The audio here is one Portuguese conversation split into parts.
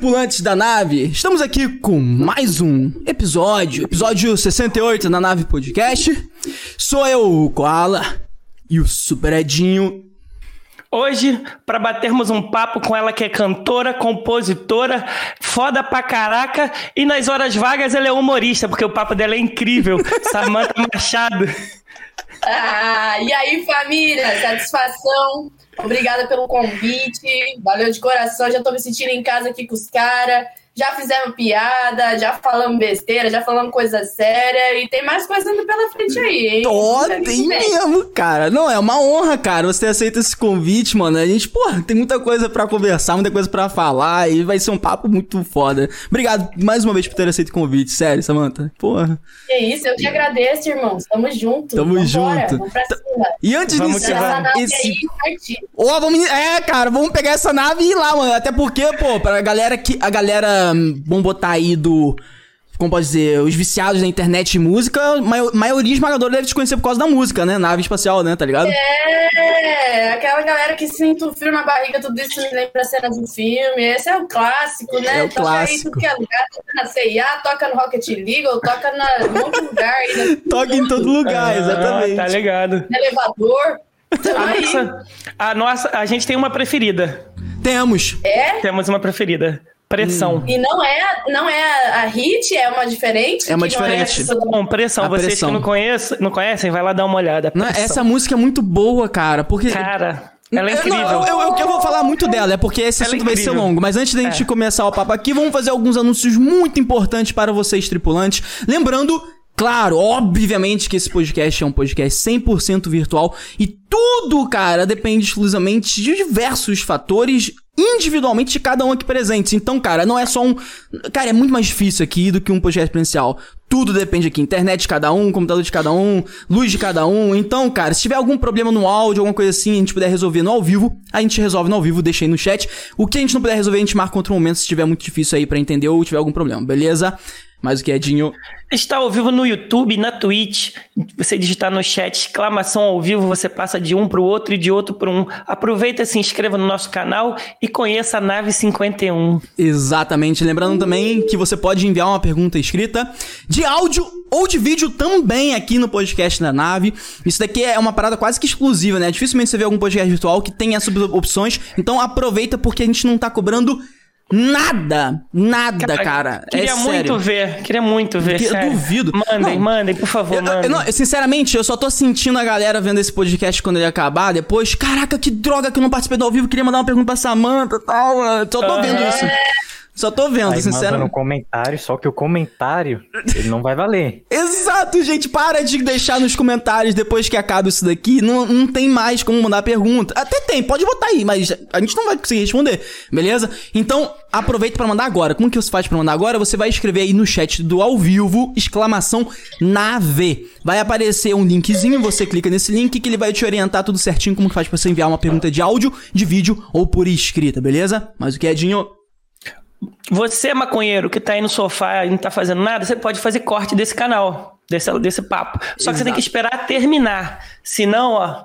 Tripulantes da nave! Estamos aqui com mais um episódio, episódio 68 na nave podcast. Sou eu, o Koala, e o Super Edinho. Hoje, para batermos um papo com ela que é cantora, compositora, foda pra caraca, e nas horas vagas ela é humorista, porque o papo dela é incrível. Samantha Machado. Ah, e aí, família? Satisfação. Obrigada pelo convite. Valeu de coração. Já tô me sentindo em casa aqui com os caras já fizemos piada, já falamos besteira, já falamos coisa séria e tem mais coisa indo pela frente aí, hein? Ó, tem mesmo, cara. Não, é uma honra, cara, você aceita esse convite, mano. A gente, porra, tem muita coisa para conversar, muita coisa para falar e vai ser um papo muito foda. Obrigado mais uma vez por ter aceito o convite, sério, Samantha. Porra. Que isso, eu que agradeço, irmãos. Tamo junto. Tamo Vambora, junto. Vamos pra cima. E antes de iniciar esse... Ó, oh, vamos... É, cara, vamos pegar essa nave e ir lá, mano. Até porque, pô, pra galera que... A galera vamos botar aí do como pode dizer, os viciados na internet de música, maior, maioria esmagadora deve te conhecer por causa da música, né? Nave espacial, né? Tá ligado? É, aquela galera que sinto o frio na barriga, tudo isso me lembra cenas do filme. Esse é o clássico, né? É o toca clássico. Aí, tudo que é lugar, toca na CIA, toca no Rocket League, toca na, em outro lugar. Né? toca em todo lugar, exatamente. Ah, tá ligado. No elevador. A nossa, a nossa, a gente tem uma preferida. Temos. É? Temos uma preferida. Pressão. Hum. E não é, não é a hit, é uma diferente? É uma diferente. É Bom, pressão. A Vocês pressão. que não, conhecem, não conhecem, vai lá dar uma olhada. Não, essa música é muito boa, cara, porque... Cara... Ela é incrível. Não, eu, eu, eu, vou falar muito dela, é porque esse Ela é assunto é vai ser longo. Mas antes da gente é. começar o papo aqui, vamos fazer alguns anúncios muito importantes para vocês, tripulantes. Lembrando Claro, obviamente que esse podcast é um podcast 100% virtual e tudo, cara, depende exclusivamente de diversos fatores individualmente de cada um aqui presentes. Então, cara, não é só um. Cara, é muito mais difícil aqui do que um podcast presencial. Tudo depende aqui. Internet de cada um, computador de cada um, luz de cada um. Então, cara, se tiver algum problema no áudio, alguma coisa assim, a gente puder resolver no ao vivo, a gente resolve no ao vivo, deixa aí no chat. O que a gente não puder resolver, a gente marca outro momento se tiver muito difícil aí para entender ou tiver algum problema, beleza? Mas o que é Dinho? Está ao vivo no YouTube, na Twitch. Você digitar no chat exclamação ao vivo, você passa de um para o outro e de outro para um. Aproveita, se inscreva no nosso canal e conheça a Nave 51. Exatamente. Lembrando também que você pode enviar uma pergunta escrita de áudio ou de vídeo também aqui no podcast da nave. Isso daqui é uma parada quase que exclusiva, né? Dificilmente você vê algum podcast virtual que tenha essas opções. Então aproveita porque a gente não está cobrando Nada, nada, cara. cara. Queria é muito sério. ver, queria muito ver. Eu duvido. Mandem, não, mandem, por favor, eu, mandem. Eu, sinceramente, eu só tô sentindo a galera vendo esse podcast quando ele acabar. Depois, caraca, que droga que eu não participei do ao vivo. Queria mandar uma pergunta pra Samanta e tal. Só tô vendo isso. Só tô vendo, Aí sinceramente. no comentário, só que o comentário, ele não vai valer. Exato, gente. Para de deixar nos comentários depois que acaba isso daqui. Não, não tem mais como mandar pergunta. Até tem, pode botar aí, mas a gente não vai conseguir responder, beleza? Então, aproveita para mandar agora. Como que você faz para mandar agora? Você vai escrever aí no chat do ao vivo, exclamação nave. Vai aparecer um linkzinho, você clica nesse link que ele vai te orientar tudo certinho como que faz pra você enviar uma pergunta de áudio, de vídeo ou por escrita, beleza? Mas o que é, Dinho? Você, maconheiro, que tá aí no sofá e não tá fazendo nada, você pode fazer corte desse canal, desse, desse papo. Só Exato. que você tem que esperar terminar. Senão, ó,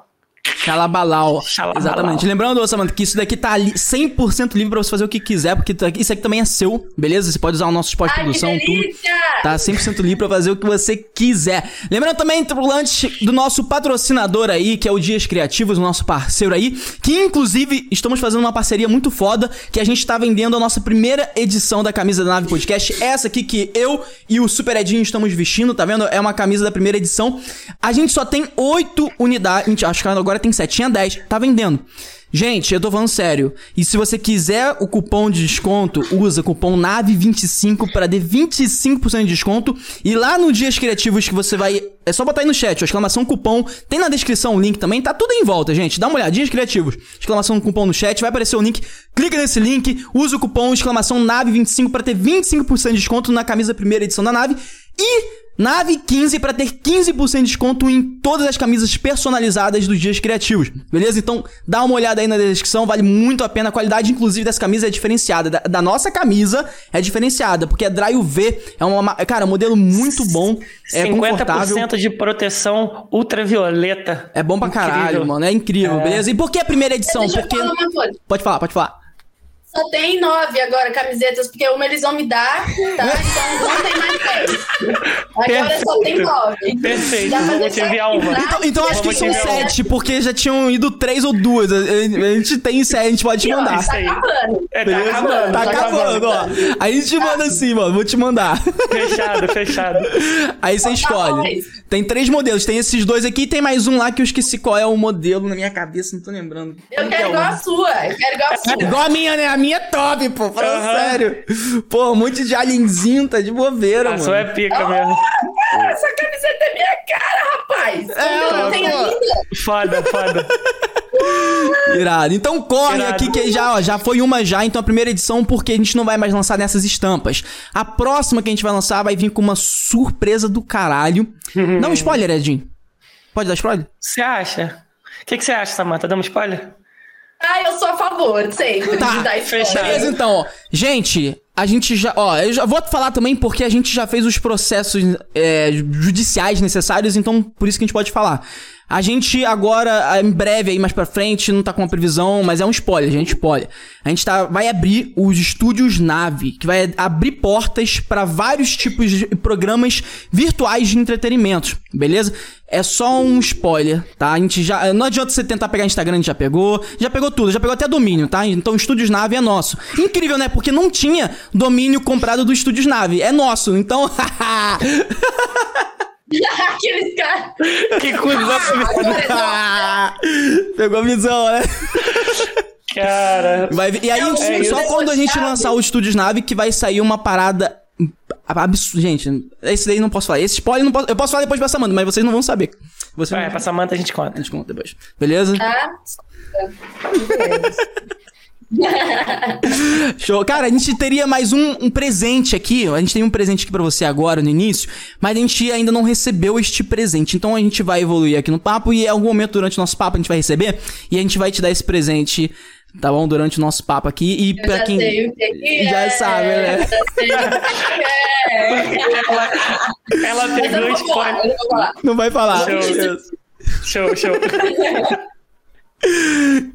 Xalabalau. Exatamente. Lembrando, Samantha, que isso daqui tá ali 100% livre pra você fazer o que quiser, porque tá isso aqui também é seu, beleza? Você pode usar o nosso pós-produção, tudo. Tá 100% livre pra fazer o que você quiser. Lembrando também, tripulante, do nosso patrocinador aí, que é o Dias Criativos, o nosso parceiro aí, que inclusive estamos fazendo uma parceria muito foda, que a gente tá vendendo a nossa primeira edição da camisa da Nave Podcast. Essa aqui que eu e o Super Edinho estamos vestindo, tá vendo? É uma camisa da primeira edição. A gente só tem oito unidades, acho que agora tem 7, tinha 10, tá vendendo. Gente, eu tô falando sério. E se você quiser o cupom de desconto, usa cupom NAVE25 para ter 25% de desconto. E lá no Dias Criativos que você vai. É só botar aí no chat, exclamação cupom. Tem na descrição o link também, tá tudo em volta, gente. Dá uma olhada, Dias Criativos. Exclamação cupom no chat, vai aparecer o link. Clica nesse link, usa o cupom exclamação NAVE25 para ter 25% de desconto na camisa primeira edição da nave. E Nave 15 para ter 15% de desconto em todas as camisas personalizadas dos dias criativos. Beleza? Então, dá uma olhada aí na descrição, vale muito a pena. A qualidade, inclusive, dessa camisa é diferenciada. Da, da nossa camisa é diferenciada, porque é Dry UV. É uma. Cara, um modelo muito bom. É 50% confortável. de proteção ultravioleta. É bom pra incrível. caralho, mano. É incrível, é. beleza? E por que a primeira edição? Porque. Falar, pode falar, pode falar só tem nove agora camisetas, porque uma eles vão me dar, tá? Então não tem mais dez. Agora Perfeito. só tem nove. Perfeito. Vou te enviar uma. Então, então acho que são sete, porque já tinham ido três ou duas. A gente tem sete, a gente pode te mandar. Tá acabando. É, tá acabando. Tá, tá acabando, ó. Aí a gente manda assim, mano. Vou te mandar. Fechado, fechado. Aí você escolhe. Tem três modelos. Tem esses dois aqui e tem mais um lá que eu esqueci qual é o modelo na minha cabeça, não tô lembrando. Eu quero igual a sua. Eu quero igual a sua. Igual a minha, né? A minha é top, pô. Falando uhum. sério. Pô, um monte de alienzinho, tá de bobeira, a mano. A sua é pica oh, mesmo. Cara, essa camiseta é minha cara, rapaz. É, eu não tenho ainda. Foda, foda. Irado. Então corre Irado. aqui que já, ó, já foi uma já, então a primeira edição, porque a gente não vai mais lançar nessas estampas. A próxima que a gente vai lançar vai vir com uma surpresa do caralho. Dá um spoiler, Edinho. Pode dar spoiler? Você acha? O que, você acha, Samanta? Damos spoiler? Ah, eu sou a favor, sempre. Tá. Beleza, então, ó. Gente, a gente já. Ó, eu já vou falar também porque a gente já fez os processos é, judiciais necessários, então por isso que a gente pode falar. A gente agora, em breve, aí mais pra frente, não tá com uma previsão, mas é um spoiler, gente, spoiler. A gente tá, vai abrir os estúdios Nave, que vai abrir portas para vários tipos de programas virtuais de entretenimento, beleza? É só um spoiler, tá? A gente já. Não adianta você tentar pegar Instagram, a gente já pegou. Já pegou tudo, já pegou até domínio, tá? Então, Estúdios Nave é nosso. Incrível, né? Porque não tinha domínio comprado do Estúdios Nave. É nosso. Então. Aqueles caras. Que cuzão. Pegou a visão, né? Cara. Vai, e aí, é só quando a gente lançar o Estúdios Nave que vai sair uma parada absurda. Gente, esse daí não posso falar. Esse spoiler não posso. Eu posso falar depois pra Samanta, mas vocês não vão saber. Você é, não... pra Samanta a gente conta. A gente conta depois. Beleza? Ah, Show. Cara, a gente teria mais um, um, presente aqui. A gente tem um presente aqui para você agora no início, mas a gente ainda não recebeu este presente. Então a gente vai evoluir aqui no papo e em algum momento durante o nosso papo a gente vai receber e a gente vai te dar esse presente tá bom? Durante o nosso papo aqui. E eu pra quem. Sei o que já é, sabe, né? Já sei o que é. ela, ela pegou spoiler. Não vai falar. Show, show. show.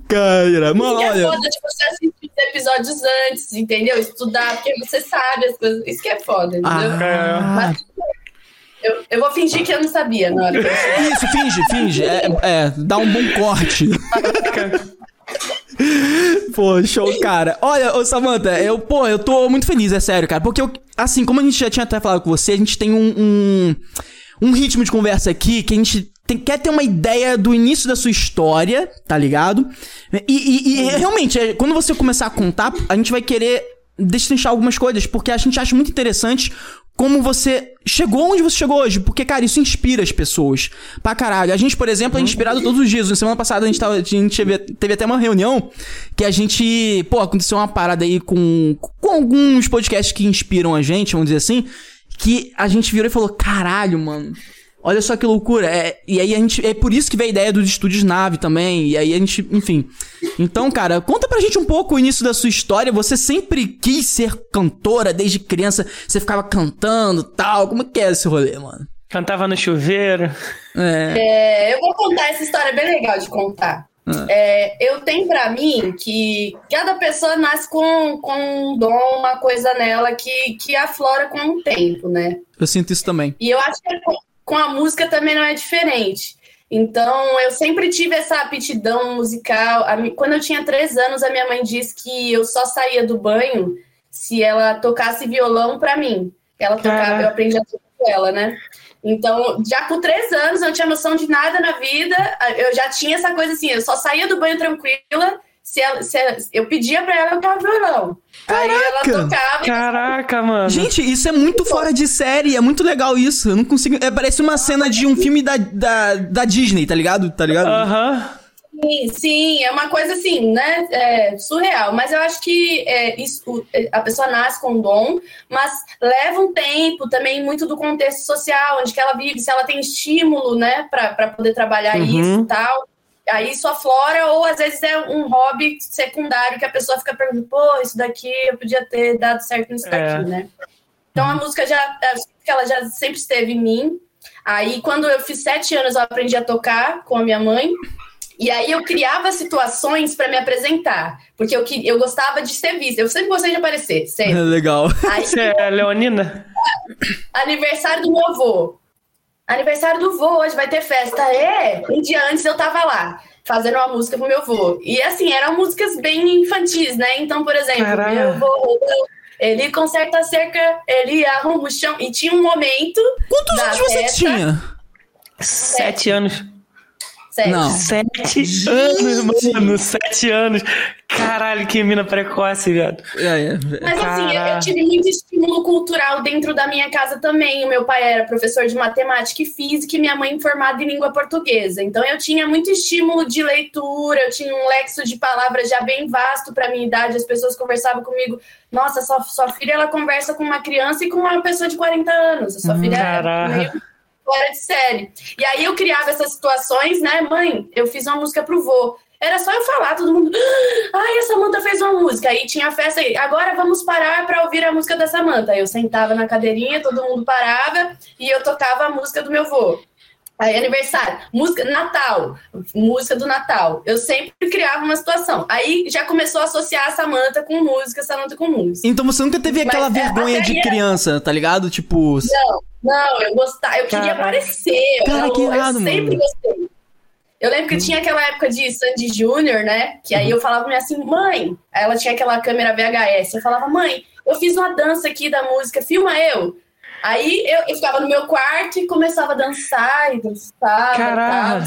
Cara, mano, olha. É foda, tipo, você assistir os episódios antes, entendeu? Estudar, porque você sabe as coisas. Isso que é foda, entendeu? Ah. Mas, eu, eu vou fingir que eu não sabia na hora. Isso, finge, finge. É, é, dá um bom corte. Pô, show, cara. Olha, ô Samantha, eu, pô, eu tô muito feliz, é sério, cara. Porque, eu, assim, como a gente já tinha até falado com você, a gente tem um, um, um ritmo de conversa aqui que a gente tem, quer ter uma ideia do início da sua história, tá ligado? E, e, e realmente, é, quando você começar a contar, a gente vai querer destrinchar algumas coisas, porque a gente acha muito interessante como você chegou onde você chegou hoje. Porque, cara, isso inspira as pessoas. Pra caralho. A gente, por exemplo, é inspirado todos os dias. Na semana passada a gente, tava, a gente teve, teve até uma reunião que a gente. Pô, aconteceu uma parada aí com, com alguns podcasts que inspiram a gente, vamos dizer assim. Que a gente virou e falou: caralho, mano Olha só que loucura. É, e aí a gente. É por isso que veio a ideia dos estúdios nave também. E aí a gente. Enfim. Então, cara, conta pra gente um pouco o início da sua história. Você sempre quis ser cantora desde criança. Você ficava cantando tal. Como que é esse rolê, mano? Cantava no chuveiro. É. é eu vou contar essa história bem legal de contar. Ah. É, eu tenho para mim que cada pessoa nasce com, com um dom, uma coisa nela que, que aflora com o tempo, né? Eu sinto isso também. E eu acho que é com a música também não é diferente. Então, eu sempre tive essa aptidão musical. Quando eu tinha três anos, a minha mãe disse que eu só saía do banho se ela tocasse violão para mim. Ela tocava, eu aprendi a tocar com ela, né? Então, já com três anos, eu não tinha noção de nada na vida. Eu já tinha essa coisa assim, eu só saía do banho tranquila se, ela, se ela, eu pedia pra ela tocar violão. Caraca. Aí ela tocava. Caraca, mano. Gente, isso é muito fora de série, é muito legal isso. Eu não consigo. É, parece uma cena de um filme da, da, da Disney, tá ligado? Tá ligado? Aham. Sim, sim, é uma coisa assim, né? É, surreal. Mas eu acho que é, isso, a pessoa nasce com um dom, mas leva um tempo também muito do contexto social, onde que ela vive, se ela tem estímulo, né, para poder trabalhar uhum. isso e tal aí isso aflora, ou às vezes é um hobby secundário que a pessoa fica perguntando, pô, isso daqui eu podia ter dado certo nisso é. daqui, né? Então a música já, ela já sempre esteve em mim. Aí quando eu fiz sete anos eu aprendi a tocar com a minha mãe. E aí eu criava situações para me apresentar, porque eu, eu gostava de ser vista. Eu sempre gostei de aparecer, sempre. Legal. Aí, Você é Leonina? Aniversário do meu avô. Aniversário do vô, hoje vai ter festa. É, um dia antes eu tava lá, fazendo uma música pro meu avô. E assim, eram músicas bem infantis, né? Então, por exemplo, meu avô ele conserta a cerca, ele arruma o chão. E tinha um momento. Quantos anos você tinha? Sete anos. Sete. Não. Sete anos, mano. Sete anos. Caralho, que mina precoce, viado. É, é. Mas assim, eu, eu, tive muito estímulo cultural dentro da minha casa também. O meu pai era professor de matemática e física e minha mãe formada em língua portuguesa. Então eu tinha muito estímulo de leitura, eu tinha um lexo de palavras já bem vasto para minha idade. As pessoas conversavam comigo. Nossa, sua, sua filha ela conversa com uma criança e com uma pessoa de 40 anos. A sua filha é meio fora de série. E aí eu criava essas situações, né? Mãe, eu fiz uma música pro vô. Era só eu falar, todo mundo. Ai, a Samanta fez uma música. Aí tinha a festa aí. Agora vamos parar para ouvir a música da Samanta. Aí eu sentava na cadeirinha, todo mundo parava e eu tocava a música do meu vô. Aí, aniversário, música, Natal, música do Natal. Eu sempre criava uma situação. Aí já começou a associar a Samanta com música, Samanta com música. Então você nunca teve aquela Mas, é, vergonha de criança, tá ligado? Tipo. Não, não, eu gostava, eu queria aparecer. Cara, eu, que errado, eu sempre mano. gostei. Eu lembro que tinha aquela época de Sandy Júnior, né? Que aí uhum. eu falava assim, mãe. Aí ela tinha aquela câmera VHS. Eu falava, mãe, eu fiz uma dança aqui da música, filma eu. Aí eu, eu ficava no meu quarto e começava a dançar e dançar. Caralho.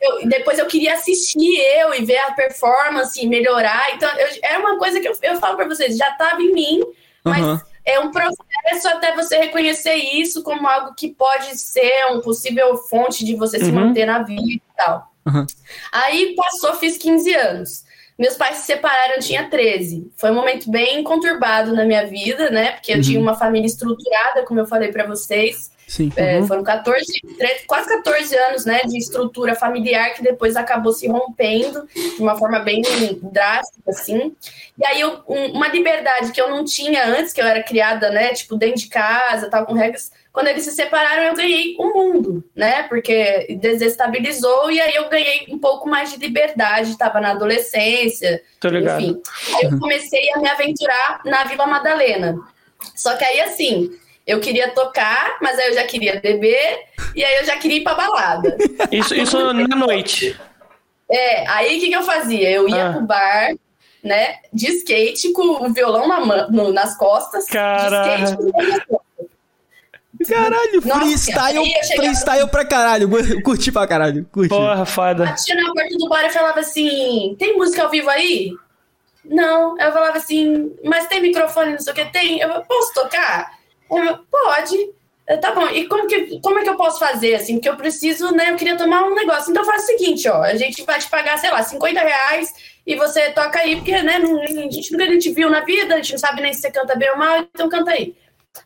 Eu, depois eu queria assistir eu e ver a performance e melhorar. Então, eu, era uma coisa que eu, eu falo para vocês, já estava em mim, mas uhum. É um processo até você reconhecer isso como algo que pode ser um possível fonte de você uhum. se manter na vida e tal. Uhum. Aí passou, fiz 15 anos. Meus pais se separaram, eu tinha 13. Foi um momento bem conturbado na minha vida, né? Porque eu uhum. tinha uma família estruturada, como eu falei para vocês. Sim. É, uhum. Foram 14, 13, quase 14 anos, né, de estrutura familiar que depois acabou se rompendo de uma forma bem drástica, assim. E aí, eu, uma liberdade que eu não tinha antes, que eu era criada, né, tipo, dentro de casa, tal, com regras, quando eles se separaram, eu ganhei o um mundo, né? Porque desestabilizou e aí eu ganhei um pouco mais de liberdade, estava na adolescência. Tô ligado. Enfim. Aí eu comecei a me aventurar na Vila Madalena. Só que aí, assim, eu queria tocar, mas aí eu já queria beber e aí eu já queria ir pra balada. Isso, isso na noite. É, aí o que, que eu fazia? Eu ia ah. pro bar, né, de skate com o violão na, no, nas costas. Caralho. De skate Caralho, Nossa, freestyle, freestyle pra caralho. Curti pra caralho. Curti. Porra, foda. Batia na porta do bar e falava assim: tem música ao vivo aí? Não. Eu falava assim, mas tem microfone, não sei o que tem? Eu posso tocar? Pode. Eu, tá bom, e como, que, como é que eu posso fazer, assim? Porque eu preciso, né? Eu queria tomar um negócio. Então faz o seguinte, ó. A gente vai te pagar, sei lá, 50 reais e você toca aí, porque, né? Não, a gente nunca te viu na vida, a gente não sabe nem se você canta bem ou mal, então canta aí.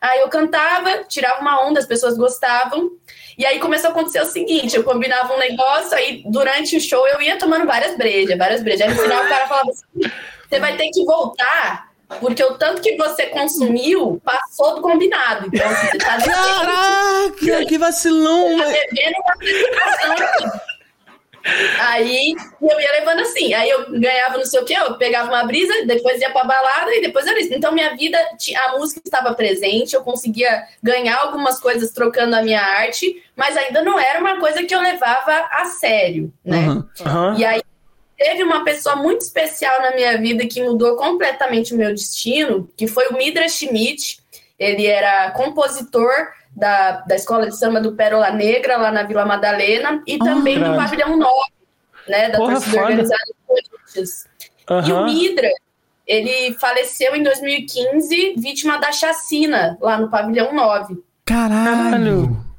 Aí eu cantava, tirava uma onda, as pessoas gostavam. E aí começou a acontecer o seguinte: eu combinava um negócio, aí durante o show eu ia tomando várias brejas, várias brejas. Aí no final o cara falava assim: você vai ter que voltar, porque o tanto que você consumiu passou do combinado. Então, você tá Caraca, que vacilão! Você tá devendo uma apresentação Aí eu ia levando assim. Aí eu ganhava não sei o que, eu pegava uma brisa, depois ia pra balada e depois era isso. Então minha vida, a música estava presente, eu conseguia ganhar algumas coisas trocando a minha arte, mas ainda não era uma coisa que eu levava a sério, né? Uhum. Uhum. E aí teve uma pessoa muito especial na minha vida que mudou completamente o meu destino, que foi o Midra Schmidt. Ele era compositor da, da Escola de Samba do Pérola Negra, lá na Vila Madalena, e oh, também grande. do Pavilhão 9, né, da Porra, torcida foda. organizada do Corinthians. Uhum. E o Midra, ele faleceu em 2015, vítima da chacina, lá no Pavilhão 9. Caralho!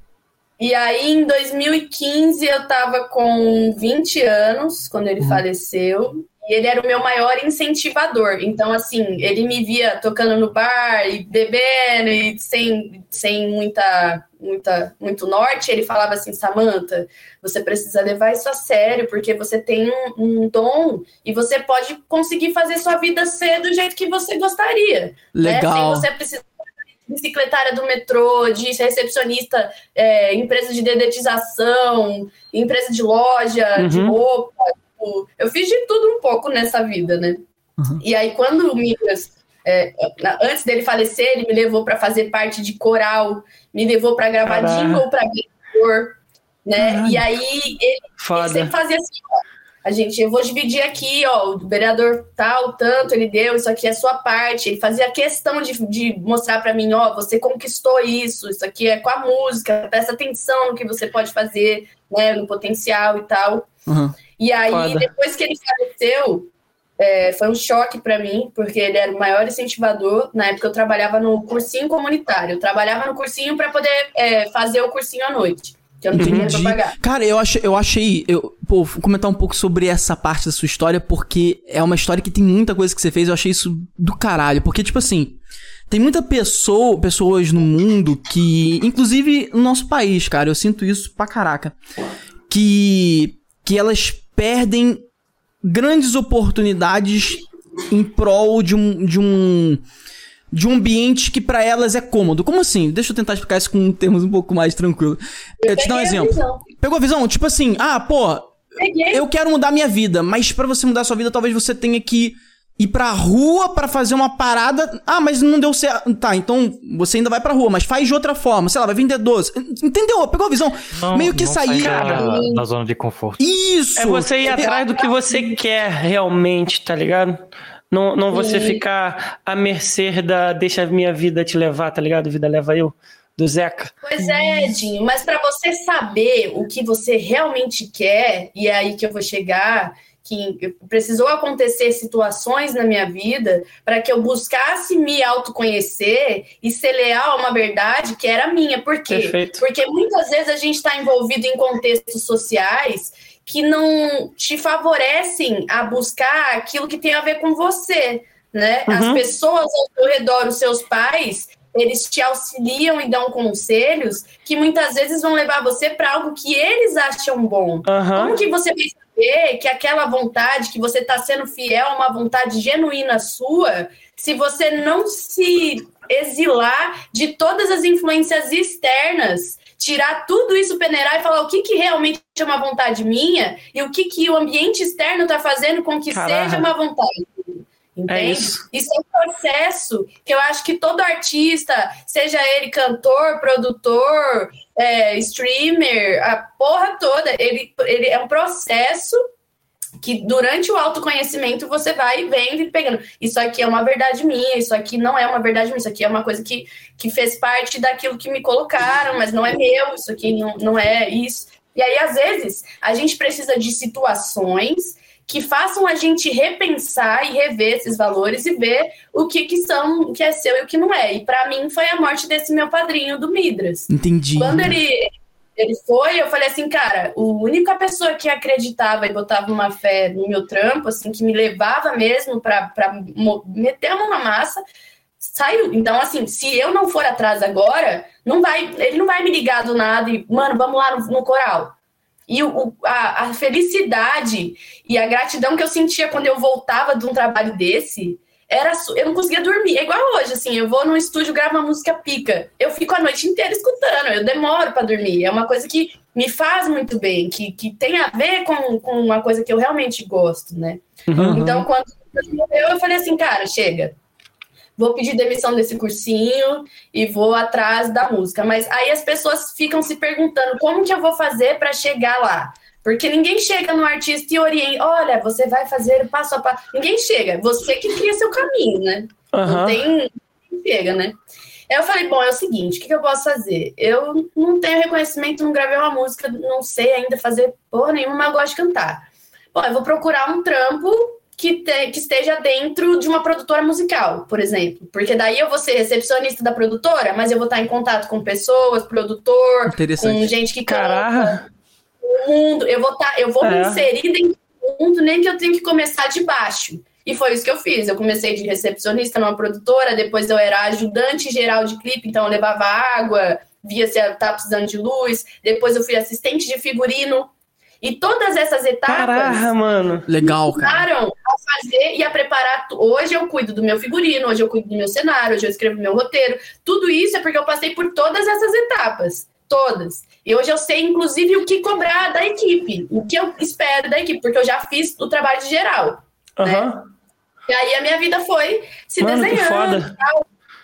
E aí, em 2015, eu tava com 20 anos, quando ele uhum. faleceu. E ele era o meu maior incentivador. Então, assim, ele me via tocando no bar e bebendo e sem, sem muita, muita, muito norte. Ele falava assim: Samantha, você precisa levar isso a sério, porque você tem um, um, dom e você pode conseguir fazer sua vida ser do jeito que você gostaria. Legal. Né? Sem você precisar bicicletária do metrô, de recepcionista, é, empresa de dedetização, empresa de loja, uhum. de roupa. Tipo, eu fiz de tudo um pouco nessa vida, né? Uhum. E aí, quando o Migras, é, antes dele falecer, ele me levou para fazer parte de coral, me levou para gravar Caraca. jingle para né? E aí, ele, ele sempre fazia assim, ó, a gente, eu vou dividir aqui, ó, o vereador tal, tanto, ele deu, isso aqui é sua parte. Ele fazia questão de, de mostrar para mim, ó, você conquistou isso, isso aqui é com a música, presta atenção no que você pode fazer, né, no potencial e tal. Uhum. E aí, Foda. depois que ele faleceu, é, foi um choque para mim, porque ele era o maior incentivador. Na época eu trabalhava no cursinho comunitário, eu trabalhava no cursinho para poder é, fazer o cursinho à noite que eu não tinha dinheiro pra pagar. Cara, eu, achei, eu achei. Eu, pô, vou comentar um pouco sobre essa parte da sua história, porque é uma história que tem muita coisa que você fez. Eu achei isso do caralho. Porque, tipo assim. Tem muita pessoa, pessoas no mundo que, inclusive no nosso país, cara, eu sinto isso pra caraca, que que elas perdem grandes oportunidades em prol de um de um de um ambiente que para elas é cômodo. Como assim? Deixa eu tentar explicar isso com termos um pouco mais tranquilo. Eu te dar um exemplo. A Pegou a visão? Tipo assim, ah, pô, Peguei. eu quero mudar minha vida, mas para você mudar sua vida, talvez você tenha que ir pra rua para fazer uma parada. Ah, mas não deu certo. Tá, então você ainda vai pra rua, mas faz de outra forma. Sei lá, vai vender doce. Entendeu? Pegou a visão? Não, Meio que sair. Da, da zona de conforto. Isso! É você ir atrás do que você quer realmente, tá ligado? Não, não você ficar à mercê da deixa a minha vida te levar, tá ligado? Vida leva eu. Do Zeca. Pois é, Edinho, mas para você saber o que você realmente quer, e é aí que eu vou chegar, que precisou acontecer situações na minha vida para que eu buscasse me autoconhecer e ser leal a uma verdade que era minha. Por quê? Perfeito. Porque muitas vezes a gente está envolvido em contextos sociais que não te favorecem a buscar aquilo que tem a ver com você, né? Uhum. As pessoas ao seu redor, os seus pais, eles te auxiliam e dão conselhos que muitas vezes vão levar você para algo que eles acham bom. Uhum. Como que você vai saber que aquela vontade, que você está sendo fiel a uma vontade genuína sua, se você não se exilar de todas as influências externas tirar tudo isso, peneirar e falar o que, que realmente é uma vontade minha e o que, que o ambiente externo está fazendo com que Caraca. seja uma vontade. Entende? É isso. isso. é um processo que eu acho que todo artista, seja ele cantor, produtor, é, streamer, a porra toda, ele, ele é um processo que durante o autoconhecimento você vai vendo e pegando. Isso aqui é uma verdade minha, isso aqui não é uma verdade minha, isso aqui é uma coisa que, que fez parte daquilo que me colocaram, mas não é meu, isso aqui não, não é isso. E aí, às vezes, a gente precisa de situações que façam a gente repensar e rever esses valores e ver o que, que são, o que é seu e o que não é. E para mim foi a morte desse meu padrinho do Midras. Entendi. Quando ele ele foi, eu falei assim, cara, a única pessoa que acreditava e botava uma fé no meu trampo, assim, que me levava mesmo para meter a mão na massa, saiu. Então, assim, se eu não for atrás agora, não vai, ele não vai me ligar do nada e, mano, vamos lá no, no coral. E o, a, a felicidade e a gratidão que eu sentia quando eu voltava de um trabalho desse, era eu não conseguia dormir. É igual hoje, assim, eu vou no estúdio gravar uma música pica. Eu fico a noite inteira escutando, eu demoro para dormir. É uma coisa que me faz muito bem, que, que tem a ver com, com uma coisa que eu realmente gosto, né? Uhum. Então, quando eu, eu falei assim, cara, chega. Vou pedir demissão desse cursinho e vou atrás da música. Mas aí as pessoas ficam se perguntando como que eu vou fazer para chegar lá. Porque ninguém chega no artista e orienta, olha, você vai fazer passo a passo. Ninguém chega, você que cria seu caminho, né? Uhum. Não tem chega, né? Aí eu falei, bom, é o seguinte, o que, que, eu posso fazer? Eu não tenho reconhecimento, não gravei uma música, não sei ainda fazer porra nenhuma, mas eu gosto de cantar. Bom, eu vou procurar um trampo que, te, que esteja dentro de uma produtora musical, por exemplo. Porque daí eu vou ser recepcionista da produtora, mas eu vou estar em contato com pessoas, produtor, com gente que canta. Caraca mundo, eu vou, tá, eu vou é. me inserir dentro do mundo, nem que eu tenha que começar de baixo. E foi isso que eu fiz. Eu comecei de recepcionista numa produtora, depois eu era ajudante geral de clipe, então eu levava água, via se estava precisando de luz. Depois eu fui assistente de figurino. E todas essas etapas. Caraca, mano. Legal, cara. a fazer e a preparar. Hoje eu cuido do meu figurino, hoje eu cuido do meu cenário, hoje eu escrevo meu roteiro. Tudo isso é porque eu passei por todas essas etapas. Todas. E hoje eu sei, inclusive, o que cobrar da equipe, o que eu espero da equipe, porque eu já fiz o trabalho geral. Uhum. Né? E aí a minha vida foi se Mano, desenhando.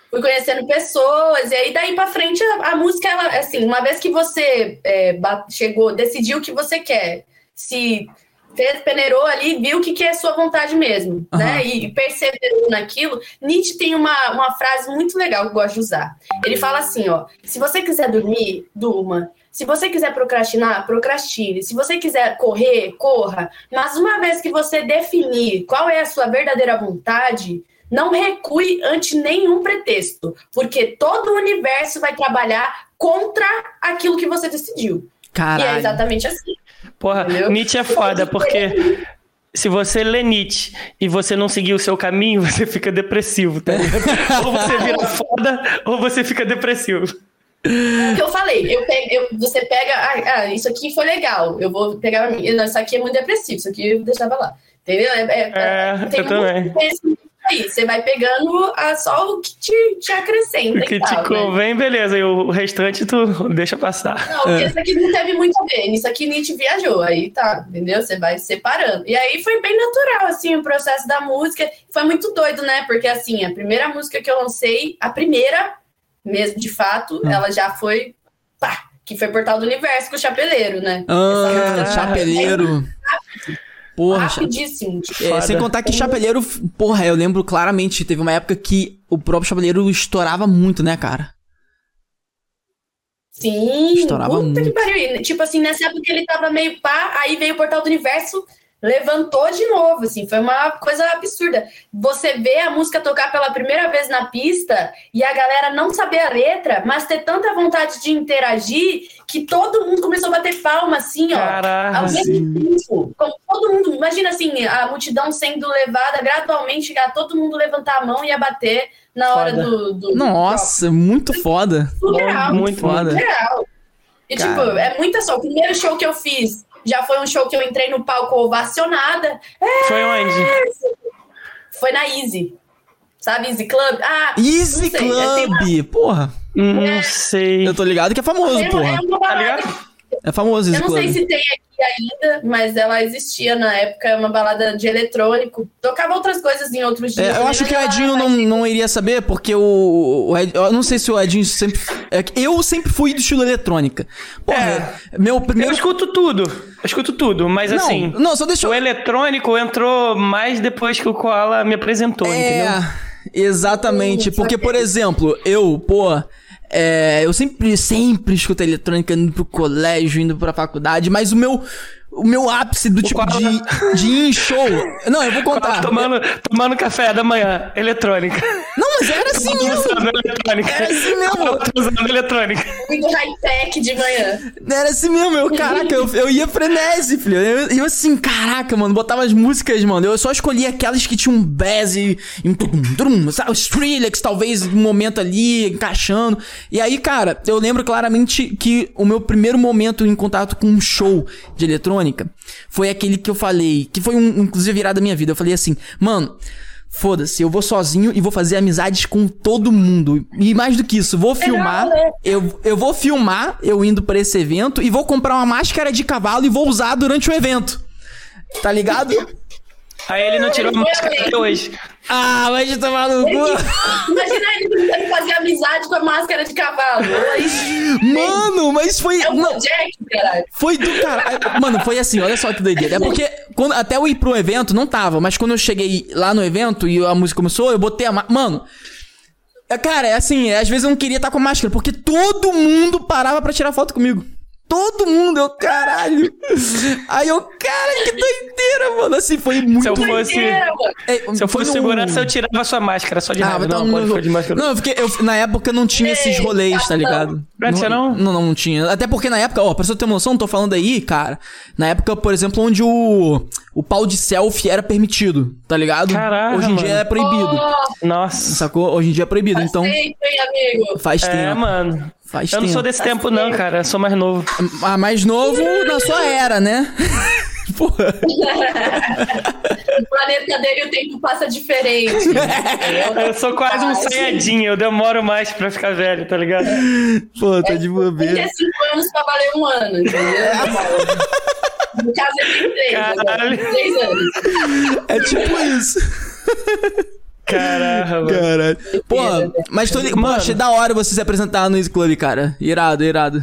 Fui conhecendo pessoas, e aí daí pra frente a, a música, ela, assim, uma vez que você é, chegou, decidiu o que você quer, se fez, peneirou ali, viu o que, que é sua vontade mesmo, uhum. né? E perseverou naquilo. Nietzsche tem uma, uma frase muito legal que eu gosto de usar. Ele fala assim: ó, se você quiser dormir, durma. Se você quiser procrastinar, procrastine. Se você quiser correr, corra. Mas uma vez que você definir qual é a sua verdadeira vontade, não recue ante nenhum pretexto, porque todo o universo vai trabalhar contra aquilo que você decidiu. Caralho. E é exatamente assim. Porra, entendeu? Nietzsche é foda, porque se você lê Nietzsche e você não seguir o seu caminho, você fica depressivo, tá ou você vira foda, ou você fica depressivo. O que eu falei, eu pego, eu, você pega, ah, ah, isso aqui foi legal, eu vou pegar, não, isso aqui é muito depressivo, isso aqui eu deixava lá, entendeu? É, é, é eu também aí. Você vai pegando a, só o que te, te acrescenta. O que te tal, convém, né? beleza. E o restante tu deixa passar. Não, porque é. isso aqui não teve muito a ver. Isso aqui Nietzsche viajou. Aí tá, entendeu? Você vai separando. E aí foi bem natural, assim, o processo da música. Foi muito doido, né? Porque, assim, a primeira música que eu lancei, a primeira, mesmo de fato, hum. ela já foi. Pá, que foi Portal do Universo com o Chapeleiro, né? Ah, Chapeleiro. Porra, rapidíssimo. É, sem contar que Chapeleiro, porra, eu lembro claramente, teve uma época que o próprio Chapeleiro estourava muito, né, cara? Sim, estourava puta muito. que pariu. Tipo assim, nessa época ele tava meio pá, aí veio o Portal do Universo, levantou de novo, assim, foi uma coisa absurda. Você vê a música tocar pela primeira vez na pista e a galera não saber a letra, mas ter tanta vontade de interagir que todo mundo começou a bater palma, assim, ó. Caraca, ao mesmo tempo. Como todo mundo, imagina assim, a multidão sendo levada gradualmente, a todo mundo levantar a mão e a bater na foda. hora do, do Nossa, do muito foda. Surreal, muito foda. Surreal. E, Cara. tipo, é muita só. O primeiro show que eu fiz já foi um show que eu entrei no palco ovacionada. É, foi onde? Foi na Easy. Sabe, Easy Club? Ah, Easy sei, Club! Uma... Porra! Não é. sei. Eu tô ligado que é famoso, é, porra. É, tá ligado? É famoso Easy Eu não Club. sei se tem aqui ainda, mas ela existia na época, uma balada de eletrônico. Tocava outras coisas em outros dias. É, eu acho que o Edinho não, não iria saber, porque o, o Ed, Eu não sei se o Edinho sempre. É eu sempre fui do estilo eletrônica. Porra, é, meu primeiro. Eu escuto tudo. Eu escuto tudo, mas não, assim. Não, só deixa O eletrônico entrou mais depois que o Koala me apresentou, é, entendeu? Exatamente. Porque, por exemplo, eu, pô. É, eu sempre, sempre escutei eletrônica indo pro colégio, indo pra faculdade, mas o meu o meu ápice do o tipo de, de ir em show. Não, eu vou contar. Tomando, tomando café da manhã, eletrônica. Não, mas era assim mesmo. Eletrônica. Era assim mesmo. Usando eletrônica. Muito high-tech de manhã. Era assim mesmo, eu, caraca, eu, eu ia frenesi, filho. Eu, eu assim, caraca, mano, botava as músicas, mano. Eu só escolhia aquelas que tinham um bass e, um tum, tum, sabe? O Skrillex, talvez, um momento ali, encaixando. E aí, cara, eu lembro claramente que o meu primeiro momento em contato com um show de eletrônica foi aquele que eu falei, que foi um, inclusive virada da minha vida. Eu falei assim, mano, foda-se, eu vou sozinho e vou fazer amizades com todo mundo. E mais do que isso, vou filmar, né? eu, eu vou filmar eu indo para esse evento e vou comprar uma máscara de cavalo e vou usar durante o evento. Tá ligado? Aí ele não tirou a máscara até hoje. Ah, vai te tomar no cu. Imagina ele tentando fazer amizade com a máscara de cavalo. Mano, mas foi. É um não, Jack, caralho. Foi do caralho. Mano, foi assim, olha só que doideira. É porque quando, até eu ir pro evento, não tava, mas quando eu cheguei lá no evento e a música começou, eu botei a. Mano. É, cara, é assim, às vezes eu não queria estar com a máscara, porque todo mundo parava para tirar foto comigo. Todo mundo, eu, caralho. Aí eu, cara, que doideira, mano. Assim, foi muito... Se eu fosse, é, se eu fosse segurança, eu tirava sua máscara só de ah, raiva. Não, não, não, de máscara. não, porque eu, na época não tinha esses rolês, tá ligado? Não, não? Não, não, não tinha. Até porque na época, ó, pra você ter uma noção, tô falando aí, cara. Na época, por exemplo, onde o, o pau de selfie era permitido, tá ligado? Caraca, Hoje em mano. dia é proibido. Oh, Nossa. Sacou? Hoje em dia é proibido, faz então... Tempo, hein, amigo? Faz é, tempo. mano. Faz Eu não tempo. sou desse tempo, não, cara. Eu sou mais novo. Ah, mais novo na sua era, né? Porra. O planeta dele o tempo passa diferente. Eu sou quase um sonhadinho. Eu demoro mais pra ficar velho, tá ligado? Pô, tá de bobeira. 35 anos pra valer um ano, entendeu? No caso, ele tem três. agora, Caralho. tem Três anos. É tipo isso. Caralho, mano. Caralho. Porra, mas tô. Pô, Mano. achei da hora você se apresentar no Easy Club, cara. Irado, irado.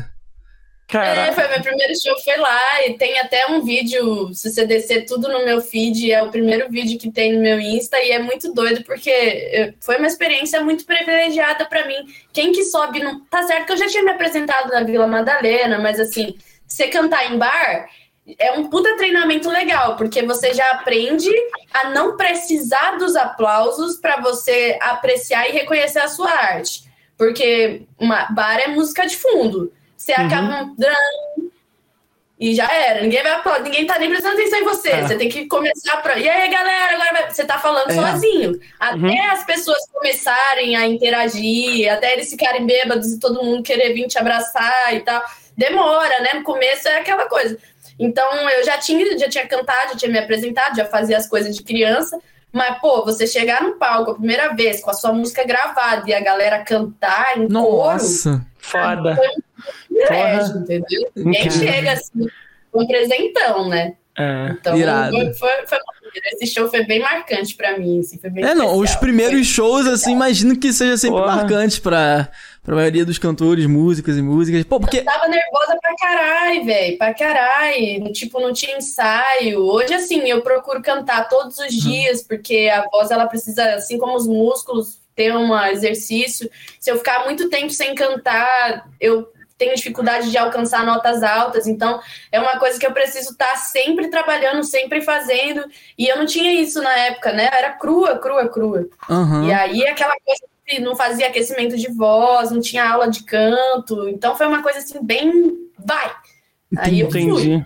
É, Caralho. foi meu primeiro show, foi lá. E tem até um vídeo, se você descer tudo no meu feed, é o primeiro vídeo que tem no meu Insta. E é muito doido, porque eh, foi uma experiência muito privilegiada pra mim. Quem que sobe... No... Tá certo que eu já tinha me apresentado na Vila Madalena, mas assim, você cantar em bar... É um puta treinamento legal, porque você já aprende a não precisar dos aplausos pra você apreciar e reconhecer a sua arte. Porque uma bar é música de fundo. Você acaba um dran, e já era. Ninguém vai aplaudir, ninguém tá nem prestando atenção em você. Ah. Você tem que começar pra. E aí, galera, agora vai... você tá falando É. sozinho. Até Uhum. as pessoas começarem a interagir, até eles ficarem bêbados e todo mundo querer vir te abraçar e tal. Demora, né? No começo é aquela coisa. Então eu já tinha, já tinha cantado, já tinha me apresentado, já fazia as coisas de criança. Mas, pô, você chegar no palco a primeira vez com a sua música gravada e a galera cantar em coro, Nossa. Foda. privilégio, Porra. entendeu? Ninguém chega assim, com um presentão, né? É. Então, Irado. foi, foi, foi esse show foi bem marcante pra mim, assim, foi bem É, não, os especial. primeiros shows, assim, imagino que seja sempre Porra. marcante pra, pra maioria dos cantores, músicas e músicas. Pô, porque. Eu tava nervosa pra caralho, velho, pra caralho. Tipo, não tinha ensaio. Hoje, assim, eu procuro cantar todos os dias, porque a voz, ela precisa, assim como os músculos, ter um exercício. Se eu ficar muito tempo sem cantar, eu tenho dificuldade de alcançar notas altas. Então, é uma coisa que eu preciso estar sempre trabalhando, sempre fazendo. E eu não tinha isso na época, né? Era crua, crua, crua. Aham. E aí aquela coisa não fazia aquecimento de voz, não tinha aula de canto. Então foi uma coisa assim, bem. Vai! Aí eu fui.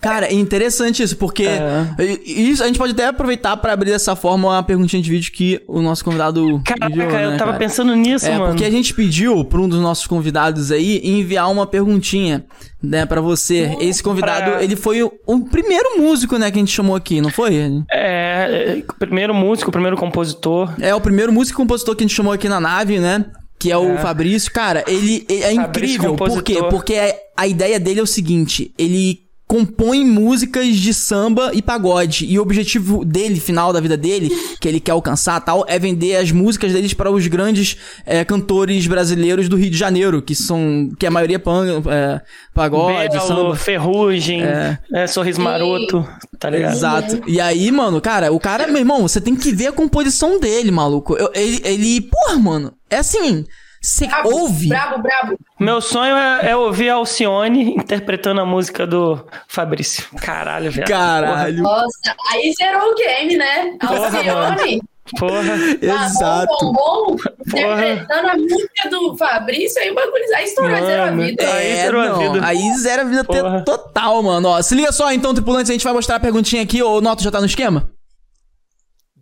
Cara, é interessante isso, porque É. isso a gente pode até aproveitar pra abrir dessa forma uma perguntinha de vídeo que o nosso convidado Caraca, enviou, né, eu tava cara? pensando nisso, É, mano. porque a gente pediu pra um dos nossos convidados aí enviar uma perguntinha, né, pra você. Esse convidado, pra- ele foi o, o primeiro músico, né, que a gente chamou aqui, não foi? É, é, primeiro músico, primeiro compositor. É o primeiro músico e compositor que a gente chamou aqui na nave, né? Que é o É. Fabrício. Cara, ele, ele é Fabrício, incrível. Por quê? compositor. Porque a, a ideia dele é o seguinte: ele compõe músicas de samba e pagode. E o objetivo dele, final da vida dele, que ele quer alcançar tal, é vender as músicas deles para os grandes é, cantores brasileiros do Rio de Janeiro, que são. que a maioria é pan, é, pagode, Belo, samba. Ferrugem, É. é, Sorriso. Maroto, tá ligado? Exato. E aí, mano, cara, o cara, meu irmão, você tem que ver a composição dele, maluco. Eu- ele, ele, porra, mano, é assim, você Brabo, ouve. Brabo, brabo. Meu sonho é, é ouvir a Alcione interpretando a música do Fabrício. Caralho, velho. Caralho. Nossa, aí zerou o game, né? Porra, Alcione, Porra. Exato. bom, bom, bom, interpretando a música do Fabrício, aí o bagulho aí estourou, zerou a Mano, vida. Aí É, zerou a não, vida. aí zero a vida Porra. total, mano. Ó, se liga só, então, tripulantes, a gente vai mostrar a perguntinha aqui. O Noto já tá no esquema?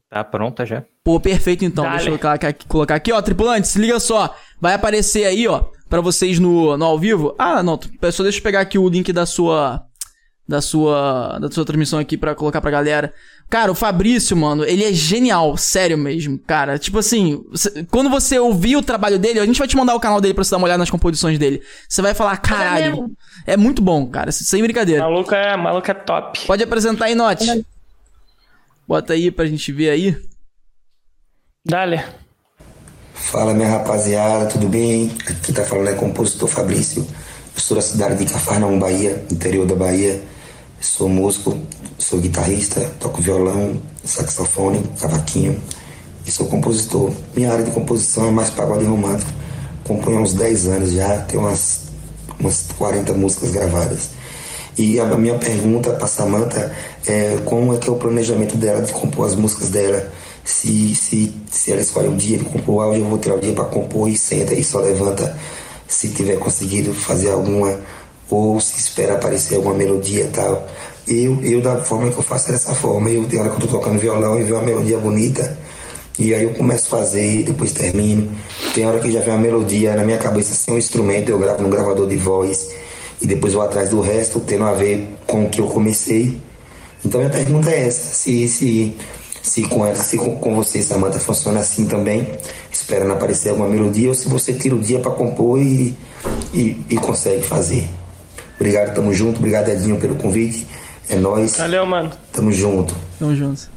Tá pronta já? Pô, perfeito então. Dale. Deixa eu colocar aqui, colocar aqui, ó. Tripulantes, se liga só. Vai aparecer aí, ó, pra vocês no, no ao vivo. Ah, não, só deixa eu pegar aqui o link da sua. Da sua. Da sua transmissão aqui pra colocar pra galera. Cara, o Fabrício, mano, ele é genial, sério mesmo, cara. Tipo assim, quando você ouvir o trabalho dele, a gente vai te mandar o canal dele pra você dar uma olhada nas composições dele. Você vai falar, caralho, mesmo. é muito bom, cara, sem brincadeira. Maluco é, maluco é top. Pode apresentar aí, Note. Bota aí pra gente ver aí. Dale. Fala minha rapaziada, tudo bem? Aqui tá falando é compositor Fabrício. Eu sou da cidade de Cafarnaum, Bahia, interior da Bahia. Sou músico, sou guitarrista, toco violão, saxofone, cavaquinho e sou compositor. Minha área de composição é mais pagode romântico. Componho há uns 10 anos já, tenho umas, umas 40 músicas gravadas. E a minha pergunta para Samantha é como é que é o planejamento dela de compor as músicas dela. Se, se, se ela escolhe um dia de compor áudio, eu vou tirar o dia para compor e senta e só levanta se tiver conseguido fazer alguma ou se espera aparecer alguma melodia e tal. Eu, eu da forma que eu faço é dessa forma. Eu, tem hora que eu tô tocando violão e vejo uma melodia bonita, E aí eu começo a fazer, depois termino. Tem hora que já vem uma melodia na minha cabeça sem um instrumento, eu gravo no gravador de voz e depois vou atrás do resto, tendo a ver com o que eu comecei. Então minha pergunta é essa, se, se, se com ela, se com, com você, Samanta, funciona assim também, esperando aparecer alguma melodia, ou se você tira o dia para compor e, e, e, consegue fazer. Obrigado, tamo junto, obrigado Edinho pelo convite. É nóis. Valeu, mano. Tamo junto. Tamo junto.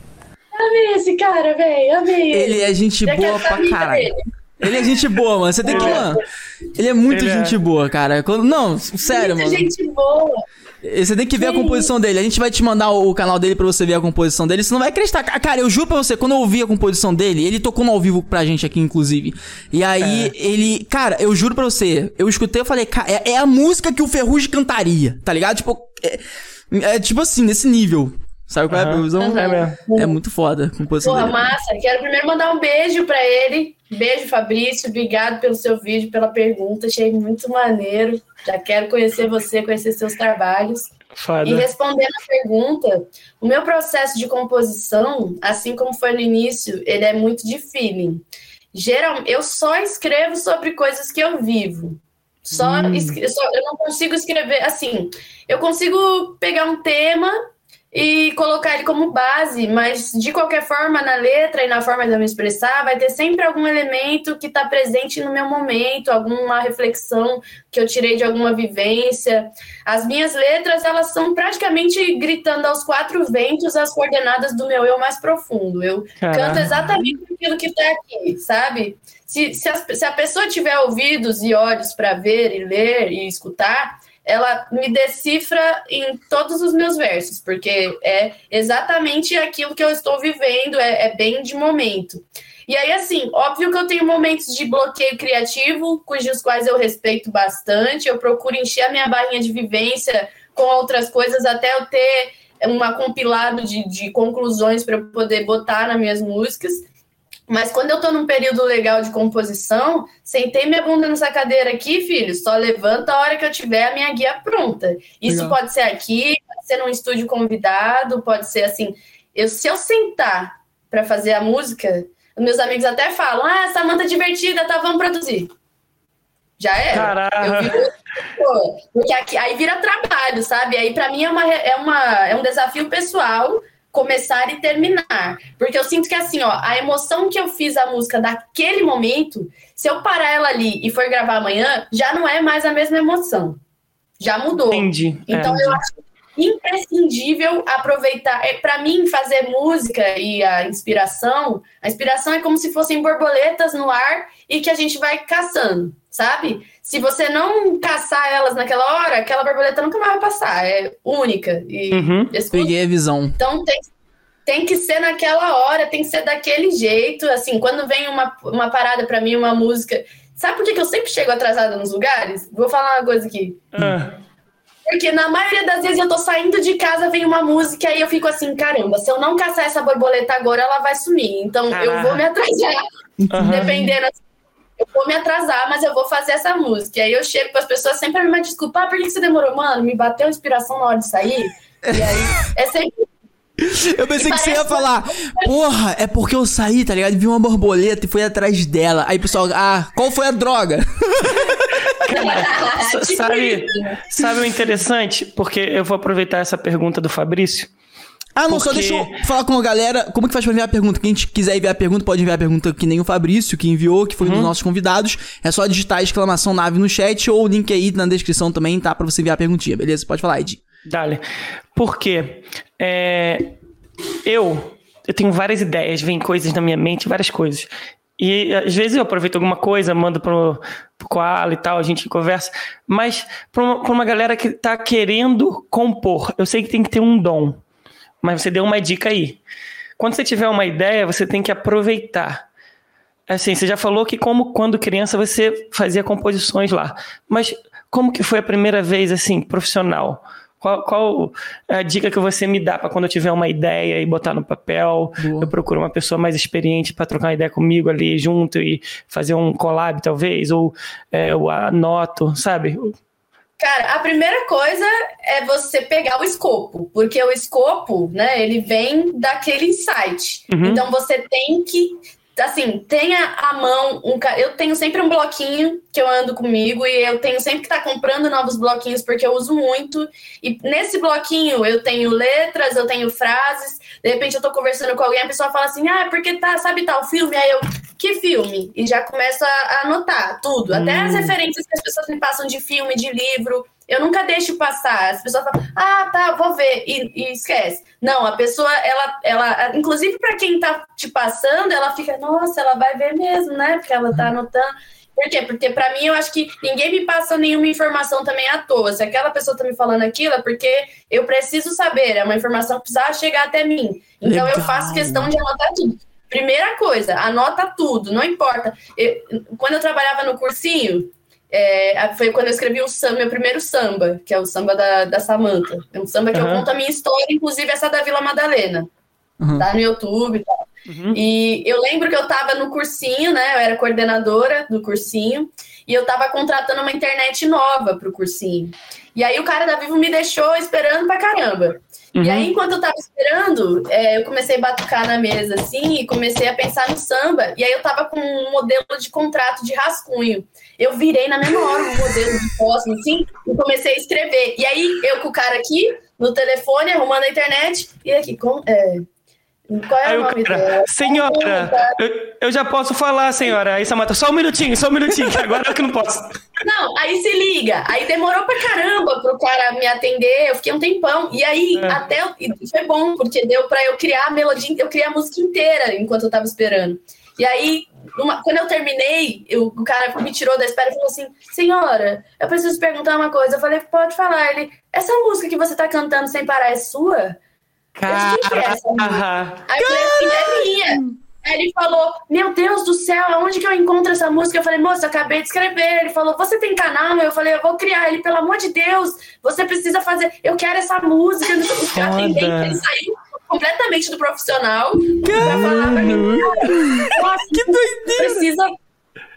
Amei esse cara, velho. Amei ele. É gente Já boa pra caralho. Dele. Ele é gente boa, mano. Você tem que, mano. Ele é muito ele é. gente é... boa, cara. Quando... Não, sério, Muita mano. gente boa. Você tem que ver Sim. a composição dele. A gente vai te mandar o canal dele pra você ver a composição dele. Você não vai acreditar. Cara, eu juro pra você, quando eu ouvi a composição dele, ele tocou no ao vivo pra gente aqui, inclusive. E aí, é. ele. Cara, eu juro pra você, eu escutei e falei, cara, é, é, a música que o Ferrugem cantaria, tá ligado? Tipo, é, é tipo assim, nesse nível. Sabe qual é a previsão? Uhum. É mesmo. É muito foda a composição Porra, dele. massa. Quero primeiro mandar um beijo pra ele. Beijo, Fabrício. Obrigado pelo seu vídeo, pela pergunta. Achei muito maneiro. Já quero conhecer você, conhecer seus trabalhos. Foda. E respondendo a pergunta, o meu processo de composição, assim como foi no início, ele é muito de feeling. Geralmente, eu só escrevo sobre coisas que eu vivo. Só, hum. só eu não consigo escrever assim. Eu consigo pegar um tema e colocar ele como base, mas de qualquer forma, na letra e na forma de eu me expressar, vai ter sempre algum elemento que está presente no meu momento, alguma reflexão que eu tirei de alguma vivência. As minhas letras, elas são praticamente gritando aos quatro ventos as coordenadas do meu eu mais profundo. Eu Caramba. canto exatamente aquilo que está aqui, sabe? Se, se, a, se a pessoa tiver ouvidos e olhos para ver e ler e escutar, ela me decifra em todos os meus versos, porque é exatamente aquilo que eu estou vivendo, é, é, bem de momento. E aí, assim, óbvio que eu tenho momentos de bloqueio criativo, cujos quais eu respeito bastante, eu procuro encher a minha barrinha de vivência com outras coisas até eu ter uma compilado de, de conclusões para eu poder botar nas minhas músicas. Mas quando eu tô num período legal de composição, sentei minha bunda nessa cadeira aqui, filho, só levanta a hora que eu tiver a minha guia pronta. Isso legal. pode ser aqui, pode ser num estúdio convidado, pode ser assim. Eu, se eu sentar para fazer a música, meus amigos até falam: ah, essa manta divertida, tá, vamos produzir. Já é. Caraca. porque aqui, aí vira trabalho, sabe? Aí para mim é, uma, é, uma, é um desafio pessoal começar e terminar. Porque eu sinto que assim, ó, a emoção que eu fiz a música daquele momento, se eu parar ela ali e for gravar amanhã, já não é mais a mesma emoção. Já mudou. Entendi. Então é. eu acho imprescindível aproveitar. É, para mim, fazer música e a inspiração, a inspiração é como se fossem borboletas no ar e que a gente vai caçando, sabe? Se você não caçar elas naquela hora, aquela borboleta nunca mais vai passar. É única. E uhum. Peguei a visão. Então tem, tem que ser naquela hora, tem que ser daquele jeito. Assim, quando vem uma, uma parada para mim, uma música. Sabe por que, que eu sempre chego atrasada nos lugares? Vou falar uma coisa aqui. Ah. Porque na maioria das vezes eu tô saindo de casa, vem uma música e eu fico assim, caramba, se eu não caçar essa borboleta agora, ela vai sumir. Então eu vou me atrasar. Uhum. Dependendo, eu vou me atrasar, mas eu vou fazer essa música. E aí eu chego para as pessoas sempre me desculpar, ah, por que você demorou? Mano, me bateu inspiração na hora de sair. E aí é sempre eu pensei que você ia falar, porra, é porque eu saí, tá ligado? Vi uma borboleta e fui atrás dela. Aí o pessoal, ah, qual foi a droga? Cara, sabe, sabe o interessante? Porque eu vou aproveitar essa pergunta do Fabrício. Ah, não, porque... só deixa eu falar com a galera. Como que faz pra enviar a pergunta? Quem quiser enviar a pergunta, pode enviar a pergunta que nem o Fabrício, que enviou, que foi uhum. um dos uhum. nossos convidados. É só digitar exclamação nave no chat ou o link aí na descrição também, tá? Pra você enviar a perguntinha, beleza? Pode falar, Ed. Dale. Porque é, eu, eu tenho várias ideias, vem coisas na minha mente, várias coisas. E às vezes eu aproveito alguma coisa, mando pro, pro Koala e tal, a gente conversa. Mas para uma, pra uma galera que tá querendo compor, eu sei que tem que ter um dom. Mas você deu uma dica aí. Quando você tiver uma ideia, você tem que aproveitar. Assim, você já falou que como quando criança você fazia composições lá. Mas como que foi a primeira vez, assim, profissional? Qual, qual a dica que você me dá para quando eu tiver uma ideia e botar no papel? Boa. Eu procuro uma pessoa mais experiente para trocar uma ideia comigo ali junto e fazer um collab, talvez, ou é, eu anoto, sabe? Cara, a primeira coisa é você pegar o escopo, porque o escopo, né, ele vem daquele insight. Uhum. Então você tem que assim, tenha à mão um. Eu tenho sempre um bloquinho que eu ando comigo e eu tenho sempre que estar tá comprando novos bloquinhos porque eu uso muito. E nesse bloquinho eu tenho letras, eu tenho frases. De repente eu tô conversando com alguém, a pessoa fala assim: ah, porque tá, sabe tal filme? Aí eu, que filme? E já começo a anotar tudo. Até as hum. referências que as pessoas me passam de filme, de livro. Eu nunca deixo passar. As pessoas falam, ah, tá, vou ver, e, e esquece. Não, a pessoa, ela, ela inclusive para quem tá te passando, ela fica, nossa, ela vai ver mesmo, né? Porque ela tá anotando. Por quê? Porque para mim eu acho que ninguém me passa nenhuma informação também à toa. Se aquela pessoa tá me falando aquilo, é porque eu preciso saber, é uma informação que precisa chegar até mim. Então Legal. eu faço questão de anotar tudo. Primeira coisa, anota tudo, não importa. Eu, quando eu trabalhava no cursinho, é, foi quando eu escrevi o samba, meu primeiro samba, que é o samba da, da Samanta. É um samba que uhum. eu conto a minha história, inclusive essa da Vila Madalena. Uhum. Tá no YouTube e tal. Uhum. E eu lembro que eu tava no cursinho, né? Eu era coordenadora do cursinho, e eu tava contratando uma internet nova pro cursinho. E aí o cara da Vivo me deixou esperando pra caramba. Uhum. E aí, enquanto eu tava esperando, é, eu comecei a batucar na mesa, assim, e comecei a pensar no samba. E aí eu tava com um modelo de contrato de rascunho. Eu virei na mesma hora um modelo de posse, assim, e comecei a escrever. E aí, eu com o cara aqui, no telefone, arrumando a internet, e aqui, com, é, qual é aí o nome cara, dela? Senhora, eu, eu, já posso falar, senhora. Aí Samanta, só um minutinho, só um minutinho, que agora é que não posso. Não, aí se liga. Aí demorou pra caramba pro cara me atender. Eu fiquei um tempão. E aí, é. até. Foi bom, porque deu pra eu criar a melodia. Eu criei a música inteira enquanto eu tava esperando. E aí, uma, quando eu terminei, eu, o cara me tirou da espera e falou assim: Senhora, eu preciso perguntar uma coisa. Eu falei: Pode falar. Ele, essa música que você tá cantando sem parar é sua? Cara... Aí eu falei assim, é minha. Aí ele falou, meu Deus do céu, onde que eu encontro essa música? Eu falei, moça, acabei de escrever. Ele falou, você tem canal? Eu falei, eu vou criar. Ele, pelo amor de Deus, você precisa fazer. Eu quero essa música. Atendente, ele saiu completamente do profissional Caramba. pra falar pra mim, nossa, que doideira! Precisa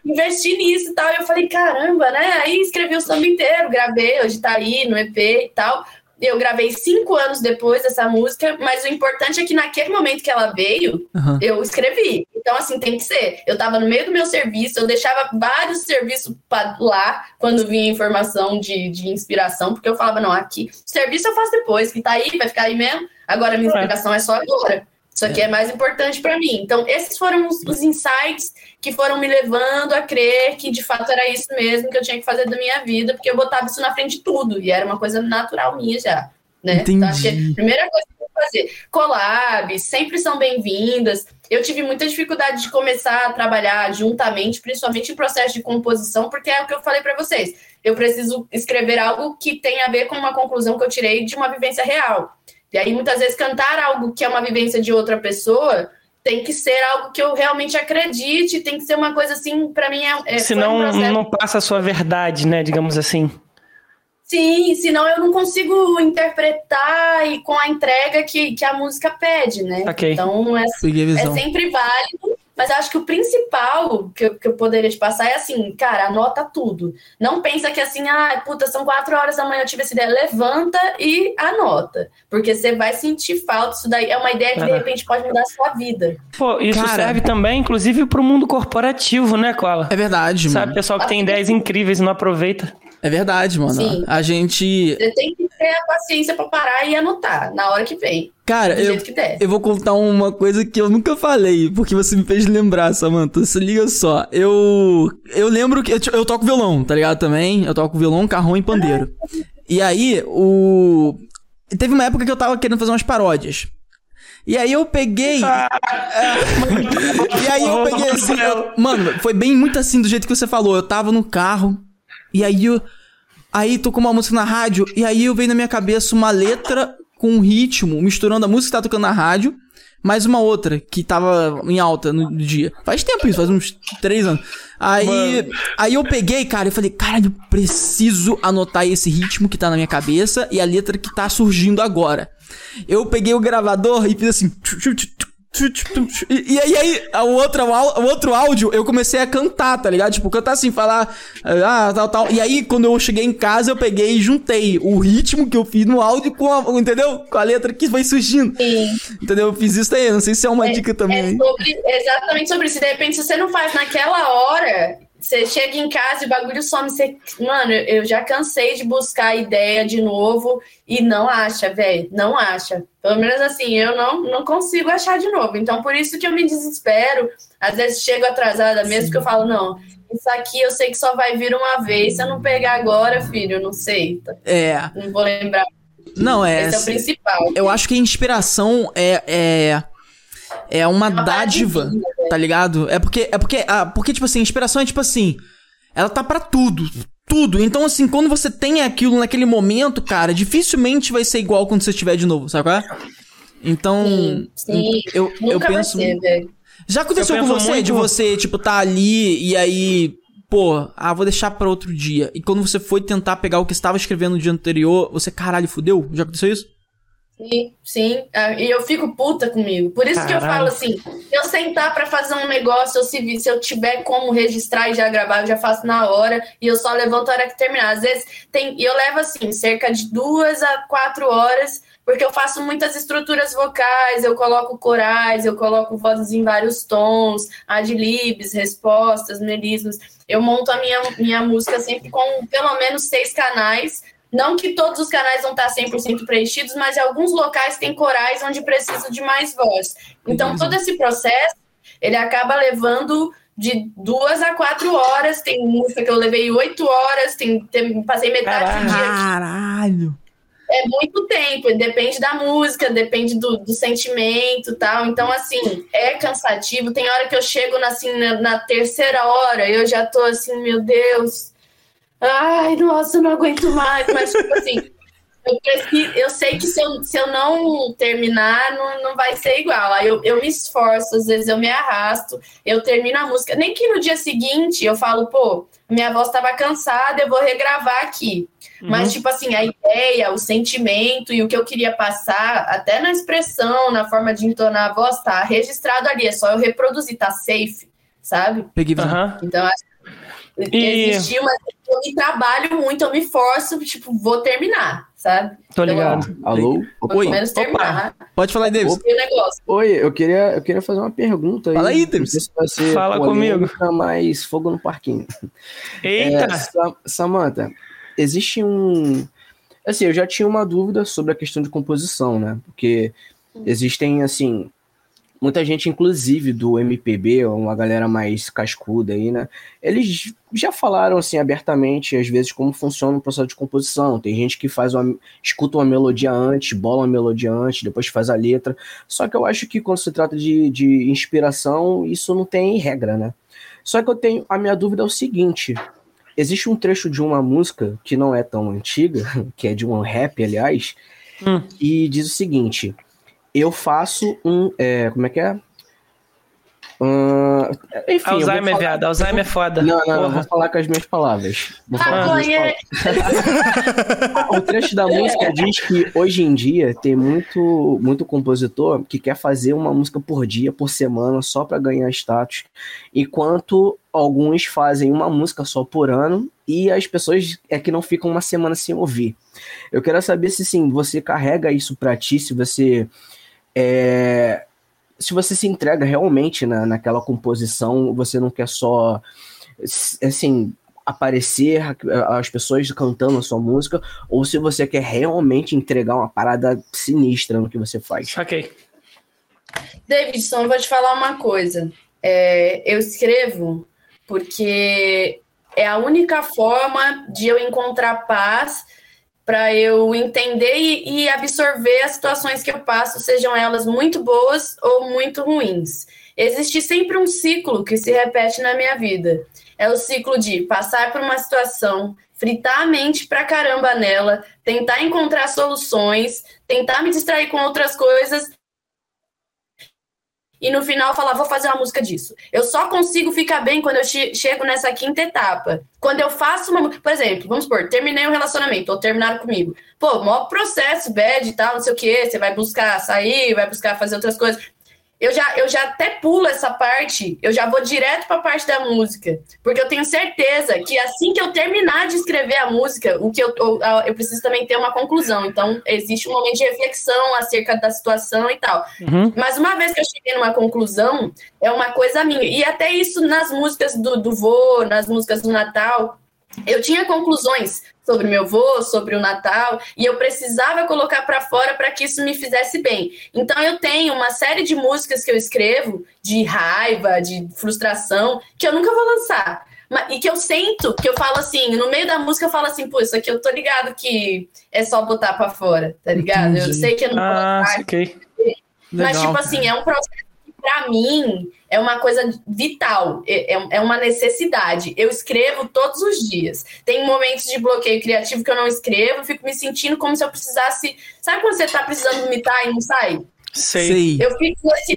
investir nisso e tal. E eu falei, caramba, né? Aí escrevi o samba inteiro, gravei, hoje tá aí no EP e tal eu gravei cinco anos depois dessa música, mas o importante é que naquele momento que ela veio, uhum. eu escrevi. Então, assim, tem que ser. Eu tava no meio do meu serviço, eu deixava vários serviços lá quando vinha informação de, de inspiração, porque eu falava, não, aqui, serviço eu faço depois, que tá aí, vai ficar aí mesmo. Agora minha inspiração é só agora. Isso aqui é, é mais importante para mim. Então, esses foram os, os, insights que foram me levando a crer que de fato era isso mesmo que eu tinha que fazer da minha vida, porque eu botava isso na frente de tudo e era uma coisa natural minha já. Né? Entendi. Então, acho que a primeira coisa que eu fazer, collabs, sempre são bem-vindas. Eu tive muita dificuldade de começar a trabalhar juntamente, principalmente em processo de composição, porque é o que eu falei para vocês. Eu preciso escrever algo que tenha a ver com uma conclusão que eu tirei de uma vivência real. E aí, muitas vezes, cantar algo que é uma vivência de outra pessoa tem que ser algo que eu realmente acredite, tem que ser uma coisa assim, para mim é. é Senão um não passa a sua verdade, né? Digamos assim. Sim, senão eu não consigo interpretar e com a entrega que, que a música pede, né? Okay. Então é, é sempre válido mas eu acho que o principal que eu, que eu poderia te passar é assim, cara, anota tudo. Não pensa que assim, ah, puta, são quatro horas da manhã, eu tive essa ideia. Levanta e anota. Porque você vai sentir falta. Isso daí é uma ideia que, de repente, pode mudar a sua vida. Pô, isso cara, serve também, inclusive, pro mundo corporativo, né, Cola? É verdade, Sabe, mano. pessoal que tem ideias incríveis e não aproveita. É verdade, mano. Sim. A gente. Você tem que ter a paciência para parar e anotar na hora que vem. Cara, eu, eu vou contar uma coisa que eu nunca falei, porque você me fez lembrar, Samantha. Se liga só. Eu. Eu lembro que. Eu, eu toco violão, tá ligado? Também. Eu toco violão, carrão e pandeiro. E aí, o. Teve uma época que eu tava querendo fazer umas paródias. E aí eu peguei. Ah, e aí eu peguei assim. Eu, mano, foi bem muito assim do jeito que você falou. Eu tava no carro. E aí eu. Aí tocou uma música na rádio. E aí eu veio na minha cabeça uma letra com um ritmo, misturando a música que tá tocando na rádio, mais uma outra que tava em alta no dia. Faz tempo isso, faz uns três anos. Aí, aí eu peguei, cara, e falei, caralho, preciso anotar esse ritmo que tá na minha cabeça e a letra que tá surgindo agora. Eu peguei o gravador e fiz assim. E, e aí, aí o, outro, o outro áudio, eu comecei a cantar, tá ligado? Tipo, cantar assim, falar, ah, tal, tal. E aí, quando eu cheguei em casa, eu peguei e juntei o ritmo que eu fiz no áudio com a, entendeu? Com a letra que foi surgindo. Sim. Entendeu? Eu fiz isso aí, não sei se é uma é, dica também. É sobre, exatamente sobre isso. De repente, se você não faz naquela hora, você chega em casa e o bagulho some. Você... Mano, eu já cansei de buscar ideia de novo e não acha, velho. Não acha. Pelo menos assim, eu não, não consigo achar de novo. Então, por isso que eu me desespero. Às vezes chego atrasada mesmo, Sim. que eu falo, não, isso aqui eu sei que só vai vir uma vez. Se eu não pegar agora, filho, eu não sei. É. Não vou lembrar. Não, é. Esse é o principal. Eu acho que a inspiração é... é é uma, é uma dádiva, tá ligado? É porque, é porque, ah, porque, tipo assim, inspiração é tipo assim, ela tá para tudo, tudo. Então, assim, quando você tem aquilo naquele momento, cara, dificilmente vai ser igual quando você estiver de novo, sabe qual é? Então, sim, sim. eu, Nunca eu penso. Ser, Já aconteceu com você muito... de você, tipo, tá ali e aí, pô, ah, vou deixar para outro dia. E quando você foi tentar pegar o que estava escrevendo no dia anterior, você, caralho, fudeu? Já aconteceu isso? Sim, sim. Ah, e eu fico puta comigo. Por isso Caralho. que eu falo assim: se eu sentar para fazer um negócio, ou se, se eu tiver como registrar e já gravar, eu já faço na hora e eu só levanto a hora que terminar. Às vezes tem. E eu levo assim, cerca de duas a quatro horas, porque eu faço muitas estruturas vocais, eu coloco corais, eu coloco vozes em vários tons, adlibs, respostas, melismos. Eu monto a minha, minha música sempre com pelo menos seis canais não que todos os canais vão estar 100% preenchidos, mas em alguns locais tem corais onde precisa de mais voz. Então, todo esse processo, ele acaba levando de duas a quatro horas. Tem música que eu levei oito horas, tem, tem, passei metade Caralho. do dia. Caralho! É muito tempo, depende da música, depende do, do sentimento tal. Então, assim, é cansativo. Tem hora que eu chego assim, na, na terceira hora, eu já tô assim, meu Deus Ai, nossa, eu não aguento mais. Mas, tipo assim, eu, preciso, eu sei que se eu, se eu não terminar, não, não vai ser igual. Aí eu, eu me esforço, às vezes eu me arrasto, eu termino a música. Nem que no dia seguinte eu falo, pô, minha voz estava cansada, eu vou regravar aqui. Uhum. Mas, tipo assim, a ideia, o sentimento e o que eu queria passar, até na expressão, na forma de entonar a voz, tá registrado ali. É só eu reproduzir, tá safe, sabe? Peguei uhum. Então, acho e... Existiu, mas eu me trabalho muito, eu me forço, tipo, vou terminar, sabe? Tô então, ligado. Então, Alô? Pelo Oi. menos terminar. Opa. Pode falar Davis. Oi, eu queria, eu queria fazer uma pergunta aí. Fala aí, Davis. Se Fala comigo. mais fogo no parquinho. Eita! É, Samantha, existe um... Assim, eu já tinha uma dúvida sobre a questão de composição, né? Porque existem, assim, muita gente, inclusive do MPB, uma galera mais cascuda aí, né? Eles já falaram assim abertamente, às vezes, como funciona o processo de composição. Tem gente que faz uma, escuta uma melodia antes, bola uma melodia antes, depois faz a letra. Só que eu acho que quando se trata de, de inspiração, isso não tem regra, né? Só que eu tenho. A minha dúvida é o seguinte: existe um trecho de uma música que não é tão antiga, que é de um rap, aliás, hum. e diz o seguinte eu faço um. É, como é que é? Uh, enfim, Alzheimer, falar... viado. Alzheimer é foda. Não, não, não, vou falar com as minhas palavras. Vou falar com as minhas palavras. o trecho da música diz que hoje em dia tem muito, muito compositor que quer fazer uma música por dia, por semana, só para ganhar status, enquanto alguns fazem uma música só por ano e as pessoas é que não ficam uma semana sem ouvir. Eu quero saber se sim, você carrega isso para ti, se você é, se você se entrega realmente na, naquela composição, você não quer só, assim, aparecer as pessoas cantando a sua música, ou se você quer realmente entregar uma parada sinistra no que você faz. Ok. Davidson, eu vou te falar uma coisa. É, eu escrevo porque é a única forma de eu encontrar paz para eu entender e, e, absorver as situações que eu passo, sejam elas muito boas ou muito ruins. Existe sempre um ciclo que se repete na minha vida. É o ciclo de passar por uma situação, fritar a mente pra caramba nela, tentar encontrar soluções, tentar me distrair com outras coisas e no final falar, vou fazer uma música disso. Eu só consigo ficar bem quando eu che chego nessa quinta etapa. Quando eu faço uma. Por exemplo, vamos supor, terminei um relacionamento, ou terminaram comigo. Pô, maior processo, bad e tal, não sei o quê. Você vai buscar sair, vai buscar fazer outras coisas. Eu já, eu já até pulo essa parte, eu já vou direto para a parte da música, porque eu tenho certeza que assim que eu terminar de escrever a música, o que eu, eu, eu preciso também ter uma conclusão. Então, existe um momento de reflexão acerca da situação e tal. Uhum. Mas uma vez que eu cheguei numa conclusão, é uma coisa minha. E até isso nas músicas do, do vô, nas músicas do Natal, eu tinha conclusões sobre meu avô, sobre o Natal, e eu precisava colocar para fora para que isso me fizesse bem. Então eu tenho uma série de músicas que eu escrevo de raiva, de frustração, que eu nunca vou lançar. E que eu sinto, que eu falo assim, no meio da música eu falo assim, pô, isso aqui eu tô ligado que é só botar para fora, tá ligado? Entendi. Eu sei que eu não ah, vou okay. Mas, Legal. tipo assim, é um processo para mim, é uma coisa vital, é, é, é, uma necessidade. Eu escrevo todos os dias. Tem momentos de bloqueio criativo que eu não escrevo, fico me sentindo como se eu precisasse. Sabe quando você tá precisando vomitar e não sai? Sei. Eu fico assim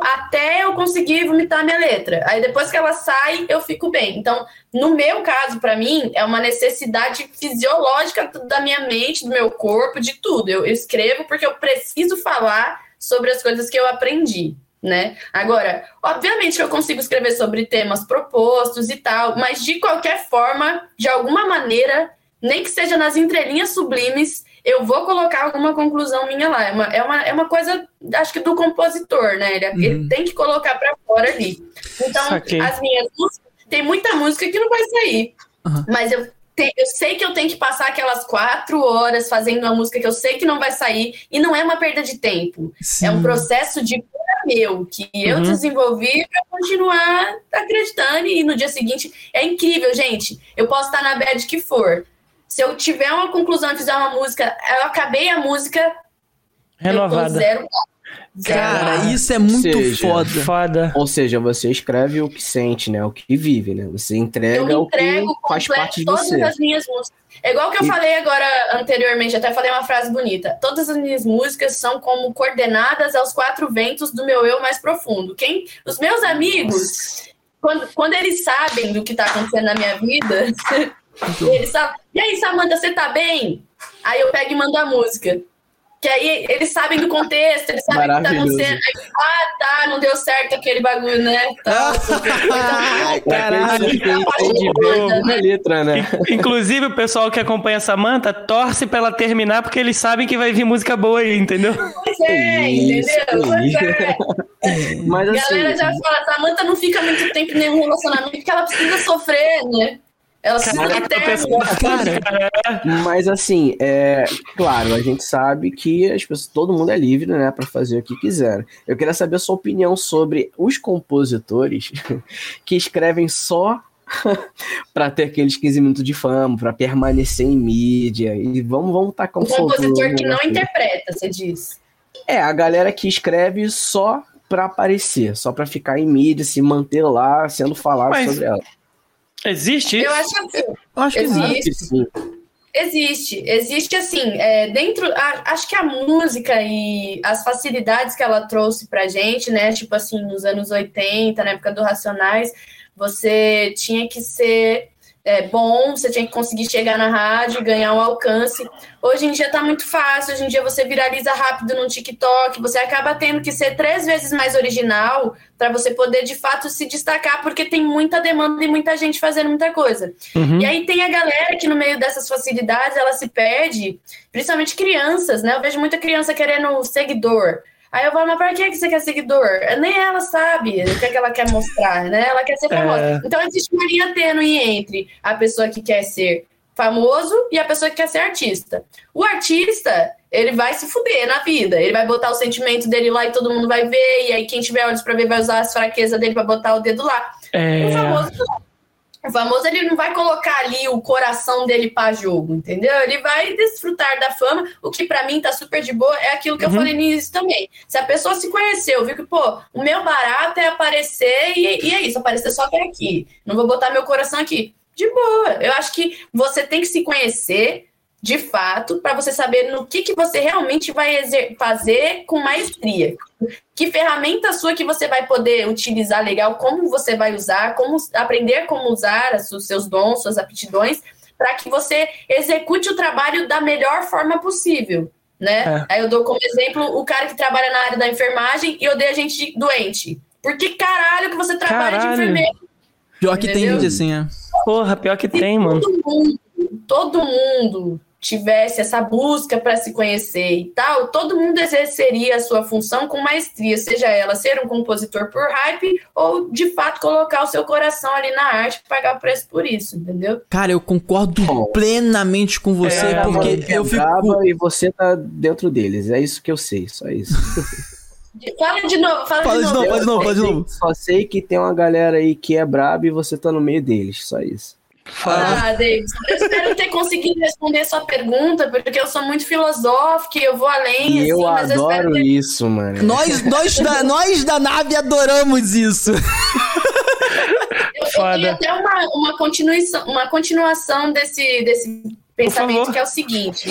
até eu conseguir vomitar a minha letra. Aí depois que ela sai, eu fico bem. Então, no meu caso, para mim, é uma necessidade fisiológica da minha mente, do meu corpo, de tudo. Eu, eu escrevo porque eu preciso falar sobre as coisas que eu aprendi né? Agora, obviamente que eu consigo escrever sobre temas propostos e tal, mas de qualquer forma, de alguma maneira, nem que seja nas entrelinhas sublimes, eu vou colocar alguma conclusão minha lá. É uma, é uma, é uma coisa, acho que do compositor, né? Ele, uhum. ele tem que colocar para fora ali. Então, Saquei. as minhas músicas, tem muita música que não vai sair. Uhum. Mas eu eu sei que eu tenho que passar aquelas quatro horas fazendo uma música que eu sei que não vai sair, e não é uma perda de tempo. Sim. É um processo de meu, que eu uhum. desenvolvi para continuar acreditando, e no dia seguinte é incrível, gente. Eu posso estar na bad que for. Se eu tiver uma conclusão e fizer uma música, eu acabei a música. Renovada. zero Cara, isso é muito seja, foda. foda. Ou seja, você escreve o que sente, né? O que vive, né? Você entrega o que faz parte de você. Todas as minhas músicas. É igual que eu e... falei agora anteriormente, até falei uma frase bonita. Todas as minhas músicas são como coordenadas aos quatro ventos do meu eu mais profundo. Quem, os meus amigos, quando, quando eles sabem do que tá acontecendo na minha vida, eles sabem. E aí, Samanta, você tá bem? Aí eu pego e mando a música. Que aí eles sabem do contexto, eles sabem que tá acontecendo. ah, tá, não deu certo aquele bagulho, né? Tá, Caralho, de né? letra, né? Inclusive, o pessoal que acompanha a Samanta torce pra ela terminar porque eles sabem que vai vir música boa aí, entendeu? Pois é, entendeu? Pois é. Mas, assim, Galera já fala, Samanta não fica muito tempo em nenhum relacionamento porque ela precisa sofrer, né? Ela Caraca, cara. Mas assim, é claro, a gente sabe que as pessoas, todo mundo é livre, né, para fazer o que quiser. Eu queria saber a sua opinião sobre os compositores que escrevem só para ter aqueles 15 minutos de fama, para permanecer em mídia. E vamos vamos com o compositor que não interpreta, você diz. É, a galera que escreve só para aparecer, só para ficar em mídia, se manter lá sendo falado Mas... sobre ela. Existe isso? Eu acho assim. Eu acho que existe. existe. Existe, existe assim, é, dentro, a, acho que a música e as facilidades que ela trouxe pra gente, né, tipo assim, nos anos 80, na época do Racionais, você tinha que ser é, bom, você tinha que conseguir chegar na rádio, ganhar um alcance. Hoje em dia tá muito fácil, hoje em dia você viraliza rápido no TikTok, você acaba tendo que ser três vezes mais original para você poder de fato se destacar, porque tem muita demanda e muita gente fazendo muita coisa. Uhum. E aí tem a galera que no meio dessas facilidades ela se perde, principalmente crianças, né? Eu vejo muita criança querendo seguidor. Aí eu falo, mas pra que você quer seguidor? Nem ela sabe o que, é que ela quer mostrar, né? Ela quer ser famosa. É... Então existe uma linha tênue entre a pessoa que quer ser famoso e a pessoa que quer ser artista. O artista, ele vai se fuder na vida. Ele vai botar o sentimento dele lá e todo mundo vai ver. E aí quem tiver olhos para ver vai usar as fraquezas dele para botar o dedo lá. É... O famoso o famoso ele não vai colocar ali o coração dele para jogo, entendeu? Ele vai desfrutar da fama. O que para mim tá super de boa é aquilo que uhum. eu falei nisso também. Se a pessoa se conheceu, viu que, pô, o meu barato é aparecer e, e é isso, aparecer só até aqui. Não vou botar meu coração aqui. De boa. Eu acho que você tem que se conhecer, de fato, para você saber no que, que você realmente vai fazer com maestria. Que ferramenta sua que você vai poder utilizar legal, como você vai usar, como aprender como usar os seus dons, suas aptidões, para que você execute o trabalho da melhor forma possível. né? É. Aí eu dou como exemplo o cara que trabalha na área da enfermagem e odeia gente doente. Por que caralho que você trabalha caralho. de enfermeiro? Pior que Entendeu? tem gente assim, é. Porra, pior que tem, mano. Todo mundo, todo mundo tivesse essa busca para se conhecer e tal, todo mundo exerceria a sua função com maestria, seja ela ser um compositor por hype ou de fato colocar o seu coração ali na arte e pagar o preço por isso, entendeu? Cara, eu concordo Bom, plenamente com você, é, porque eu fico. E você tá dentro deles, é isso que eu sei, só isso. Fala de novo, fala, fala de, novo. Fala de novo, fala de novo. Só sei que tem uma galera aí que é braba e você tá no meio deles, só isso. Fala. Ah, David, eu espero ter conseguido responder sua pergunta, porque eu sou muito filosófica e eu vou além. Assim, eu adoro eu isso, mano. Nós, nós, da, nós da nave adoramos isso. Eu, queria até uma, uma, continuação, uma continuação desse, desse pensamento que é o seguinte: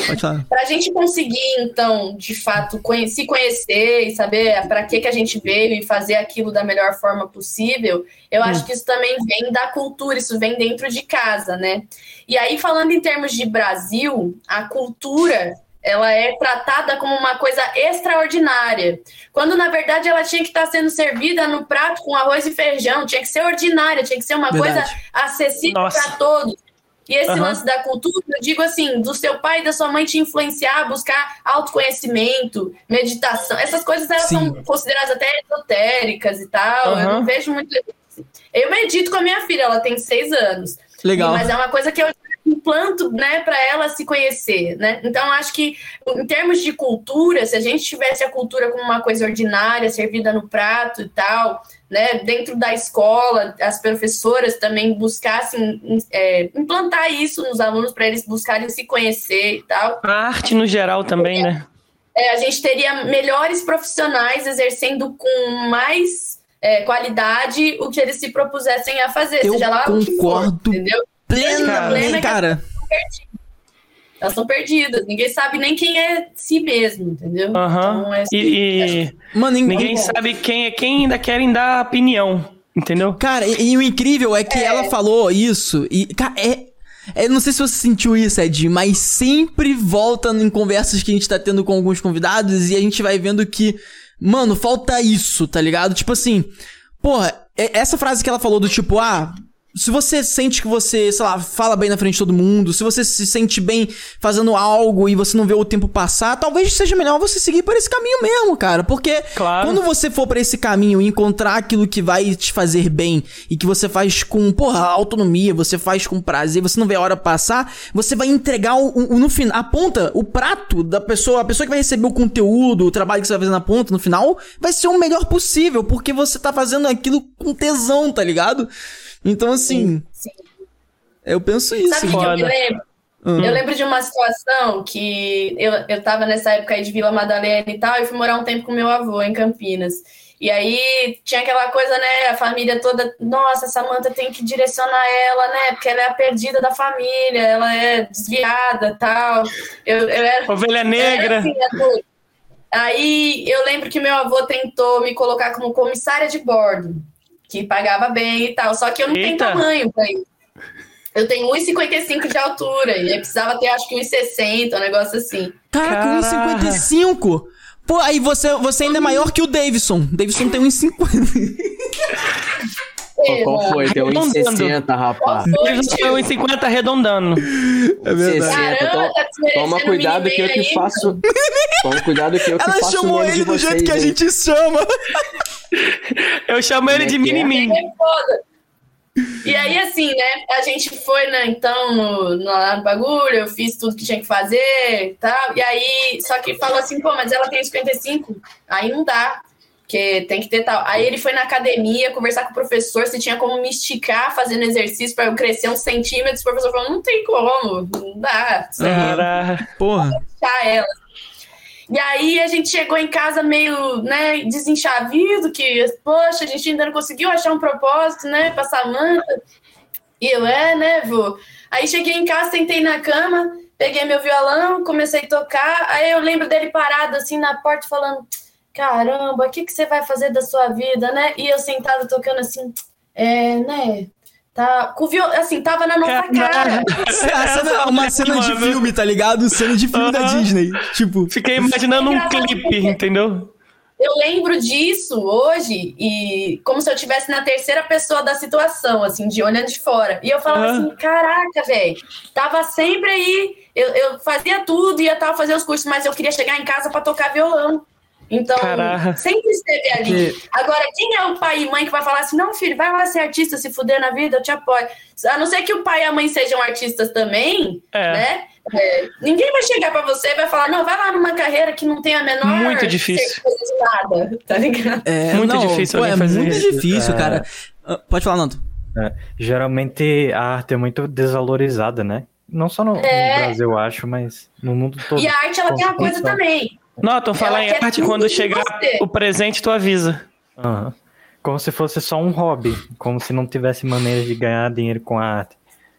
para a gente conseguir, então, de fato, conhe se conhecer e saber para que, que a gente veio e fazer aquilo da melhor forma possível, eu hum. acho que isso também vem da cultura, isso vem dentro de casa, né? E aí, falando em termos de Brasil, a cultura ela é tratada como uma coisa extraordinária, quando na verdade ela tinha que estar sendo servida no prato com arroz e feijão, tinha que ser ordinária, tinha que ser uma verdade. coisa acessível para todos. E esse uhum. lance da cultura, eu digo assim, do seu pai e da sua mãe te influenciar, buscar autoconhecimento, meditação, essas coisas elas Sim. são consideradas até esotéricas e tal. Uhum. Eu não vejo muito. Eu medito com a minha filha, ela tem seis anos. Legal. Mas é uma coisa que eu implanto, né, para ela se conhecer, né? Então acho que em termos de cultura, se a gente tivesse a cultura como uma coisa ordinária, servida no prato e tal, né, dentro da escola, as professoras também buscassem é, implantar isso nos alunos para eles buscarem se conhecer e tal. A arte no geral também, é, né? É, a gente teria melhores profissionais exercendo com mais é, qualidade o que eles se propusessem a fazer, Eu seja lá concordo o que for, entendeu? Plenamente, cara. Elas estão perdidas. Ninguém sabe nem quem é si mesmo, entendeu? Uhum. Então, é assim, e, e... Mano, ninguém sabe quem é quem ainda querem dar opinião, entendeu? Cara, e, e o incrível é que é. ela falou isso e, cara, é. É, não sei se você sentiu isso, Ed, mas sempre volta em conversas que a gente tá tendo com alguns convidados e a gente vai vendo que, mano, falta isso, tá ligado? Tipo assim, porra, é, essa frase que ela falou do tipo, ah, se você sente que você, sei lá, fala bem na frente de todo mundo, se você se sente bem fazendo algo e você não vê o tempo passar, talvez seja melhor você seguir por esse caminho mesmo, cara. Porque claro. quando você for para esse caminho e encontrar aquilo que vai te fazer bem e que você faz com, porra, autonomia, você faz com prazer, você não vê a hora passar, você vai entregar o, o no final, a ponta, o prato da pessoa, a pessoa que vai receber o conteúdo, o trabalho que você vai fazer na ponta, no final, vai ser o melhor possível, porque você tá fazendo aquilo com tesão, tá ligado? Então, assim. Sim, sim. Eu penso isso. Sabe o que eu me lembro? Uhum. Eu lembro de uma situação que eu, eu tava nessa época aí de Vila Madalena e tal, e fui morar um tempo com meu avô em Campinas. E aí tinha aquela coisa, né? A família toda, nossa, Samanta tem que direcionar ela, né? Porque ela é a perdida da família, ela é desviada tal. Eu, eu era, Ovelha negra. Era assim, aí eu lembro que meu avô tentou me colocar como comissária de bordo que pagava bem e tal. Só que eu não Eita. tenho tamanho pra isso. Eu tenho 1,55 de altura e precisava ter acho que 1,60, um negócio assim. Caraca, 1,55? Pô, aí você, você ainda é maior que o Davidson. Davidson tem 1,50. Pô, qual foi? Tem 1,60, rapaz. Davidson tem 1,50 arredondando. É verdade. Caramba, tá toma cuidado que eu que faço. Toma cuidado que eu que Ela faço chamou ele do jeito que a gente chama. Eu chamo ele de mini-mim. É e aí, assim, né? A gente foi, né, então, no, no, no bagulho, eu fiz tudo que tinha que fazer e tal. E aí, só que falou assim, pô, mas ela tem 55, aí não dá. Porque tem que ter tal. Aí ele foi na academia conversar com o professor se tinha como me esticar fazendo exercício para eu crescer uns centímetros. O professor falou: não tem como, não dá. Cara, porra. ela. E aí a gente chegou em casa meio, né, desenchavido, que, poxa, a gente ainda não conseguiu achar um propósito, né, pra Samanta. E eu, é, né, vô? Aí cheguei em casa, sentei na cama, peguei meu violão, comecei a tocar. Aí eu lembro dele parado assim na porta falando: Caramba, o que, que você vai fazer da sua vida, né? E eu sentada tocando assim, é, né? Tá, com viol... assim, tava na nossa cara. A cena- uma cena de filme, tá ligado? Cena de filme da. Disney. Tipo, Fiquei imaginando um clipe, entendeu? Eu lembro disso hoje e como se eu estivesse na terceira pessoa da situação, assim, de olhando de fora. E eu falava assim, caraca, velho, tava sempre aí, eu, eu fazia tudo, ia tal fazer os cursos, mas eu queria chegar em casa pra tocar violão. Então, Caraca. sempre esteve ali. Agora, quem é o pai e mãe que vai falar assim, não, filho, vai lá ser artista, se fuder na vida, eu te apoio. A não ser que o pai e a mãe sejam artistas também, É. né? É, ninguém vai chegar pra você e vai falar, não, vai lá numa carreira que não tem a menor Muito difícil. de nada, tá ligado? é, Muito não, difícil pô, é fazer muito isso. difícil, É. cara. Ah, Pode falar, Nanto. É, geralmente a arte é muito desvalorizada, né? Não só no, no É. Brasil, eu acho, mas no mundo todo. E a arte, ela tem uma coisa Construção. Também. Norton, fala em arte, quando de chegar o presente, tu avisa. Aham. Como se fosse só um hobby, como se não tivesse maneiras de ganhar dinheiro com a arte.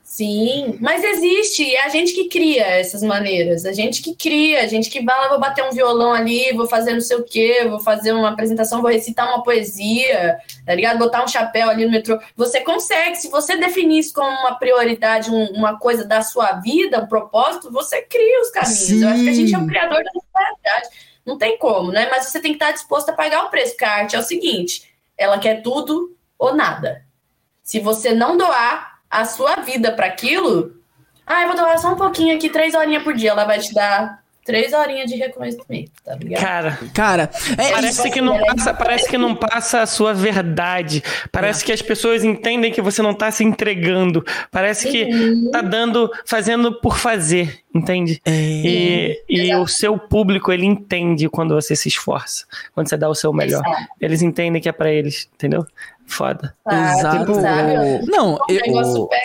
Sim, mas existe, é a gente que cria essas maneiras, a gente que cria, a gente que vai lá, vou bater um violão ali, vou fazer não sei o quê, vou fazer uma apresentação, vou recitar uma poesia, tá ligado? Botar um chapéu ali no metrô. Você consegue, se você definir isso como uma prioridade, um- uma coisa da sua vida, um propósito, você cria os caminhos. Eu acho que a gente é um Sim. criador da realidade. Não tem como, né? Mas você tem que estar disposto a pagar o preço, porque a arte é o seguinte, ela quer tudo ou nada. Se você não doar a sua vida para aquilo, ah, eu vou doar só um pouquinho aqui, três horinhas por dia, ela vai te dar três horinhas de reconhecimento, tá ligado? Cara, Cara, é parece que não passa, parece que não passa a sua verdade. Parece que as pessoas entendem que você não tá se entregando. Parece que Uhum. tá dando, fazendo por fazer, entende? É, E, e o seu público, ele entende quando você se esforça, quando você dá o seu melhor. Exato. Eeles entendem que é pra eles, entendeu? Foda. Sabe, Exato. sabe? Não, O eu, negócio pega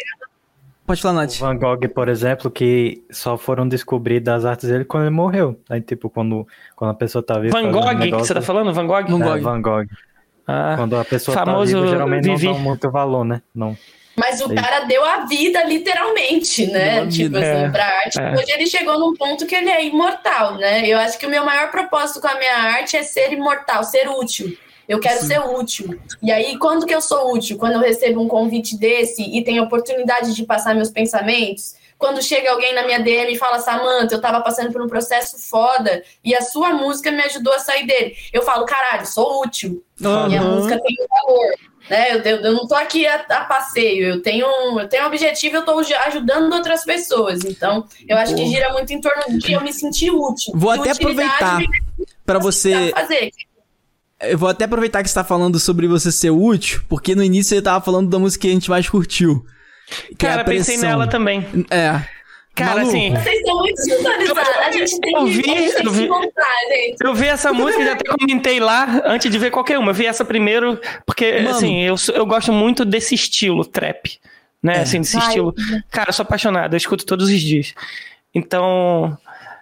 pode falar, O Nath. Van Gogh, por exemplo, que só foram descobrir das artes dele quando ele morreu. Aí, tipo, quando, quando a pessoa tá viva. Van Gogh, que negócio- você tá falando? Van Gogh? Van É, Gogh. Van Gogh. Ah, Quando a pessoa Famoso tá viva, geralmente Vivi. não dá muito valor, né? Não. Mas o cara deu a vida, literalmente, né? Tipo vida. assim, É, pra arte. é. Hoje ele chegou num ponto que ele é imortal, né? Eu acho que o meu maior propósito com a minha arte é ser imortal, ser útil. Eu quero ser útil. E aí, quando que eu sou útil? Quando eu recebo um convite desse e tenho a oportunidade de passar meus pensamentos? Quando chega alguém na minha DM e fala, Samantha, eu tava passando por um processo foda e a sua música me ajudou a sair dele. Eu falo, caralho, sou útil. Minha Aham. música tem um valor. Né? Eu, eu, eu não tô aqui a, a passeio, eu tenho, um- eu tenho um objetivo, eu tô ajudando outras pessoas. Então, eu acho que gira muito em torno de eu me sentir útil. Vou até aproveitar dá você. fazer. Eu vou até aproveitar que você tá falando sobre você ser útil, porque no início você tava falando da música que a gente mais curtiu. Que é cara, a pensei nela também. É. Cara, Maluco. assim, Vocês estão muito sintonizados. A gente tem Eu que, vi, eu que se vi. gente. Eu vi essa música e já até comentei lá antes de ver qualquer uma. Eu vi essa primeiro, porque, Mano. assim, eu, eu gosto muito desse estilo trap. Né? É. Assim, desse Ai. estilo. Cara, eu sou apaixonado, eu escuto todos os dias. Então.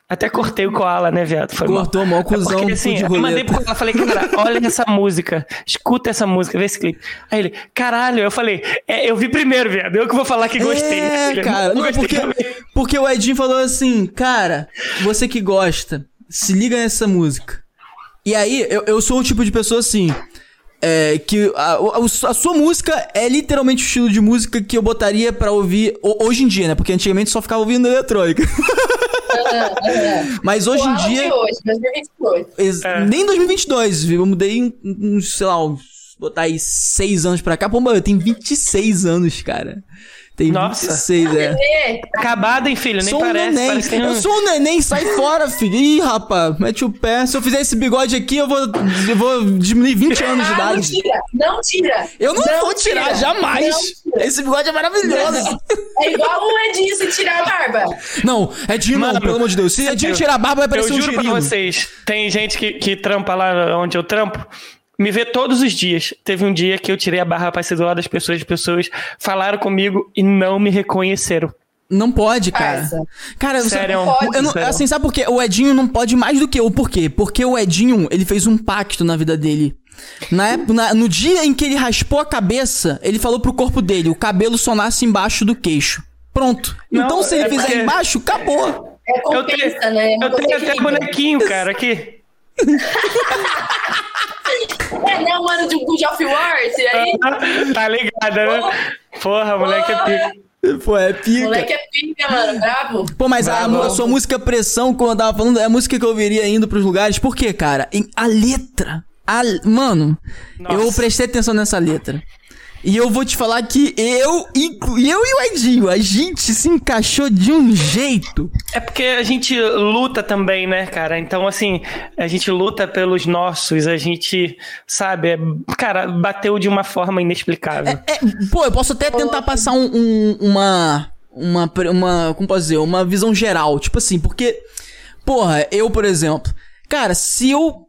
Até cortei o Koala, né, viado? Foi mal. Cortou mó cuzão Porque assim, de eu mandei pro Koala, falei, cara, olha essa música, escuta essa música, vê esse clipe. Aí ele, caralho, eu falei, é, eu vi primeiro, viado, eu que vou falar que gostei. É, cara. "Não, gostei porque, também." porque o Edinho falou assim, cara, você que gosta, se liga nessa música. E aí, eu, eu sou o tipo de pessoa assim. É, que a, a- a sua música é literalmente o estilo de música que eu botaria pra ouvir ho- hoje em dia, né? Porque antigamente só ficava ouvindo eletrônica. Mas hoje em dia. de hoje, 2022. É. Nem em 2022, eu mudei sei lá, uns, botar aí 6 anos pra cá. Pô, mano, eu tenho 26 anos, cara. Tem Nossa. 26, é. Bebê, Acabado, hein, filho, nem sou um parece. neném. parece um- Eu sou um neném, sai fora, filho. Ih, rapaz, mete o pé. Se eu fizer esse bigode aqui, eu vou, eu vou diminuir 20 anos de Ah, não idade. tira, não tira. Eu não, vou tirar, tira, jamais. não tira. Esse bigode é maravilhoso. É igual o Edinho se tirar a barba. Não, Edinho não, Mano, pelo amor de Deus. Se Edinho eu- tirar a barba, vai Eu parecer um juro pra girino. vocês, tem gente que, que trampa lá onde eu trampo, me vê todos os dias. Teve um dia que eu tirei a barra pra ser do lado das pessoas, as pessoas falaram comigo e não me reconheceram. Não pode, cara. Parça. Cara, você- Sério? pode, eu não- sério. assim, sabe por quê? O Edinho não pode mais do que eu. Por quê? Porque o Edinho, ele fez um pacto na vida dele. Na época, na- no dia em que ele raspou a cabeça, ele falou pro corpo dele: o cabelo só nasce embaixo do queixo. Pronto. Não, então, se ele é fizer porque- embaixo, acabou. É Eu compensa, tenho, né? Uma eu tenho até bonequinho, cara, aqui. É, né, mano de Good of Wars, e aí... tá ligada, né? Porra, moleque é pica. Pô, é pica. Moleque é pica, mano, brabo. Pô, mas a, a sua música Pressão, como eu tava falando, é a música que eu ouviria indo pros lugares. Por quê, cara? Em- a letra. A, mano, eu Nossa. prestei atenção nessa letra. E eu vou te falar que eu, eu e o Edinho, a gente se encaixou de um jeito. É porque a gente luta também, né, cara? Então, assim, a gente luta pelos nossos, a gente, sabe, é- cara, bateu de uma forma inexplicável. É, pô, eu posso até tentar passar um- um- uma, uma, uma, como posso dizer, uma visão geral, tipo assim, porque, porra, eu, por exemplo, cara, se eu,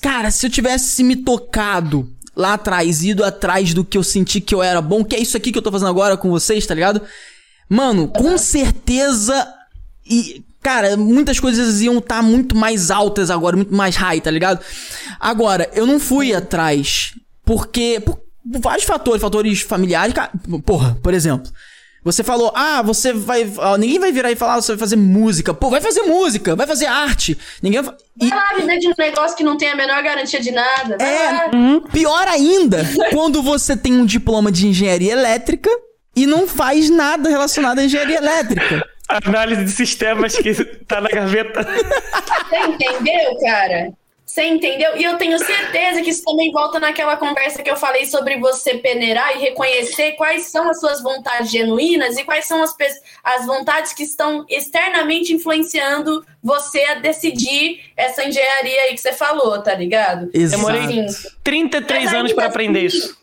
cara, se eu tivesse me tocado lá atrás, ido atrás do que eu senti que eu era bom, que é isso aqui que eu tô fazendo agora com vocês, tá ligado? Mano, com certeza, e, cara, muitas coisas iam estar muito mais altas agora, muito mais high, tá ligado? Agora, eu não fui atrás, porque, por, por vários fatores, fatores familiares, cara, porra, por exemplo, você falou, ah, você vai, ninguém vai virar e falar, ah, você vai fazer música, pô, vai fazer música, vai fazer arte, ninguém vai, e, Vai lá viver de um negócio que não tem a menor garantia de nada. Vai é, lá. pior ainda, quando você tem um diploma de engenharia elétrica e não faz nada relacionado à engenharia elétrica. Análise de sistemas que tá na gaveta. Você entendeu, cara? Você entendeu? E eu tenho certeza que isso também volta naquela conversa que eu falei sobre você peneirar e reconhecer quais são as suas vontades genuínas e quais são as, as vontades que estão externamente influenciando você a decidir essa engenharia aí que você falou, tá ligado? Exato. Demorei 33 Mas anos pra aprender assim, isso.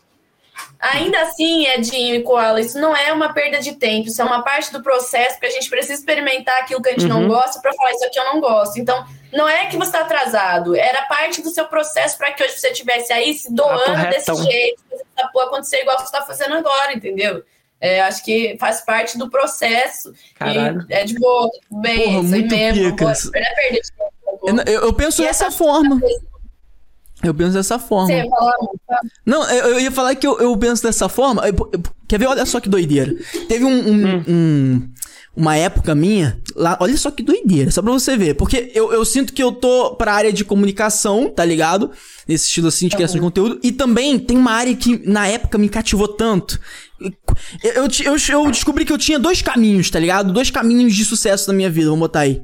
Ainda assim, Edinho e Koala, isso não é uma perda de tempo, isso é uma parte do processo, porque a gente precisa experimentar aquilo que a gente não Uhum. gosta para falar isso aqui eu não gosto. Então, não é que você está atrasado, era parte do seu processo para que hoje você estivesse aí se doando desse jeito, essa porra acontecer igual você está fazendo agora, entendeu? É, acho que faz parte do processo. Caralho. E é de boa, tudo bem, Porra, isso aí mesmo. pica. Não pode perder perder de tempo? Eu, eu penso E dessa essa- forma. Eu penso dessa forma. Você ia falar? Não, eu, eu ia falar que eu, eu penso dessa forma. Eu- eu- quer ver? Olha só que doideira. Teve um, um- um- uma época minha. Lá, olha só que doideira, só pra você ver. Porque eu, eu sinto que eu tô pra área de comunicação, tá ligado? Nesse estilo assim de criação de conteúdo. E também tem uma área que na época me cativou tanto. Eu, eu, eu descobri que eu tinha dois caminhos, tá ligado? Dois caminhos de sucesso na minha vida, vamos botar aí.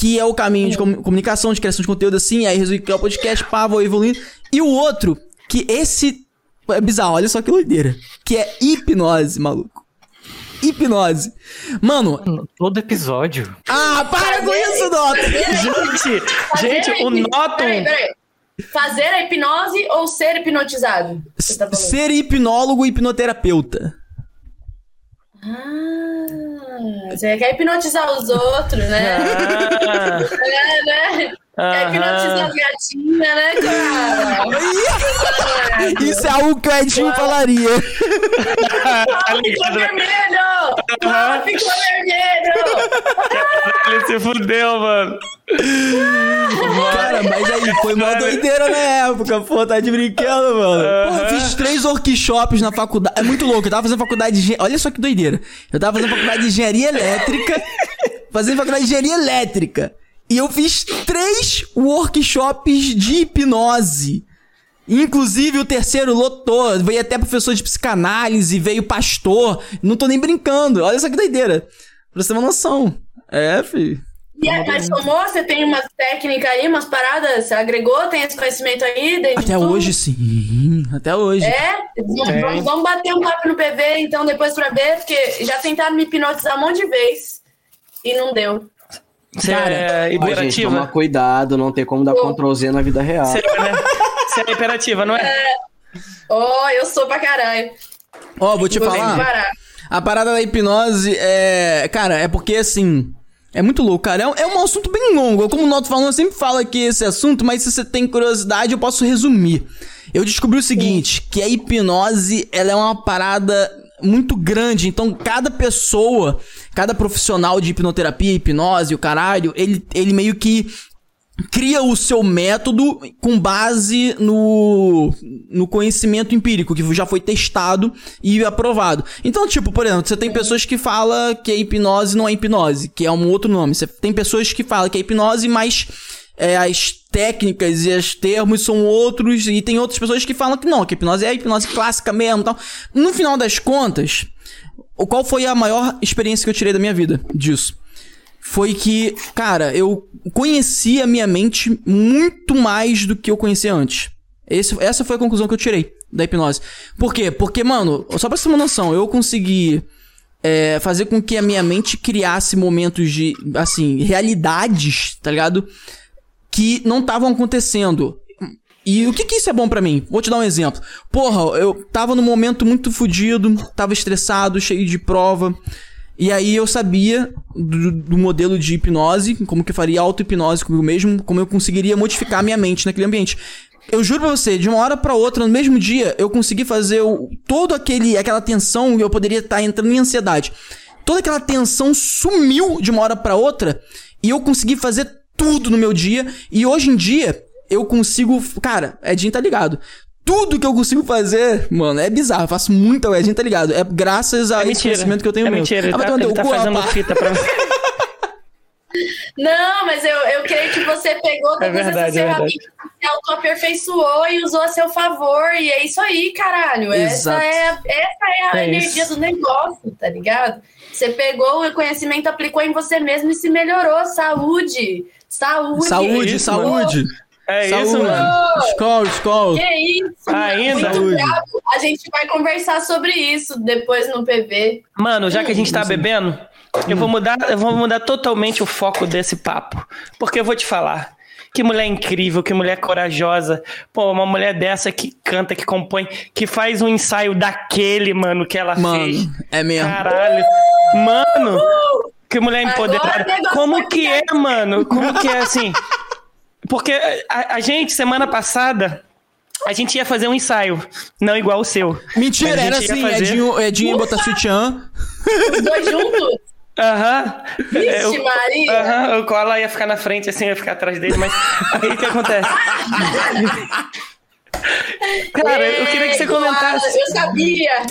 Que é o caminho de comu- comunicação, de criação de conteúdo assim, aí resolvi criar o podcast, pá, vou evoluindo. E o outro, que esse é bizarro, olha só que doideira. Que é hipnose, maluco. Hipnose. Mano, Todo episódio. ah, para com isso, Dota! Gente, gente, o Noton. Peraí, peraí. Fazer a hipnose ou ser hipnotizado? Tá? Ser hipnólogo e hipnoterapeuta. Ah, você quer hipnotizar os outros, né? Ah, É, né? Quer aham. hipnotizar as gatinhas, né, cara? Isso é algo que o Edinho falaria. Ah, ficou vermelho! Ah, ficou vermelho! Ele se fudeu, mano. Cara, mas aí, foi uma doideira na época, pô, tá de brincando, mano. Pô, eu fiz três workshops na faculdade. É muito louco, eu tava fazendo faculdade de. Olha só que doideira. Eu tava fazendo faculdade de engenharia elétrica. Fazendo faculdade de engenharia elétrica. E eu fiz três workshops de hipnose. Inclusive, o terceiro lotou. Veio até professor de psicanálise, veio pastor. Não tô nem brincando. Olha só que doideira. Pra você ter uma noção. É, filho. E aí, mas somou? Você tem umas técnicas aí, umas paradas? Você agregou? Tem esse conhecimento aí? Até tudo? hoje, sim. Até hoje. É? Vamos, vamos- vamos bater um papo no PV, então, depois pra ver, porque já tentaram me hipnotizar um monte de vezes e não deu. Você Cara, é Ó, gente, tomar imperativa? cuidado, não tem como dar Pô. Ctrl Z na vida real. Você é, né? Você é imperativa, não é? Oh, eu sou pra caralho. Ó, vou te Vou falar. A parada da hipnose é. Cara, é porque assim. É muito louco, cara. É um, é um assunto bem longo. Como o Noto falando, eu sempre falo aqui esse assunto, mas se você tem curiosidade, eu posso resumir. Eu descobri o seguinte: que a hipnose ela é uma parada muito grande. Então, cada pessoa, cada profissional de hipnoterapia, hipnose, o caralho, ele, ele meio que cria o seu método com base no, no conhecimento empírico, que já foi testado e aprovado. Então, tipo, por exemplo, você tem pessoas que falam que a hipnose não é hipnose, que é um outro nome. Você tem pessoas que falam que é hipnose, mas é, as técnicas e os termos são outros, e tem outras pessoas que falam que não, que a hipnose é a hipnose clássica mesmo. Então, no final das contas, qual foi a maior experiência que eu tirei da minha vida disso? Foi que, cara, eu conheci a minha mente muito mais do que eu conhecia antes. Esse, essa foi a conclusão que eu tirei da hipnose. Por quê? Porque, mano, só pra você ter uma noção, eu consegui é, fazer com que a minha mente criasse momentos de, assim, realidades, tá ligado? Que não estavam acontecendo. E o que que isso é bom para mim? Vou te dar um exemplo. Porra, eu tava num momento muito fodido, tava estressado, cheio de prova. E aí eu sabia do, do modelo de hipnose, como que eu faria auto-hipnose comigo mesmo, como eu conseguiria modificar minha mente naquele ambiente. Eu juro pra você, de uma hora para outra, no mesmo dia, eu consegui fazer o, todo aquele aquela tensão, eu poderia estar tá entrando em ansiedade. Toda aquela tensão sumiu de uma hora para outra e eu consegui fazer tudo no meu dia e hoje em dia eu consigo, cara, Edinho tá ligado. Tudo que eu consigo fazer, mano, é bizarro. Eu faço muita Edinho tá ligado. É graças a é esse conhecimento que eu tenho é Mentira, ele ah, tá, ele tá fazendo fita pra Não, mas eu, eu creio que você pegou todas é verdade, essas é ferramentas, é se auto-aperfeiçoou e usou a seu favor. E é isso aí, caralho. Essa é, essa é a é energia isso. do negócio, tá ligado? Você pegou o conhecimento, aplicou em você mesmo e se melhorou. Saúde! Saúde! Saúde, é saúde! É saúde. isso, mano. Skol, skol. Que isso, Ainda? A gente vai conversar sobre isso depois no PV. Mano, já que a gente tá bebendo, eu vou mudar, eu vou mudar totalmente o foco desse papo. Porque eu vou te falar. Que mulher incrível, que mulher corajosa. Pô, uma mulher dessa que canta, que compõe, que faz um ensaio daquele, mano, que ela mano, fez. É mesmo. Caralho. Mano, que mulher empoderada. Como que é, mano? Como que é assim? Porque a, a gente, semana passada, a gente ia fazer um ensaio, não igual o seu. Mentira, era assim, fazer... Edinho, Edinho botar sutiã. Os dois juntos? Aham. Vixe, eu, Maria! Aham, o Koala ia ficar na frente, assim, ia ficar atrás dele, mas aí o que acontece? Cara, eu queria que você comentasse. Eu sabia!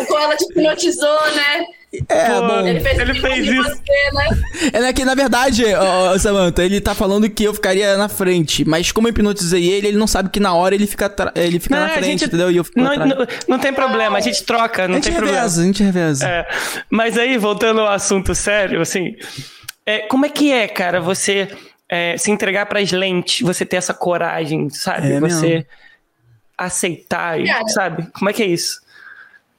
O Koala te hipnotizou, né? É, Pô, bom. Ele fez, ele fez isso. Você, né? É que, na verdade, ó, Samantha, ele tá falando que eu ficaria na frente. Mas como eu hipnotizei ele, ele não sabe que na hora ele fica, ele fica não, na frente, gente, entendeu? E eu fico não, não, não, tem problema, a gente troca, não a gente tem reveza, problema. A gente reveza. É, mas aí, voltando ao assunto sério, assim, é, como é que é, cara, você é, se entregar para as lentes, você ter essa coragem, sabe? É você mesmo. Aceitar, sabe? Como é que é isso?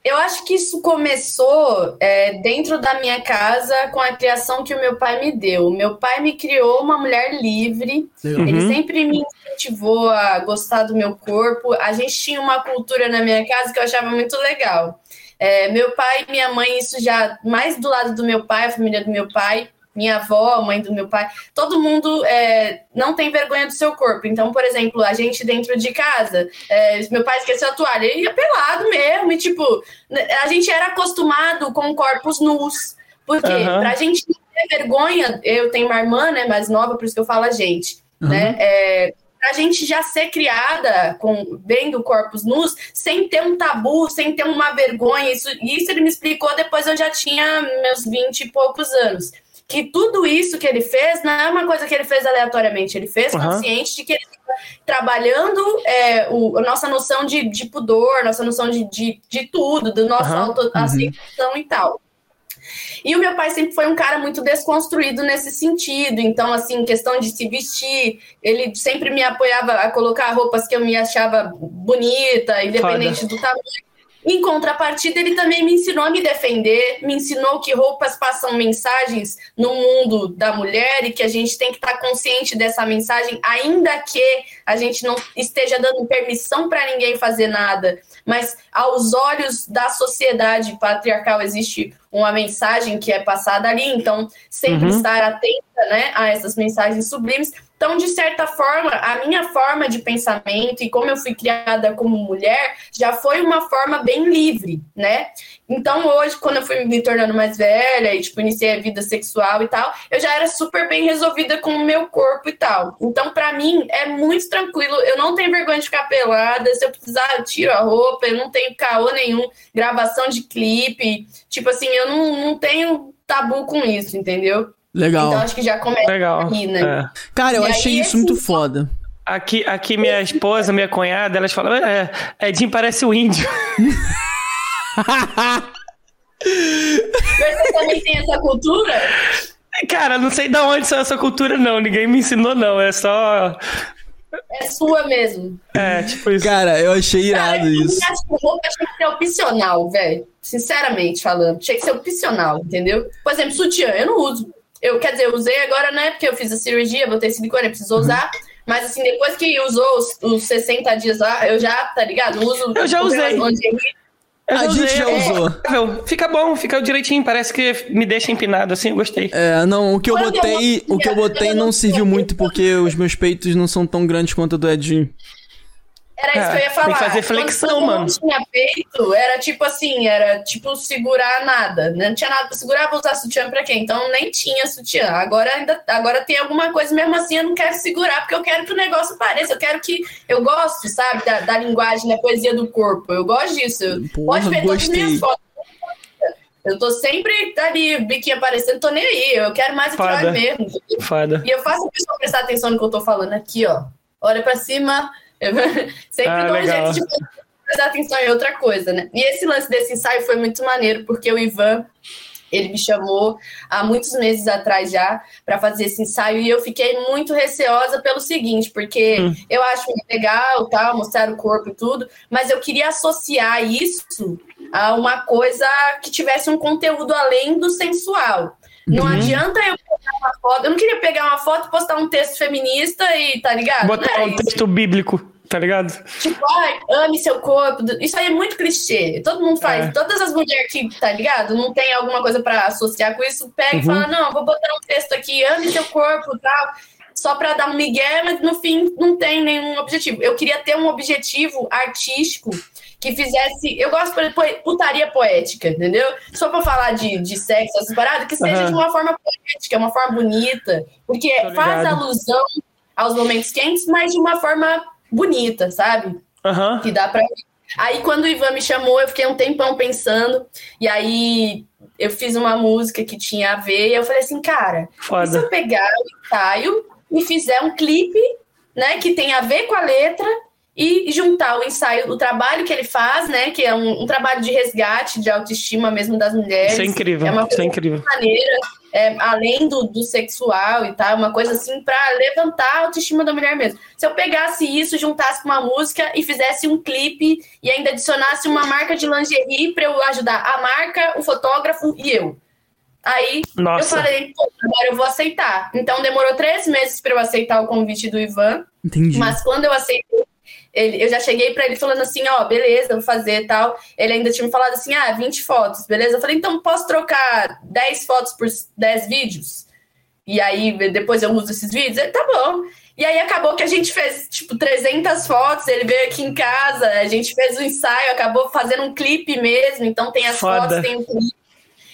Eu acho que isso começou é, dentro da minha casa com a criação que o meu pai me deu. Meu pai me criou uma mulher livre. Uhum. Ele sempre me incentivou a gostar do meu corpo. A gente tinha uma cultura na minha casa que eu achava muito legal. É, meu pai e minha mãe, isso já mais do lado do meu pai, a família do meu pai, minha avó, mãe do meu pai, todo mundo é, não tem vergonha do seu corpo. Então, por exemplo, a gente dentro de casa, é, meu pai esqueceu a toalha, ele ia pelado mesmo, e tipo, né, a gente era acostumado com corpos nus. Porque uhum. pra gente não ter vergonha, eu tenho uma irmã, né, mais nova, por isso que eu falo a gente, uhum. né? É, a gente já ser criada com vendo corpos nus sem ter um tabu, sem ter uma vergonha. Isso, isso ele me explicou depois eu já tinha meus vinte e poucos anos que tudo isso que ele fez não é uma coisa que ele fez aleatoriamente, ele fez uhum. consciente de que ele estava trabalhando é, o, a nossa noção de, de pudor, nossa noção de, de, de tudo, do nosso uhum. autoaceitação uhum. e tal. E o meu pai sempre foi um cara muito desconstruído nesse sentido. Então, assim, questão de se vestir, ele sempre me apoiava a colocar roupas que eu me achava bonita, independente Foda. do tamanho. Em contrapartida, ele também me ensinou a me defender, me ensinou que roupas passam mensagens no mundo da mulher e que a gente tem que estar consciente dessa mensagem, ainda que a gente não esteja dando permissão para ninguém fazer nada. Mas aos olhos da sociedade patriarcal existe uma mensagem que é passada ali, então sempre uhum. estar atenta né, a essas mensagens sublimes. Então, de certa forma, a minha forma de pensamento e como eu fui criada como mulher já foi uma forma bem livre, né? Então, hoje, quando eu fui me tornando mais velha e, tipo, iniciei a vida sexual e tal, eu já era super bem resolvida com o meu corpo e tal. Então, para mim, é muito tranquilo. Eu não tenho vergonha de ficar pelada. Se eu precisar, eu tiro a roupa. Eu não tenho caô nenhum. Gravação de clipe. Tipo assim, eu não, não tenho tabu com isso, entendeu? Legal. Então acho que já começa Legal. aqui, né? É. Cara, eu E achei aí, isso assim, muito foda. Aqui, aqui minha esposa, minha cunhada, elas falam, é, Edinho parece o índio. Mas você também tem essa cultura? Cara, não sei de onde saiu essa cultura, não. Ninguém me ensinou, não. É só. É sua mesmo. É, tipo isso. Cara, eu achei irado Cara, eu isso. acho que roupa tinha que ser opcional, velho. Sinceramente falando. Tinha que ser opcional, entendeu? Por exemplo, sutiã, eu não uso. Eu, quer dizer, eu usei agora, né? Porque eu fiz a cirurgia, botei silicone, precisou usar. Mas assim, depois que usou os, os 60 dias lá, eu já, tá ligado? Uso. Eu já usei. Eu A gente já é usou. confortável. Fica bom, fica direitinho. Parece que me deixa empinado assim, eu gostei. É, não, o que eu botei, não o que eu botei eu não não serviu muito porque os meus peitos não são tão grandes quanto o do Edinho. Era isso É, que eu ia falar. tem que fazer flexão, quando mano. tinha peito, era tipo assim, era tipo segurar nada? Não tinha nada pra segurar, vou usar sutiã pra quê? Então nem tinha sutiã. Agora ainda agora tem alguma coisa, mesmo assim eu não quero segurar, porque eu quero que o negócio pareça, eu quero que. Eu gosto, sabe, da, da linguagem, da poesia do corpo. Eu gosto disso. Eu- Porra, Pode ver todas as minhas fotos. Eu tô sempre ali, biquinho aparecendo, tô nem aí. Eu quero mais atrás mesmo. Foda. E eu faço a pessoa prestar atenção no que eu tô falando aqui, ó. Olha pra cima. Sempre Ah, dou um legal. jeito de prestar atenção em outra coisa, né? E esse lance desse ensaio foi muito maneiro, porque o Ivan, ele me chamou há muitos meses atrás já para fazer esse ensaio e eu fiquei muito receosa pelo seguinte, porque Hum. eu acho legal, tal, mostrar o corpo e tudo, mas eu queria associar isso a uma coisa que tivesse um conteúdo além do sensual. Não Uhum. adianta eu pegar uma foto, eu não queria pegar uma foto, postar um texto feminista e tá ligado? Botar era um isso. texto bíblico, tá ligado? Tipo, ai, ame seu corpo. Isso aí é muito clichê. Todo mundo faz. É. Todas as mulheres que, tá ligado? Não tem alguma coisa pra associar com isso, pega e Uhum. fala: não, vou botar um texto aqui, ame seu corpo e tal. Só pra dar um migué, mas no fim não tem nenhum objetivo. Eu queria ter um objetivo artístico que fizesse. Eu gosto de putaria poética, entendeu? Só pra falar de, de sexo, essas paradas, que seja Aham. de uma forma poética, uma forma bonita. Porque faz alusão aos momentos quentes, mas de uma forma bonita, sabe? Aham. que dá pra. Aí quando o Ivan me chamou, eu fiquei um tempão pensando, e aí eu fiz uma música que tinha a ver, e eu falei assim, cara, e se Foda. eu pegar o ensaio e fizer um clipe, né, que tem a ver com a letra, e juntar o ensaio, o trabalho que ele faz, né, que é um, um trabalho de resgate, de autoestima mesmo das mulheres. Isso é incrível. É uma Isso é coisa incrível. maneira, é, além do, do sexual e tal, uma coisa assim pra levantar a autoestima da mulher mesmo. Se eu pegasse isso, juntasse com uma música e fizesse um clipe e ainda adicionasse uma marca de lingerie pra eu ajudar a marca, o fotógrafo e eu. Aí Nossa. eu falei, pô, agora eu vou aceitar. Então demorou três meses pra eu aceitar o convite do Ivan. Entendi. Mas quando eu aceitei, ele, eu já cheguei pra ele falando assim, ó, beleza, vou fazer e tal. Ele ainda tinha me falado assim, ah, 20 fotos, beleza? Eu falei, então posso trocar 10 fotos por 10 vídeos? E aí depois eu uso esses vídeos? Ele, tá bom. E aí acabou que a gente fez, tipo, 300 fotos, ele veio aqui em casa, a gente fez o ensaio, acabou fazendo um clipe mesmo, então tem as Foda. fotos, tem o clipe.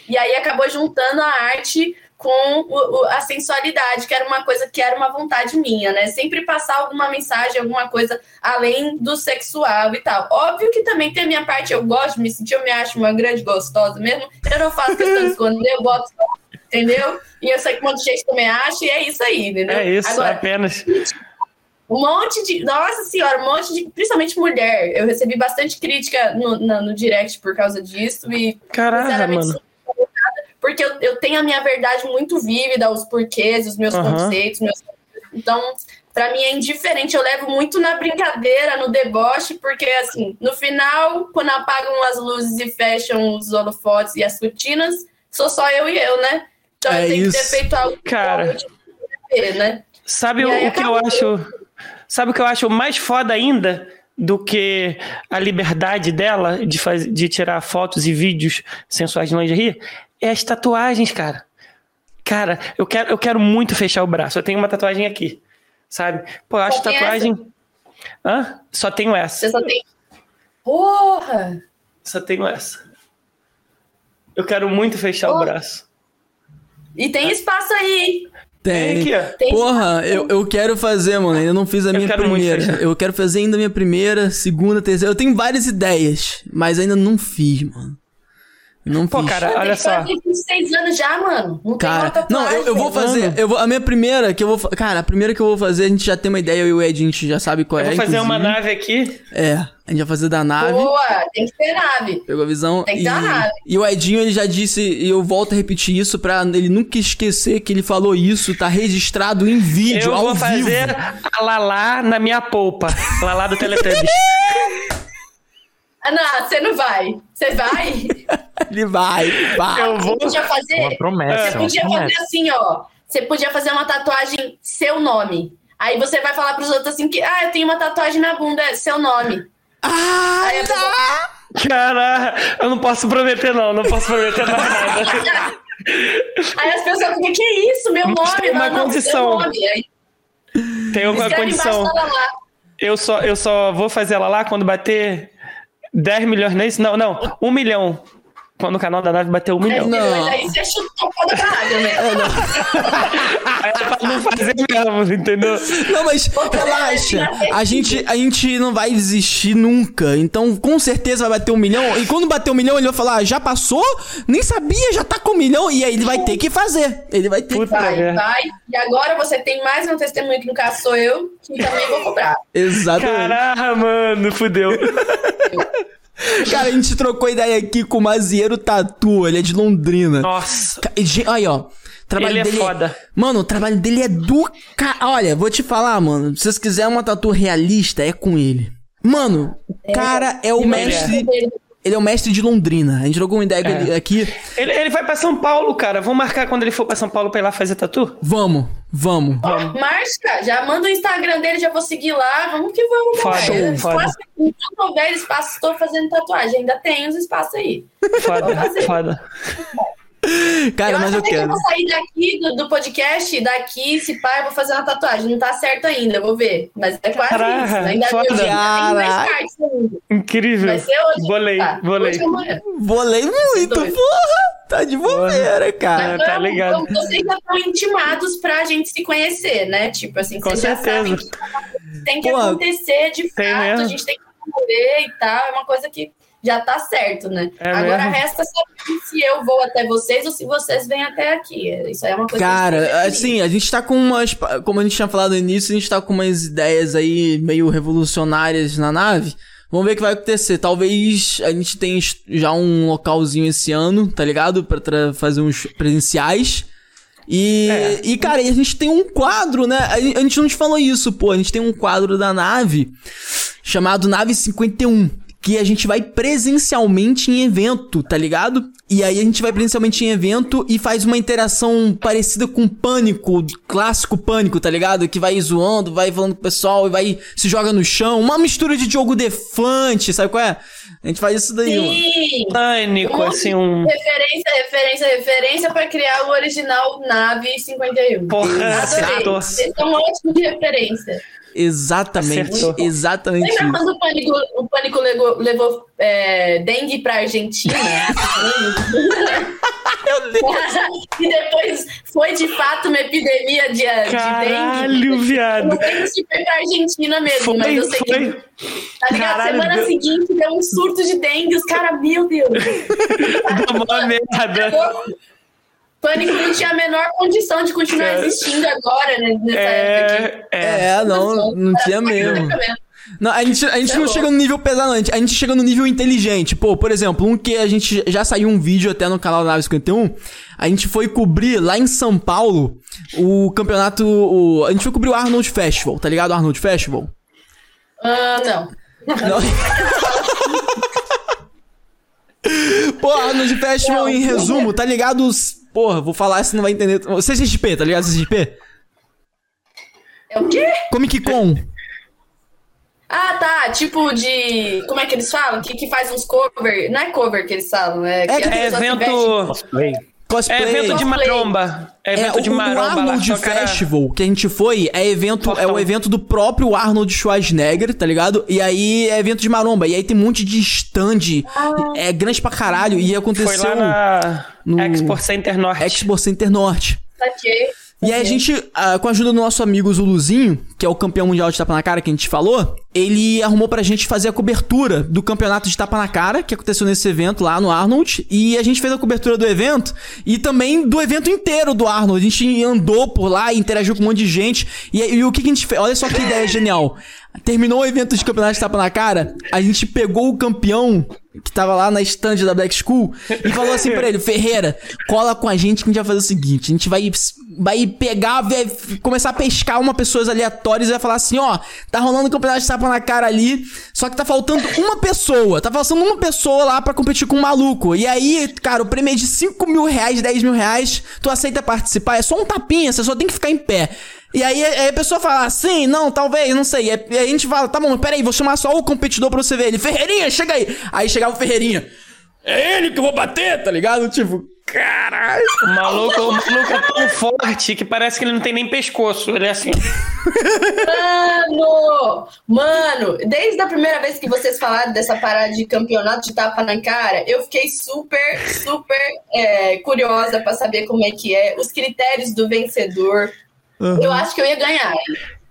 E aí acabou juntando a arte com o- o- a sensualidade, que era uma coisa que era uma vontade minha, né? Sempre passar alguma mensagem, alguma coisa além do sexual e tal. Óbvio que também tem a minha parte, eu gosto de me sentir, eu me acho uma grande gostosa mesmo. Eu não faço questão de esconder, eu boto, entendeu? E eu sei que um monte de gente também acha, e é isso aí, entendeu? É isso, Agora, apenas. um monte de. Nossa senhora, um monte de. Principalmente mulher. Eu recebi bastante crítica no, na- no direct por causa disso. E Caraca, Sinceramente, mano. Porque eu, eu tenho a minha verdade muito vívida, os porquês, os meus Aham. conceitos, meus... então pra mim é indiferente, eu levo muito na brincadeira, no deboche, porque assim, no final, quando apagam as luzes e fecham os holofotes e as cortinas, sou só eu e eu, né? Então É eu tenho isso. que ter feito algo Cara. ver, né? Sabe E o, o que eu acho? Sabe o que eu acho mais foda ainda do que a liberdade dela de, faz, de tirar fotos e vídeos sensuais de lingerie? É as tatuagens, cara. Cara, eu quero, eu quero muito fechar o braço. Eu tenho uma tatuagem aqui, sabe? Pô, eu acho tatuagem. Hã? Só tenho essa. Você só tem. Porra! Só tenho essa. Eu quero muito fechar o Oh. braço. E tem espaço aí. Tem. Aqui, ó. Tem Porra, eu, eu quero fazer, mano. Ainda não fiz a Eu minha primeira. Eu quero fazer ainda a minha primeira, segunda, terceira. Eu tenho várias ideias, mas ainda não fiz, mano. Não Pô, fiz. cara, olha só. Tem 26 anos já, mano. Não tem uma Cara, tatuagem. não, eu, eu vou fazer. Eu vou, a minha primeira que eu vou. Cara, a primeira que eu vou fazer, a gente já tem uma ideia, eu e o Ed, a gente já sabe qual Eu é. vou fazer uma inclusive. nave aqui. É, a gente vai fazer da nave. Boa, tem que ter nave. Pegou a visão. Tem que e, dar nave. e o Edinho, ele já disse, e eu volto a repetir isso pra ele nunca esquecer que ele falou isso, tá registrado em vídeo, Eu ao vou fazer vivo. a Lalá na minha polpa. Lalá do Teletubbies. Ah, não, você não vai. Você vai? Ele vai, vai. Eu vou. Você podia fazer. Uma promessa, Você uma podia fazer promessa. assim, ó. Você podia fazer uma tatuagem seu nome. Aí você vai falar pros outros assim que, ah, eu tenho uma tatuagem na bunda, é seu nome. Ah, Aí pessoa- Cara, eu não posso prometer, não. Não posso prometer mais nada. Aí as pessoas ficam, que isso, meu nome? tem uma não, condição. seu nome. Aí Tem uma condição. Eu só, eu só vou fazer ela lá quando bater 10 milhões, não é isso? Não, não. 1 milhão. Quando o canal da nave bater 1 milhão. Não. Aí você chutou foda pra rádio, né? Aí é pra não fazer mesmo, entendeu? Não, mas relaxa. A gente, a gente não vai desistir nunca. Então, com certeza vai bater um milhão. E quando bater um milhão, ele vai falar: "Ah, já passou? Nem sabia, já tá com um milhão. E aí ele vai ter que fazer. Ele vai ter que Puta Vai, vai. E agora você tem mais um testemunho que no caso sou eu, que também vou cobrar. Exatamente. Caraca, mano, fudeu. Cara, a gente trocou ideia aqui com o Mazieiro Tatu. Ele é de Londrina. Nossa. Aí, ó. Trabalho Ele é dele foda. Mano, o trabalho dele é do ca... Olha, vou te falar, mano. Se vocês quiserem uma tatu realista, é com ele. Mano, o cara é o E mestre. ele- Ele é o mestre de Londrina. A gente trocou uma ideia com É. aqui. Ele, ele vai pra São Paulo, cara. Vamos marcar quando ele for pra São Paulo pra ir lá fazer tatu? Vamos, vamos. Ó, Marca, já manda o Instagram dele, já vou seguir lá. Vamos que vamos. Foda, galera. foda. Espaço- Enquanto houver espaço, estou fazendo tatuagem. Ainda tem uns espaços aí. Foda, foda. Cara, eu mas acho eu até que eu quero. vou sair daqui do, do podcast, daqui, se pá, eu vou fazer uma tatuagem. Não tá certo ainda, vou ver. Mas é quase Caraca, isso. Ainda foda. tem mais Caraca. partes ainda. Incrível. Vai ser hoje. Bolei, tá? bolei. Hoje. Volei muito, porra! Tá de bobeira, cara. tá Vamos, ligado. vamos, Vocês já estão intimados pra gente se conhecer, né? Tipo assim, Com vocês já certeza. sabem que tem que Pô, acontecer de tem fato, mesmo. a gente tem que e tal, é uma coisa que já tá certo, né? É Agora mesmo. resta saber se eu vou até vocês ou se vocês vêm até aqui. Isso aí é uma coisa Cara, assim, a gente tá com umas. Como a gente tinha falado no início, a gente tá com umas ideias aí meio revolucionárias na nave. Vamos ver o que vai acontecer. Talvez a gente tenha já um localzinho esse ano, tá ligado? Pra fazer uns presenciais. E, É. e, cara, e a gente tem um quadro, né? A, a gente não te falou isso, pô. A gente tem um quadro da nave chamado Nave 51. Que a gente vai presencialmente em evento, tá ligado? E aí a gente vai presencialmente em evento e faz uma interação parecida com pânico, clássico pânico, tá ligado? Que vai zoando, vai falando com o pessoal e vai se joga no chão. Uma mistura de jogo defante, sabe qual é? A gente faz isso daí, mano. Sim! Pânico, assim, um. Referência, referência, referência pra criar o original Nave 51. Porra, Adorei. Vocês são ótimos de referência. Exatamente, Acertou. exatamente Lembra isso. quando o Pânico, o pânico levou, levou é, dengue pra Argentina? Meu Deus. e depois foi de fato uma epidemia de, de dengue. Caralho, viado. Não lembro se foi pra Argentina mesmo, mas Foi, eu sei que. foi. Tá ligado? Caralho, Semana deu- seguinte deu um surto de dengue, os caras, meu Deus. Deu uma merda. Pânico não tinha a menor condição de continuar Cara. existindo agora, né, nessa época aqui. É, é. É, não, não tinha mesmo. Não, a gente, a gente não Tá bom. chega no nível pesado, a gente chega no nível inteligente. Pô, por exemplo, um que a gente já saiu um vídeo até no canal da Nave 51. A gente foi cobrir lá em São Paulo o campeonato. O, a gente foi cobrir o Arnold Festival, tá ligado? O Arnold Festival? Ah, não. Não. Pô, Arnold Festival Não, em não resumo, tá ligado? os- Porra, vou falar, você não vai entender. CCXP, tá ligado? CCXP? É o quê? Comic Con. Ah, tá. Tipo de. Como é que eles falam? Que, que faz uns cover. Não é cover que eles falam, é. É vestem- evento. Cosplay. Cosplay. É evento de maromba. É É, evento o, de o maromba lá. Arnold Festival que a gente foi é evento é o Fortão. evento do próprio Arnold Schwarzenegger, tá ligado? E aí é evento de maromba. E aí tem um monte de stand. É grande pra caralho. E Foi aconteceu lá na no- Expo Center Norte. Expo Center Norte. Saquei. E aí a gente, ah, com a ajuda do nosso amigo Zuluzinho, que é o campeão mundial de tapa na cara que a gente falou, ele arrumou pra gente fazer a cobertura do campeonato de tapa na cara, que aconteceu nesse evento lá no Arnold. E a gente fez a cobertura do evento e também do evento inteiro do Arnold. A gente andou por lá interagiu com um monte de gente. E, e o que, que a gente fez? Olha só que ideia genial. Terminou o evento de campeonato de tapa na cara, a gente pegou o campeão que tava lá na stand da Black School e falou assim pra ele: Ferreira, cola com a gente que a gente vai fazer o seguinte: a gente vai, vai pegar, vai começar a pescar uma pessoas aleatórias e vai falar assim: ó, tá rolando um campeonato de tapa na cara ali, só que tá faltando uma pessoa, tá faltando uma pessoa lá para competir com um maluco. E aí, cara, o prêmio é de 5 mil reais, 10 mil reais, tu aceita participar, é só um tapinha, você só tem que ficar em pé. E aí, aí a pessoa fala, sim, não, talvez, não sei. E aí a gente fala, tá bom, peraí, vou chamar só o competidor pra você ver ele. Ferreirinha, chega aí. Aí chegava o Ferreirinha. É ele que eu vou bater, tá ligado? Tipo, caralho. O maluco, o maluco é tão forte que parece que ele não tem nem pescoço. Ele é assim. Mano! Mano, desde a primeira vez que vocês falaram dessa parada de campeonato de tapa na cara, eu fiquei super, super é, curiosa pra saber como é que é, os critérios do vencedor. Uhum. Eu acho que eu ia ganhar.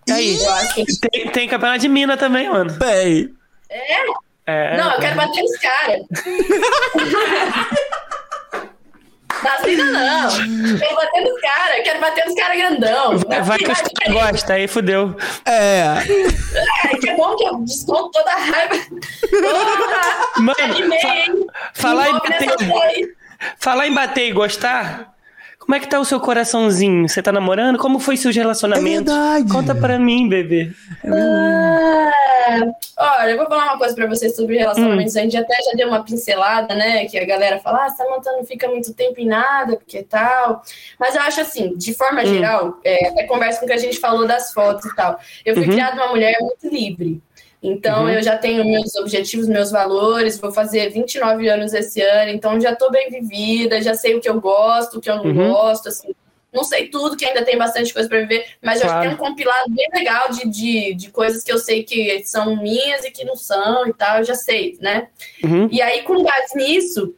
E aí? Que... Tem, tem campeonato de mina também, mano. Bem. É? é? Não, eu quero bater nos caras. Das minas não. Quero bater nos caras, quero bater nos caras grandão. Vai, vai que os caras gostam, aí fudeu. É. É, que é bom que eu desconto toda a raiva. Toda Mano, fa falar em bater. Falar em bater e gostar. Como é que tá o seu coraçãozinho? Você tá namorando? Como foi seus relacionamentos? É verdade. Conta pra mim, bebê. Ah, olha, eu vou falar uma coisa pra vocês sobre relacionamentos. Hum. A gente até já deu uma pincelada, né? Que a galera fala, ah, Samantha não fica muito tempo em nada, porque tal. Mas eu acho assim, de forma hum. geral, é, até conversa com o que a gente falou das fotos e tal. Eu fui uhum. criada uma mulher muito livre. Então, uhum. eu já tenho meus objetivos, meus valores, vou fazer 29 anos esse ano, então já estou bem vivida, já sei o que eu gosto, o que eu não uhum. gosto, assim. Não sei tudo, que ainda tem bastante coisa para viver, mas claro. já tenho um compilado bem legal de, de, de coisas que eu sei que são minhas e que não são e tal, eu já sei, né? Uhum. E aí, com base nisso,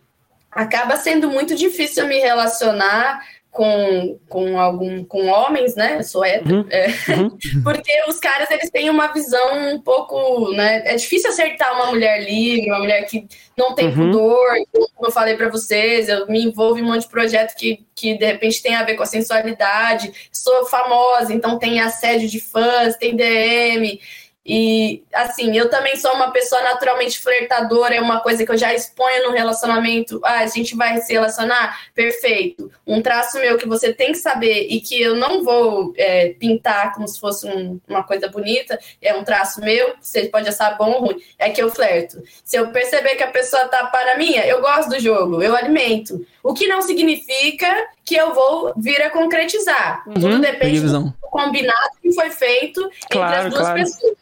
acaba sendo muito difícil eu me relacionar com, com algum com homens, né? Sou hétero. Uhum. É. Uhum. Porque os caras eles têm uma visão um pouco, né? É difícil acertar uma mulher livre, uma mulher que não tem uhum. pudor. Como eu falei para vocês, eu me envolvo em um monte de projeto que, que de repente tem a ver com a sensualidade. Sou famosa, então tem assédio de fãs, tem DM. E, assim, eu também sou uma pessoa naturalmente flertadora, é uma coisa que eu já exponho no relacionamento. Ah, a gente vai se relacionar? Perfeito. Um traço meu que você tem que saber e que eu não vou é, pintar como se fosse um, uma coisa bonita, é um traço meu, você pode achar bom ou ruim, é que eu flerto. Se eu perceber que a pessoa tá para mim, eu gosto do jogo, eu alimento. O que não significa que eu vou vir a concretizar. Uhum, Tudo depende do combinado que foi feito claro, entre as duas claro. pessoas.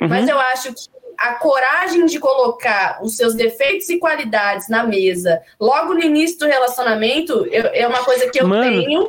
Uhum. Mas eu acho que a coragem de colocar os seus defeitos e qualidades na mesa logo no início do relacionamento eu, é uma coisa que eu Mano. tenho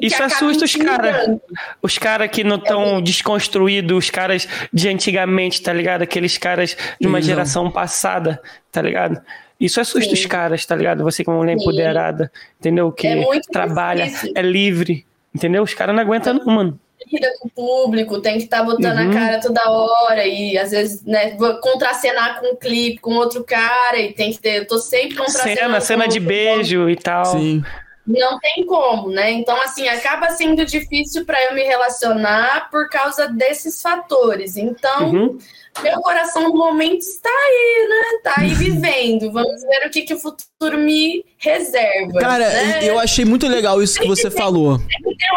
isso assusta os caras. Os caras que não estão é desconstruídos, os caras de antigamente, tá ligado? Aqueles caras de uma geração passada, tá ligado? Isso assusta Sim. os caras, tá ligado? Você como mulher empoderada, entendeu? Que é trabalha, difícil. é livre, entendeu? Os caras não aguentam, não, mano lida com o público, tem que estar tá botando uhum. a cara toda hora e às vezes, né, contracenar com um clipe com outro cara e tem que ter, eu tô sempre contracenando. Cena, cena de beijo e tal. Sim. Não tem como, né? Então, assim, acaba sendo difícil para eu me relacionar por causa desses fatores. Então, uhum. Meu coração no momento está aí, né? Tá aí vivendo. Vamos ver o que, que o futuro me reserva. Cara, né? eu achei muito legal isso que você falou. Tem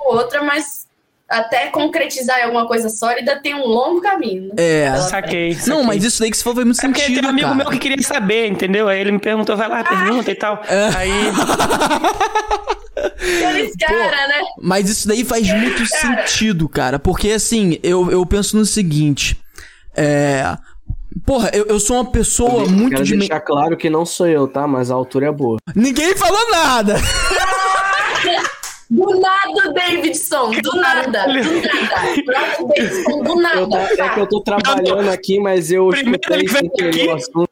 uma outra, mas até concretizar em alguma coisa sólida tem um longo caminho. É, saquei, saquei, Não, mas isso daí que você falou foi muito é sentido, tem um amigo cara. meu que queria saber, entendeu? Aí ele me perguntou, vai lá, pergunta e tal. É. Aí... Aqueles cara, né? Mas isso daí faz muito cara. sentido, cara. Porque, assim, eu, eu penso no seguinte... É... Porra, eu, eu sou uma pessoa eu muito quero de... deixar claro que não sou eu, tá? Mas a altura é boa. Ninguém falou nada! Do nada, Davidson, do nada, do nada. Davidson, do nada. Eu, é que eu tô trabalhando aqui, mas eu escutei sem querer o assunto.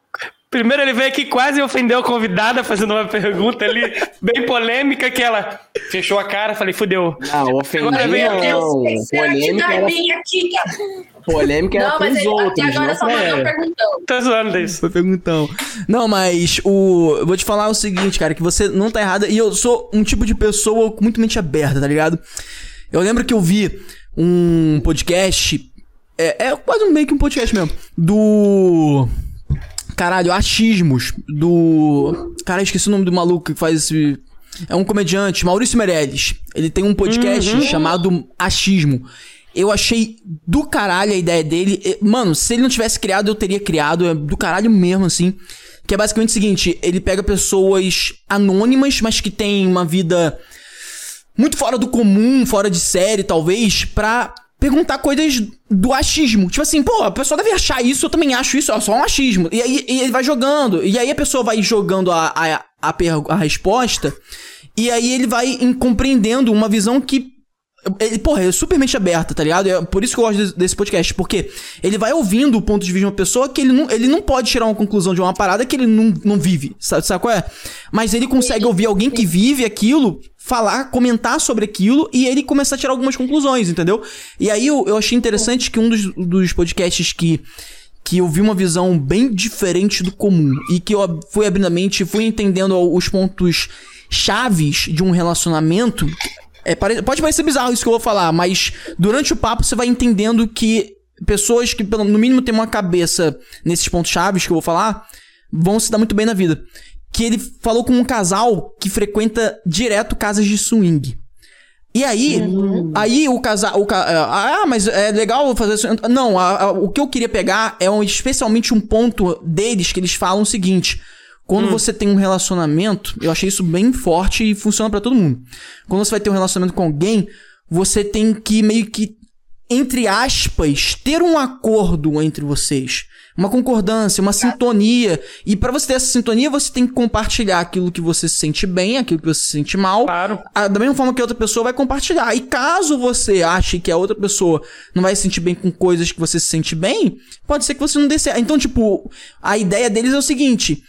Primeiro ele veio aqui quase ofendeu a convidada fazendo uma pergunta ali bem polêmica que ela fechou a cara, falei, fudeu. Não, ofendeu não. Polêmica era... aqui, polêmica era Não, com mas os ele outros, até agora não só foi mandou ela. perguntando. Tô zoando disso. Foi perguntão. Não, mas o. Eu vou te falar o seguinte, cara, que você não tá errada. E eu sou um tipo de pessoa com muito mente aberta, tá ligado? Eu lembro que eu vi um podcast. É, é quase meio que um podcast mesmo. Do. Caralho, Achismos. Do. Cara, esqueci o nome do maluco que faz esse. É um comediante, Maurício Meirelles. Ele tem um podcast chamado Achismo. Eu achei do caralho a ideia dele. Mano, se ele não tivesse criado, eu teria criado. É do caralho mesmo, assim. Que é basicamente o seguinte: ele pega pessoas anônimas, mas que têm uma vida muito fora do comum, fora de série, talvez, pra perguntar coisas do achismo. Tipo assim, pô, a pessoa deve achar isso, eu também acho isso, é só um achismo. E aí e ele vai jogando, e aí a pessoa vai jogando a, a, a, a resposta, e aí ele vai compreendendo uma visão que. Ele, porra, é super mente aberta, tá ligado? É por isso que eu gosto desse, desse podcast, porque ele vai ouvindo o ponto de vista de uma pessoa que ele não, ele não pode tirar uma conclusão de uma parada que ele não, não vive, sabe, sabe qual é? Mas ele consegue ouvir alguém que vive aquilo, falar, comentar sobre aquilo e ele começar a tirar algumas conclusões, entendeu? E aí eu, eu achei interessante que um dos, dos podcasts que que eu vi uma visão bem diferente do comum e que eu fui abrindo a mente, fui entendendo os pontos chaves de um relacionamento. É, pode parecer bizarro isso que eu vou falar, mas durante o papo você vai entendendo que pessoas que, pelo, no mínimo, têm uma cabeça nesses pontos chaves que eu vou falar, vão se dar muito bem na vida. Que ele falou com um casal que frequenta direto casas de swing. E aí, aí o casal. O, ca- ah, mas é legal fazer isso. Não, a- a- o que eu queria pegar é um, especialmente um ponto deles que eles falam o seguinte. Quando você tem um relacionamento, eu achei isso bem forte e funciona pra todo mundo. Quando você vai ter um relacionamento com alguém, você tem que meio que, entre aspas, ter um acordo entre vocês. Uma concordância, uma sintonia. E pra você ter essa sintonia, você tem que compartilhar aquilo que você se sente bem, aquilo que você se sente mal. Claro. Ah, da mesma forma que a outra pessoa vai compartilhar. E caso você ache que a outra pessoa não vai se sentir bem com coisas que você se sente bem, pode ser que você não dê certo. Então, tipo, a ideia deles é o seguinte: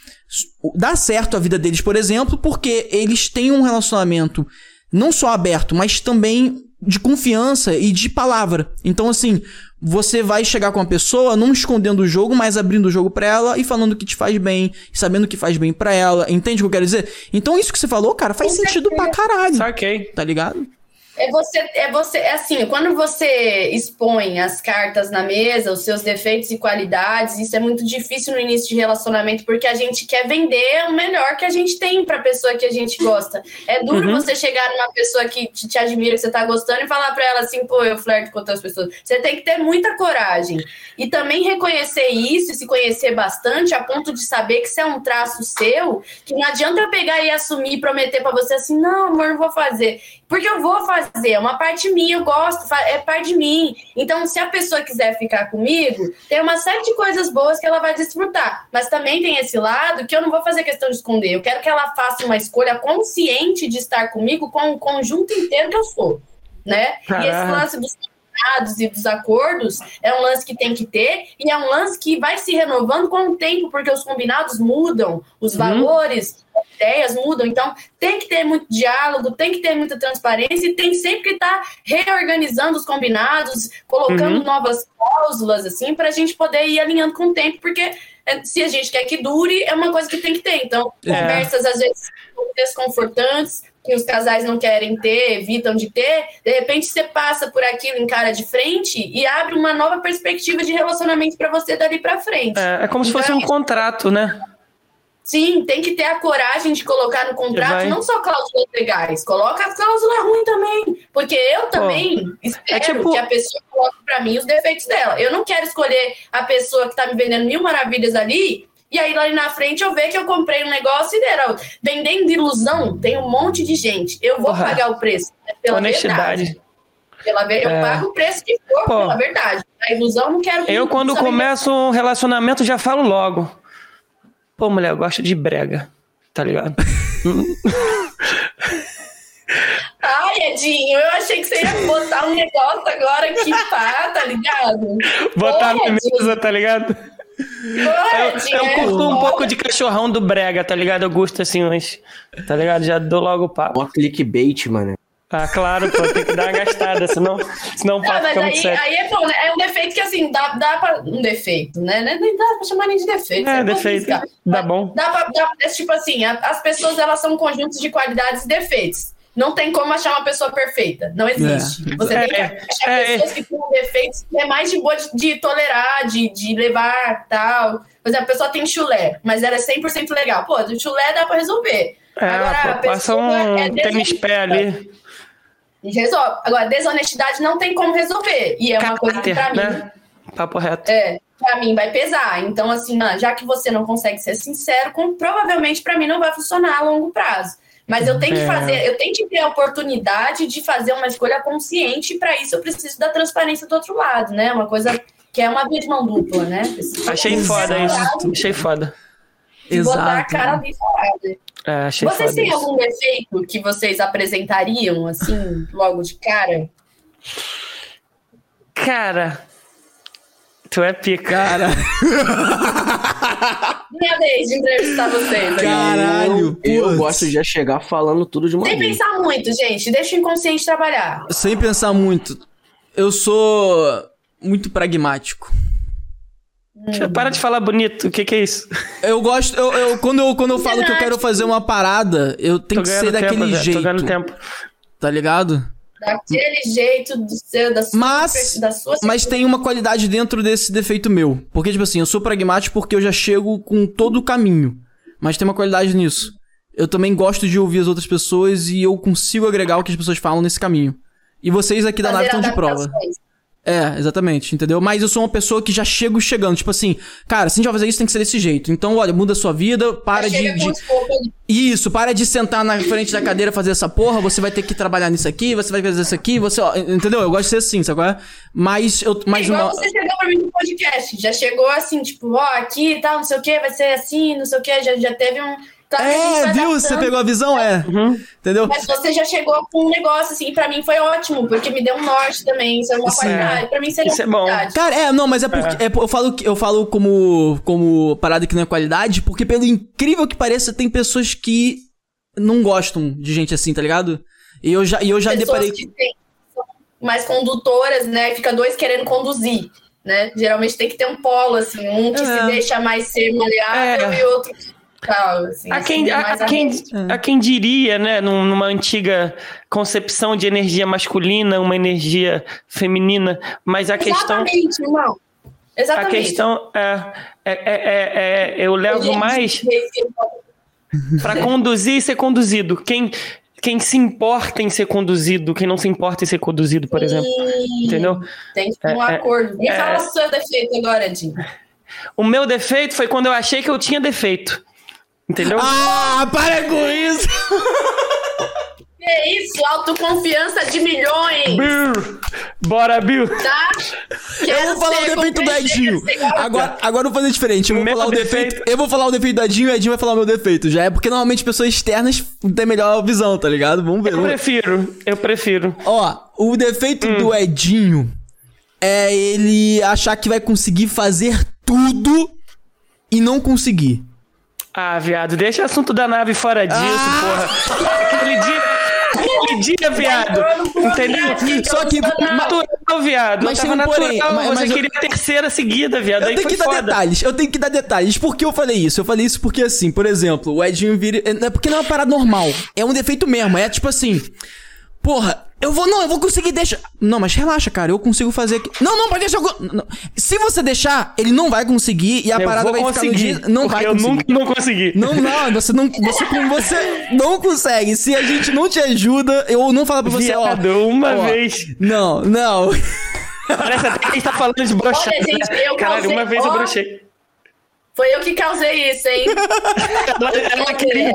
dá certo a vida deles, por exemplo, porque eles têm um relacionamento não só aberto, mas também de confiança e de palavra. Então, assim, você vai chegar com a pessoa não escondendo o jogo, mas abrindo o jogo pra ela e falando o que te faz bem, e sabendo o que faz bem pra ela. Entende o que eu quero dizer? Então, isso que você falou, cara, faz Com sentido pra caralho. Saquei. Tá ligado? É você, é você, é assim, quando você expõe as cartas na mesa, os seus defeitos e qualidades, isso é muito difícil no início de relacionamento, porque a gente quer vender o melhor que a gente tem pra pessoa que a gente gosta. É duro Uhum. você chegar numa pessoa que te, te admira, que você tá gostando, e falar pra ela assim, pô, eu flerto com outras pessoas. Você tem que ter muita coragem. E também reconhecer isso e se conhecer bastante, a ponto de saber que isso é um traço seu, que não adianta eu pegar e assumir e prometer pra você assim, não, amor, não vou fazer. Porque eu vou fazer, é uma parte minha, eu gosto, é parte de mim. Então, se a pessoa quiser ficar comigo, tem uma série de coisas boas que ela vai desfrutar. Mas também tem esse lado que eu não vou fazer questão de esconder. Eu quero que ela faça uma escolha consciente de estar comigo com o conjunto inteiro que eu sou. Né? E esse lance dos combinados e dos acordos é um lance que tem que ter e é um lance que vai se renovando com o tempo, porque os combinados mudam, os valores, as ideias mudam. Então, tem que ter muito diálogo, tem que ter muita transparência e tem sempre que estar reorganizando os combinados, colocando Uhum. novas cláusulas, assim, para a gente poder ir alinhando com o tempo, porque é, se a gente quer que dure, é uma coisa que tem que ter. Então, É. conversas às vezes desconfortantes, que os casais não querem ter, evitam de ter, de repente você passa por aquilo em cara de frente e abre uma nova perspectiva de relacionamento para você dali para frente. É, é como se Então, fosse um contrato, né? Sim, tem que ter a coragem de colocar no contrato não só cláusulas legais, coloca a cláusula ruim também. Porque eu também espero tipo- que a pessoa coloque pra mim os defeitos dela. Eu não quero escolher a pessoa que tá me vendendo mil maravilhas ali. E aí, lá na frente, eu ver que eu comprei um negócio e era vendendo ilusão. Tem um monte de gente. Eu vou Porra. pagar o preço né, pela Honestidade. verdade. Pela. Eu É. pago o preço que for Pô. pela verdade. A ilusão não quero. Eu, quando começo um relacionamento, já falo logo. Pô, mulher, eu gosto de brega. Tá ligado? Ai, Edinho, eu achei que você ia botar um negócio agora que pá, tá ligado? Botar Porra, na mesa, tá ligado? Eu, Edinho, eu é curto um pouco de cachorrão do brega, tá ligado? Eu gosto assim, mas. Tá ligado? Já dou logo o papo. Mó clickbait, mano. Ah, claro, pô, tem que dar uma gastada, senão, senão o Ah, papo mas fica muito aí, sério. aí é bom, né? É um defeito que, assim, dá, dá pra... Um defeito, né? Nem dá pra chamar nem de defeito. É, né? defeito. Mas Dá bom. Dá pra, dá, é tipo assim, a- as pessoas, elas são conjuntos de qualidades e defeitos. Não tem como achar uma pessoa perfeita. Não existe. Você tem que É, achar é, pessoas que têm defeitos que é mais de boa de, de tolerar, de, de levar tal. Por exemplo, a pessoa tem chulé, mas ela é 100% legal. Pô, do chulé dá pra resolver. É, Agora, a pô, passa pessoa um é tênis pé ali. E resolve. Agora, desonestidade não tem como resolver. E é uma coisa que Caráter, pra mim né? Papo reto. é, pra mim vai pesar. Então, assim, já que você não consegue ser sincero, com, provavelmente pra mim não vai funcionar a longo prazo. Mas eu tenho que É. fazer, eu tenho que ter a oportunidade de fazer uma escolha consciente, e pra isso eu preciso da transparência do outro lado, né? Uma coisa que é uma via de mão dupla, né? Achei foda isso. Achei foda. E botar a Exato. cara ali falada. É, achei Vocês foda têm isso. algum defeito que vocês apresentariam, assim, logo de cara? Cara, tu é pica. Cara, Minha vez de entrevistar vocês. aqui. caralho. Eu, eu gosto de já chegar falando tudo de uma Sem vez. pensar muito, gente. Deixa o inconsciente trabalhar. Sem pensar muito. Eu sou muito pragmático. Para de falar bonito. O que, que é isso? Eu gosto. Eu, eu- quando, eu, quando eu falo que eu quero fazer uma parada, eu tenho que ser daquele tempo, jeito. Tô ganhando tempo. Tá ligado? Daquele jeito do seu, da sua, Mas- da sua Mas tem uma qualidade dentro desse defeito meu. Porque, tipo assim, eu sou pragmático porque eu já chego com todo o caminho. Mas tem uma qualidade nisso. Eu também gosto de ouvir as outras pessoas e eu consigo agregar o que as pessoas falam nesse caminho. E vocês aqui da nave fazer estão de prova. É, exatamente, entendeu? Mas eu sou uma pessoa que já chego chegando. Tipo assim, cara, se a gente vai fazer isso, tem que ser desse jeito. Então, olha, muda a sua vida, para de. De-. Isso, para de sentar na frente da cadeira fazer essa porra. Você vai ter que trabalhar nisso aqui, você vai fazer isso aqui, você. Ó, entendeu? Eu gosto de ser assim, sabe qual é? Mas eu. Mas Igual uma. você chegou pra mim no podcast. Já chegou assim, tipo, ó, aqui e tal, não sei o que, vai ser assim, não sei o que. Já, já teve um. É, viu? Você adaptando, pegou a visão? É. Entendeu? Mas você já chegou com um negócio, assim, pra mim foi ótimo, porque me deu um norte também. Isso é uma Sim. qualidade. Pra mim seria Isso é uma bom. qualidade. Cara, é, não, mas é porque. é, eu falo, eu falo como, como parada que não é qualidade, porque pelo incrível que pareça, tem pessoas que não gostam de gente assim, tá ligado? E eu já, e eu já pessoas deparei. que têm- são mais condutoras, né? Fica dois querendo conduzir, né? Geralmente tem que ter um polo, assim, um que É. se deixa mais ser maleável É. e outro que tal, assim. A quem, assim, a, a quem, aberto. a quem diria, né, num- numa antiga concepção de energia masculina, uma energia feminina, mas a questão, Exatamente, irmão. a Exatamente. questão é, é, é, é- é- eu levo Gente, mais para conduzir e ser conduzido. Quem, quem se importa em ser conduzido, quem não se importa em ser conduzido, por exemplo. Sim, Entendeu? Tem que ter um É, é, acordo. Me é. fala o seu defeito agora, Dinho. O meu defeito foi quando eu achei que eu tinha defeito. Entendeu? Ah, para com isso! Que isso? Autoconfiança de milhões, Bill! Bora, Bill! tá? Eu vou falar o defeito do Edinho. Agora, agora eu vou fazer diferente. Eu vou Meu falar o defeito. defeito- Eu vou falar o defeito do Edinho e o Edinho vai falar o meu defeito. Já é porque normalmente pessoas externas têm melhor visão, tá ligado? Vamos ver. Eu prefiro, eu prefiro. Ó, o defeito Hum. do Edinho é ele achar que vai conseguir fazer tudo e não conseguir. Ah, viado, deixa o assunto da nave fora disso, Ah! porra. Aquele dia, aquele dia, viado. Entendeu? Só que. Natural, viado. Mas tem tava um porém, natural. mas- Você mas eu- queria a terceira seguida, viado. Eu Aí tenho que dar foda. detalhes, eu tenho que dar detalhes. Por que eu falei isso? Eu falei isso porque, assim, por exemplo, o Edinho vira. É porque não é uma parada normal. É um defeito mesmo. É tipo assim. Porra, eu vou. Não, eu vou conseguir deixar. Não, mas relaxa, cara. Eu consigo fazer aqui. Não, não, pode deixar. eu não. Se você deixar, ele não vai conseguir e a Eu parada vou vai ficar no conseguir. dia. Não vai eu conseguir. nunca não consegui. Não, não, você não, você, você não consegue. Se a gente não te ajuda, eu não falo pra você, ó. Viado, uma ó, vez. Não, não. Parece até que a gente tá falando de brochar. Olha, gente, eu Caralho, causei- uma vez eu ó. brochei. Foi eu que causei isso, hein? Ela, ela queria.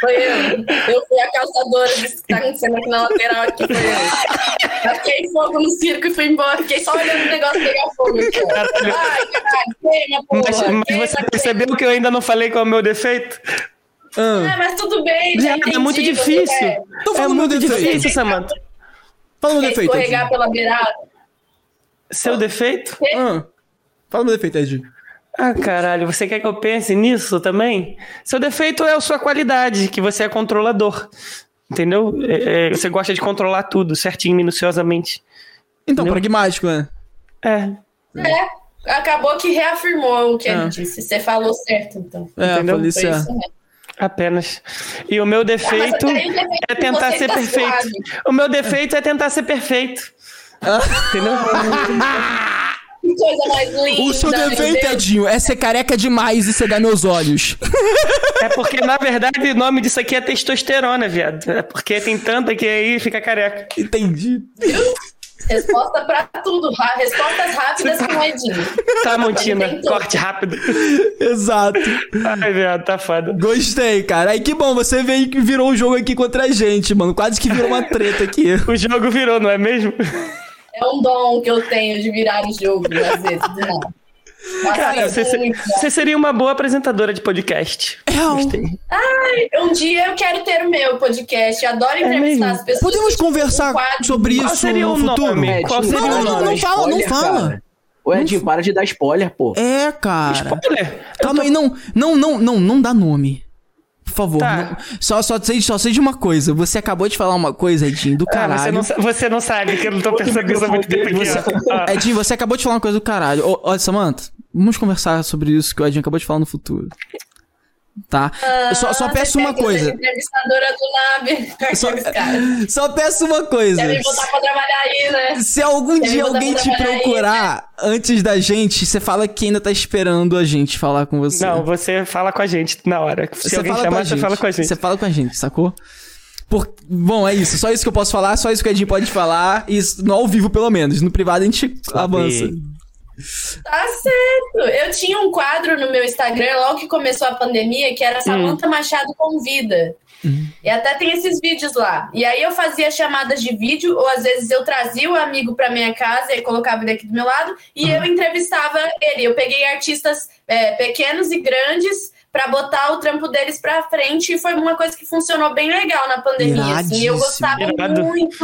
Foi eu. Eu fui a causadora disso que tá acontecendo aqui na lateral. Aqui, foi eu. Taquei fogo no circo e fui embora. Fiquei só olhando o negócio pegar fogo. Ó. Ai, caralho, queima, porra. Mas, mas queima, você queima. percebeu que eu ainda não falei qual é o meu defeito? Ah, Ah, mas tudo bem, já Viado, entendi. é muito difícil. Então É fala o meu muito defeito. difícil, Samantha. Fala o defeito. escorregar pela beirada. Seu defeito? Ah, fala o meu defeito, Edinho. Ah, caralho, você quer que eu pense nisso também? Seu defeito é a sua qualidade, que você é controlador. Entendeu? É, é, você gosta de controlar tudo certinho, minuciosamente. Então, Entendeu? pragmático, né? É. É, acabou que reafirmou o que Ah. ele disse. Você falou certo, então. É, Entendeu? falei Foi isso mesmo. Apenas. E o meu Ah, defeito defeito é tentar ser tá perfeito. suave. O meu defeito é tentar ser perfeito. Entendeu? Que coisa mais linda. O seu defeito, Deus. Edinho, é ser careca demais e cegar meus olhos. É porque, na verdade, o nome disso aqui é testosterona, viado. É porque tem tanta que aí fica careca. Entendi. Resposta pra tudo. Ra- Respostas rápidas com o Edinho. Tá, Montina, corte rápido. Exato. Ai, viado, tá foda. Gostei, cara. Aí que bom, você veio virou um jogo aqui contra a gente, mano. Quase que virou uma treta aqui. O jogo virou, não é mesmo? É um dom que eu tenho de virar o jogo, às vezes, do nada. Mas Cara, é você, seria uma boa apresentadora de podcast. É, Gostei. Um dia eu quero ter o meu podcast. Eu adoro entrevistar mesmo? as pessoas. Podemos conversar um sobre Qual isso seria no o futuro? nome? É, Qual seria Não, o não, nome? não fala, não fala. cara. Ô, Edinho, para de dar spoiler, pô. É, cara. Spoiler. Calma aí, não, não, não, não, não dá nome. Por favor. Tá. não- só, só, sei, só sei de uma coisa. Você acabou de falar uma coisa, Edinho, do Ah, caralho. você, não, você não sabe que eu não tô pensando nisso há muito tempo aqui. ó. Ah, Edinho, você acabou de falar uma coisa do caralho. Ô, Olha, Samantha, vamos conversar sobre isso que o Edinho acabou de falar no futuro. Tá? Eu só, só Ah, peço você uma coisa. entrevistadora do NAB. Só, só peço uma coisa. Me botar pra trabalhar aí, né? Se algum Quer dia alguém te trabalhar aí, procurar antes da gente, você fala que ainda tá esperando a gente falar com você. Não, você fala com a gente na hora. Se Você alguém fala com chamar, a você gente. fala com a gente. Você fala com a gente, sacou? Por... Bom, é isso. Só isso que eu posso falar, só isso que a gente pode falar. Isso no ao vivo, pelo menos. No privado a gente avança. Tá certo. Eu tinha um quadro no meu Instagram, logo que começou a pandemia, que era Samanta Machado Convida. E até tem esses vídeos lá. E aí eu fazia chamadas de vídeo, ou às vezes eu trazia o amigo pra minha casa e colocava ele aqui do meu lado, e eu entrevistava ele. Eu peguei artistas é, pequenos e grandes pra botar o trampo deles pra frente, e foi uma coisa que funcionou bem legal na pandemia. Assim, eu gostava Irado. muito.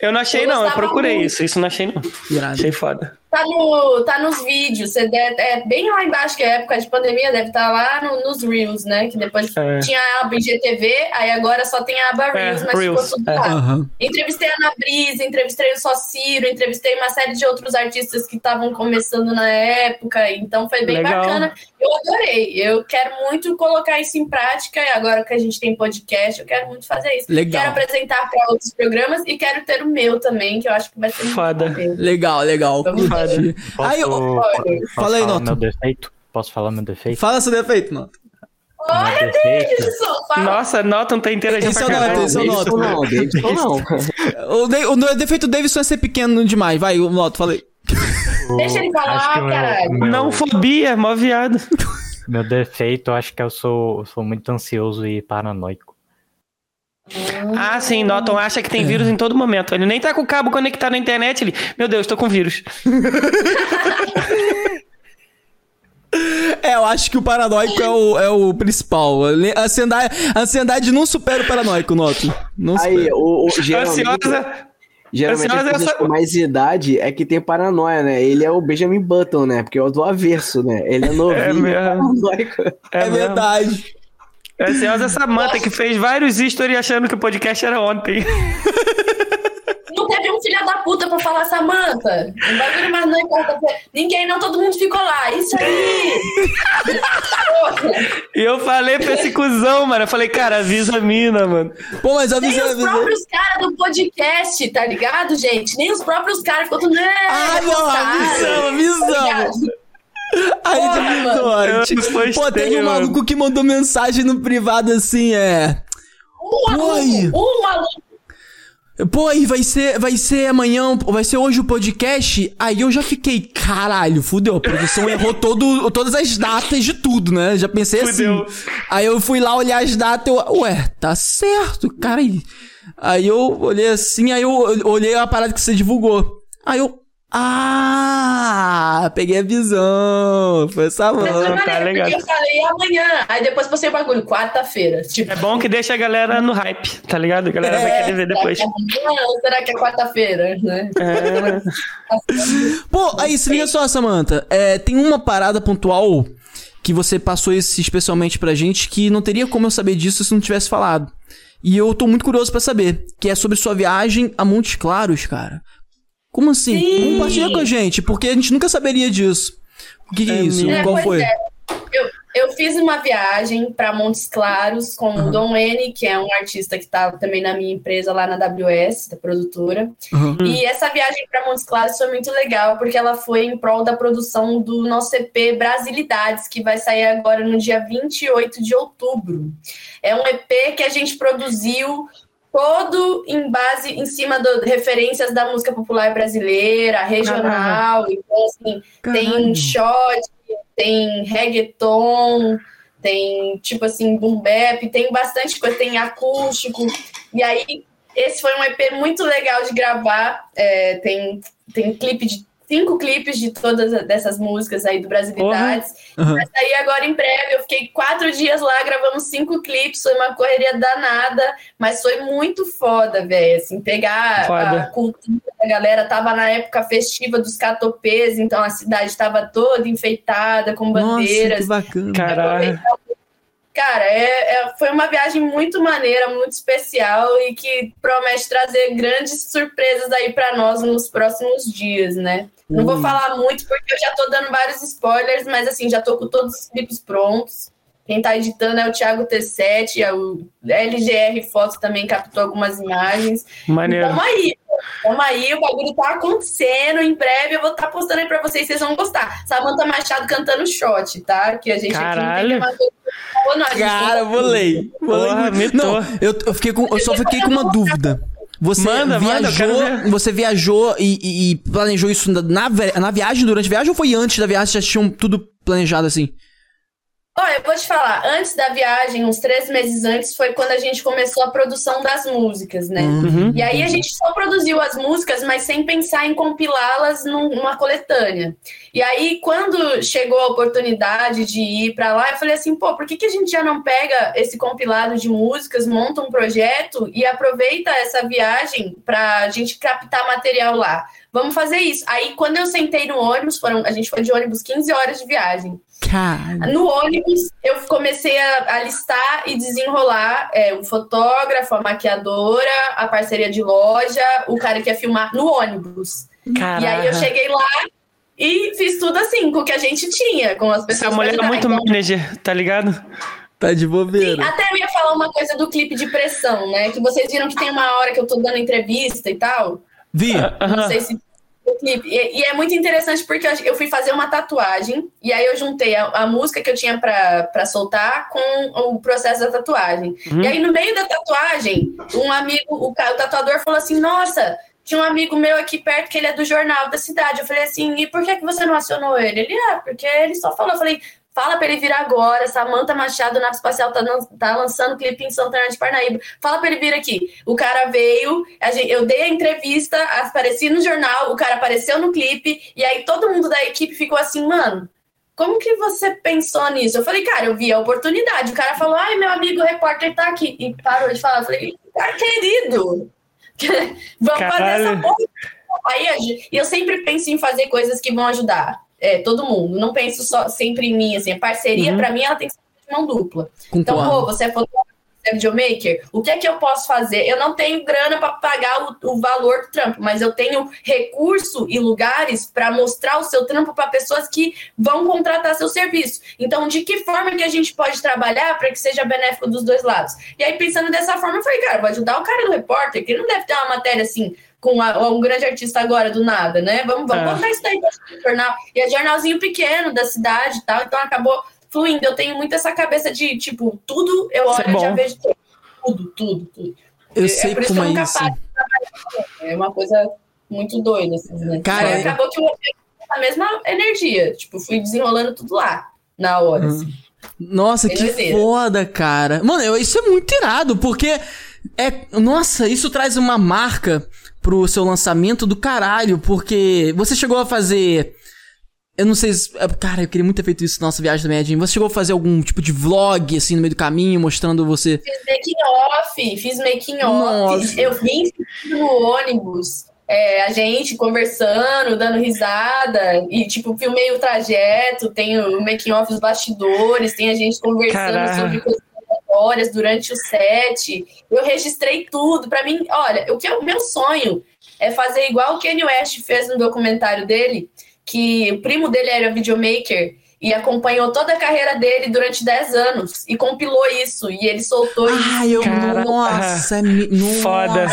Eu não achei, Eu não. Eu procurei muito. isso. Isso não achei, não. Irado. Achei foda. Tá, no, tá nos vídeos, você deve- é bem lá embaixo, que é época de pandemia, deve estar lá no- nos Reels, né? Que depois É. tinha a aba IGTV, aí agora só tem a aba É, Reels, mas Reels, ficou tudo é. lá. Aham. Entrevistei a Ana Brisa, entrevistei o Sociro, entrevistei uma série de outros artistas que estavam começando na época, então foi bem Legal. bacana. Eu adorei, eu quero muito colocar isso em prática, e agora que a gente tem podcast, eu quero muito fazer isso. Legal. Quero apresentar para outros programas e quero ter o meu também, que eu acho que vai ser Foda. muito bom. Legal, legal. Vamos. Posso, Aí, ô, posso fala aí, Noto. meu defeito? Posso falar meu defeito? Fala seu defeito, mano. Olha. Davidson, fala. Nossa, Norton tá interagindo Esse pra é o Norton, caralho. esse é o Noto. não, Davidson não. O, de- o defeito do Davidson é ser pequeno demais. Vai, o Noto, falei. Deixa ele falar, Acho que o meu- caralho. meu- Não fobia, mó viado. Meu defeito, eu acho que eu sou, eu sou muito ansioso e paranoico. Ah, sim, Norton acha que tem vírus em todo momento. Ele nem tá com o cabo conectado na internet. Ele, meu Deus, tô com vírus. É, eu acho que o paranoico é o, é o principal. A ansiedade, a ansiedade não supera o paranoico, Noto. Não Aí, supera. o, o, geralmente, Ansiosa. Geralmente ansiosa as pessoas essa- com mais idade é que tem paranoia, né? Ele é o Benjamin Button, né? Porque é o do avesso, né? Ele é novinho, É paranoico. É, É mesmo. verdade. Ansiosa Samanta, que fez vários stories achando que o podcast era ontem. Não um filho da puta pra falar, Samanta. Um bagulho mais não quarta-feira. Ninguém, não, todo mundo ficou lá. Isso aí. E eu falei pra esse cuzão, mano. Eu falei, cara, avisa a mina, mano. Pô, mas Nem avisei, os avisei. próprios caras do podcast, tá ligado, gente? Nem os próprios caras ficou tudo. "É, Ah, não, otário", avisamos, avisamos. tá? Aí mano. Eu postei, Pô, teve um mano. maluco que mandou mensagem no privado assim, é. Um Oi. maluco, um maluco. Pô, aí vai ser, vai ser amanhã, vai ser hoje o podcast. Aí eu já fiquei, caralho, fudeu. A produção errou todo, todas as datas de tudo, né? Já pensei Fudeu. assim. Aí eu fui lá olhar as datas, eu, ué, tá certo, cara. Aí eu olhei assim, aí eu olhei a parada que você divulgou. Aí eu, ah, peguei a visão. Foi essa mão. tá eu falei amanhã. Aí depois postei o bagulho, quarta-feira. Tipo, É bom que deixa a galera no hype, tá ligado? A galera vai querer ver depois. será que é amanhã ou será que é quarta-feira, né? É, Pô, aí, se liga só, Samantha. É, tem uma parada pontual que você passou esse especialmente pra gente que não teria como eu saber disso se não tivesse falado. E eu tô muito curioso para saber, que é sobre sua viagem a Montes Claros, cara. Como assim? Sim. Compartilha com a gente, porque a gente nunca saberia disso. O que, que é, é isso? É, Qual foi? É. Eu, eu fiz uma viagem para Montes Claros com uhum. o Dom N, que é um artista que está também na minha empresa lá na WS, da produtora. Uhum. E essa viagem para Montes Claros foi muito legal, porque ela foi em prol da produção do nosso EP Brasilidades, que vai sair agora no dia 28 de outubro. É um EP que a gente produziu todo em base em cima de referências da música popular brasileira, regional. Então, assim, Caralho. tem shot, tem reggaeton, tem tipo assim, boom bap, tem bastante coisa, tem acústico. E aí, esse foi um EP muito legal de gravar. É, tem, tem clipe de cinco clipes de todas dessas músicas aí do Brasilidades. Uhum. Vai sair agora em breve. Eu fiquei quatro dias lá gravando cinco clipes. Foi uma correria danada, mas foi muito foda, velho. Assim, pegar foda. a cultura da galera. Tava na época festiva dos catopês, então a cidade estava toda enfeitada com bandeiras. Nossa, que bacana. Caralho. Cara, é, é, foi uma viagem muito maneira, muito especial e que promete trazer grandes surpresas aí para nós nos próximos dias, né? Não vou falar muito porque eu já tô dando vários spoilers, mas assim, já tô com todos os clipes prontos. Quem tá editando é o Thiago T7, é o LGR Fotos também captou algumas imagens. Maneiro. Tamo aí, tamo aí, o bagulho tá acontecendo. Em breve eu vou estar tá postando aí pra vocês, vocês vão gostar. Samanta Machado cantando shot, tá? Que a gente Caralho. aqui não tem Cara, vou ler. Não, eu, eu, fiquei com, eu só fiquei com uma dúvida. Você manda, viajou, manda, você viajou e, e, planejou isso na, na viagem, durante a viagem, ou foi antes da viagem? Já tinham tudo planejado assim? Olha, eu vou te falar, antes da viagem, uns três meses antes, foi quando a gente começou a produção das músicas, né? Uhum. E aí a gente só produziu as músicas, mas sem pensar em compilá-las numa coletânea. E aí, quando chegou a oportunidade de ir para lá, eu falei assim, pô, por que, que a gente já não pega esse compilado de músicas, monta um projeto e aproveita essa viagem para a gente captar material lá? Vamos fazer isso. Aí, quando eu sentei no ônibus, foram, a gente foi de ônibus 15 horas de viagem. Cara. No ônibus, eu comecei a, a listar e desenrolar é, o fotógrafo, a maquiadora, a parceria de loja, o cara que ia filmar no ônibus. Caraca. E aí eu cheguei lá e fiz tudo assim, com o que a gente tinha, com as pessoas. Essa mulher é muito então, manager, tá ligado? Tá de bobeira. Sim, até eu ia falar uma coisa do clipe de pressão, né? Que vocês viram que tem uma hora que eu tô dando entrevista e tal. Vi. Não sei se. E, e, é muito interessante porque eu fui fazer uma tatuagem e aí eu juntei a, a música que eu tinha para soltar com o processo da tatuagem. Uhum. E aí, no meio da tatuagem, um amigo, o, o tatuador falou assim: Nossa, tinha um amigo meu aqui perto que ele é do jornal da cidade. Eu falei assim: E por que, que você não acionou ele? Ele, ah, porque ele só falou. Eu falei: Fala pra ele vir agora. Samanta Machado, Nave Espacial, tá, tá lançando clipe em Santana de Parnaíba. Fala pra ele vir aqui. O cara veio, gente, eu dei a entrevista, apareci no jornal, o cara apareceu no clipe, e aí todo mundo da equipe ficou assim, mano. Como que você pensou nisso? Eu falei, cara, eu vi a oportunidade. O cara falou, ai, meu amigo repórter tá aqui. E parou de falar. Eu falei, cara, querido, vamos Caralho. fazer essa porra. Aí eu sempre penso em fazer coisas que vão ajudar é, todo mundo. Não penso só sempre em mim, assim, a parceria, uhum. para mim, ela tem que ser de mão dupla. Então, pô, você é fotógrafo, você é videomaker, o que é que eu posso fazer? Eu não tenho grana para pagar o, o, valor do trampo, mas eu tenho recurso e lugares para mostrar o seu trampo para pessoas que vão contratar seu serviço. Então, de que forma que a gente pode trabalhar para que seja benéfico dos dois lados? E aí, pensando dessa forma, eu falei, cara, vou ajudar o cara do repórter, que não deve ter uma matéria assim com a, um grande artista agora, do nada, né? Vamos, vamos é. botar isso daí no jornal. E é jornalzinho pequeno da cidade e tal, então acabou fluindo. Eu tenho muito essa cabeça de, tipo, tudo eu olho e é já vejo tudo, tudo, tudo. Eu é, sei é como é isso. É uma coisa muito doida, assim, né? Cara, então, acabou que eu a mesma energia, tipo, fui desenrolando tudo lá, na hora, uhum. assim. Nossa, que foda, cara. Mano, isso é muito irado, porque é, nossa, isso traz uma marca pro seu lançamento do caralho, porque você chegou a fazer. Eu não sei se. É, cara, eu queria muito ter feito isso na nossa viagem também, Edinho. Você chegou a fazer algum tipo de vlog, assim, no meio do caminho, mostrando você. Fiz making off, fiz making off. Eu vim no ônibus. É, a gente conversando, dando risada, e tipo, filmei o trajeto, tem o making off os bastidores, tem a gente conversando Caraca. sobre coisas histórias durante o set. Eu registrei tudo. Para mim, olha, o que é o meu sonho é fazer igual o Kanye West fez no documentário dele, que o primo dele era videomaker e acompanhou toda a carreira dele durante 10 anos e compilou isso e ele soltou Ai, eu, nossa, é, foda.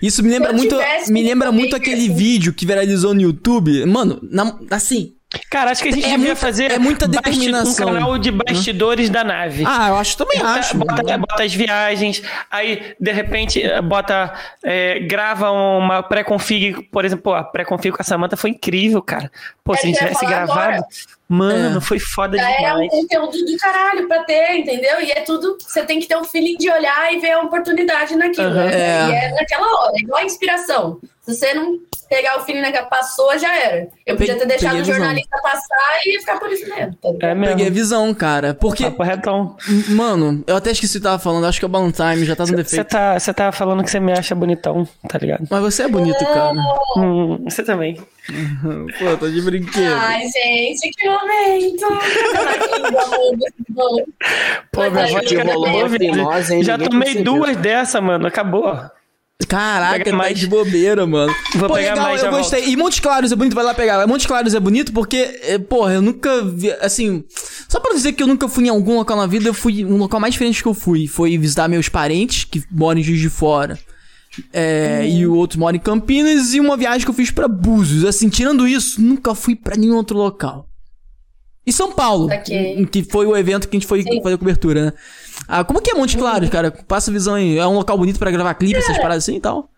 Isso me lembra muito, me lembra muito aquele vídeo que viralizou no YouTube. Mano, na, assim, Cara, acho que a gente é devia muita, fazer é muita determinação. um canal de bastidores hum? da nave. Ah, eu acho também bota, acho. Bota, bota, as viagens, aí de repente bota é, grava uma pré-config, por exemplo, a pré-config com a Samantha foi incrível, cara. Pô, é se a gente tivesse gravado, agora. Mano, é. foi foda Já demais. É um conteúdo do caralho pra ter, entendeu? E é tudo. Você tem que ter um feeling de olhar e ver a oportunidade naquilo. Uhum, né? é. E é naquela hora, igual a inspiração. Se você não pegar o feeling naquela passou, já era. Eu podia ter deixado o jornalista passar e ficar por isso mesmo. Tá é mesmo. Peguei a visão, cara. Porque. Corretão. Mano, eu até esqueci o que tava falando. Acho que é o Balance Time, já tá no defeito. Você tá, tá falando que você me acha bonitão, tá ligado? Mas você é bonito, cara. Hum, você também. Pô, tô de brinquedo. Ai, gente, que momento. Pô, minha voz Já tomei duas dessa, mano. Acabou. Caraca, tá mais de bobeira, mano. Vou Pô, pegar legal, mais, eu gostei. Volto. E Montes Claros é bonito, vai lá pegar. Montes Claros é bonito porque, é, porra, eu nunca vi, assim, só pra dizer que eu nunca fui em algum local na vida, eu fui, um local mais diferente que eu fui, foi visitar meus parentes, que moram em Juiz de Fora. É, hum. E o outro mora em Campinas e uma viagem que eu fiz para Búzios. Assim, tirando isso, nunca fui para nenhum outro local. E São Paulo, okay. que foi o evento que a gente foi Sim. fazer cobertura, né? Ah, como que é Monte Claros, cara? Passa a visão aí. É um local bonito para gravar clipe, é. essas paradas assim e tal?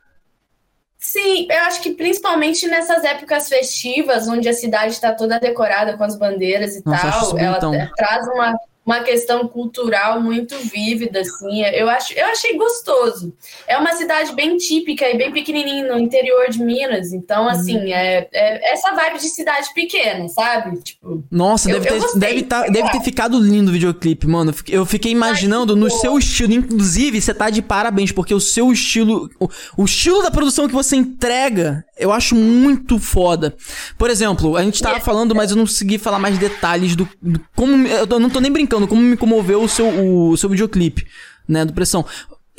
Sim, eu acho que principalmente nessas épocas festivas, onde a cidade está toda decorada com as bandeiras e Nossa, tal, ela traz uma uma questão cultural muito vívida, assim. Eu, acho, eu achei gostoso. É uma cidade bem típica e bem pequenininha no interior de Minas. Então, assim, uhum. é, é, essa vibe de cidade pequena, sabe? Tipo, Nossa, eu, deve, ter, deve, tá, deve ter ficado lindo o videoclipe, mano. Eu fiquei imaginando no seu estilo. Inclusive, você tá de parabéns, porque o seu estilo. O, o estilo da produção que você entrega, eu acho muito foda. Por exemplo, a gente tava falando, mas eu não consegui falar mais detalhes do, do como. Eu não tô nem brincando como me comoveu o seu, o, o seu videoclipe, né, do Pressão.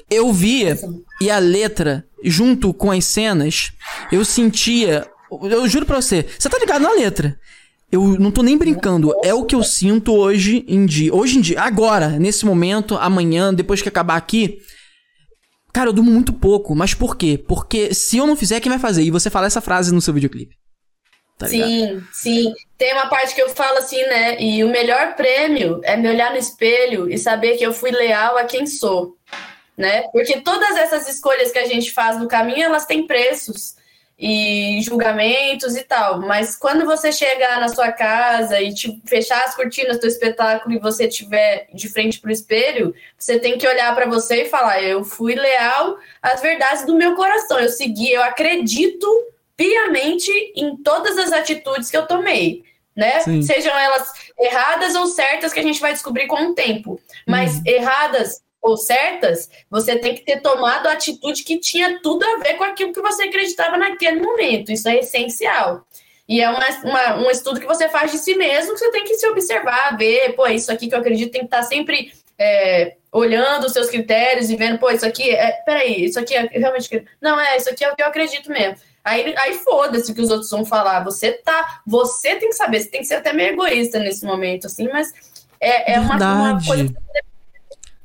Eu via e a letra, junto com as cenas, eu sentia. Eu juro pra você, você tá ligado na letra. Eu não tô nem brincando, é o que eu sinto hoje em dia. Hoje em dia, agora, nesse momento, amanhã, depois que acabar aqui. Cara, eu durmo muito pouco, mas por quê? Porque se eu não fizer, quem vai fazer? E você fala essa frase no seu videoclipe. Tá sim, sim. Tem uma parte que eu falo assim, né? E o melhor prêmio é me olhar no espelho e saber que eu fui leal a quem sou, né? Porque todas essas escolhas que a gente faz no caminho, elas têm preços e julgamentos e tal. Mas quando você chegar na sua casa e te, fechar as cortinas do espetáculo e você estiver de frente para o espelho, você tem que olhar para você e falar: eu fui leal às verdades do meu coração, eu segui, eu acredito piamente em todas as atitudes que eu tomei, né? Sim. Sejam elas erradas ou certas, que a gente vai descobrir com o tempo. Mas uhum. erradas ou certas, você tem que ter tomado a atitude que tinha tudo a ver com aquilo que você acreditava naquele momento. Isso é essencial. E é uma, uma, um estudo que você faz de si mesmo, que você tem que se observar, ver, pô, isso aqui que eu acredito tem que estar sempre é, olhando os seus critérios e vendo, pô, isso aqui é. Peraí, isso aqui é realmente. Não, é, isso aqui é o que eu acredito mesmo. Aí, aí foda-se o que os outros vão falar. Você tá. Você tem que saber, você tem que ser até meio egoísta nesse momento, assim, mas é, é uma, uma, coisa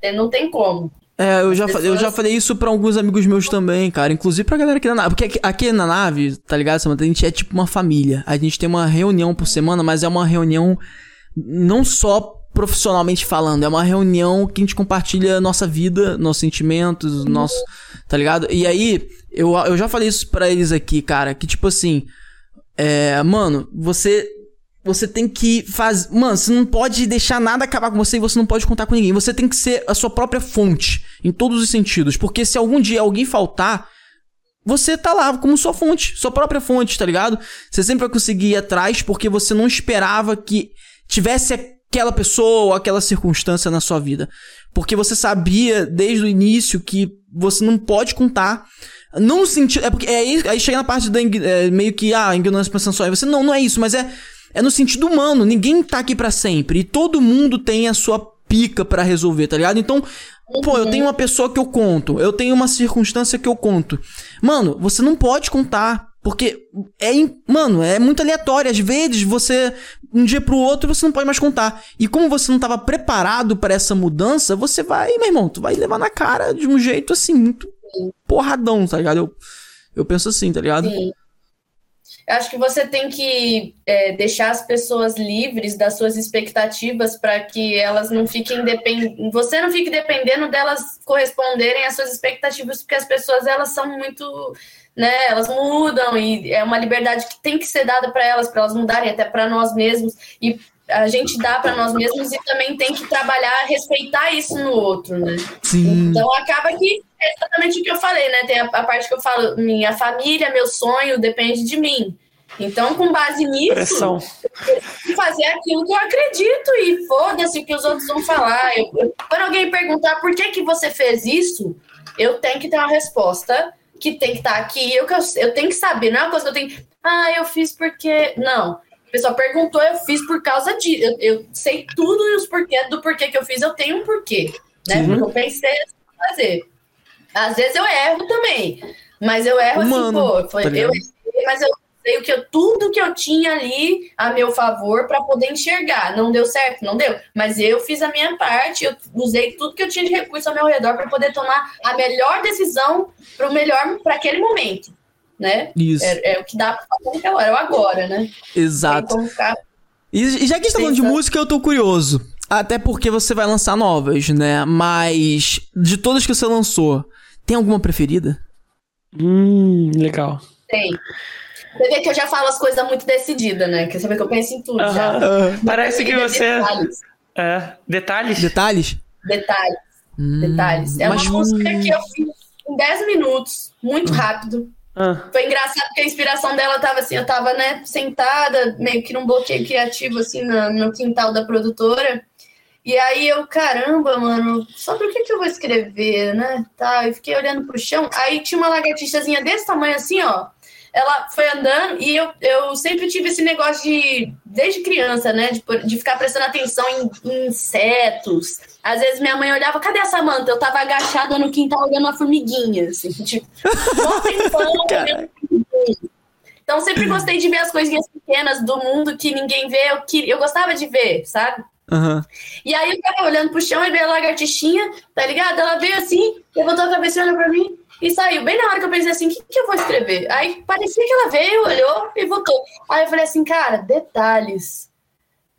que não tem como. É, eu já, pessoas... eu já falei isso pra alguns amigos meus também, cara. Inclusive pra galera aqui na nave. Porque aqui, aqui na nave, tá ligado, Samanta? A gente é tipo uma família. A gente tem uma reunião por semana, mas é uma reunião não só profissionalmente falando, é uma reunião que a gente compartilha nossa vida, nossos sentimentos, nosso. Tá ligado? E aí, eu, eu já falei isso pra eles aqui, cara, que tipo assim. É, mano, você. Você tem que fazer. Mano, você não pode deixar nada acabar com você e você não pode contar com ninguém. Você tem que ser a sua própria fonte, em todos os sentidos. Porque se algum dia alguém faltar, você tá lá como sua fonte, sua própria fonte, tá ligado? Você sempre vai conseguir ir atrás porque você não esperava que tivesse aquela pessoa ou aquela circunstância na sua vida. Porque você sabia desde o início que você não pode contar. No sentido. É porque é aí, aí chega na parte da é, meio que, ah, ignorância pensando você. Não, não é isso, mas é, é no sentido humano. Ninguém tá aqui para sempre. E todo mundo tem a sua pica para resolver, tá ligado? Então, pô, eu tenho uma pessoa que eu conto, eu tenho uma circunstância que eu conto. Mano, você não pode contar. Porque é, mano, é muito aleatório. Às vezes você, um dia pro outro, você não pode mais contar. E como você não tava preparado para essa mudança, você vai, meu irmão, tu vai levar na cara de um jeito assim, muito porradão, tá ligado? Eu, eu penso assim, tá ligado? Sim. Eu acho que você tem que é, deixar as pessoas livres das suas expectativas para que elas não fiquem dependendo. Você não fique dependendo delas corresponderem às suas expectativas, porque as pessoas elas são muito né? Elas mudam e é uma liberdade que tem que ser dada para elas, para elas mudarem até para nós mesmos e a gente dá para nós mesmos e também tem que trabalhar, respeitar isso no outro, né? Sim. Então acaba que é exatamente o que eu falei, né? Tem a, a, parte que eu falo, minha família, meu sonho depende de mim. Então, com base nisso, Pressão. eu fazer aquilo que eu acredito e foda-se o que os outros vão falar. Eu, eu, quando alguém perguntar por que, que você fez isso, eu tenho que ter uma resposta que tem que estar tá aqui. Eu, eu tenho que saber, não é uma coisa que eu tenho. Ah, eu fiz porque. Não. A pessoa perguntou, eu fiz por causa de. Eu, eu sei tudo e os porquês do porquê que eu fiz, eu tenho um porquê. Né? Uhum. Porque eu pensei em fazer. Às vezes eu erro também. Mas eu erro assim, pô. Foi, tá eu errei, mas eu sei que eu, tudo que eu tinha ali a meu favor para poder enxergar. Não deu certo? Não deu. Mas eu fiz a minha parte, eu usei tudo que eu tinha de recurso ao meu redor para poder tomar a melhor decisão para o melhor para aquele momento. Né? Isso. É, é o que dá para fazer naquela hora, é o agora, né? Exato. E já que a gente tá falando de música, eu tô curioso. Até porque você vai lançar novas, né? Mas de todas que você lançou, tem alguma preferida? Hum, legal. Tem. Você vê que eu já falo as coisas muito decididas, né? Quer saber que eu penso em tudo uh -huh. já. Uh -huh. Parece que você. Detalhes. É. Detalhes? Detalhes? Detalhes. Hum, detalhes. É uma música que eu fiz em 10 minutos, muito rápido. Ah. Foi engraçado porque a inspiração dela tava assim, eu tava, né, sentada, meio que num bloqueio criativo, assim, no, no quintal da produtora. E aí eu, caramba, mano, sobre o que, que eu vou escrever, né? Tá, eu fiquei olhando pro chão. Aí tinha uma lagartixazinha desse tamanho assim, ó ela foi andando e eu, eu sempre tive esse negócio de, desde criança, né, de, de ficar prestando atenção em, em insetos. Às vezes minha mãe olhava, cadê a Samanta? Eu tava agachada no quintal olhando uma formiguinha, assim, tipo, Então sempre gostei de ver as coisinhas pequenas do mundo que ninguém vê, eu, que, eu gostava de ver, sabe? Uhum. E aí eu tava olhando pro chão e veio a lagartixinha, tá ligado? Ela veio assim, levantou a cabeça e olhou pra mim. E saiu bem na hora que eu pensei assim, o que, que eu vou escrever? Aí parecia que ela veio, olhou e voltou. Aí eu falei assim, cara, detalhes.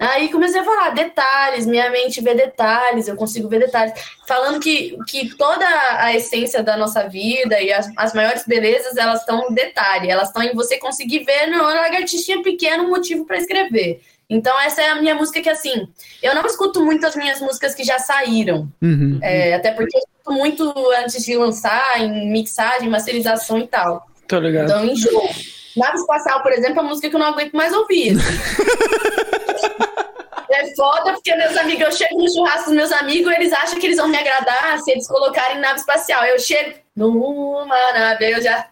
Aí comecei a falar detalhes, minha mente vê detalhes, eu consigo ver detalhes. Falando que, que toda a essência da nossa vida e as, as maiores belezas, elas estão em detalhe, elas estão em você conseguir ver no lagartixinha pequeno um motivo para escrever. Então, essa é a minha música que, assim, eu não escuto muito as minhas músicas que já saíram. Uhum. É, até porque eu escuto muito antes de lançar, em mixagem, masterização e tal. Tô ligado. Então, enjoo. Nave Espacial, por exemplo, é uma música que eu não aguento mais ouvir. é foda, porque meus amigos, eu chego no churrasco dos meus amigos, eles acham que eles vão me agradar se eles colocarem nave espacial. Eu chego numa nave, eu já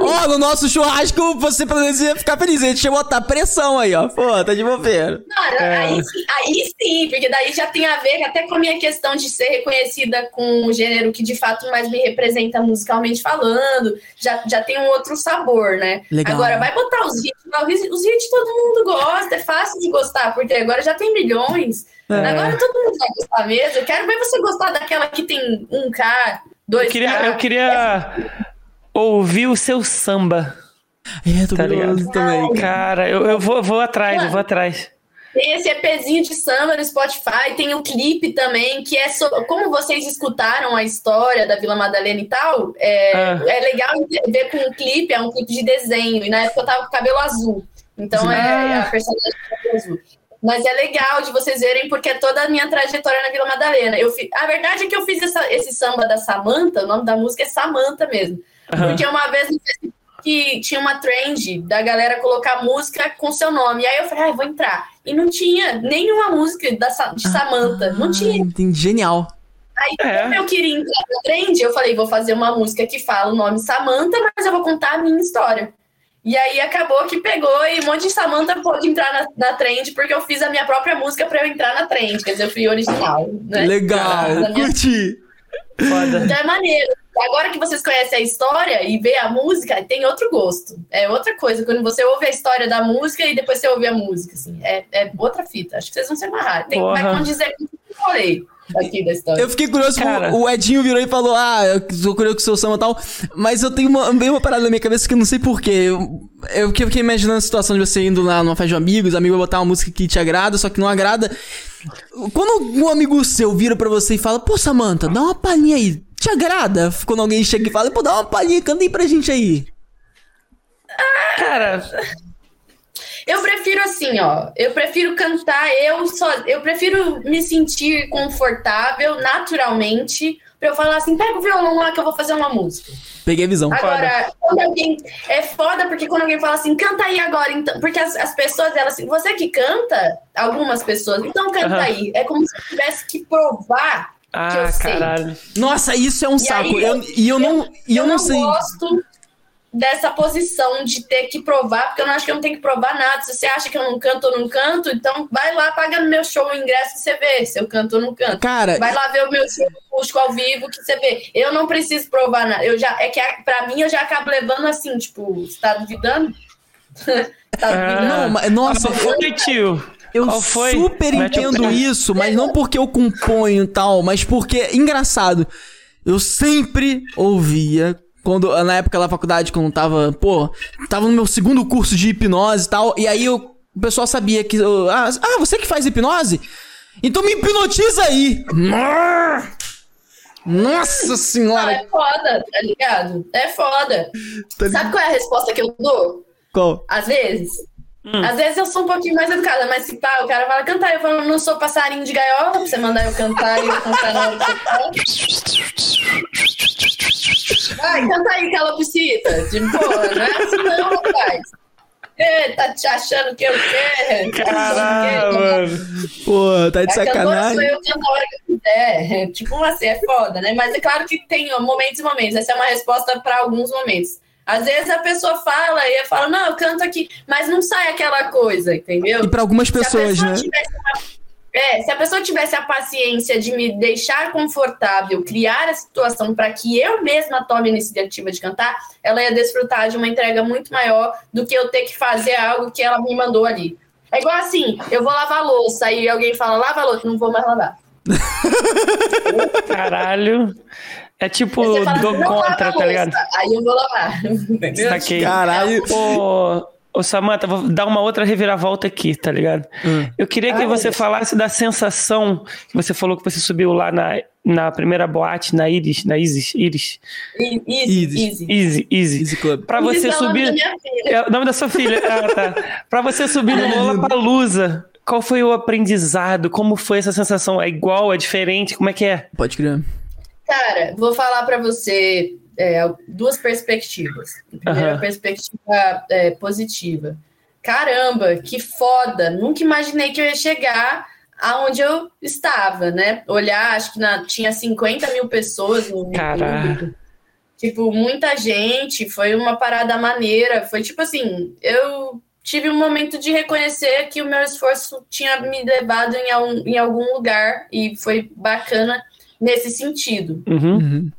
ó, no nosso churrasco você poderia ficar feliz. A gente ia botar pressão aí, ó. Pô, tá de bobeira. Não, é. aí, aí sim, porque daí já tem a ver até com a minha questão de ser reconhecida com o gênero que de fato mais me representa musicalmente falando. Já, já tem um outro sabor, né? Legal. Agora, vai botar os hits. Os hits todo mundo gosta, é fácil de gostar, porque agora já tem milhões. É. Agora todo mundo vai gostar mesmo. Eu quero ver você gostar daquela que tem um K, Dois eu queria, eu queria ouvir o seu samba. É, tô tá ligado também. Cara, eu, eu vou, vou atrás, eu vou atrás. Tem esse EPzinho de samba no Spotify, tem um clipe também, que é sobre, como vocês escutaram a história da Vila Madalena e tal, é, ah. é legal ver com um clipe, é um clipe de desenho, e na época eu tava com cabelo azul. Então é, ah. é a personagem cabelo azul. Mas é legal de vocês verem, porque é toda a minha trajetória na Vila Madalena. Eu fi... A verdade é que eu fiz essa, esse samba da Samanta, o nome da música é Samanta mesmo. Uhum. Porque uma vez que tinha uma trend da galera colocar música com seu nome. E aí eu falei, ah, vou entrar. E não tinha nenhuma música da, de Samanta. Ah, não tinha. Entendi. Genial. Aí, é. como eu queria entrar na trend, eu falei, vou fazer uma música que fala o nome Samanta, mas eu vou contar a minha história. E aí acabou que pegou e um monte de Samantha pôde entrar na, na trend, porque eu fiz a minha própria música pra eu entrar na trend. Quer dizer, eu fui original. Né? Legal, minha- curti. Foda. Então é maneiro. Agora que vocês conhecem a história e vê a música, tem outro gosto. É outra coisa. Quando você ouve a história da música e depois você ouve a música, assim, é, é outra fita. Acho que vocês vão se amarrar. Tem, vai Porra. condizer com o que eu falei aqui da história. Eu fiquei curioso, Cara. o Edinho virou e falou: Ah, eu tô curioso com o seu samba e tal. Mas eu tenho uma, veio uma parada na minha cabeça que eu não sei porquê. Eu, eu fiquei- imaginando a situação de você indo lá numa festa de amigos, o amigo vai botar uma música que te agrada, só que não agrada. Quando um amigo seu vira pra você e fala, pô, Samantha, dá uma palhinha aí. Te agrada? Quando alguém chega e fala, pô, dá uma palhinha, canta aí pra gente aí. Cara, Eu prefiro assim, ó. Eu prefiro cantar, eu só. Eu prefiro me sentir confortável, naturalmente, pra eu falar assim, pega o violão lá que eu vou fazer uma música. Peguei a visão. Agora, quando alguém. É foda porque quando alguém fala assim, canta aí agora, então. Porque as, as pessoas, elas assim, você que canta, algumas pessoas, então canta Aham. aí. É como se eu tivesse que provar ah, eu sei. caralho. Nossa, isso é um E saco. aí, Eu- e eu, não, e eu, não, sei. gosto dessa posição de ter que provar, porque eu não acho que eu não tenho que provar nada. Se você acha que eu não canto ou não canto, então vai lá, paga no meu show o ingresso e você vê se eu canto ou não canto. Cara, Vai lá ver o meu show acústico ao vivo que você vê. Eu não preciso provar nada. Eu já, é que pra mim eu já acabo levando assim, tipo, você tá duvidando? tá duvidando? não, mas, nossa, foi, tio? Eu super Mete entendo isso, mas não porque eu componho e tal, mas porque, engraçado, eu sempre ouvia, quando, na época da faculdade, quando tava, pô, tava no meu segundo curso de hipnose e tal, e aí eu- o pessoal sabia que, eu, ah, ah, você que faz hipnose? Então me hipnotiza aí! Nossa senhora! é foda, tá ligado? É foda. Tá Sabe qual é a resposta que eu dou? Qual? Às vezes. Às vezes eu sou um pouquinho mais educada, mas se pá, o cara fala cantar, eu falo, não sou passarinho de gaiola, pra você mandar eu cantar e eu cantar na hora que você quer. Vai, canta aí, calopsita. De boa, não é assim não, rapaz. Tá te achando que eu quero? Caralho, mano. Pô, tá de sou sacanagem. eu canto a hora que eu quiser. Tipo assim, é foda, né? Mas é claro que tem ó, momentos e momentos. Essa é uma resposta para alguns momentos. Às vezes a pessoa fala e eu falo, não, eu canto aqui, mas não sai aquela coisa, entendeu? E pra algumas pessoas, pessoa né? tivesse É, se a pessoa tivesse a paciência de me deixar confortável, criar a situação para que eu mesma tome a iniciativa de cantar, ela ia desfrutar de uma entrega muito maior do que eu ter que fazer algo que ela me mandou ali. É igual assim, eu vou lavar a louça e alguém fala, lava a louça, não vou mais lavar. Caralho. É tipo, fala, dou "Não lava contra, tá ligado? louça", Aí eu vou lavar. Saquei. Caralho. Ô, ô Samantha, vou dar uma outra reviravolta aqui, tá ligado? Hum. Eu queria que Ai, você Deus. falasse da sensação que você falou que você subiu lá na, na primeira boate, na Iris, na Isis, Iris, Easy, Easy. easy. Easy, Club. Pra você é subir... É o nome da sua filha. Ah, tá. Pra você subir no Lollapalooza, qual foi o aprendizado? Como foi essa sensação? É igual? É diferente? Como é que é? Pode crer. Cara, vou falar pra você é, duas perspectivas. Primeira Aham. perspectiva é, positiva. Caramba, que foda! Nunca imaginei que eu ia chegar aonde eu estava, né? Olhar, acho que na- tinha 50 mil pessoas no, Caraca. Tipo, muita gente, foi uma parada maneira. Foi tipo assim, eu tive um momento de reconhecer que o meu esforço tinha me levado em, em algum lugar e foi bacana nesse sentido. Uhum. Uhum.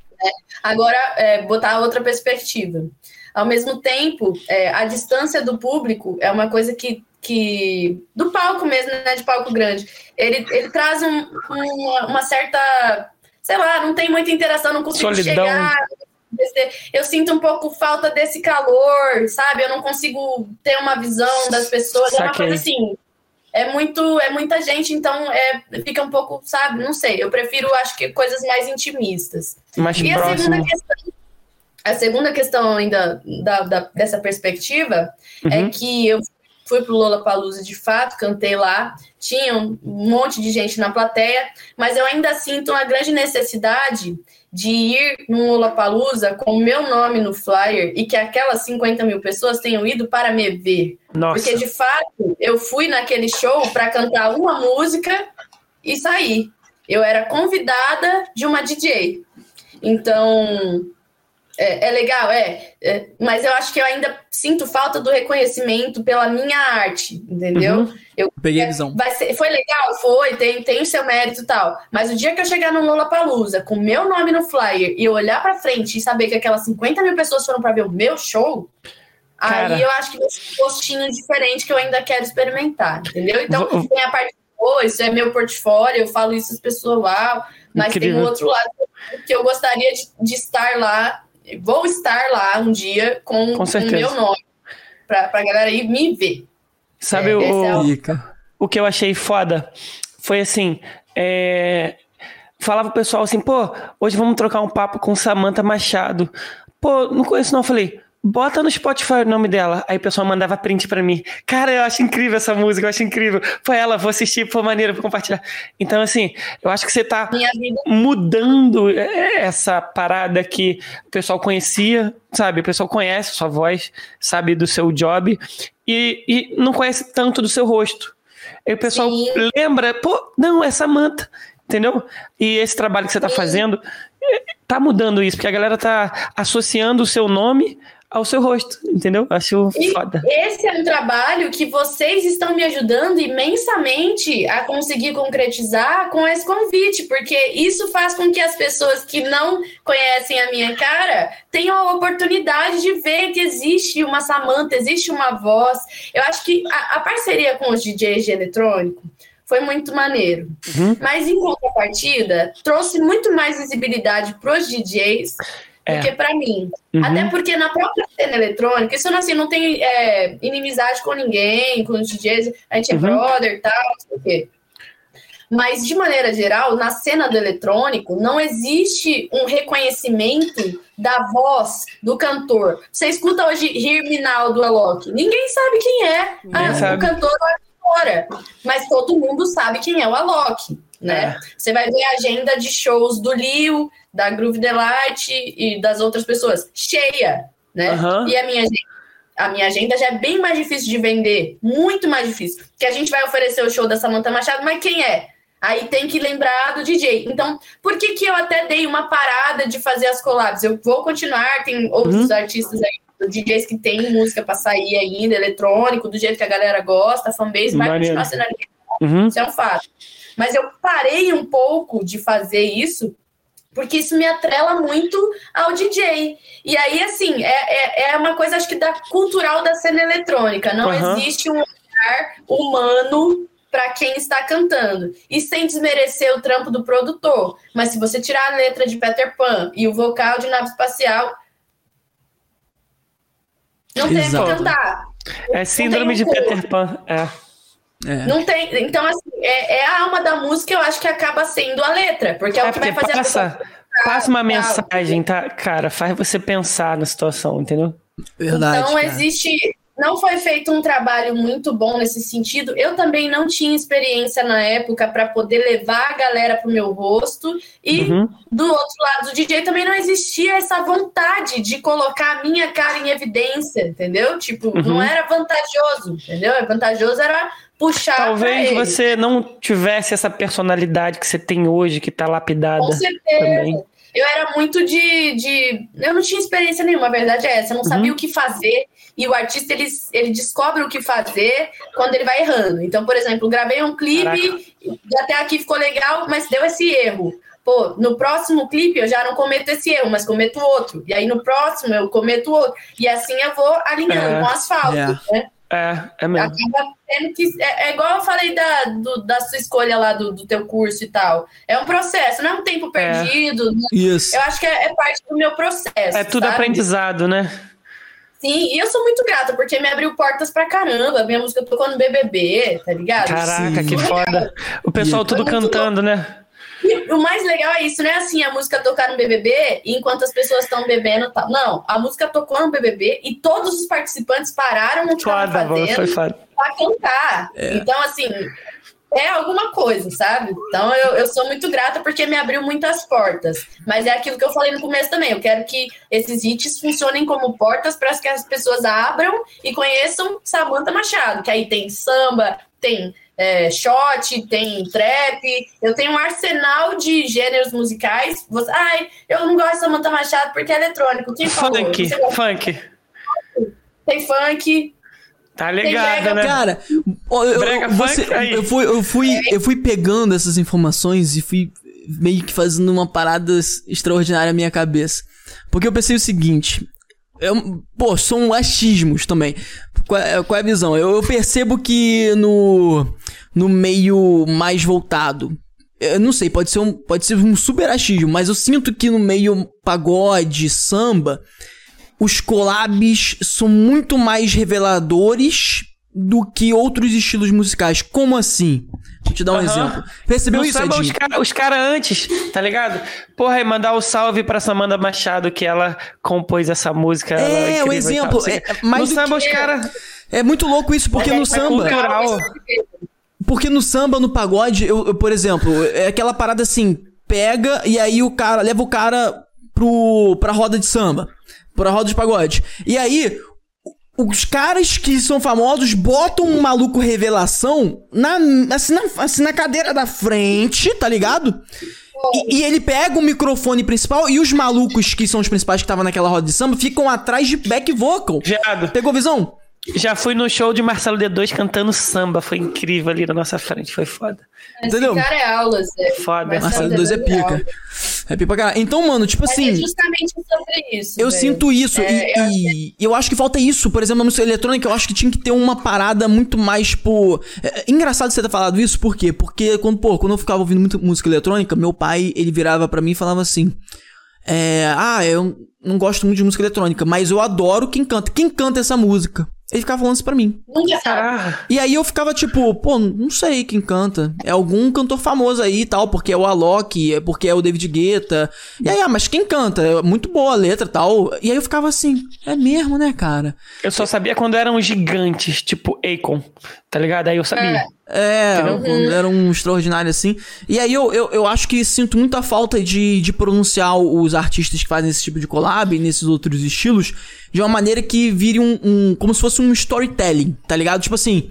Agora, é, botar outra perspectiva. Ao mesmo tempo, é, a distância do público é uma coisa que, que do palco mesmo, né, de palco grande, ele, ele traz um- uma, uma certa, sei lá, não tem muita interação, não consigo Solidão. chegar. Eu sinto um pouco falta desse calor, sabe? Eu não consigo ter uma visão das pessoas. É uma Saquei. coisa assim. É muito, é muita gente, então é, fica um pouco, sabe? Não sei. Eu prefiro, acho que coisas mais intimistas. Mais E a próximo. segunda questão, a segunda questão ainda da, da- dessa perspectiva Uhum. é que eu fui pro Lollapalooza de fato, cantei lá, tinha um monte de gente na plateia, mas eu ainda sinto uma grande necessidade de ir no Lollapalooza com o meu nome no flyer e que aquelas 50 mil pessoas tenham ido para me ver. Nossa. Porque de fato eu fui naquele show para cantar uma música e sair. Eu era convidada de uma DJ. Então É, é legal, é, é, Mas eu acho que eu ainda sinto falta do reconhecimento pela minha arte, entendeu? Uhum. Eu, Peguei a visão. Ser, foi legal? Foi, tem, tem o seu mérito e tal. Mas o dia que eu chegar no Lollapalooza com meu nome no flyer e eu olhar pra frente e saber que aquelas 50 mil pessoas foram pra ver o meu show, Cara. aí eu acho que vai ser um gostinho diferente que eu ainda quero experimentar, entendeu? Então, Vou... tem a parte oh, isso é meu portfólio, eu falo isso as pessoas, uau, mas Incrível. tem um outro lado que eu gostaria de, de estar lá vou estar lá um dia com, com o meu nome, pra, pra galera ir me ver. Sabe é, o, é o... o que eu achei foda? Foi assim, é... falava pro pessoal assim, pô, hoje vamos trocar um papo com Samantha Machado. Pô, não conheço não, eu falei, Bota no Spotify o nome dela. Aí o pessoal mandava print para mim. Cara, eu acho incrível essa música, eu acho incrível. Foi ela, vou assistir, foi maneiro, vou compartilhar. Então, assim, eu acho que você tá mudando essa parada que o pessoal conhecia, sabe? O pessoal conhece a sua voz, sabe do seu job e, e não conhece tanto do seu rosto. Aí o pessoal Sim. lembra, pô, não, é Samantha, entendeu? E esse trabalho que você tá Sim. fazendo tá mudando isso, porque a galera tá associando o seu nome ao seu rosto, entendeu? Acho e foda. Esse é um trabalho que vocês estão me ajudando imensamente a conseguir concretizar com esse convite, porque isso faz com que as pessoas que não conhecem a minha cara tenham a oportunidade de ver que existe uma Samanta, existe uma voz. Eu acho que a, a parceria com os DJs de eletrônico foi muito maneiro. Uhum. Mas em contrapartida, trouxe muito mais visibilidade para os DJs. Do que para mim. Uhum. Até porque na própria cena eletrônica, isso não, assim, não tem é, inimizade com ninguém, com os DJs, a gente é uhum. brother e tal, não sei o quê. Mas, de maneira geral, na cena do eletrônico, não existe um reconhecimento da voz do cantor. Você escuta hoje Now do Alok. Ninguém sabe quem é ah, sabe. o cantor ou a cantora. Mas todo mundo sabe quem é o Alok. Né? É. Você vai ver a agenda de shows do Lio, da Groove Delight e das outras pessoas, cheia, né? Uhum. E a minha a minha agenda já é bem mais difícil de vender, muito mais difícil. Que a gente vai oferecer o show da Samantha Machado, mas quem é? Aí tem que lembrar do DJ. Então, por que, que eu até dei uma parada de fazer as collabs? Eu vou continuar, tem outros uhum. artistas aí, DJs que tem música para sair ainda, eletrônico, do jeito que a galera gosta, a fanbase vai continuar sendo ali. Uhum. Isso é um fato. Mas eu parei um pouco de fazer isso porque isso me atrela muito ao DJ. E aí, assim, é, é, é uma coisa, acho que, da cultural da cena eletrônica. Não uhum. existe um olhar humano para quem está cantando. E sem desmerecer o trampo do produtor. Mas se você tirar a letra de Peter Pan e o vocal de nave espacial, não tem que cantar. É síndrome de Peter Pan, é. É. Não tem. Então, assim, é, é, a alma da música, eu acho que acaba sendo a letra, porque é, é o que vai fazer passa, a pessoa. Passa uma mensagem, tá? Cara, faz você pensar na situação, entendeu? Verdade. Então, cara. existe. Não foi feito um trabalho muito bom nesse sentido. Eu também não tinha experiência na época para poder levar a galera pro meu rosto. E uhum. do outro lado do DJ também não existia essa vontade de colocar a minha cara em evidência, entendeu? Tipo, uhum. não era vantajoso, entendeu? Vantajoso era puxar. Talvez você não tivesse essa personalidade que você tem hoje, que tá lapidada. Com certeza. Também. Eu era muito de, de. Eu não tinha experiência nenhuma, a verdade é essa. Eu não uhum. sabia o que fazer. E o artista ele, ele descobre o que fazer quando ele vai errando. Então, por exemplo, gravei um clipe, Caraca. até aqui ficou legal, mas deu esse erro. Pô, no próximo clipe eu já não cometo esse erro, mas cometo outro. E aí no próximo eu cometo outro. E assim eu vou alinhando é, com o asfalto, é. né? É, é mesmo. Acaba tendo que. É, é, igual eu falei da, do, da sua escolha lá do, do teu curso e tal. É um processo, não é um tempo é. perdido. Né? Isso. Eu acho que é, é, parte do meu processo. É tudo sabe? aprendizado, né? Sim, e eu sou muito grata, porque me abriu portas pra caramba. Minha música tocou no BBB, tá ligado? Caraca, Sim. que foda. O pessoal tudo cantando, né? E o mais legal é isso, né? Assim, a música tocar no BBB enquanto as pessoas estão bebendo tal. Não, a música tocou no BBB e todos os participantes pararam o que estavam fazendo pra cantar. É. Então, assim, é alguma coisa, sabe? Então eu, eu sou muito grata porque me abriu muitas portas. Mas é aquilo que eu falei no começo também. Eu quero que esses hits funcionem como portas para que as pessoas abram e conheçam Samantha Machado, que aí tem samba, tem é, shot, tem trap, eu tenho um arsenal de gêneros musicais. Você, ai, eu não gosto de Samantha Machado porque é eletrônico. Quem falou? Funk, funk. Tem funk. Tá ligado, né? Cara, eu, você, eu, fui, eu, fui, eu fui pegando essas informações e fui meio que fazendo uma parada extraordinária na minha cabeça. Porque eu pensei o seguinte. Eu, pô, são achismos também. Qual é, qual é a visão? Eu, eu percebo que no, no meio mais voltado eu não sei, pode ser um, pode ser um super achismo, mas eu sinto que no meio pagode, samba, os collabs são muito mais reveladores do que outros estilos musicais. Como assim? Vou te dar um uhum. exemplo. Percebeu no isso, samba, Os caras cara antes, tá ligado? Porra, e mandar o um salve pra Samanda Machado, que ela compôs essa música. É, um exemplo. É, mas no samba, que... os caras... É muito louco isso, porque é, no é samba... Cultural. Porque no samba, no pagode, eu, eu, por exemplo, é aquela parada assim, pega e aí o cara, leva o cara pro, pra roda de samba pra roda de pagode. E aí, os caras que são famosos botam um maluco revelação na, assim, na, assim, na cadeira da frente, tá ligado? E, e, ele pega o microfone principal e os malucos que são os principais que estavam naquela roda de samba ficam atrás de back vocal. Viado. Pegou visão? Já fui no show de Marcelo D2 cantando samba. Foi incrível ali na nossa frente. Foi foda. Esse Entendeu? cara é aulas, é. Foda. Marcelo D2 é pica. É pipa cara. Então, mano, tipo assim. É justamente sobre isso. Eu véio. sinto isso. É, e, eu... e, eu acho que falta isso. Por exemplo, na música eletrônica, eu acho que tinha que ter uma parada muito mais, tipo. É, engraçado você ter falado isso, por quê? Porque quando, pô, quando eu ficava ouvindo muito música eletrônica, meu pai, ele virava para mim e falava assim. É, ah, eu não gosto muito de música eletrônica, mas eu adoro quem canta. Quem canta essa música? Ele ficava falando isso pra mim. E aí eu ficava tipo, pô, não sei quem canta. É algum cantor famoso aí e tal, porque é o Alok, é porque é o David Guetta. E aí, ah, mas quem canta? É muito boa a letra e tal. E aí eu ficava assim, é mesmo, né, cara? Eu só sabia quando eram gigantes, tipo Akon, tá ligado? Aí eu sabia. É. É, uhum. era um extraordinário assim. E aí eu, eu, eu acho que sinto muita falta de, de pronunciar os artistas que fazem esse tipo de collab, nesses outros estilos, de uma maneira que vire um, um. como se fosse um storytelling, tá ligado? Tipo assim.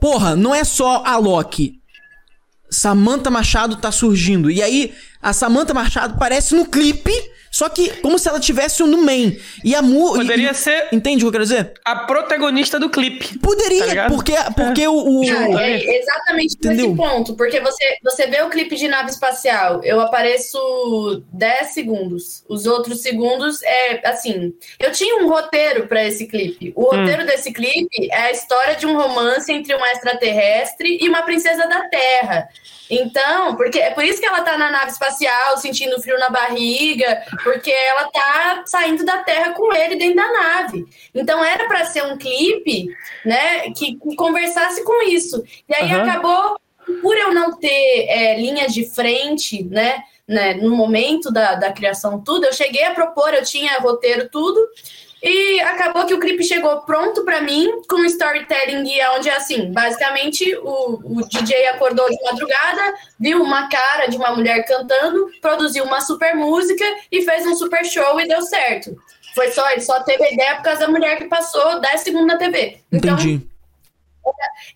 Porra, não é só a Loki. Samantha Machado tá surgindo. E aí, a Samantha Machado aparece no clipe só que como se ela tivesse um no main. E a Mu. Poderia e, ser. Entende o que eu quero dizer? A protagonista do clipe. Poderia, tá porque, porque é. o. o... É, é exatamente Entendeu? nesse ponto. Porque você, você vê o clipe de nave espacial, eu apareço 10 segundos. Os outros segundos é assim. Eu tinha um roteiro para esse clipe. O hum. roteiro desse clipe é a história de um romance entre uma extraterrestre e uma princesa da Terra. Então, porque é por isso que ela tá na nave espacial, sentindo frio na barriga, porque ela tá saindo da Terra com ele dentro da nave. Então era para ser um clipe, né, que, que, conversasse com isso. E aí uhum. acabou por eu não ter é, linhas de frente, né, né, no momento da, da criação tudo, eu cheguei a propor, eu tinha roteiro tudo, e acabou que o clipe chegou pronto para mim, com storytelling onde é assim, basicamente o, o DJ acordou de madrugada, viu uma cara de uma mulher cantando, produziu uma super música e fez um super show e deu certo. Foi só, ele só teve a ideia por causa da mulher que passou 10 segundos na TV. Então, Entendi.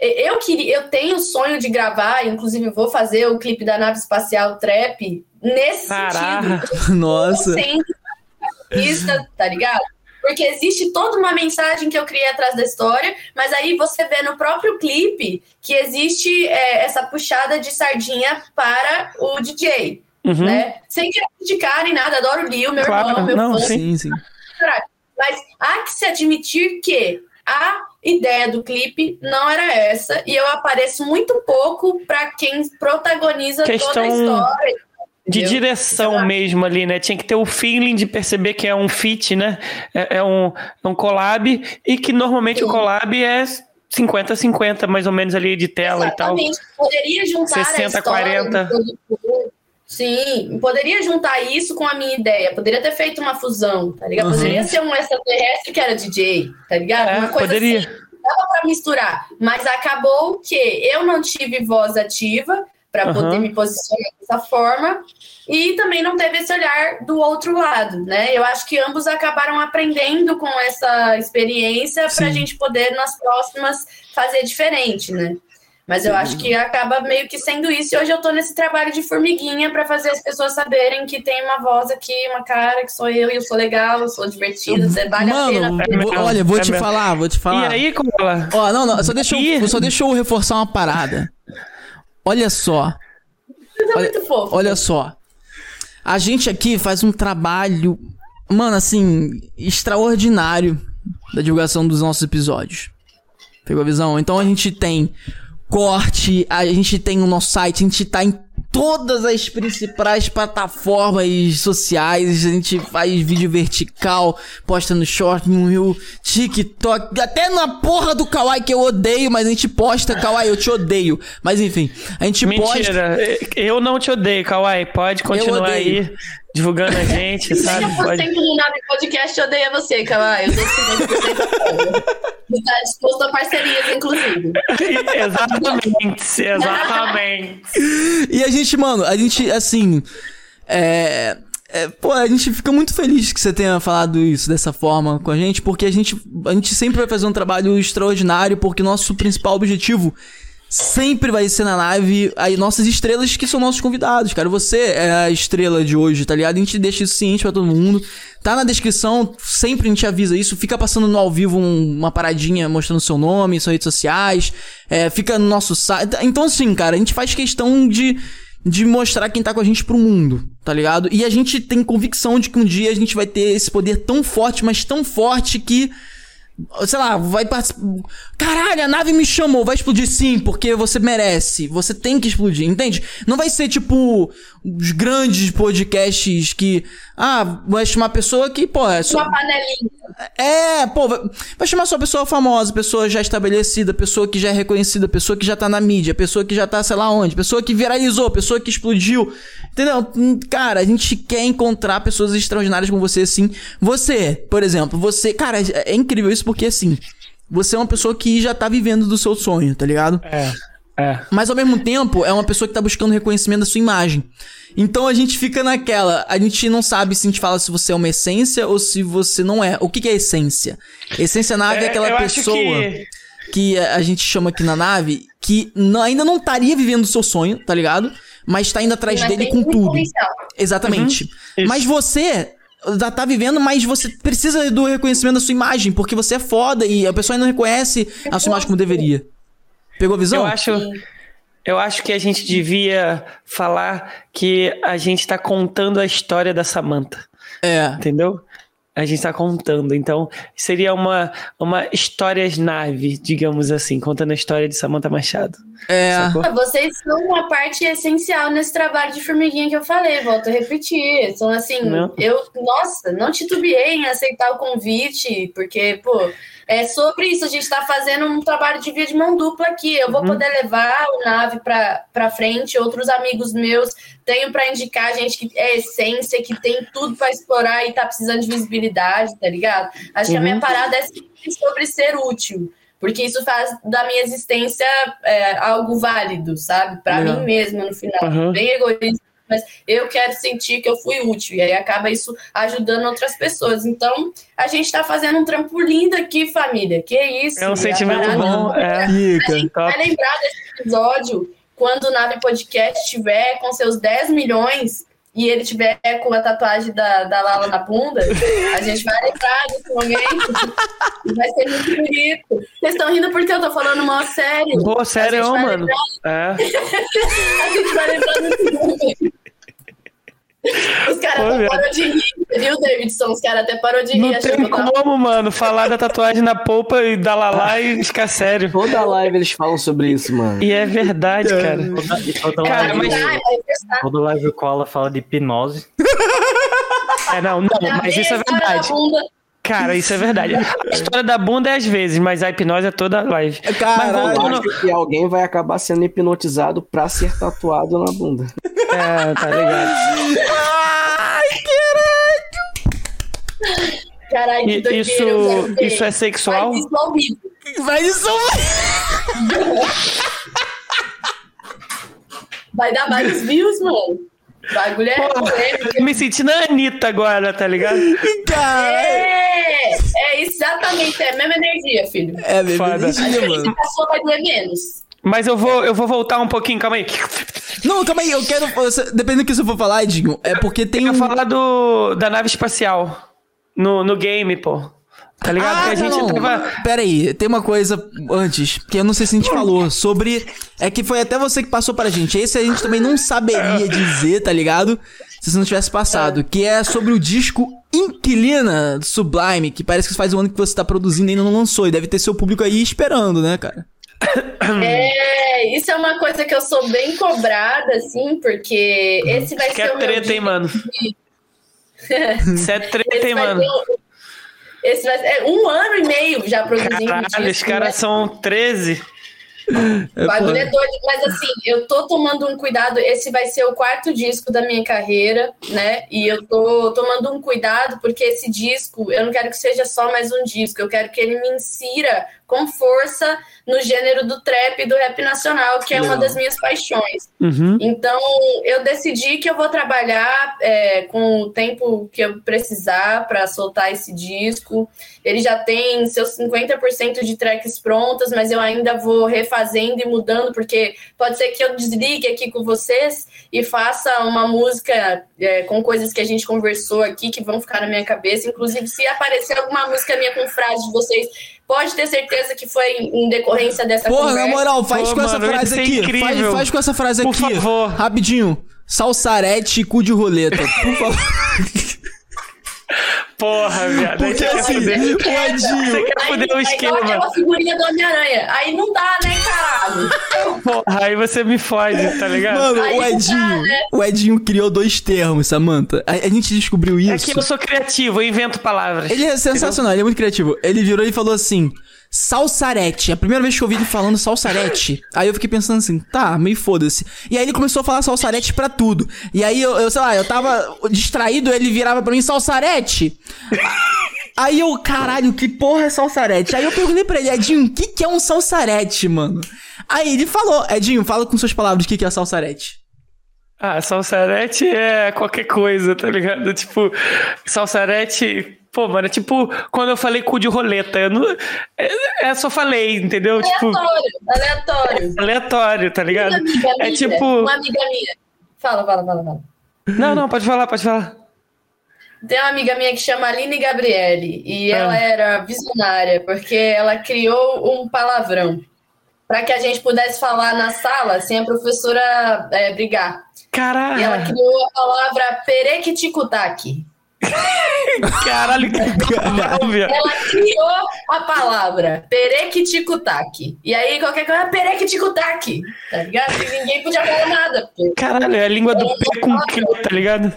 Eu queria, eu tenho o sonho de gravar, inclusive vou fazer o clipe da nave espacial Trap nesse Caraca. sentido. Nossa. Isso, tá ligado? Porque existe toda uma mensagem que eu criei atrás da história, mas aí você vê no próprio clipe que existe é, essa puxada de sardinha para o DJ. Uhum. Né? Sem criticar nem nada, adoro o Lil, meu claro, irmão, meu não, fã. Sim, sim. Mas há que se admitir que a ideia do clipe não era essa, e eu apareço muito pouco para quem protagoniza Questão... toda a história de direção mesmo ali, né? Tinha que ter o feeling de perceber que é um fit, né? É, é um, é um collab e que normalmente Sim. o collab é 50-50, mais ou menos ali de tela Exatamente. e tal. Poderia juntar 60, 40. Sim, poderia juntar isso com a minha ideia. Poderia ter feito uma fusão, tá ligado? Uhum. Poderia ser um extraterrestre que era DJ, tá ligado? É, uma coisa poderia. assim. Dava pra misturar. Mas acabou que eu não tive voz ativa para uhum. poder me posicionar dessa forma e também não teve esse olhar do outro lado, né? Eu acho que ambos acabaram aprendendo com essa experiência para a gente poder nas próximas fazer diferente, né? Mas eu acho que acaba meio que sendo isso. E hoje eu tô nesse trabalho de formiguinha para fazer as pessoas saberem que tem uma voz aqui, uma cara, que sou eu, e eu sou legal, eu sou divertida, vale Mano, a pena. vou- olha, vou te falar, vou te E falar. aí, como ela? Ó, não, não, só deixa, eu, só deixa eu reforçar uma parada. Olha só, Mas é olha- muito fofo. olha só. A gente aqui faz um trabalho, mano, assim, extraordinário da divulgação dos nossos episódios. Pegou a visão? Então a gente tem corte, a gente tem o nosso site, a gente tá em todas as principais plataformas sociais, a gente faz vídeo vertical, posta no short, no TikTok, até na porra do Kawaii que eu odeio, mas a gente posta Kawaii, eu te odeio. Mas enfim, a gente posta Mentira, eu não te odeio, Kawaii. Pode continuar aí divulgando a gente, sabe? 30% Pode. do Nave Podcast odeia você, Kawai. Eu dou 50% apoio. E tá disposto a parcerias, inclusive. Exatamente, exatamente. E a gente, mano, a gente, assim. É. é, pô, a gente fica muito feliz que você tenha falado isso dessa forma com a gente, porque a gente, a gente sempre vai fazer um trabalho extraordinário, porque nosso principal objetivo sempre vai ser na live aí nossas estrelas que são nossos convidados, cara. Você é a estrela de hoje, tá ligado? A gente deixa isso ciente pra todo mundo. Tá na descrição, sempre a gente avisa isso. Fica passando no ao vivo um- uma paradinha mostrando seu nome, suas redes sociais. É, fica no nosso site. Então, assim, cara, a gente faz questão de, de mostrar quem tá com a gente pro mundo, tá ligado? E a gente tem convicção de que um dia a gente vai ter esse poder tão forte, mas tão forte que sei lá, vai participar. Caralho, a nave me chamou, vai explodir sim, porque você merece. Você tem que explodir, entende? Não vai ser tipo os grandes podcasts que. Ah, vai chamar pessoa que, pô, é só. Uma panelinha. É, pô, vai, vai chamar só pessoa famosa, pessoa já estabelecida, pessoa que já é reconhecida, pessoa que já tá na mídia, pessoa que já tá sei lá onde, pessoa que viralizou, pessoa que explodiu. Entendeu? Hum, Cara, a gente quer encontrar pessoas extraordinárias como você, assim. Você, por exemplo, você. Cara, é é incrível isso porque, assim, você é uma pessoa que já tá vivendo do seu sonho, tá ligado? É, é. Mas ao mesmo tempo, é uma pessoa que tá buscando reconhecimento da sua imagem. Então a gente fica naquela. A gente não sabe se a gente fala se você é uma essência ou se você não é. O que, que é essência? Essência nave é, aquela eu acho pessoa que- que... a gente chama aqui na nave que não- ainda não estaria vivendo o seu sonho, tá ligado? Mas tá indo atrás Mas dele com tudo. potencial. Exatamente. Isso. Mas você já tá vivendo, mas você precisa do reconhecimento da sua imagem, porque você é foda e a pessoa ainda não reconhece a sua imagem como deveria. Pegou a visão? Eu acho, eu acho que a gente devia falar que a gente tá contando a história da Samantha, É. entendeu? A gente tá contando. Então, seria uma, uma histórias nave, digamos assim, contando a história de Samantha Machado. É. Sacou? Vocês são uma parte essencial nesse trabalho de formiguinha que eu falei, volto a repetir. São assim, Não. eu, nossa, não titubeei em aceitar o convite, porque, pô, é sobre isso. A gente tá fazendo um trabalho de via de mão dupla aqui. Eu vou Uhum. poder levar o nave pra, pra frente, outros amigos meus tenho pra indicar gente que é essência, que tem tudo pra explorar e tá precisando de visibilidade, tá ligado? Acho que a minha Uhum. parada é sempre sobre ser útil. Porque isso faz da minha existência é, algo válido, sabe? Pra Legal. mim mesma, no final. Uhum. Bem egoísta, mas eu quero sentir que eu fui útil. E aí acaba isso ajudando outras pessoas. Então, a gente tá fazendo um trampolim daqui, família. Que isso? É um sentimento parada bom. não- É. A Fica. gente top. vai lembrar desse episódio quando o Nave Podcast tiver com seus 10 milhões e ele tiver com a tatuagem da, da Lala na bunda, a gente vai lembrar desse momento e vai ser muito bonito. Vocês estão rindo porque eu tô falando mal sério. Pô, sério, mano. É. A gente vai lembrar desse momento. Os caras até parou de rir, viu, Davidson? Os caras até parou de rir. Não tem eu tava- como, mano, falar da tatuagem na polpa e da Lalá e ficar sério. Toda live eles falam sobre isso, mano. E é verdade, cara. Toda, toda Cara, live, mas- Ai, vai prestar. toda live o Koala fala de hipnose. É, não, não, mas isso é verdade. Cara, isso é verdade. A história da bunda é às vezes, mas a hipnose é toda live. Mas Caralho. Eu voltando. acho que alguém vai acabar sendo hipnotizado pra ser tatuado na bunda. É, tá ligado. Caralho, que E- doideira. Isso, isso é sexual? Ao vivo. Vai isso. Vai dar vários views, mano. O bagulho é polêmico. Eu me senti na Anitta agora, tá ligado? Caralho. É, é exatamente, é a mesma energia, filho. É, mesmo Foda. energia, Se mano. passou, vai doer menos. Mas eu vou, eu vou voltar um pouquinho, calma aí. Não, calma aí, eu quero. Dependendo do que você for falar, Edinho, é porque tem. Eu um... falar do, da nave espacial. No, no game, pô. Tá ligado? Ah, que a gente não. tava. Pera aí, tem uma coisa antes, que eu não sei se a gente falou, sobre. É que foi até você que passou pra gente. Esse a gente também não saberia dizer, tá ligado? Se você não tivesse passado. Que é sobre o disco Inquilina do Sublime, que parece que faz um ano que você tá produzindo e ainda não lançou. E deve ter seu público aí esperando, né, cara? É, isso é uma coisa que eu sou bem cobrada, assim, porque esse vai Que ser é o meu treta, hein, mano? de- Isso é treta, hein, mano? o- Esse vai ser é um ano e meio já produzindo Caralho, disco, os caras né? são 13. O bagulho é doido, mas assim, eu tô tomando um cuidado. Esse vai ser o quarto disco da minha carreira, né? E eu tô tomando um cuidado porque esse disco, eu não quero que seja só mais um disco, eu quero que ele me insira com força no gênero do trap e do rap nacional, que é uma das minhas paixões. Uhum. Então, eu decidi que eu vou trabalhar é, com o tempo que eu precisar para soltar esse disco. Ele já tem seus 50% de tracks prontas, mas eu ainda vou refazendo e mudando, porque pode ser que eu desligue aqui com vocês e faça uma música é, com coisas que a gente conversou aqui que vão ficar na minha cabeça. Inclusive, se aparecer alguma música minha com frase de vocês, pode ter certeza que foi em decorrência dessa Porra, conversa. na moral, faz Pô, com essa mano, frase isso é aqui. Faz, faz com essa frase Por aqui. favor. Rapidinho. Salsarete e cu de roleta. Por favor. Porra, viado. Porque assim, quer fuder- o Edinho. Você quer fuder o esquema. aquela figurinha do Homem-Aranha. Aí não dá, né, caralho? Porra, aí você me fode, tá ligado? Mano, Aí o Edinho. dá, né? O Edinho criou dois termos, Samantha. A, a gente descobriu É isso. que eu sou criativo, eu invento palavras. Ele é sensacional, ele é muito criativo. Ele virou e falou assim: Salsarete. A primeira vez que eu ouvi ele falando salsarete, aí eu fiquei pensando assim, tá, meio foda-se. E aí ele começou a falar salsarete pra tudo. E aí eu, eu sei lá, eu tava distraído, ele virava pra mim, salsarete. Aí eu, caralho, que porra é salsarete? Aí eu perguntei pra ele, Edinho, o que, que é um salsarete, mano? Aí ele falou, Edinho, fala com suas palavras o que, que é salsarete. Ah, salsarete é qualquer coisa, tá ligado? Tipo, salsarete. Pô, mano, é tipo quando eu falei cu de roleta. Eu não, é, é só falei, entendeu? Tipo, Aleatório, aleatório. aleatório, tá ligado? Uma amiga É tipo. Uma amiga minha. Fala, fala, fala, fala. Não, não, pode falar, pode falar. Tem uma amiga minha que chama Aline Gabriele e Ah. ela era visionária porque ela criou um palavrão para que a gente pudesse falar na sala sem a professora é, brigar. E ela Caralho, criou a palavra perequiticutaque. caralho, que. Ela criou a palavra perequiticutaque. E aí qualquer coisa, perequiticutaque, tá ligado? E ninguém podia falar nada. Caralho, é a língua do P com Q, tá ligado?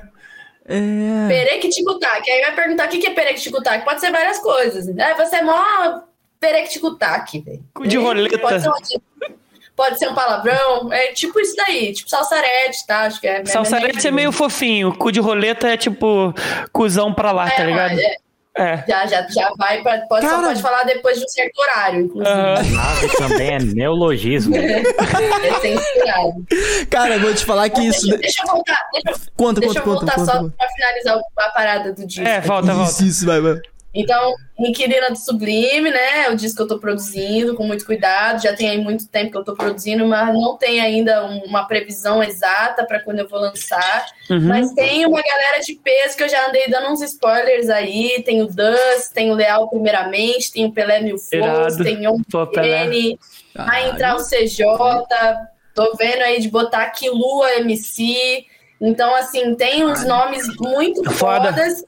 É. Perequiticutaque. Aí vai perguntar o que que é perequiticutaque. Pode ser várias coisas. Ah, você é mó perequiticutaque, velho. Cu de roleta. Pode ser, um, pode ser um palavrão. É tipo isso daí. Tipo salsarete, tá? Acho que é. Salsarete é meio fofinho, cu de roleta é tipo cuzão pra lá, tá É, ligado? é, É. já, já, já vai pra. Pode, Cara. pode falar depois de um certo horário, inclusive. Nave também é neologismo. É censurado. Cara, eu vou te falar que isso. Deixa, deixa eu voltar. Deixa, eu- Conta, deixa conta, eu conta, voltar conta. só conta. pra finalizar a parada do disco. É, volta, volta. Isso, isso, vai, vai. Então, Inquilina do Sublime, né? É o disco que eu tô produzindo com muito cuidado. Já tem aí muito tempo que eu tô produzindo, mas não tem ainda um- uma previsão exata para quando eu vou lançar. Uhum. Mas tem uma galera de peso que eu já andei dando uns spoilers aí. Tem o Dus, tem o Leal primeiramente, tem o Pelé Mil Irado. tem o. N, vai entrar o CJ. Tô vendo aí de botar aqui Lua MC. Então, assim, tem uns nomes muito Foda. fodas.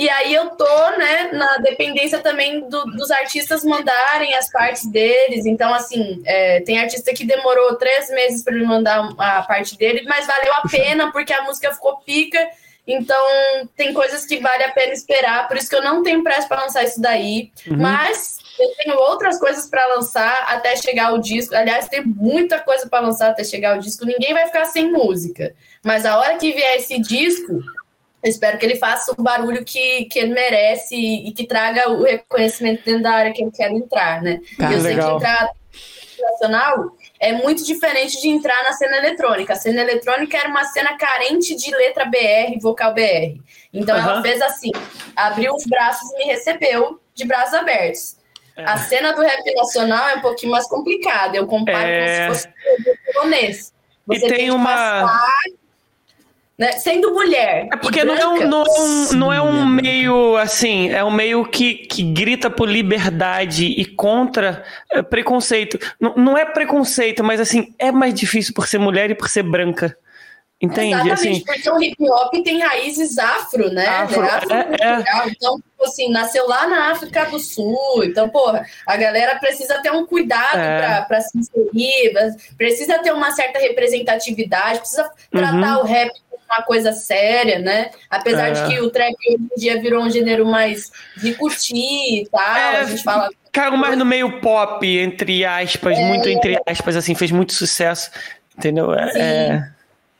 E aí eu tô, né, na dependência também do- dos artistas mandarem as partes deles. Então, assim, é, tem artista que demorou três meses para ele mandar a parte dele, mas valeu a pena porque a música ficou pica. Então, tem coisas que vale a pena esperar. Por isso que eu não tenho pressa para lançar isso daí. Mas eu tenho outras coisas para lançar até chegar o disco. Aliás, tem muita coisa para lançar até chegar o disco. Ninguém vai ficar sem música. Mas a hora que vier esse disco, eu espero que ele faça o barulho que, que ele merece e, e que traga o reconhecimento dentro da área que eu quero entrar, né? Cara, eu sei legal. que entrar nacional é muito diferente de entrar na cena eletrônica. A cena eletrônica era uma cena carente de letra BR, vocal BR. Então ela Aham. fez assim, abriu os braços e me recebeu de braços abertos. É. A cena do rap nacional é um pouquinho mais complicada. Eu comparo é... como se fosse o polonês. Você e tem, tem uma. Passar né? Sendo mulher. É porque branca, não, é um, não, é um, não é um meio assim, é um meio que, que grita por liberdade e contra é, preconceito. Não, não é preconceito, mas assim, é mais difícil por ser mulher e por ser branca. Entende? Exatamente, assim, porque o hip hop tem raízes afro, né? Afro, afro é, é. Então, tipo assim, nasceu lá na África do Sul. Então, porra, a galera precisa ter um cuidado é. para se inserir, precisa ter uma certa representatividade, precisa tratar uhum. o rap uma coisa séria, né? Apesar é. de que o trap hoje em dia virou um gênero mais de curtir e tal, é, a gente fala... Caiu mais no meio pop, entre aspas, é. muito entre aspas, assim, fez muito sucesso, entendeu? É, Sim. É...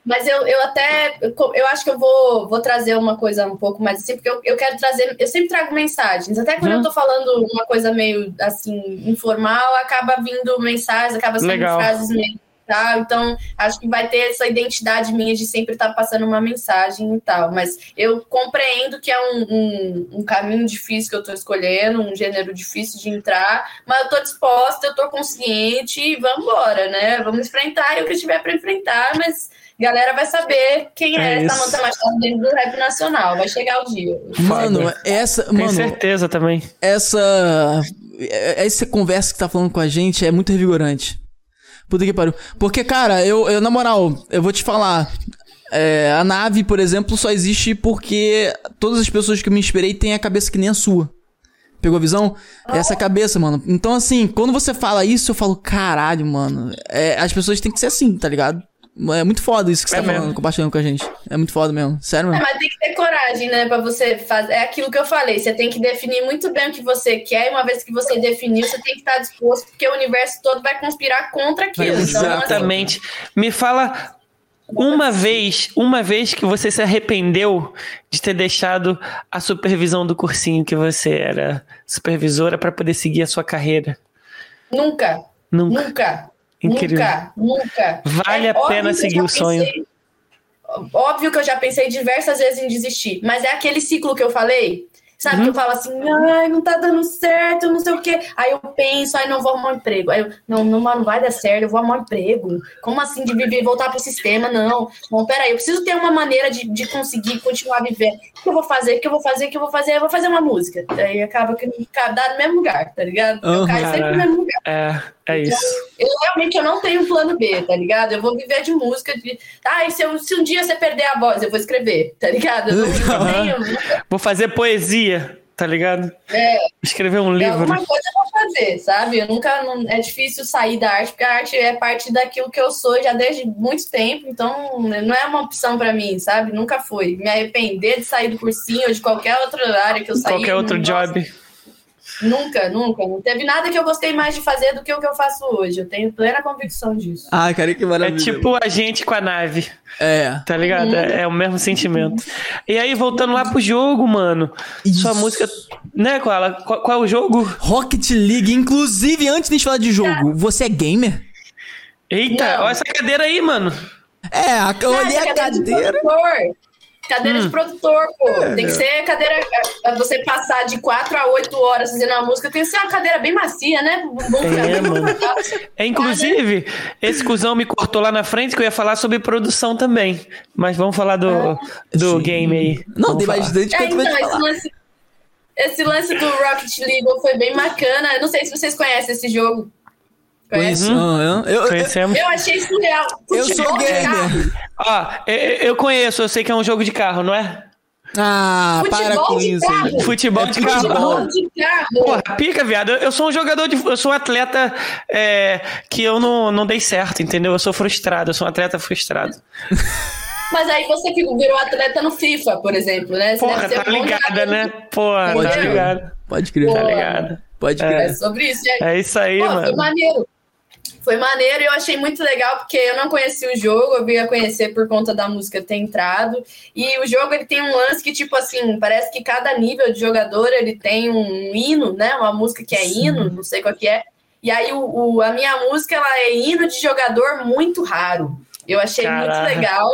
Mas eu, eu até, eu acho que eu vou, vou trazer uma coisa um pouco mais assim, porque eu, eu quero trazer, eu sempre trago mensagens, até quando eu tô falando uma coisa meio, assim, informal, acaba vindo mensagens, acaba sendo Legal. frases meio tal. Então, acho que vai ter essa identidade minha de sempre estar tá passando uma mensagem e tal. Mas eu compreendo que é um, um, um caminho difícil que eu estou escolhendo, um gênero difícil de entrar, mas eu estou disposta, eu estou consciente e vamos embora, né? Vamos enfrentar e o que tiver para enfrentar, mas galera vai saber quem é, é Samantha Machado dentro do rap nacional. Vai chegar o dia. Mano, essa. Tenho mano, certeza também. Essa. Essa conversa que tá falando com a gente é muito revigorante. Puta que pariu. Porque, cara, eu, eu na moral, eu vou te falar. É, a nave, por exemplo, só existe porque todas as pessoas que eu me inspirei têm a cabeça que nem a sua. Pegou a visão? Oh. Essa cabeça, mano. Então, assim, quando você fala isso, eu falo, caralho, mano. É, as pessoas têm que ser assim, tá ligado? É muito foda isso que você é tá mesmo. falando, compartilhando com a gente. É muito foda mesmo. Sério mesmo. É, mas tem que ter coragem, né? Pra você fazer. É aquilo que eu falei. Você tem que definir muito bem o que você quer. E uma vez que você definiu, você tem que estar disposto, porque o universo todo vai conspirar contra aquilo. Exatamente. Então, assim... Me fala uma vez, uma vez que você se arrependeu de ter deixado a supervisão do cursinho que você era supervisora para poder seguir a sua carreira? Nunca. Nunca. Nunca. Incrível. Nunca, nunca. Vale é a pena seguir o sonho. Pensei, óbvio que eu já pensei diversas vezes em desistir, mas é aquele ciclo que eu falei Sabe? Uhum. Que eu falo assim, ai, não tá dando certo, não sei o quê. Aí eu penso, ai, não vou arrumar um emprego. Aí eu, não, não, não vai dar certo, eu vou arrumar um emprego. Como assim de viver, voltar pro sistema? Não. Bom, peraí, eu preciso ter uma maneira de, de conseguir continuar vivendo. O que eu vou fazer? O que eu vou fazer? O que eu vou fazer? Eu vou fazer uma música. Aí acaba que dá no mesmo lugar, tá ligado? Eu caio sempre no mesmo lugar. É, é isso. Então, eu realmente eu não tenho plano B, tá ligado? Eu vou viver de música. De... Ah, e se, eu, se um dia você perder a voz, eu vou escrever, tá ligado? Eu não, eu tenho... Vou fazer poesia tá ligado? É. Escrever um livro. Alguma coisa vou fazer, sabe? Eu nunca. Não, é difícil sair da arte, porque a arte é parte daquilo que eu sou já desde muito tempo, então não é uma opção para mim, sabe? Nunca foi. Me arrepender de sair do cursinho ou de qualquer outra área que eu saí. Qualquer outro job. Nunca, nunca. Não teve nada que eu gostei mais de fazer do que o que eu faço hoje. Eu tenho plena convicção disso. Ah, cara, que maravilha. É tipo a gente com a nave. É. Tá ligado? Uhum. É, é, o mesmo sentimento. E aí, voltando lá pro jogo, mano. Isso. Sua música. Né, Koala? Qual, qual é o jogo? Rocket League. Inclusive, antes de falar de jogo, você é gamer? Eita, Não. olha essa cadeira aí, mano. É, eu olhei a cadeira. Cadeira hum. de produtor, pô. É, tem que ser cadeira. É, você passar de 4 a 8 horas fazendo a música, tem que ser uma cadeira bem macia, né? Bom é, mano. é, inclusive, esse cuzão me cortou lá na frente que eu ia falar sobre produção também. Mas vamos falar do, é. do game aí. Não, tem mais gente que é, então, esse lance, esse lance do Rocket League foi bem bacana. Eu não sei se vocês conhecem esse jogo. Conhece? Uhum. Eu, Conhecemos. Eu achei surreal. Eu sou gamer. Ó, eu conheço, eu sei que é um jogo de carro, não é? Ah, futebol para com isso. Carro. Futebol, de, carro. futebol de carro. Porra, pica, viado. Eu sou um jogador de. Eu sou um atleta é, que eu não, não dei certo, entendeu? Eu sou frustrado, eu sou um atleta frustrado. Mas aí você virou atleta no FIFA, por exemplo, né? Você Porra, tá ligada, né? Porra, tá ligado. Pode crer. Tá ligado. Pode crer. É sobre isso. É, é isso aí, Pô, mano. Foi maneiro. Foi maneiro e eu achei muito legal, porque eu não conhecia o jogo, eu vim a conhecer por conta da música ter entrado. E o jogo ele tem um lance que, tipo assim, parece que cada nível de jogador ele tem um hino, né? Uma música que é Sim. hino, não sei qual que é. E aí o, o, a minha música ela é hino de jogador muito raro. Eu achei Caraca. muito legal.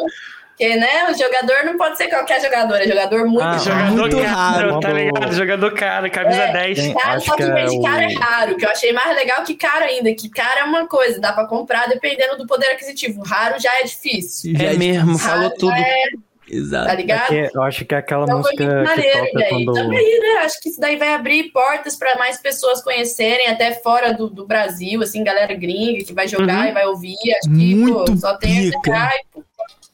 Porque, né, o jogador não pode ser qualquer jogador, é jogador muito ah, Jogador muito caro, raro. tá ligado? Jogador caro, camisa É. 10. Tem- Cara, só que que é de caro é o- raro, que eu achei mais legal que caro ainda, que caro é uma coisa, dá pra comprar dependendo do poder aquisitivo. Raro já é difícil, Já É mesmo, Raro falou tudo. é, Exato. tá ligado? É que eu acho que é aquela Então foi música muito que maneiro, toca quando. Também, né? Acho que isso daí vai abrir portas pra mais pessoas conhecerem, até fora do, do Brasil, assim, galera gringa que vai jogar Uhum. e vai ouvir. Acho que, Muito pô, só tem esse hype.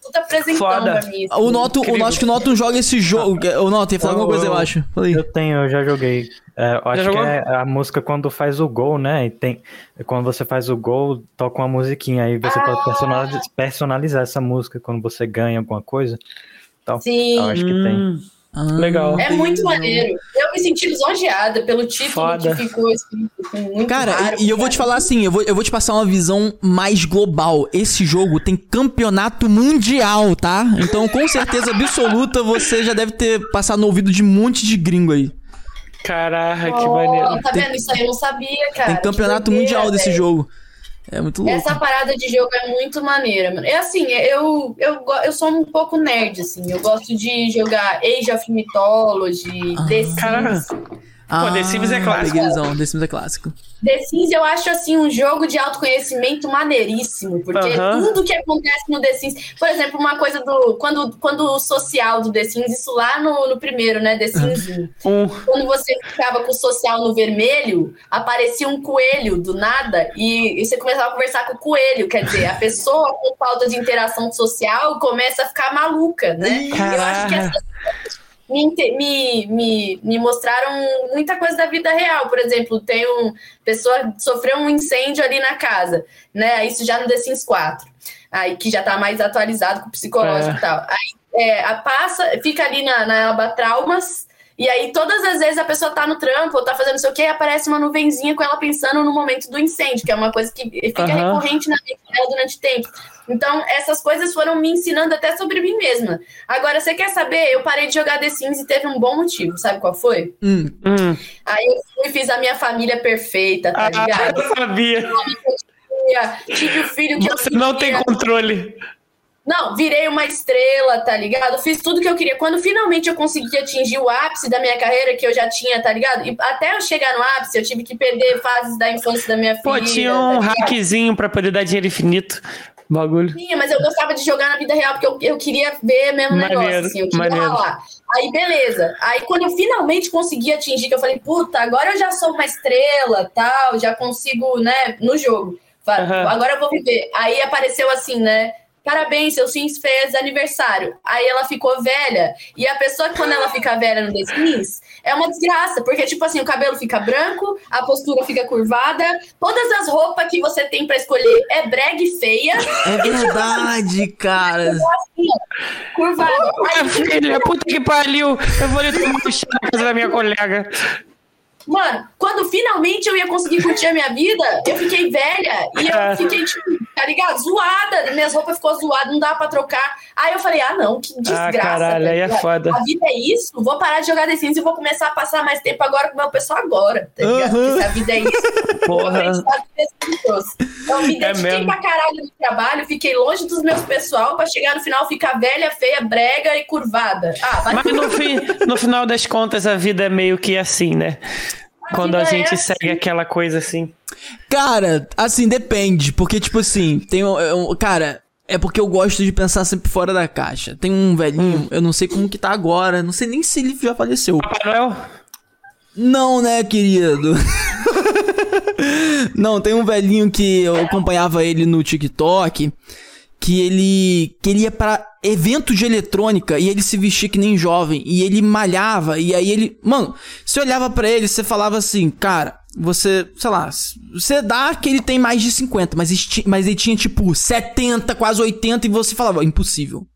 Tudo apresentando Foda. mim. O Noto, o. Noto, que o Noto joga esse jogo. O Noto ia falar alguma coisa, eu acho. Falei. Eu tenho, eu já joguei. É, eu acho jogou? que é a música quando faz o gol, né? E tem, quando você faz o gol, toca uma musiquinha. Aí você Ah. pode personalizar, personalizar essa música quando você ganha alguma coisa. Sim. Eu acho que tem. Ah, Legal. É muito maneiro. Eu me senti lisonjeada pelo título Foda. que ficou assim, muito Cara, raro, e, eu vou te falar assim, eu vou, eu vou te passar uma visão mais global. Esse jogo tem campeonato mundial, tá? Então, com certeza absoluta, você já deve ter passado no ouvido de um monte de gringo aí. Caraca, que Oh, maneiro. Tá vendo? Isso aí eu não sabia, cara. tem Que campeonato mundial desse velho. jogo. É muito louco. Essa parada de jogo é muito maneira, mano. É assim, eu, eu, go- eu sou um pouco nerd, assim. Eu gosto de jogar Age of Mythology, Ah. The Sims. Caraca. Pô, The Sims é clássico. Legalzão, The Sims é clássico. The Sims eu acho, assim, um jogo de autoconhecimento maneiríssimo. Porque Aham. tudo que acontece no The Sims... Por exemplo, uma coisa do... Quando, quando o social do The Sims, isso lá no, no primeiro, né? The Sims 1. Um. quando você ficava com o social no vermelho, aparecia um coelho do nada e, e você começava a conversar com o coelho. Quer dizer, a pessoa com falta de interação social começa a ficar maluca, né? Eu acho que essas coisas me, me, me, me mostraram muita coisa da vida real. Por exemplo, tem um pessoa sofreu um incêndio ali na casa, né? Isso já no The Sims 4. Aí que já tá mais atualizado com o psicológico É. e tal. Aí é, a passa, fica ali na, na aba traumas. E aí, todas as vezes a pessoa tá no trampo ou tá fazendo não sei o quê, aparece uma nuvenzinha com ela pensando no momento do incêndio, que é uma coisa que fica Aham. recorrente na mente dela durante tempo. Então, essas coisas foram me ensinando até sobre mim mesma. Agora, você quer saber? Eu parei de jogar The Sims e teve um bom motivo. Sabe qual foi? Hum, Hum. Aí eu fui e fiz a minha família perfeita, tá Ah, ligado? eu sabia. Tive o filho que Você eu não tem controle. Não, virei uma estrela, tá ligado? Fiz tudo que eu queria. Quando finalmente eu consegui atingir o ápice da minha carreira, que eu já tinha, tá ligado? E até eu chegar no ápice, eu tive que perder fases da infância da minha Pô, filha. tinha tá um ligado? hackzinho pra poder dar dinheiro infinito. Bagulho. Tinha, mas eu gostava de jogar na vida real, porque eu, eu queria ver mesmo o Maneiro, negócio, assim, eu queria maneiro. ralar. Aí, beleza. Aí, quando eu finalmente consegui atingir, que eu falei, puta, agora eu já sou uma estrela, tal, já consigo, né, no jogo. Agora eu vou viver. Aí apareceu assim, né, parabéns, seu Sims fez aniversário. Aí ela ficou velha, e a pessoa, quando ela fica velha no The Sims, é uma desgraça, porque, tipo assim, o cabelo fica branco, a postura fica curvada, todas as roupas que você tem pra escolher é brega e feia, é verdade, cara. curvada. Minha filha, puta que pariu. Eu vou ali tomar um chá na casa da minha colega. Mano, quando finalmente eu ia conseguir curtir a minha vida, eu fiquei velha e eu fiquei, tipo, tá ligado? Zoada. Minhas roupas ficou zoadas, não dava pra trocar. Aí eu falei, ah, não, que desgraça. caralho, tá aí é foda. A vida é isso, vou parar de jogar The Sims e vou começar a passar mais tempo agora com o meu pessoal agora, tá ligado? Aham. Porque se a vida é isso, Porra. eu trouxe. Então, me É dediquei mesmo. pra caralho no trabalho, fiquei longe dos meus pessoal pra chegar no final ficar velha, feia, brega e curvada. Ah, vai Mas no, fim, no final das contas, a vida é meio que assim, né? Quando a vida é gente assim. segue aquela coisa assim. Cara, assim, depende. Porque, tipo assim, tem um, é um- Cara, é porque eu gosto de pensar sempre fora da caixa. Tem um velhinho, eu não sei como que tá agora. Não sei nem se ele já faleceu. Papai Noel? Não, né, querido? não, tem um velhinho que eu acompanhava ele no TikTok. Que ele. Que ele ia pra evento de eletrônica e ele se vestia que nem jovem. E ele malhava. E aí ele. Mano, você olhava pra ele você falava assim, cara, você. Sei lá. Você dá que ele tem mais de 50, mas, esti- mas ele tinha tipo 70, quase 80, e você falava, impossível.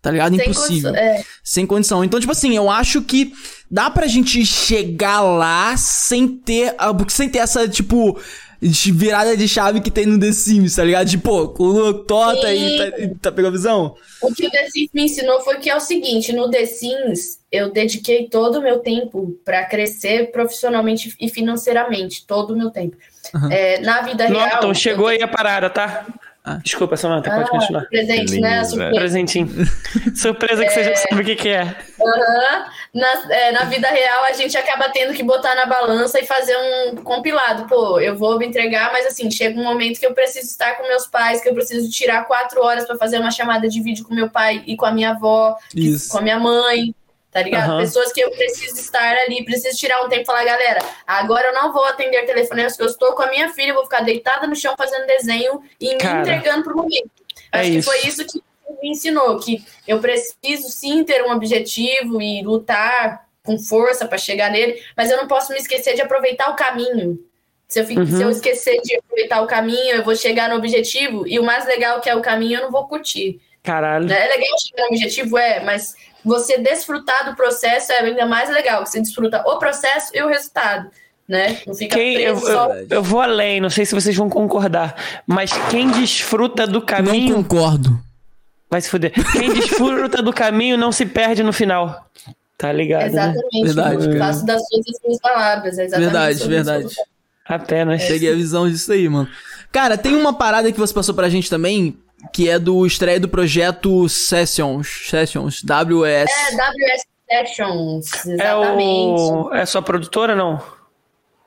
Tá ligado? Sem Impossível. condição- é. Sem condição. Então, tipo assim, eu acho que dá pra gente chegar lá sem ter. Sem ter essa, tipo. De Virada de chave que tem no The Sims, tá ligado? Tipo, pô, colocou tota aí, tá, tá pegou a visão? O que o The Sims me ensinou foi que é o seguinte: no The Sims, eu dediquei todo o meu tempo para crescer profissionalmente e financeiramente. Todo o meu tempo. Aham. É, na vida real. Norton, chegou eu- aí a parada, tá? Ah. Desculpa, Samanta, pode Ah, continuar. Presente, né? Surpresa. Presentinho. Surpresa que você já sabe o que, que é. Aham. Na, é, na vida real, a gente acaba tendo que botar na balança e fazer um compilado. Pô, eu vou me entregar, mas assim, chega um momento que eu preciso estar com meus pais, que eu preciso tirar quatro horas para fazer uma chamada de vídeo com meu pai e com a minha avó, que- com a minha mãe. Tá ligado? Aham. Pessoas que eu preciso estar ali, preciso tirar um tempo e falar, galera, agora eu não vou atender telefonemas, porque eu estou com a minha filha, vou ficar deitada no chão fazendo desenho e Cara, me entregando pro momento. é Acho que isso. foi isso que me ensinou, que eu preciso sim ter um objetivo e lutar com força para chegar nele, mas eu não posso me esquecer de aproveitar o caminho. Se eu, Uhum. se eu esquecer de aproveitar o caminho, eu vou chegar no objetivo, e o mais legal que é o caminho, eu não vou curtir. Caralho. É legal chegar no objetivo, é, mas você desfrutar do processo é ainda mais legal, você desfruta o processo e o resultado, né? Não fica Quem, eu, só. eu, eu vou além, não sei se vocês vão concordar, mas quem desfruta do Não caminho concordo. vai se fuder. Quem desfruta do caminho não se perde no final. Tá ligado? Né? Exatamente. Verdade, eu faço das suas as minhas palavras. É exatamente Verdade, verdade. Apenas. Peguei a visão disso aí, mano. Cara, tem uma parada que você passou pra gente também, que é do estreia do projeto Sessions. Sessions. WS. É, WS Sessions, É exatamente. o. É sua produtora, não?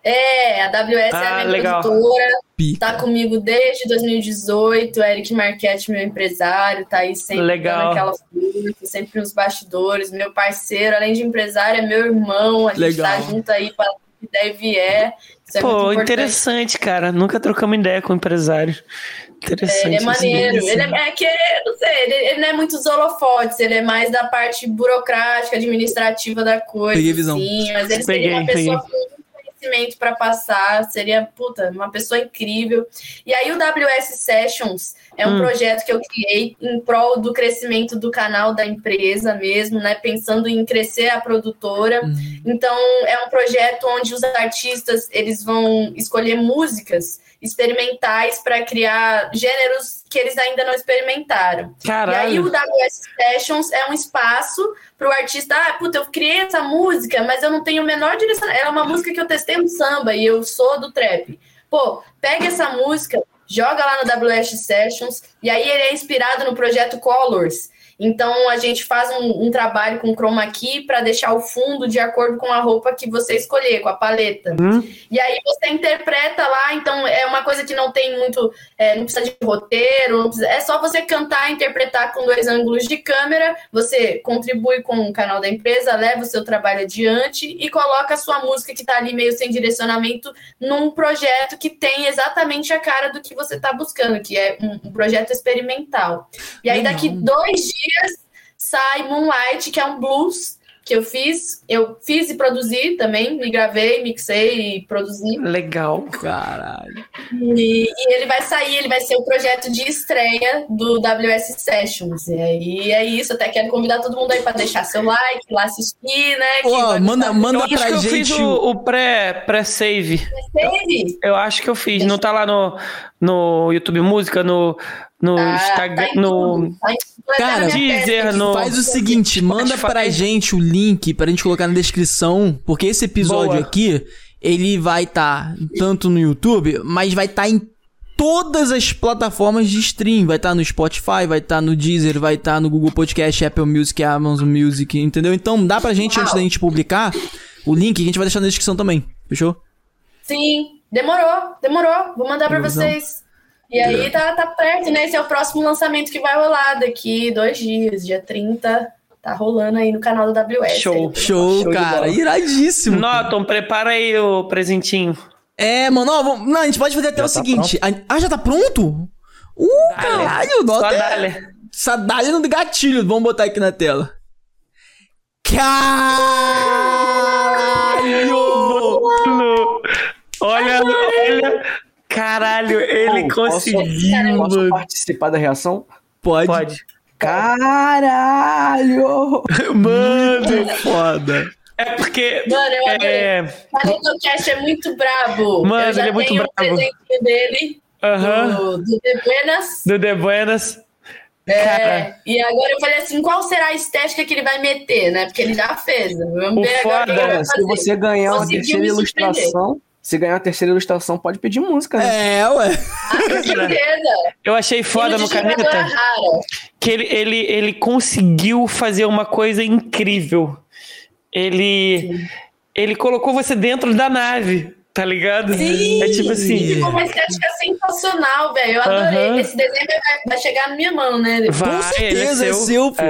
É, a WS é Ah, a minha legal. produtora, Pica. tá comigo desde 2018, Eric Marquette, meu empresário, tá aí sempre Legal. dando aquela força, sempre nos bastidores, meu parceiro, além de empresário, é meu irmão, a gente Legal. tá junto aí para que der e vier. Isso é Pô, interessante, cara. Nunca trocamos ideia com empresário. Interessante. Ele é isso. maneiro. Ele é, é que, não sei, ele, ele não é muito dos holofotes, ele é mais da parte burocrática, administrativa da coisa. Peguei visão. Sim, mas ele Peguei, seria uma pessoa peguei. com muito conhecimento para passar, seria, puta, uma pessoa incrível. E aí o WS Sessions é um Hum. projeto que eu criei em prol do crescimento do canal da empresa mesmo, né? Pensando em crescer a produtora. Então, é um projeto onde os artistas eles vão escolher músicas experimentais para criar gêneros que eles ainda não experimentaram. E aí o Caralho. WS Sessions é um espaço para o artista, ah, puta, eu criei essa música, mas eu não tenho o menor direção. Ela é uma música que eu testei no samba e eu sou do trap. Pô, pega essa música, joga lá no WS Sessions, e aí ele é inspirado no projeto Colors. Então a gente faz um, um trabalho com chroma key para deixar o fundo de acordo com a roupa que você escolher, com a paleta. Hum? E aí você interpreta lá, então é uma coisa que não tem muito, é, não precisa de roteiro, precisa- é só você cantar e interpretar com dois ângulos de câmera, você contribui com o canal da empresa, leva o seu trabalho adiante e coloca a sua música que está ali meio sem direcionamento num projeto que tem exatamente a cara do que você está buscando, que é um, um projeto experimental. E aí daqui dois dias sai Moonlight, que é um blues que eu fiz. Eu fiz e produzi também, me gravei, mixei e produzi. Legal. Caralho. E, e ele vai sair, ele vai ser o projeto de estreia do WS Sessions. E aí é isso, até quero convidar todo mundo aí para deixar seu like, lá assistir, né? vai manda, manda Eu acho pra que eu gente. fiz o, o pré, pré-save. Teve? Eu acho que eu fiz. Não tá lá no, no YouTube Música, no, no Tá, Instagram, tá no tá Cara, Deezer, no- Faz o seguinte, manda pra gente o link pra gente colocar na descrição, porque esse episódio Boa. aqui, ele vai estar tanto no YouTube, mas vai estar em todas as plataformas de stream. Vai estar no Spotify, vai estar no Deezer, vai estar no Google Podcast, Apple Music, Amazon Music, entendeu? Então dá pra gente, antes da gente publicar, o link que a gente vai deixar na descrição também. Fechou? Sim, demorou, demorou. Vou mandar pra Beleza. vocês. E aí tá, tá perto, né? Esse é o próximo lançamento que vai rolar daqui dois dias, dia 30. Tá rolando aí no canal do WS. Show. aí. Show, Show cara. Iradíssimo. Norton, prepara aí o presentinho. É, mano, ó, vamos- não, a gente pode fazer até Já o tá seguinte. a- ah, já tá pronto? Uh, caralho, Só nota. dale. Dali no gatilho, vamos botar aqui na tela. Caralho! Olha, olha. Caralho, ele conseguiu, Posso mano. participar da reação? Pode. Pode. Caralho! Mano, foda. É porque. Mano, eu adorei. É. O Cast é muito brabo. Mano, eu já ele é muito tenho brabo. um presentinho dele Aham. do, do The Buenas. Do The Buenas. É, Cara. e agora eu falei assim, qual será a estética que ele vai meter, né? Porque ele já fez. Vamos O ver agora que foda, ele vai Se você ganhar uma terceira me surpreender. Se ganhar a terceira ilustração, pode pedir música, né? É, ué. Ah, com certeza. Eu achei foda no caneta que ele, ele, ele conseguiu fazer uma coisa incrível. Ele, ele colocou você dentro da nave, tá ligado? Sim. É tipo assim. Ficou uma estética sensacional, velho. Eu adorei. Aham. Esse desenho vai, vai chegar na minha mão, né? Vai, certeza, ele é seu, pô.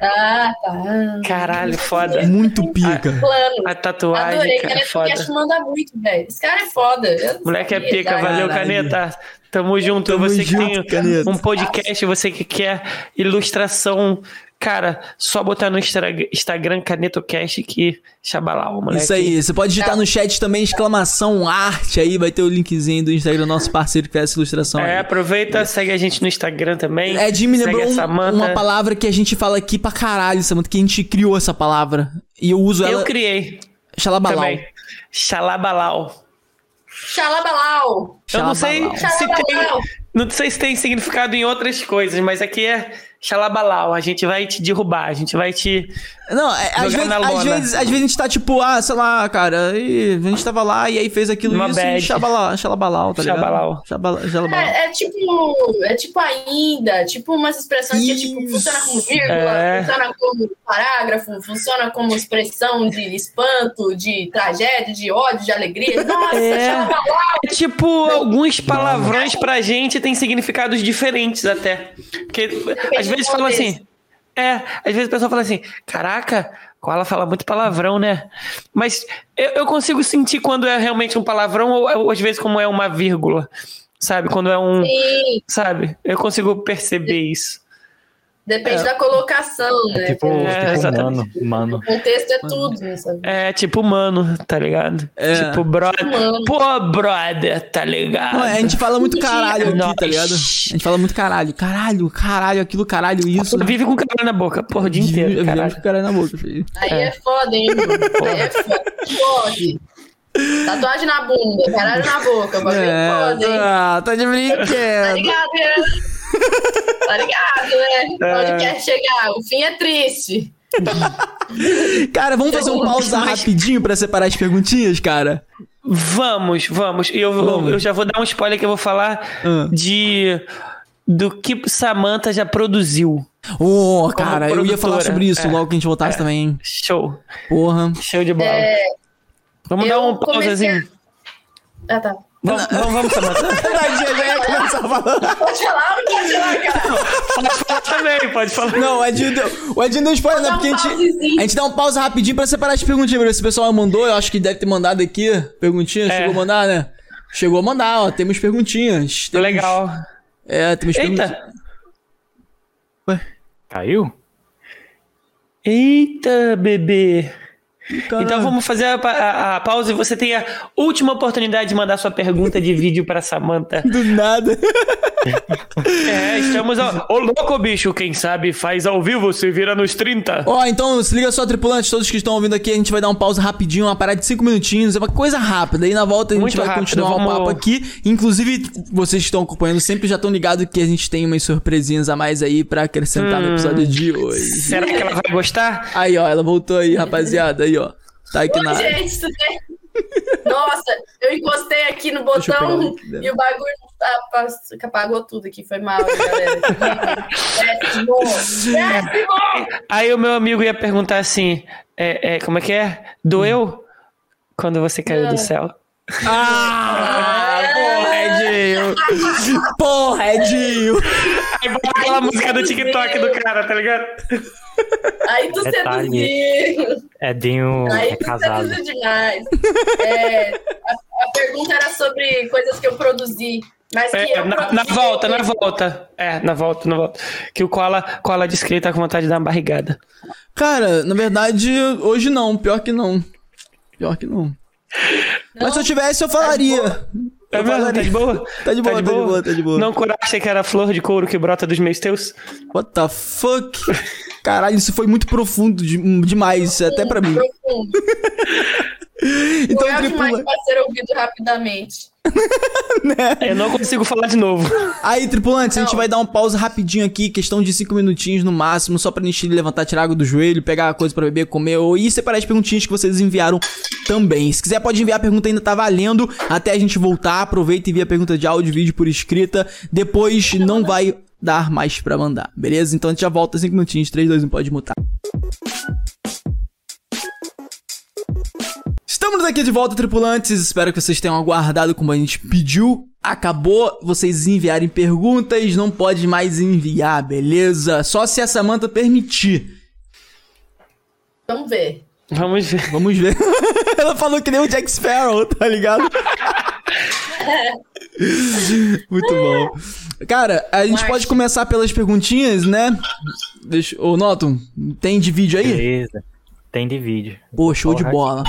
Ah, tá. Caralho, foda. Muito pica. Plano. A tatuagem, Adorei. cara, é Caneta foda. Manda muito, velho. Esse cara é foda. Moleque é sabia, pica, cara. valeu, caneta. Tamo junto. Tamo você junto, que tem Caneta. um podcast, você que quer ilustração, cara, só botar no Instagram CanetoCast que chabalau, moleque. Isso aí, você pode digitar no chat também exclamação arte aí, vai ter o linkzinho do Instagram do nosso parceiro que fez essa ilustração É, aí. aproveita, segue a gente no Instagram também. É, Jimmy lembrou um- uma palavra que a gente fala aqui pra caralho, Samantha, que a gente criou essa palavra. E eu uso Eu ela. criei Xalabalau. também. Xalabalau. Xalabalau. Eu não sei Xalabalau. se tem, não sei se tem significado em outras coisas, mas aqui é xalabalau. A gente vai te derrubar, a gente vai te Não, é, às, vezes, às, vezes, às vezes a gente tá tipo, ah, sei lá, cara, e a gente tava lá e aí fez aquilo Uma isso e bad. xabala- xalabalau, tá ligado? Xabalau. Xabala- xalabalau. É, é tipo, é tipo ainda, tipo umas expressões que tipo, Isso. funciona como vírgula, É. funciona como parágrafo, funciona como expressão de espanto, de tragédia, de ódio, de alegria. Nossa, É. xalabalau. É tipo, alguns palavrões pra gente têm significados diferentes até. Porque às vezes fala assim. É, às vezes a pessoa fala assim: caraca, Koala fala muito palavrão, né? Mas eu, eu consigo sentir quando é realmente um palavrão ou, ou às vezes como é uma vírgula. Sabe? Quando é um. Sim, Sabe? Eu consigo perceber isso. Depende da colocação, né? Tipo, É, tipo mano, mano. O contexto é tudo nessa vida. É tipo mano, tá ligado? É. Tipo brother. Mano. Pô, brother, tá ligado? Não, a gente fala muito caralho aqui, Nós. tá ligado? A gente fala muito caralho. Caralho, caralho, aquilo, caralho, isso. Vive com caralho na boca, porra, o dia inteiro, Vivemos caralho. com caralho na boca, filho. Aí é, foda, hein? Aí é foda. Pode. Tatuagem na bunda, caralho na boca. Bagulho é foda, hein? ah, tá de Tá brinquedo. ligado, né? Tá ligado, né? É. Onde quer chegar? O fim é triste. Cara, vamos fazer um pausa rapidinho pra separar as perguntinhas, cara? Vamos, vamos. Eu, Vamos. eu já vou dar um spoiler que eu vou falar Ah. de do que Samantha já produziu. Ô, cara, eu ia falar sobre isso é. logo que a gente voltasse também. Show. Porra. Show de bola. É, vamos eu dar um comecei- pausazinho. Ah, tá. Vamos, vamos, vamos, Samantha. Tadinha, já ia começar a falar. Pode falar ou não pode falar, cara? pode falar também, pode falar. Não, o Edinho deu, o Edinho deu spoiler, né? Dá um Porque a gente, a gente dá um pausa rapidinho pra separar as perguntinhas. pra ver Se o pessoal mandou, eu acho que deve ter mandado aqui. Perguntinhas, É. chegou a mandar, né? Chegou a mandar, ó. Temos perguntinhas. Temos- Legal. É, temos perguntinhas. Eita. Caiu? Eita, bebê. Caralho. Então vamos fazer a, a- a pausa e você tem a última oportunidade de mandar sua pergunta de vídeo para Samantha. Do nada. É, estamos ao... Ô louco, bicho, quem sabe faz ao vivo, se vira nos 30. Ó, então se liga só, tripulantes, todos que estão ouvindo aqui, a gente vai dar um pausa rapidinho, uma parada de 5 minutinhos, é uma coisa rápida. E na volta a gente Muito vai rápido, continuar o vamos- papo aqui. Inclusive, vocês que estão acompanhando sempre já estão ligados que a gente tem umas surpresinhas a mais aí pra acrescentar Hum. no episódio de hoje. Será que ela vai gostar? Aí, ó, ela voltou aí, rapaziada. Aí, ó. Tá aqui na. Oi, gente, tudo bem? Nossa, eu encostei aqui no botão e o bagulho ah, apagou tudo aqui. Foi mal, galera. Péssimo! Péssimo! Aí o meu amigo ia perguntar assim: é, é, como é que é? Doeu? Quando você caiu do céu? Ah, porra, Edinho! Porra, Edinho! Aí bota aquela música do TikTok do cara, tá ligado? Aí tu seduziu. Edinho Aí é tu casado. seduziu demais. É, a, a pergunta era sobre coisas que eu produzi. Mas que É, eu na, produzi, na volta, na volta. É, na volta, na volta. Que o Koala, Koala disse que ele tá com vontade de dar uma barrigada. Cara, na verdade, hoje não. Pior que não. Pior que não. Mas se eu tivesse, eu falaria. É Eu mesmo? Tá falaria. de boa? Tá de boa, tá de boa, tá de boa. Não curaste que era a flor de couro que brota dos meus teus? What the fuck? Caralho, isso foi muito profundo de- demais, até pra mim. Profundo. Então, eu acho mais pra ser ouvido rapidamente. né? Eu não consigo falar de novo. Aí, tripulantes, não. a gente vai dar uma pausa rapidinho aqui, questão de cinco minutinhos no máximo, só pra gente levantar, tirar água do joelho, pegar coisa para beber, comer ou e separar as perguntinhas que vocês enviaram também. Se quiser, pode enviar a pergunta, ainda tá valendo. Até a gente voltar, aproveita e envia a pergunta de áudio e vídeo por escrita. Depois não vai dar mais pra mandar, beleza? Então a gente já volta cinco minutinhos, 3, 2, 1, pode mutar. Estamos aqui de volta, tripulantes. Espero que vocês tenham aguardado como a gente pediu. Acabou vocês enviarem perguntas, não pode mais enviar, beleza? Só se a Samantha permitir. Vamos ver. Vamos ver. Vamos ver. Ela falou que nem o Jack Sparrow, tá ligado? Muito bom. Cara, a gente pode começar pelas perguntinhas, né? Deixa, ô, Noto, tem de vídeo aí? Beleza. Tem de vídeo. Pô, show Porra. de bola.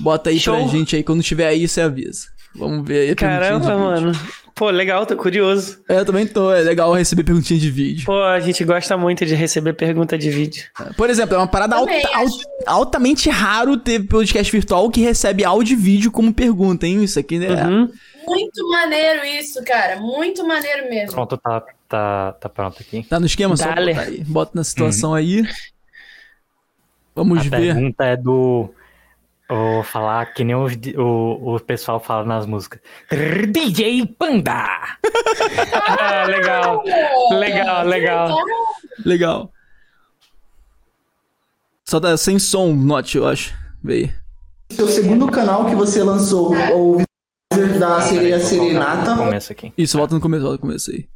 Bota aí Show. pra gente aí, quando tiver aí, você avisa. Vamos ver aí. Caramba, mano. Pô, legal, tô curioso. É, eu também tô. É legal receber perguntinha de vídeo. Pô, a gente gosta muito de receber pergunta de vídeo. Por exemplo, é uma parada alta, acho... altamente raro ter podcast virtual que recebe áudio e vídeo como pergunta, hein? Isso aqui, né? Uhum. Muito maneiro isso, cara. Muito maneiro mesmo. Pronto, tá, tá, tá pronto aqui. Tá no esquema? Dale. Só bota aí. Bota na situação uhum. aí. Vamos a ver. A pergunta é do ou falar que nem o, o, o pessoal fala nas músicas. DJ Panda! ah, legal. Legal, legal. Legal. Só tá sem som, Note, eu acho. Veio. Seu segundo canal que você lançou, o da Serenata. Começa aqui. Isso, volta no começo, volta no começo aí.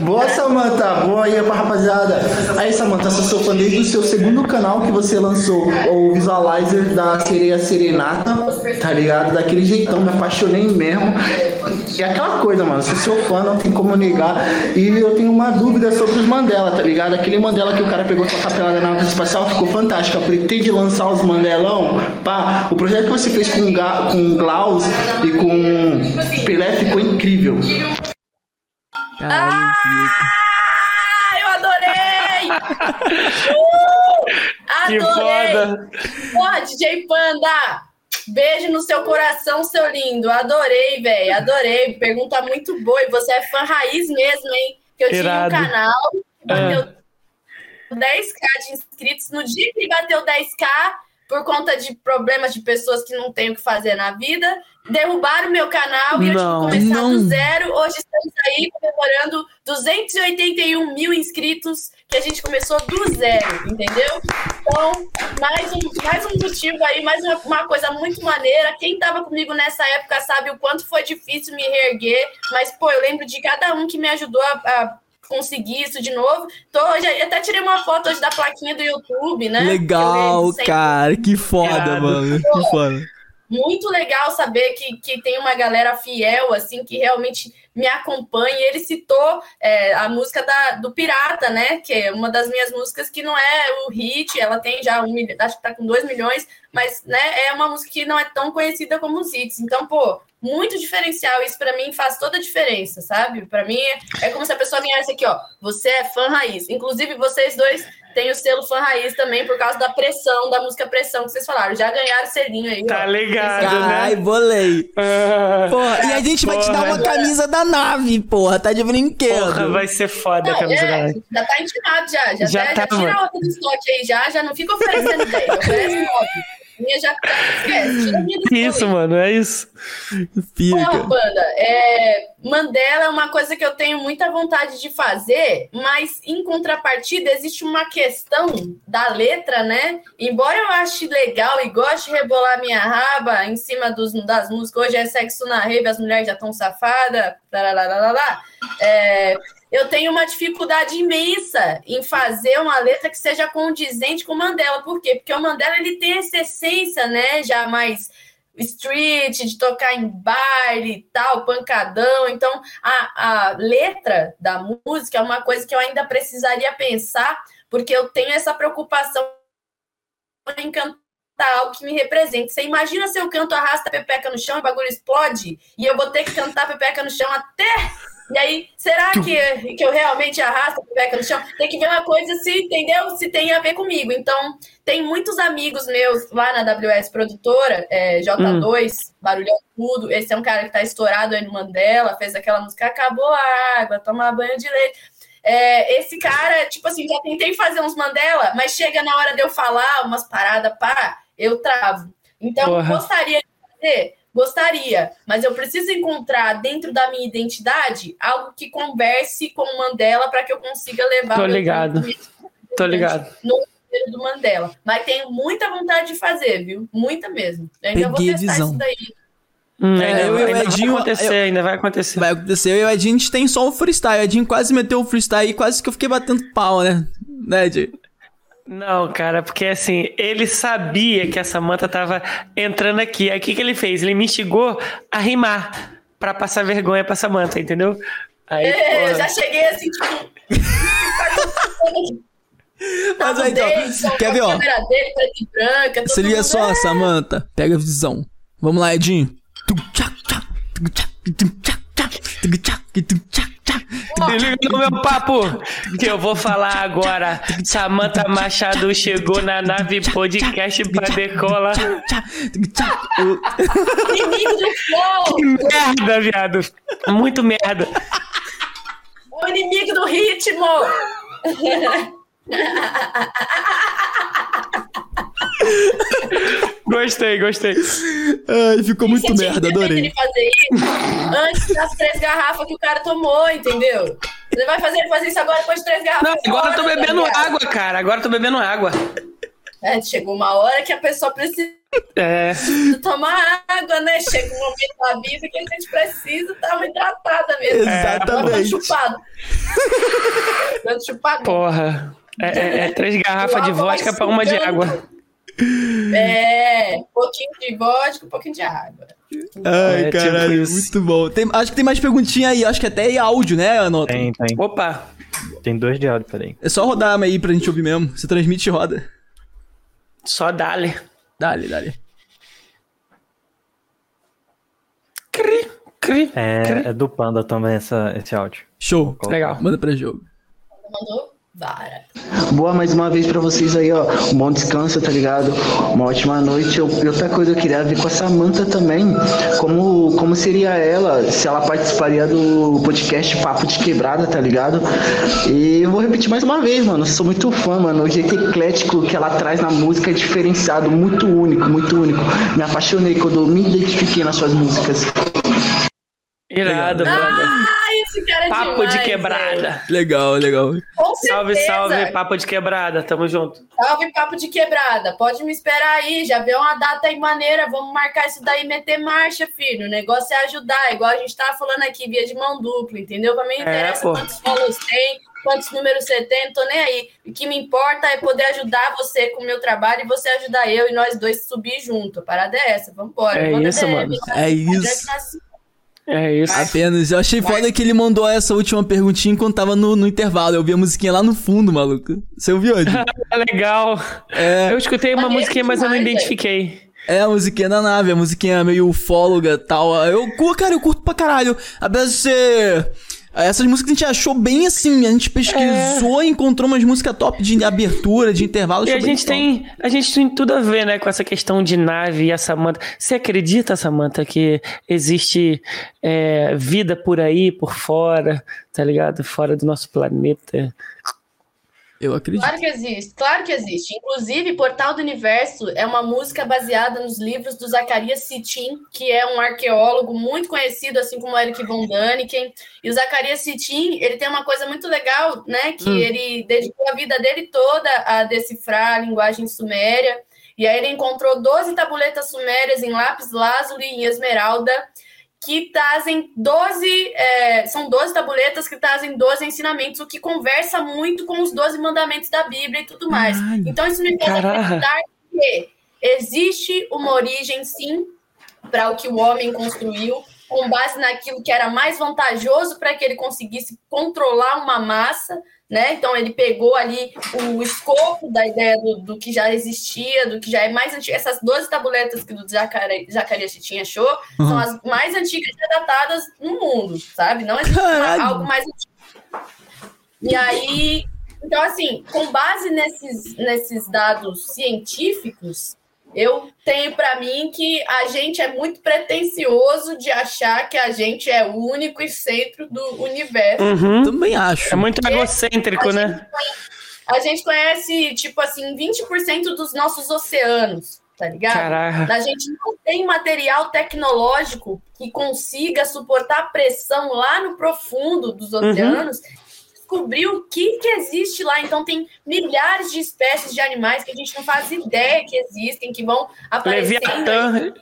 Boa, Samanta. Boa aí pra rapaziada. Aí, Samanta, sou seu fã desde o seu segundo canal que você lançou, o Visualizer da Sereia Serenata, tá ligado? Daquele jeitão, me apaixonei mesmo. E aquela coisa, mano, sou seu fã, não tem como negar. E eu tenho uma dúvida sobre os Mandela, tá ligado? Aquele Mandela que o cara pegou sua capelada na nave espacial ficou fantástico. Eu pretende lançar os Mandelão. Pá, o projeto que você fez com, com Glaus e com Pelé ficou incrível. Caralho, ah, eu adorei! uh, adorei! Que foda! Porra, DJ Panda! Beijo no seu coração, seu lindo. Adorei, velho. Adorei. Pergunta muito boa. E você é fã raiz mesmo, hein? Que eu Irado. tinha um canal que bateu é. 10k de inscritos. No dia que bateu 10k, por conta de problemas de pessoas que não têm o que fazer na vida, derrubaram meu canal e não, eu tive que começar não. do zero. Hoje estamos aí comemorando 281 mil inscritos que a gente começou do zero, entendeu? Então, mais um, mais um motivo aí, mais uma, uma coisa muito maneira. Quem estava comigo nessa época sabe o quanto foi difícil me reerguer, mas, pô, eu lembro de cada um que me ajudou a, a conseguir isso de novo. Tô, hoje, até tirei uma foto hoje da plaquinha do YouTube, né? Legal, cara, que foda, mano. Pô, que foda muito legal saber que, que tem uma galera fiel, assim, que realmente me acompanha. E ele citou é, a música da, do Pirata, né? Que é uma das minhas músicas que não é o hit, ela tem já um milhão, acho que tá com dois milhões, mas né, é uma música que não é tão conhecida como os hits. Então, pô, muito diferencial. Isso para mim faz toda a diferença, sabe? Para mim é, é como se a pessoa viesse aqui, ó. Você é fã raiz. Inclusive, vocês dois tem o selo fã raiz também por causa da pressão, da música pressão que vocês falaram. Já ganharam selinho aí. Tá ó. ligado, Ai, né? Ai, bolei. Ah, porra, e a gente porra. vai te dar uma camisa da nave, porra. Tá de brinquedo. Porra, vai ser foda a camisa é, da nave. Já tá intimado já. Já, já, tá, já tira outra do estoque aí já. Já não fica oferecendo ideia. Oferece nove. Minha já. Esquece, Isso, mano, é isso. Fica. banda, é, Mandela é uma coisa que eu tenho muita vontade de fazer, mas em contrapartida existe uma questão da letra, né? Embora eu ache legal e goste de rebolar minha raba em cima dos, das músicas, hoje é sexo na rave, as mulheres já estão safadas, é, eu tenho uma dificuldade imensa em fazer uma letra que seja condizente com Mandela. Por quê? Porque o Mandela ele tem essa essência, né, já mais street, de tocar em baile e tal, pancadão. Então, a, a letra da música é uma coisa que eu ainda precisaria pensar, porque eu tenho essa preocupação em cantar algo que me represente. Você imagina se eu canto arrasta a pepeca no chão o bagulho explode, e eu vou ter que cantar pepeca no chão até E aí, será que, que eu realmente arrasto a pepeca no chão? Tem que ver uma coisa se, entendeu? Se tem a ver comigo. Então, tem muitos amigos meus lá na WS Produtora, é, J2, hum. Barulhão Tudo. Esse é um cara que tá estourado aí no Mandela, fez aquela música Acabou a água, tomar banho de leite. É, esse cara, tipo assim, já tentei fazer uns Mandela, mas chega na hora de eu falar umas paradas, pá, eu travo. Então, Porra. gostaria de fazer Gostaria, mas eu preciso encontrar dentro da minha identidade algo que converse com o Mandela para que eu consiga levar. Tô ligado. Tô ligado. No do Mandela. Mas tenho muita vontade de fazer, viu? Muita mesmo. Eu ainda Peguei vou testar visão. isso daí. Hum, é, eu, e o Edinho. Vai acontecer, eu, ainda vai acontecer. Vai acontecer. Eu e o Edinho, a gente tem só o freestyle. O Edinho quase meteu o freestyle e quase que eu fiquei batendo pau, né? Né, Edinho? Não, cara, porque assim, ele sabia que a Samanta tava entrando aqui. Aí o que, que ele fez? Ele me instigou a rimar pra passar vergonha pra Samanta, entendeu? Aí, é, eu já cheguei assim, tipo. Mas aí, então, quer ver, ó? Branca, Se liga só, é... Samanta, pega a visão. Vamos lá, Edinho. Se liga no meu papo, que eu vou falar agora. Samanta Machado chegou na nave podcast pra decolar. Inimigo do flow! Que merda, viado. Muito merda. O inimigo do ritmo! gostei, gostei. Ai, ficou muito merda, adorei. Ele fazer isso antes das três garrafas que o cara tomou, entendeu? Você vai fazer fazer isso agora depois de três garrafas. Não, agora eu tô bebendo tá água, cara. Agora eu tô bebendo água. É, chegou uma hora que a pessoa precisa é. tomar água, né? Chega um momento da vida que a gente precisa estar tá hidratada mesmo. Exatamente. É, chupado. chupado. Porra. É, é, é três garrafas de vodka para uma de água. É, um pouquinho de vodka, um pouquinho de água. Ai, é, caralho, tipo muito bom. Tem, acho que tem mais perguntinha aí, acho que até em áudio, né, Anota? Tem, tem. Opa! Tem dois de áudio, peraí. É só rodar aí pra gente ouvir mesmo. Você transmite e roda. Só dale. Dale, dale. Cri, cri, é, cri. é do Panda também essa, esse áudio. Show. Legal. Manda pra jogo. Mandou? Vara. Boa mais uma vez para vocês aí, ó. Um bom descanso, tá ligado? Uma ótima noite. Eu, outra coisa, eu queria ver com a Samanta também. Como, como seria ela, se ela participaria do podcast Papo de Quebrada, tá ligado? E eu vou repetir mais uma vez, mano. Eu sou muito fã, mano. O jeito eclético que ela traz na música é diferenciado, muito único, muito único. Me apaixonei quando me identifiquei nas suas músicas. Irado, mano. Ah, esse cara é Papo demais, de quebrada. Legal, legal. Com salve, salve, Papo de quebrada. Tamo junto. Salve, Papo de quebrada. Pode me esperar aí. Já vê uma data aí maneira. Vamos marcar isso daí meter marcha, filho. O negócio é ajudar. Igual a gente tava falando aqui, via de mão dupla, entendeu? Pra mim não é, interessa é, quantos follows tem, quantos números você tem, não tô nem aí. O que me importa é poder ajudar você com o meu trabalho e você ajudar eu e nós dois subir junto. A parada é essa. Vambora. É Manda isso, mano. É isso. É isso. Apenas. Eu achei foda que ele mandou essa última perguntinha enquanto tava no, no intervalo. Eu vi a musiquinha lá no fundo, maluco. Você ouviu hoje? Legal. É... Eu escutei uma musiquinha, mas eu não identifiquei. É a musiquinha da nave, a musiquinha meio ufóloga e tal. Eu, cara, eu curto pra caralho. Apesar de ser essas músicas a gente achou bem assim, a gente pesquisou é... e encontrou umas músicas top de abertura, de intervalo. E a gente, tem, a gente tem tudo a ver, né, com essa questão de nave e a Samantha. Você acredita, Samantha, que existe é, vida por aí, por fora, tá ligado? Fora do nosso planeta? Eu acredito. Claro que existe, claro que existe. Inclusive, Portal do Universo é uma música baseada nos livros do Zacarias Sitchin, que é um arqueólogo muito conhecido, assim como Eric von Däniken. E o Zacarias Sitchin, ele tem uma coisa muito legal, né? Que hum. ele dedicou a vida dele toda a decifrar a linguagem suméria. E aí ele encontrou 12 tabuletas sumérias em lápis lazuli e esmeralda que trazem 12, é, são 12 tabuletas que trazem 12 ensinamentos, o que conversa muito com os 12 mandamentos da Bíblia e tudo mais. Ai, então, isso me faz acreditar que existe uma origem, sim, para o que o homem construiu, com base naquilo que era mais vantajoso para que ele conseguisse controlar uma massa, né? Então ele pegou ali o escopo da ideia do, do que já existia, do que já é mais antigo. Essas 12 tabuletas que o Zacarias tinha achou uhum. são as mais antigas datadas no mundo, sabe? Não existe uma, algo mais antigo. E aí, então assim, com base nesses, nesses dados científicos, eu tenho para mim que a gente é muito pretensioso de achar que a gente é o único e centro do universo. Uhum. Também acho. É muito egocêntrico, a né? Gente a gente conhece, tipo assim, 20% dos nossos oceanos, tá ligado? Caraca. A gente não tem material tecnológico que consiga suportar a pressão lá no profundo dos uhum. oceanos. Uhum descobrir o que, que existe lá. Então, tem milhares de espécies de animais que a gente não faz ideia que existem, que vão aparecer. Leviatã,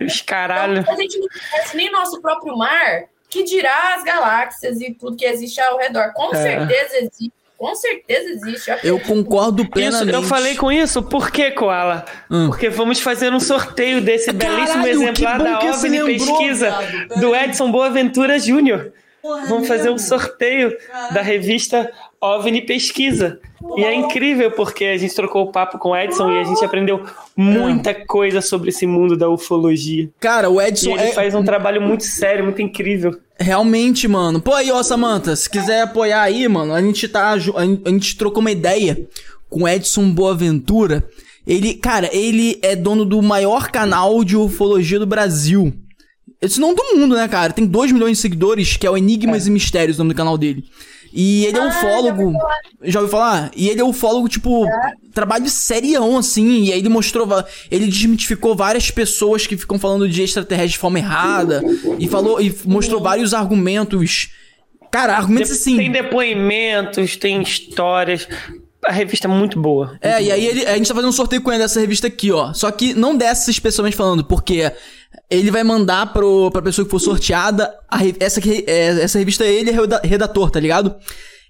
os caralho. Então, a gente não conhece nem nosso próprio mar, que dirá as galáxias e tudo que existe ao redor. Com é. certeza existe. Com certeza existe. Eu concordo plenamente. Isso, eu falei com isso, por que, Koala? Hum. Porque vamos fazer um sorteio desse Caralho, belíssimo exemplar da OVNI Pesquisa do Edson Boaventura Júnior. Porra, Vamos fazer um sorteio da revista OVNI Pesquisa. Porra. E é incrível porque a gente trocou o papo com o Edson Porra. e a gente aprendeu muita coisa sobre esse mundo da ufologia. Cara, o Edson. E ele é... faz um trabalho muito sério, muito incrível. Realmente, mano. Pô, aí, ó, Samantha, se quiser apoiar aí, mano, a gente tá. A gente trocou uma ideia com o Edson Boaventura. Ele, cara, ele é dono do maior canal de ufologia do Brasil. Esse não do mundo, né, cara? Tem 2 milhões de seguidores, que é o Enigmas é. e Mistérios, o nome do canal dele. E ele é um ah, ufólogo. Já ouviu falar? E ele é ufólogo, tipo, é. trabalho serião, assim. E aí ele mostrou. Ele desmitificou várias pessoas que ficam falando de extraterrestre de forma errada. e falou. E mostrou vários argumentos. Cara, argumentos assim. Tem depoimentos, tem histórias. A revista é muito boa. É, e aí ele, a gente tá fazendo um sorteio com ele dessa revista aqui, ó. Só que não dessa especialmente falando, porque ele vai mandar pro, pra pessoa que for sorteada. A, essa, é, essa revista ele é redator, tá ligado?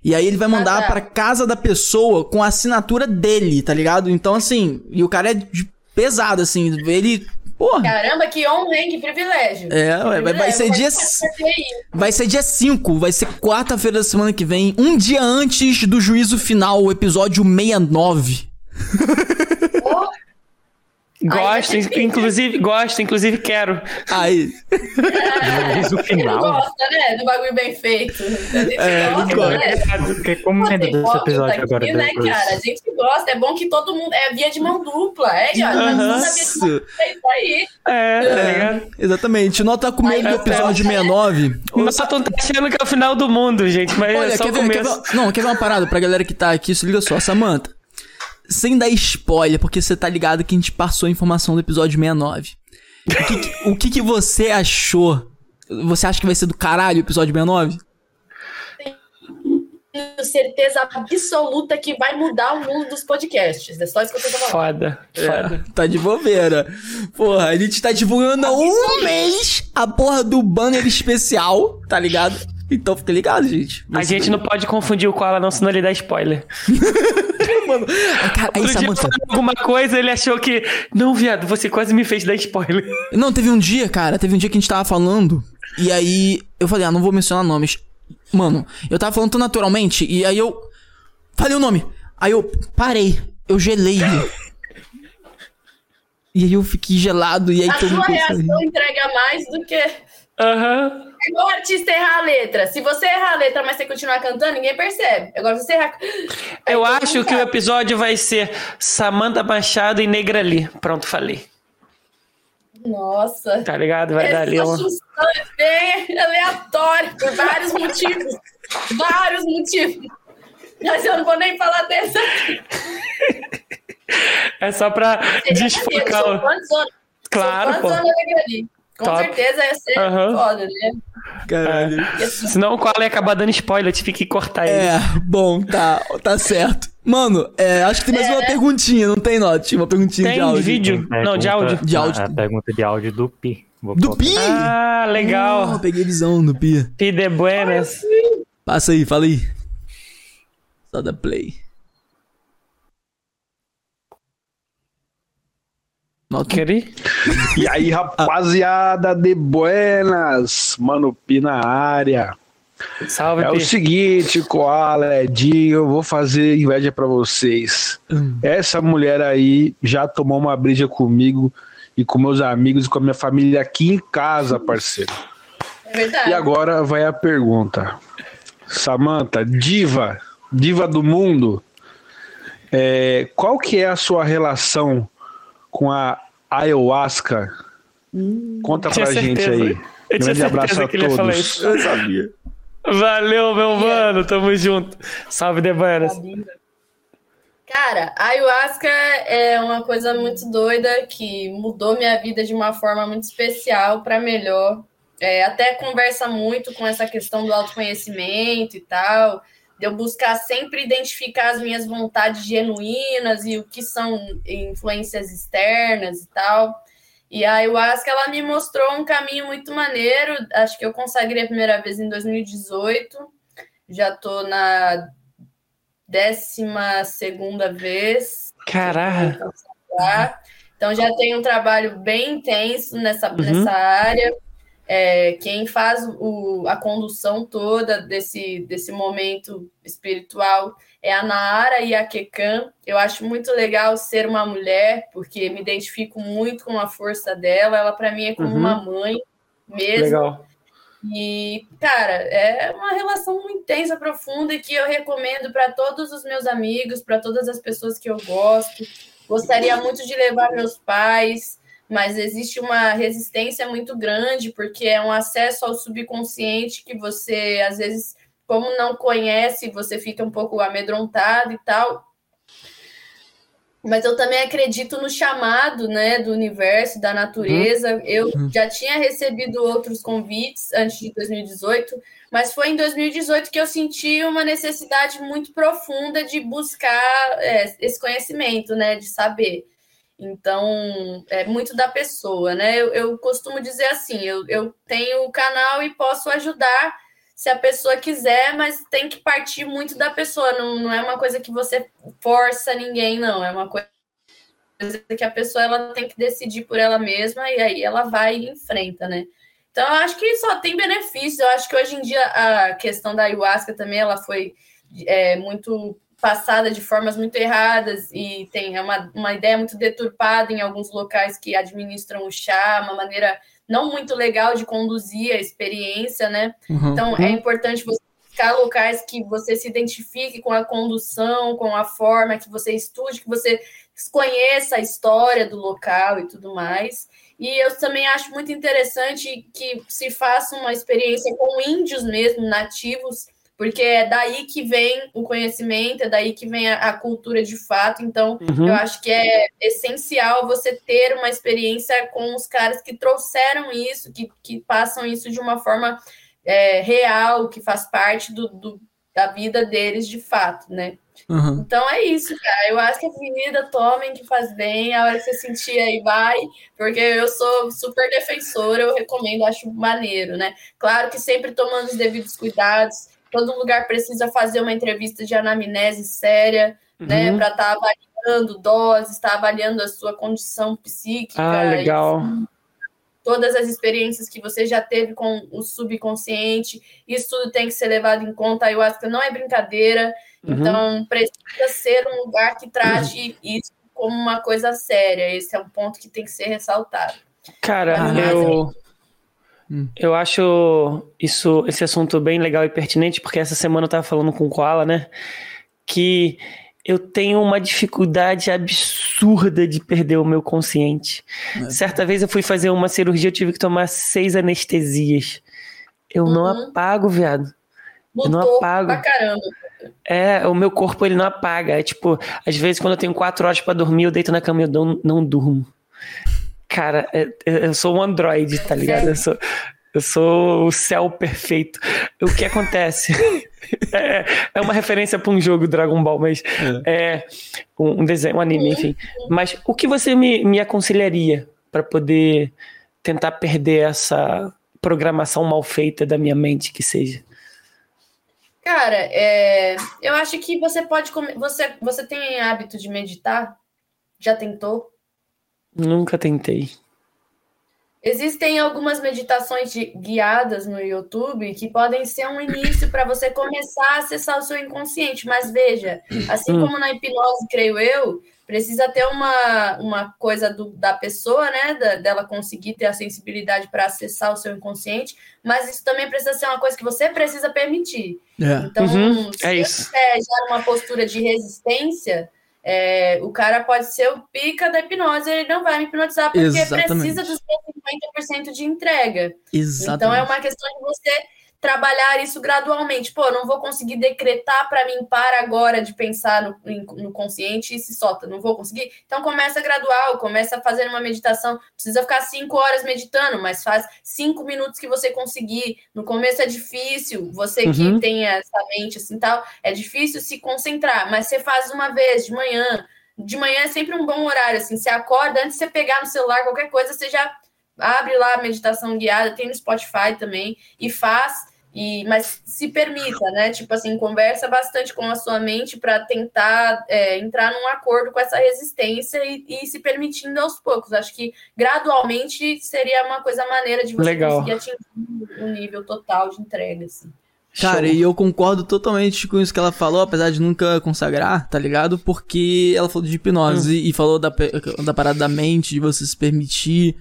E aí ele vai mandar ah, tá. pra casa da pessoa com a assinatura dele, tá ligado? Então, assim, e o cara é pesado, assim, ele. Porra. Caramba, que honra, hein? Que privilégio. É, que privilégio. vai ser dia. Vai ser dia 5, vai ser quarta-feira da semana que vem, um dia antes do juízo final, o episódio 69. Gosto, inclusive, gosto, inclusive quero. Aí. É, o final. gosta, né? Do bagulho bem feito. É, gosta, gosta. Né? Porque como é desse episódio agora aqui, né, cara? A gente gosta, é bom que todo mundo. É via de mão dupla, é, cara? Mas via de mão dupla, é isso aí. É, é. Exatamente. O Nó tá com medo do episódio 69. O Nó tá achando que é o final do mundo, gente. Mas Olha, é só quer ver, quer ver, Não, quer ver uma parada pra galera que tá aqui? Se liga só, Samanta sem dar spoiler, porque você tá ligado que a gente passou a informação do episódio 69. O que, o que, que você achou? Você acha que vai ser do caralho o episódio 69? Tenho certeza absoluta que vai mudar o mundo dos podcasts. É só isso que eu tô falando. Foda, foda. É, tá de bobeira. Porra, a gente tá divulgando há um mês a porra do banner especial, tá ligado? Então fica ligado, gente. A gente não pode confundir o Koala não, senão ele dá spoiler. Mano, cara, aí, Samantha... alguma coisa, ele achou que. Não, viado, você quase me fez dar spoiler. Não, teve um dia, cara, teve um dia que a gente tava falando. E aí eu falei, ah, não vou mencionar nomes. Mano, eu tava falando tão naturalmente, e aí eu. Falei o nome. Aí eu parei. Eu gelei. e aí eu fiquei gelado, e aí a todo mundo. A sua reação entrega mais do que. Uhum. É igual o artista errar a letra. Se você errar a letra, mas você continuar cantando, ninguém percebe. Agora você errar. Eu acho que o episódio vai ser Samanta Machado e Negra Ali. Pronto, falei. Nossa. Tá ligado? Vai dar ali uma. bem aleatório, por vários motivos. vários motivos. Mas eu não vou nem falar dessa. É só pra desfocar. Claro, pô. Com Top. certeza ia ser uhum. foda, né? Caralho. É. Senão o qual ia acabar dando spoiler, eu tive que cortar ele. É, bom, tá, tá certo. Mano, é, acho que tem mais é, uma né? perguntinha, não tem, Note? Uma perguntinha tem de áudio. vídeo? Pergunta, não, de áudio. De áudio. A pergunta de áudio do Pi. Vou do Pi? Ah, legal. Oh, peguei visão do Pi. Pi de Buenas. Passa aí, fala aí. Só da play. Queri? E aí, rapaziada de buenas, Mano Pi na área. Salve, É o Pi. seguinte, Koala, Edinho, eu vou fazer inveja pra vocês. Hum. Essa mulher aí já tomou uma briga comigo e com meus amigos e com a minha família aqui em casa, parceiro. É verdade. E agora vai a pergunta. Samantha, diva, diva do mundo, é, qual que é a sua relação com a ayahuasca? Conta Tinha pra gente certeza. aí. Eu Grande abraço a todos. Eu sabia. Valeu, meu mano. Tamo junto. Salve, Debanas. Cara, a ayahuasca é uma coisa muito doida que mudou minha vida de uma forma muito especial para melhor. É, até conversa muito com essa questão do autoconhecimento e tal, de eu buscar sempre identificar as minhas vontades genuínas e o que são influências externas e tal. E a ayahuasca ela me mostrou um caminho muito maneiro. Acho que eu consagrei a primeira vez em 2018. Já tô na décima segunda vez. Caraca. Então já tem um trabalho bem intenso nessa, Uhum. nessa área. É, quem faz o, a condução toda desse, desse momento espiritual é a Naara e a Kekan. Eu acho muito legal ser uma mulher, porque me identifico muito com a força dela. Ela, para mim, é como Uhum. uma mãe mesmo. Legal. E, cara, é uma relação intensa, profunda, que eu recomendo para todos os meus amigos, para todas as pessoas que eu gosto. Gostaria muito de levar meus pais, mas existe uma resistência muito grande, porque é um acesso ao subconsciente que você, às vezes, como não conhece, você fica um pouco amedrontado e tal. Mas eu também acredito no chamado, né, do universo, da natureza. Eu já tinha recebido outros convites antes de 2018, mas foi em 2018 que eu senti uma necessidade muito profunda de buscar é, esse conhecimento, né, de saber. Então, é muito da pessoa, né? Eu, eu costumo dizer assim: eu, eu tenho o canal e posso ajudar se a pessoa quiser, mas tem que partir muito da pessoa. Não, não é uma coisa que você força ninguém, não. É uma coisa que a pessoa ela tem que decidir por ela mesma e aí ela vai e enfrenta, né? Então, eu acho que só tem benefícios. Eu acho que hoje em dia a questão da ayahuasca também ela foi é, muito passada de formas muito erradas e tem uma, uma ideia muito deturpada em alguns locais que administram o chá, uma maneira não muito legal de conduzir a experiência, né? Uhum. Então é importante você buscar locais que você se identifique com a condução, com a forma, que você estude, que você conheça a história do local e tudo mais. E eu também acho muito interessante que se faça uma experiência com índios mesmo, nativos, porque é daí que vem o conhecimento, é daí que vem a, a cultura de fato. Então, Uhum. eu acho que é essencial você ter uma experiência com os caras que trouxeram isso, que, que passam isso de uma forma é, real, que faz parte do, do- da vida deles de fato, né? Uhum. Então é isso, cara. Eu acho que a vida, tomem que faz bem. A hora que você sentir aí, vai. Porque eu sou super defensora, eu recomendo, acho maneiro, né? Claro que sempre tomando os devidos cuidados. Todo lugar precisa fazer uma entrevista de anamnese séria, né? Uhum. Para estar avaliando doses, estar avaliando a sua condição psíquica. Ah, legal. todas as experiências que você já teve com o subconsciente, isso tudo tem que ser levado em conta. A ayahuasca não é brincadeira, Uhum. então precisa ser um lugar que trate isso como uma coisa séria. Esse é um ponto que tem que ser ressaltado. Cara, eu. Hum. Eu acho isso, esse assunto bem legal e pertinente, porque essa semana eu tava falando com o Koala, né? Que eu tenho uma dificuldade absurda de perder o meu consciente. É. Certa vez eu fui fazer uma cirurgia, eu tive que tomar seis anestesias. Eu não Uhum. apago, viado. Eu não apago. pra caramba. É, o meu corpo ele não apaga. É tipo, às vezes quando eu tenho quatro horas pra dormir, eu deito na cama e eu não, não durmo. Cara, é- é- eu sou um androide, tá ligado? Eu sou, eu sou o céu perfeito. O que acontece? É, é uma referência pra um jogo Dragon Ball, mas é um um desenho, um anime, enfim. Mas o que você me, me aconselharia pra poder tentar perder essa programação mal feita da minha mente que seja? Cara, é, eu acho que você pode. Você, você tem hábito de meditar? Já tentou? Nunca tentei. Existem algumas meditações de, guiadas no YouTube que podem ser um início para você começar a acessar o seu inconsciente. Mas veja, assim hum. como na hipnose, creio eu, precisa ter uma, uma coisa do, da pessoa, né? Da, dela conseguir ter a sensibilidade para acessar o seu inconsciente, mas isso também precisa ser uma coisa que você precisa permitir. É. Então, uhum. se é você estiver já numa postura de resistência é, o cara pode ser o pica da hipnose, ele não vai me hipnotizar porque Exatamente. precisa dos 50% de entrega. Exatamente. Então é uma questão de você trabalhar isso gradualmente. Pô, não vou conseguir decretar para mim para agora de pensar no, no, consciente e se solta. Não vou conseguir. Então começa gradual, começa fazendo uma meditação. Precisa ficar cinco horas meditando, mas faz cinco minutos que você conseguir. No começo é difícil. Você uhum. que tem essa mente assim tal, é difícil se concentrar. Mas você faz uma vez de manhã. De manhã é sempre um bom horário. Assim, você acorda antes de você pegar no celular qualquer coisa, você já abre lá a meditação guiada, tem no Spotify também, e faz e, mas se permita, né? Tipo assim, conversa bastante com a sua mente para tentar é, entrar num acordo com essa resistência e, e, se permitindo aos poucos. Acho que gradualmente seria uma coisa maneira de você Legal. conseguir atingir um nível total de entrega. Assim. Cara, Show. e eu concordo totalmente com isso que ela falou, apesar de nunca consagrar, tá ligado? Porque ela falou de hipnose hum. e falou da, da parada da mente, de você se permitir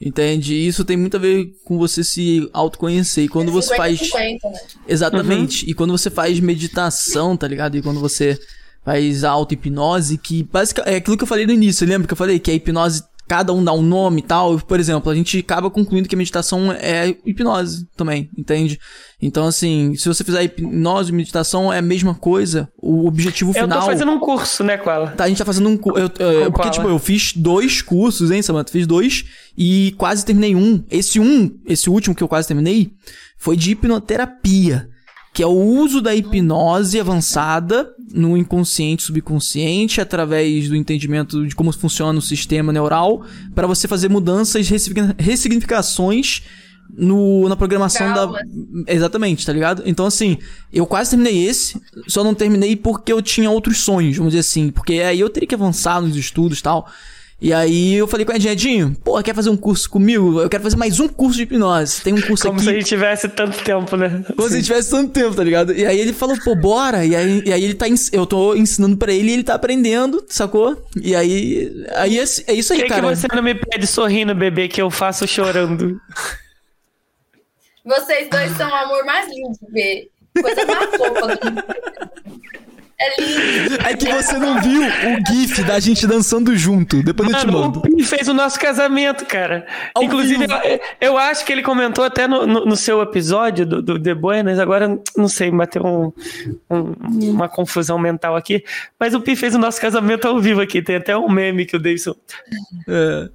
Entende? Isso tem muito a ver com você se autoconhecer. E quando é você faz. 50, né? Exatamente. Uhum. E quando você faz meditação, tá ligado? E quando você faz auto-hipnose, que basicamente é aquilo que eu falei no início, lembra que eu falei que a hipnose cada um dá um nome e tal. Por exemplo, a gente acaba concluindo que a meditação é hipnose também, entende? Então, assim, se você fizer hipnose e meditação, é a mesma coisa. O objetivo final. Eu tô fazendo um curso, né, com ela? Tá, a gente tá fazendo um curso. Porque, tipo, eu fiz dois cursos, hein, Samantha? Fiz dois e quase terminei um. Esse um, esse último que eu quase terminei, foi de hipnoterapia que é o uso da hipnose avançada no inconsciente subconsciente através do entendimento de como funciona o sistema neural para você fazer mudanças, ressignificações no, na programação da. Exatamente, tá ligado? Então, assim, eu quase terminei esse, só não terminei porque eu tinha outros sonhos, vamos dizer assim. Porque aí eu teria que avançar nos estudos e tal. E aí eu falei com o Edinho, Edinho, pô, quer fazer um curso comigo? Eu quero fazer mais um curso de hipnose. Tem um curso Como aqui. Como se a gente tivesse tanto tempo, né? Como se a gente tivesse tanto tempo, tá ligado? E aí ele falou, pô, bora. E aí, e aí ele tá. Eu tô ensinando pra ele e ele tá aprendendo, sacou? E aí. Aí é, é isso aí, que cara. Por que você não me pede sorrindo, bebê, que eu faço chorando? Vocês dois são o amor mais lindo de ver. Coisa mais fofa do mundo. É lindo. É que você não viu o GIF da gente dançando junto. Depois Mano, eu te mando. O Pi fez o nosso casamento, cara. Ao Inclusive, eu, eu, acho que ele comentou até no, no, no seu episódio do, do The Buenas. Agora, não sei, bateu um, um, uma confusão mental aqui. Mas o Pi fez o nosso casamento ao vivo aqui. Tem até um meme que o Davidson. É.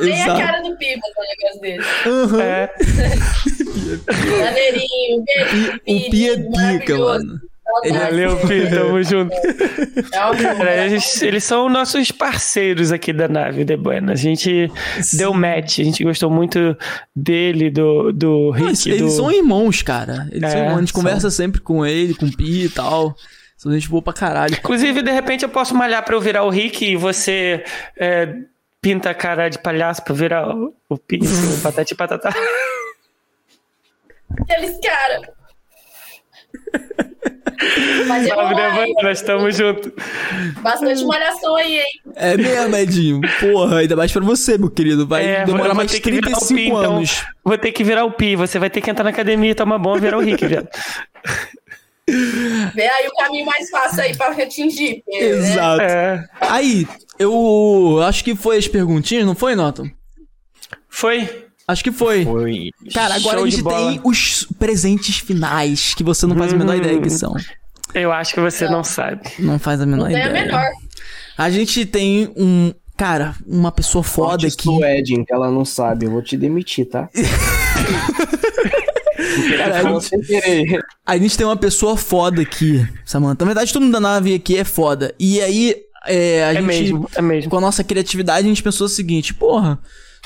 Nem a cara do Pi botar um negócio desse. Uhum. É. Maneirinho, O Pi é pica, mano. Valeu, Pi, tamo junto. Cara, eles, eles, são nossos parceiros aqui da nave The Buena. A gente Sim. deu match, a gente gostou muito dele, do, do Rick. Eles do... são irmãos, cara. Eles é, são, a gente são... conversa sempre com ele, com o Pi e tal. São gente boa pra caralho. Inclusive, de repente, eu posso malhar pra eu virar o Rick e você é, pinta a cara de palhaço pra virar o, o Pi, o patati patatá. Aqueles caras. Mas eu Salve, né, Nós estamos juntos. Bastante malhação aí, hein? É mesmo, Edinho. Porra, ainda mais pra você, meu querido. Vai é, demorar mais 35 pi, então. anos. Então, vou ter que virar o Pi. Você vai ter que entrar na academia e tomar bom e virar o Rick, viado. Vê aí o caminho mais fácil aí pra atingir. Né? Exato. É. Aí, eu acho que foi as perguntinhas, não foi, Noton? Foi. Acho que foi. Foi. Cara, agora Show a gente tem os presentes finais, que você não faz a menor hum, ideia que são. Eu acho que você não, não sabe. Não faz a menor não ideia. A, menor. a gente tem um. Cara, uma pessoa foda aqui. o Edin, que ela não sabe. Eu vou te demitir, tá? Cara, a, gente, a gente tem uma pessoa foda aqui, Samantha. Na verdade, todo mundo da nave aqui é foda. E aí, é, a é gente, mesmo, é mesmo. com a nossa criatividade, a gente pensou o seguinte: porra,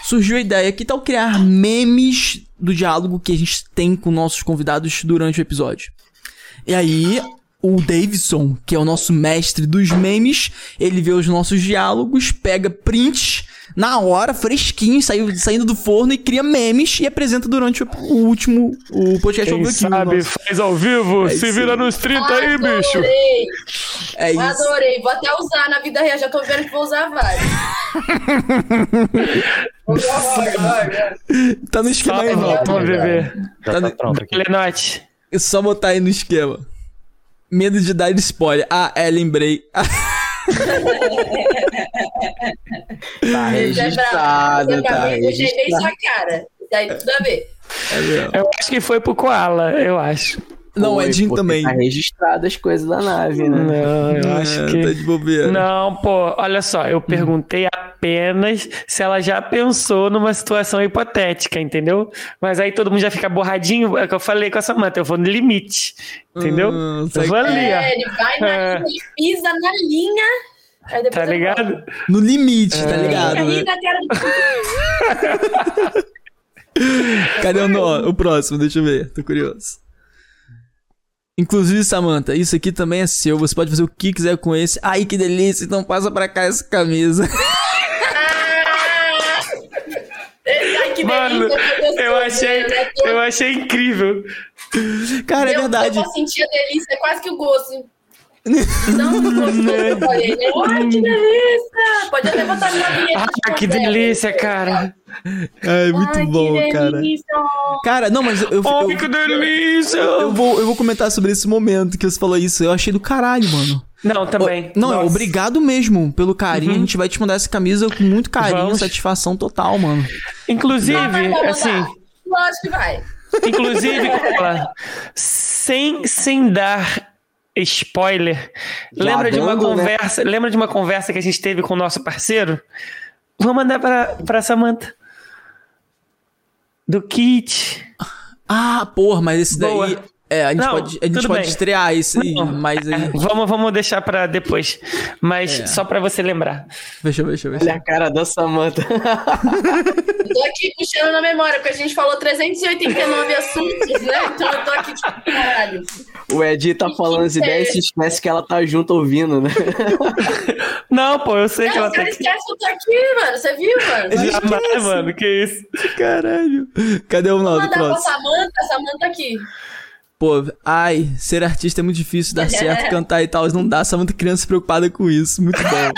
surgiu a ideia, que tal criar memes do diálogo que a gente tem com nossos convidados durante o episódio? E aí, o Davidson, que é o nosso mestre dos memes, ele vê os nossos diálogos, pega prints na hora, fresquinho, saiu, saindo do forno e cria memes e apresenta durante o, o último o podcast Quem ao vivo. sabe nosso. faz ao vivo, É se isso vira aí. nos 30 aí, bicho. Adorei, É isso. adorei. Vou até usar na vida real, já tô vendo que vou usar vários. Tá no esquema aí, Vamos, beber. Já Tá tá, no- pronto aqui. Lenote. É só botar aí no esquema. Medo de dar spoiler. Ah, é, lembrei. Tá é brabo, registrado, é tá. Eu bem registrado. sua cara. Isso aí tudo a ver. É. Eu acho que foi pro Koala, eu acho. Não, Foi, é Jim porque também. Tá registrado as coisas da nave, né? Não, eu acho É, que. Tá de bobeira. Não, pô, olha só, eu perguntei apenas se ela já pensou numa situação hipotética, entendeu? Mas aí todo mundo já fica borradinho, é o que eu falei com a Samanta, eu vou no limite, entendeu? Hum, eu vou ali, É, ó. ele vai na É. linha, ele pisa na linha. Tá ligado? No limite, tá Fica ligado, aí né? Cadê o, nó? o próximo? Deixa eu ver, tô curioso. Inclusive, Samantha, isso aqui também é seu. Você pode fazer o que quiser com esse. Ai, que delícia! Então passa pra cá essa camisa. Ai, que Mano, delícia, eu achei, né? Eu achei incrível. Cara, é eu- verdade. Eu vou sentir a delícia, é quase que o gosto. Não o gosto que eu falei, né? Ai, que delícia! Pode até botar na vinheta. Ah, que delícia, cara. Ai, muito Ai, bom, que cara. delícia. Cara, não, mas eu, eu, Ai, eu- que delícia. eu vou, eu vou comentar sobre esse momento que você falou isso. Eu achei do caralho, mano. Não, também. Ô, Não, Nossa. obrigado mesmo pelo carinho. A gente vai te mandar essa camisa com muito carinho, Vamos. satisfação total, mano. Inclusive, vai, assim. Lógico que vai. inclusive, sem, sem dar spoiler, Já lembra de uma dando, né? conversa, lembra de uma conversa que a gente teve com o nosso parceiro? Vou mandar pra, pra Samantha. Do kit. Ah, porra, mas esse Boa. daí. É, a gente Não, pode, a gente tudo pode bem. estrear esse, aí, mas aí. Vamos, vamos deixar pra depois. Mas É. só pra você lembrar. Deixa eu ver, deixa eu ver. Olha a cara da Samantha. Eu tô aqui puxando na memória, porque a gente falou 389 assuntos, né? Então eu tô aqui tipo, caralho. O Edi tá falando as ideias e se esquece que ela tá junto ouvindo, né? Não, pô, eu sei que ela os tá caras aqui. esquecem que eu tô aqui, mano. Você viu, mano? Jamais, mano, que isso. Caralho. Cadê o Vou Naldo mandar pra? Samanta, a Samanta aqui. Pô, ai, ser artista é muito difícil, dar certo, cantar e tal. Não dá, só muita criança preocupada com isso. Muito bom.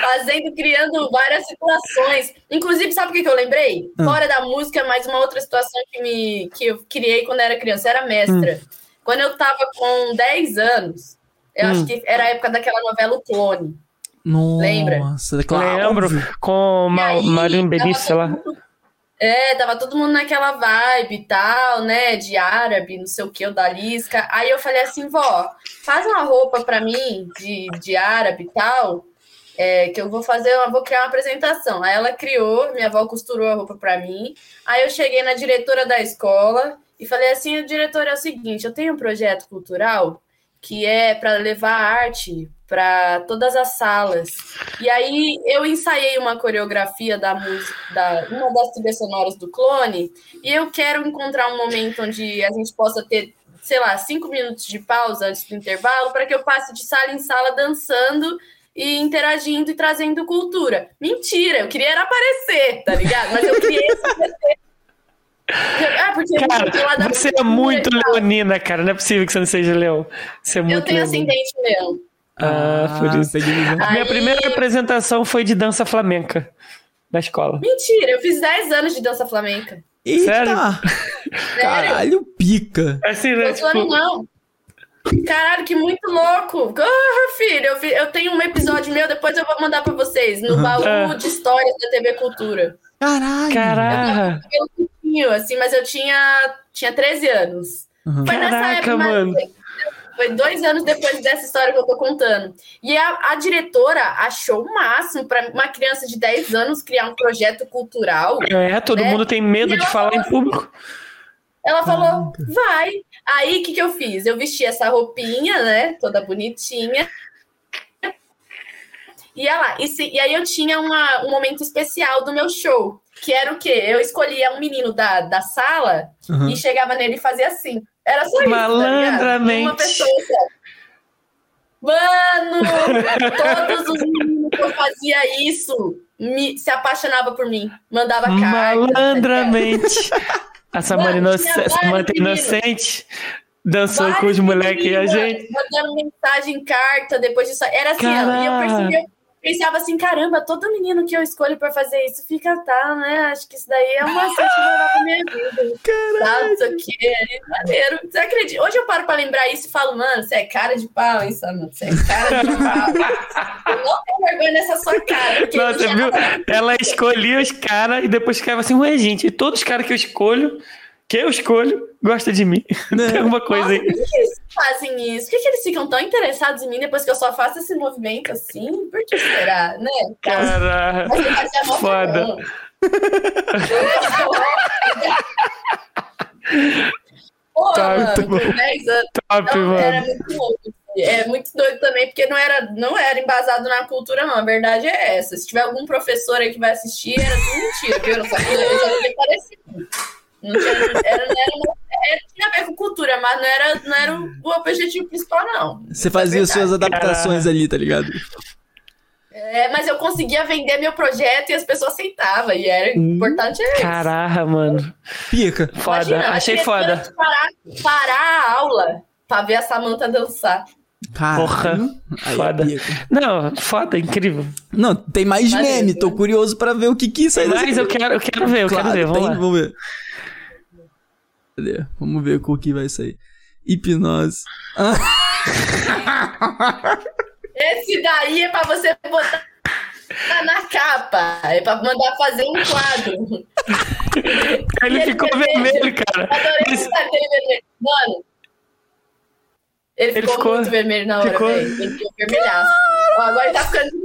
Fazendo, criando várias situações. Inclusive, sabe o que, que eu lembrei? Ah. Fora da música, mais uma outra situação que, me, que eu criei quando era criança. Eu era mestra. Hum. Quando eu tava com 10 anos, eu Hum. acho que era a época daquela novela O Clone. Nossa, Lembra? claro. Lembro com E Ma aí, Marinho tava Benício, sei lá. mundo- É, tava todo mundo naquela vibe e tal, né? De árabe, não sei o que, o da Lisca. Aí eu falei assim, vó, faz uma roupa pra mim de, de árabe e tal, é, que eu vou fazer, eu vou criar uma apresentação. Aí ela criou, minha avó costurou a roupa pra mim. Aí eu cheguei na diretora da escola e falei assim, diretora, é o seguinte, eu tenho um projeto cultural que é para levar arte para todas as salas. E aí eu ensaiei uma coreografia da música, da uma das trilhas sonoras do Clone, e eu quero encontrar um momento onde a gente possa ter, sei lá, cinco minutos de pausa antes do intervalo, para que eu passe de sala em sala dançando e interagindo e trazendo cultura. Mentira, eu queria era aparecer, tá ligado? Mas eu queria aparecer. Ah, porque eu Cara, da você é muito tal. leonina, cara. Não é possível que você não seja leão. Você é Eu muito tenho leonina. ascendente leão. Ah, por isso. peguei visão. A minha Aí- primeira apresentação foi de dança flamenca na escola. Mentira, eu fiz 10 anos de dança flamenca. Eita! Sério? Caralho, pica. Assim, né? Tipo, não. Caralho, que muito louco. Ah, filho, eu, fi- eu tenho um episódio meu, depois eu vou mandar pra vocês, no baú Ah. de histórias da TV Cultura. Caralho. Caraca. Tinha, assim, mas eu tinha, tinha 13 anos. Uhum. Foi nessa Caraca, época, mano. foi- dois anos depois dessa história que eu tô contando. E a, a diretora achou o máximo para uma criança de 10 anos criar um projeto cultural. É, todo né? mundo tem medo E de ela falar em falou público. Ela falou, vai. Aí, o que, que eu fiz? Eu vesti essa roupinha, né? Toda bonitinha. E, lá, e, se- e aí eu tinha uma- um momento especial do meu show, que era o quê? Eu escolhia um menino da, da sala Uhum. e chegava nele e fazia assim. Era só isso, tá? Malandramente. Uma pessoa. Mano, todos os meninos que eu fazia isso me, se apaixonava por mim. Mandava carta. Malandramente. A Samara vários inocente dançou com Vários os moleques e a gente. Mandando mensagem, carta, depois disso. Era assim, eu percebia, pensava assim, caramba, todo menino que eu escolho pra fazer isso fica, tá, né? Acho que isso daí é uma sorte que vai levar pra minha vida. Caralho. Tá, isso aqui é maneiro. Você acredita? Hoje eu paro pra lembrar isso e falo, mano, você é cara de pau, hein, Samanta? Você é cara de pau. eu não tenho vergonha nessa sua cara. Nossa, já- viu? Ela escolhia os caras e depois ficava assim, ué, gente, todos os caras que eu escolho, que eu escolho, gostam de mim. Tem alguma coisa Nossa, aí. que eles fazem isso? Por que, que eles ficam tão interessados em mim depois que eu só faço esse movimento assim? Por que será, né? Cara, foda. não. Porra, Tá, mano, muito bom. com 10 anos. Top, Não, era mano. muito louco. É muito doido também, porque não era, não era embasado na cultura, não. A verdade é essa. Se tiver algum professor aí que vai assistir, era tudo mentira, viu? Eu só eu só queria parecer. Não tinha, era, não era, era- tinha a ver com cultura, mas não era, não era o, objetivo principal, não. Você fazia suas adaptações ali, tá ligado? É, mas eu conseguia vender meu projeto e as pessoas aceitavam. E era importante é isso. Caraca, mano. Pica. Foda. Imagina, Achei foda. Parar, parar a aula pra ver a Samanta dançar. Porra. Aí é Foda. pica. Não, foda, incrível. Não, tem mais Valeu, meme. Tô curioso pra ver o que que sai dessa- Mas eu quero, eu quero ver, eu Claro, quero ver. Vamos tem, lá. vamos ver. Cadê? Vamos ver qual que vai sair. Hipnose. Ah, Esse daí é pra você botar na capa. É pra mandar fazer um quadro. Ele Ele ficou vermelho. vermelho, cara. Adorei Mas- aquele vermelho. Mano. Ele ficou, ficou- muito vermelho na hora, ficou-. Ele ficou vermelhaço. Agora ele tá ficando de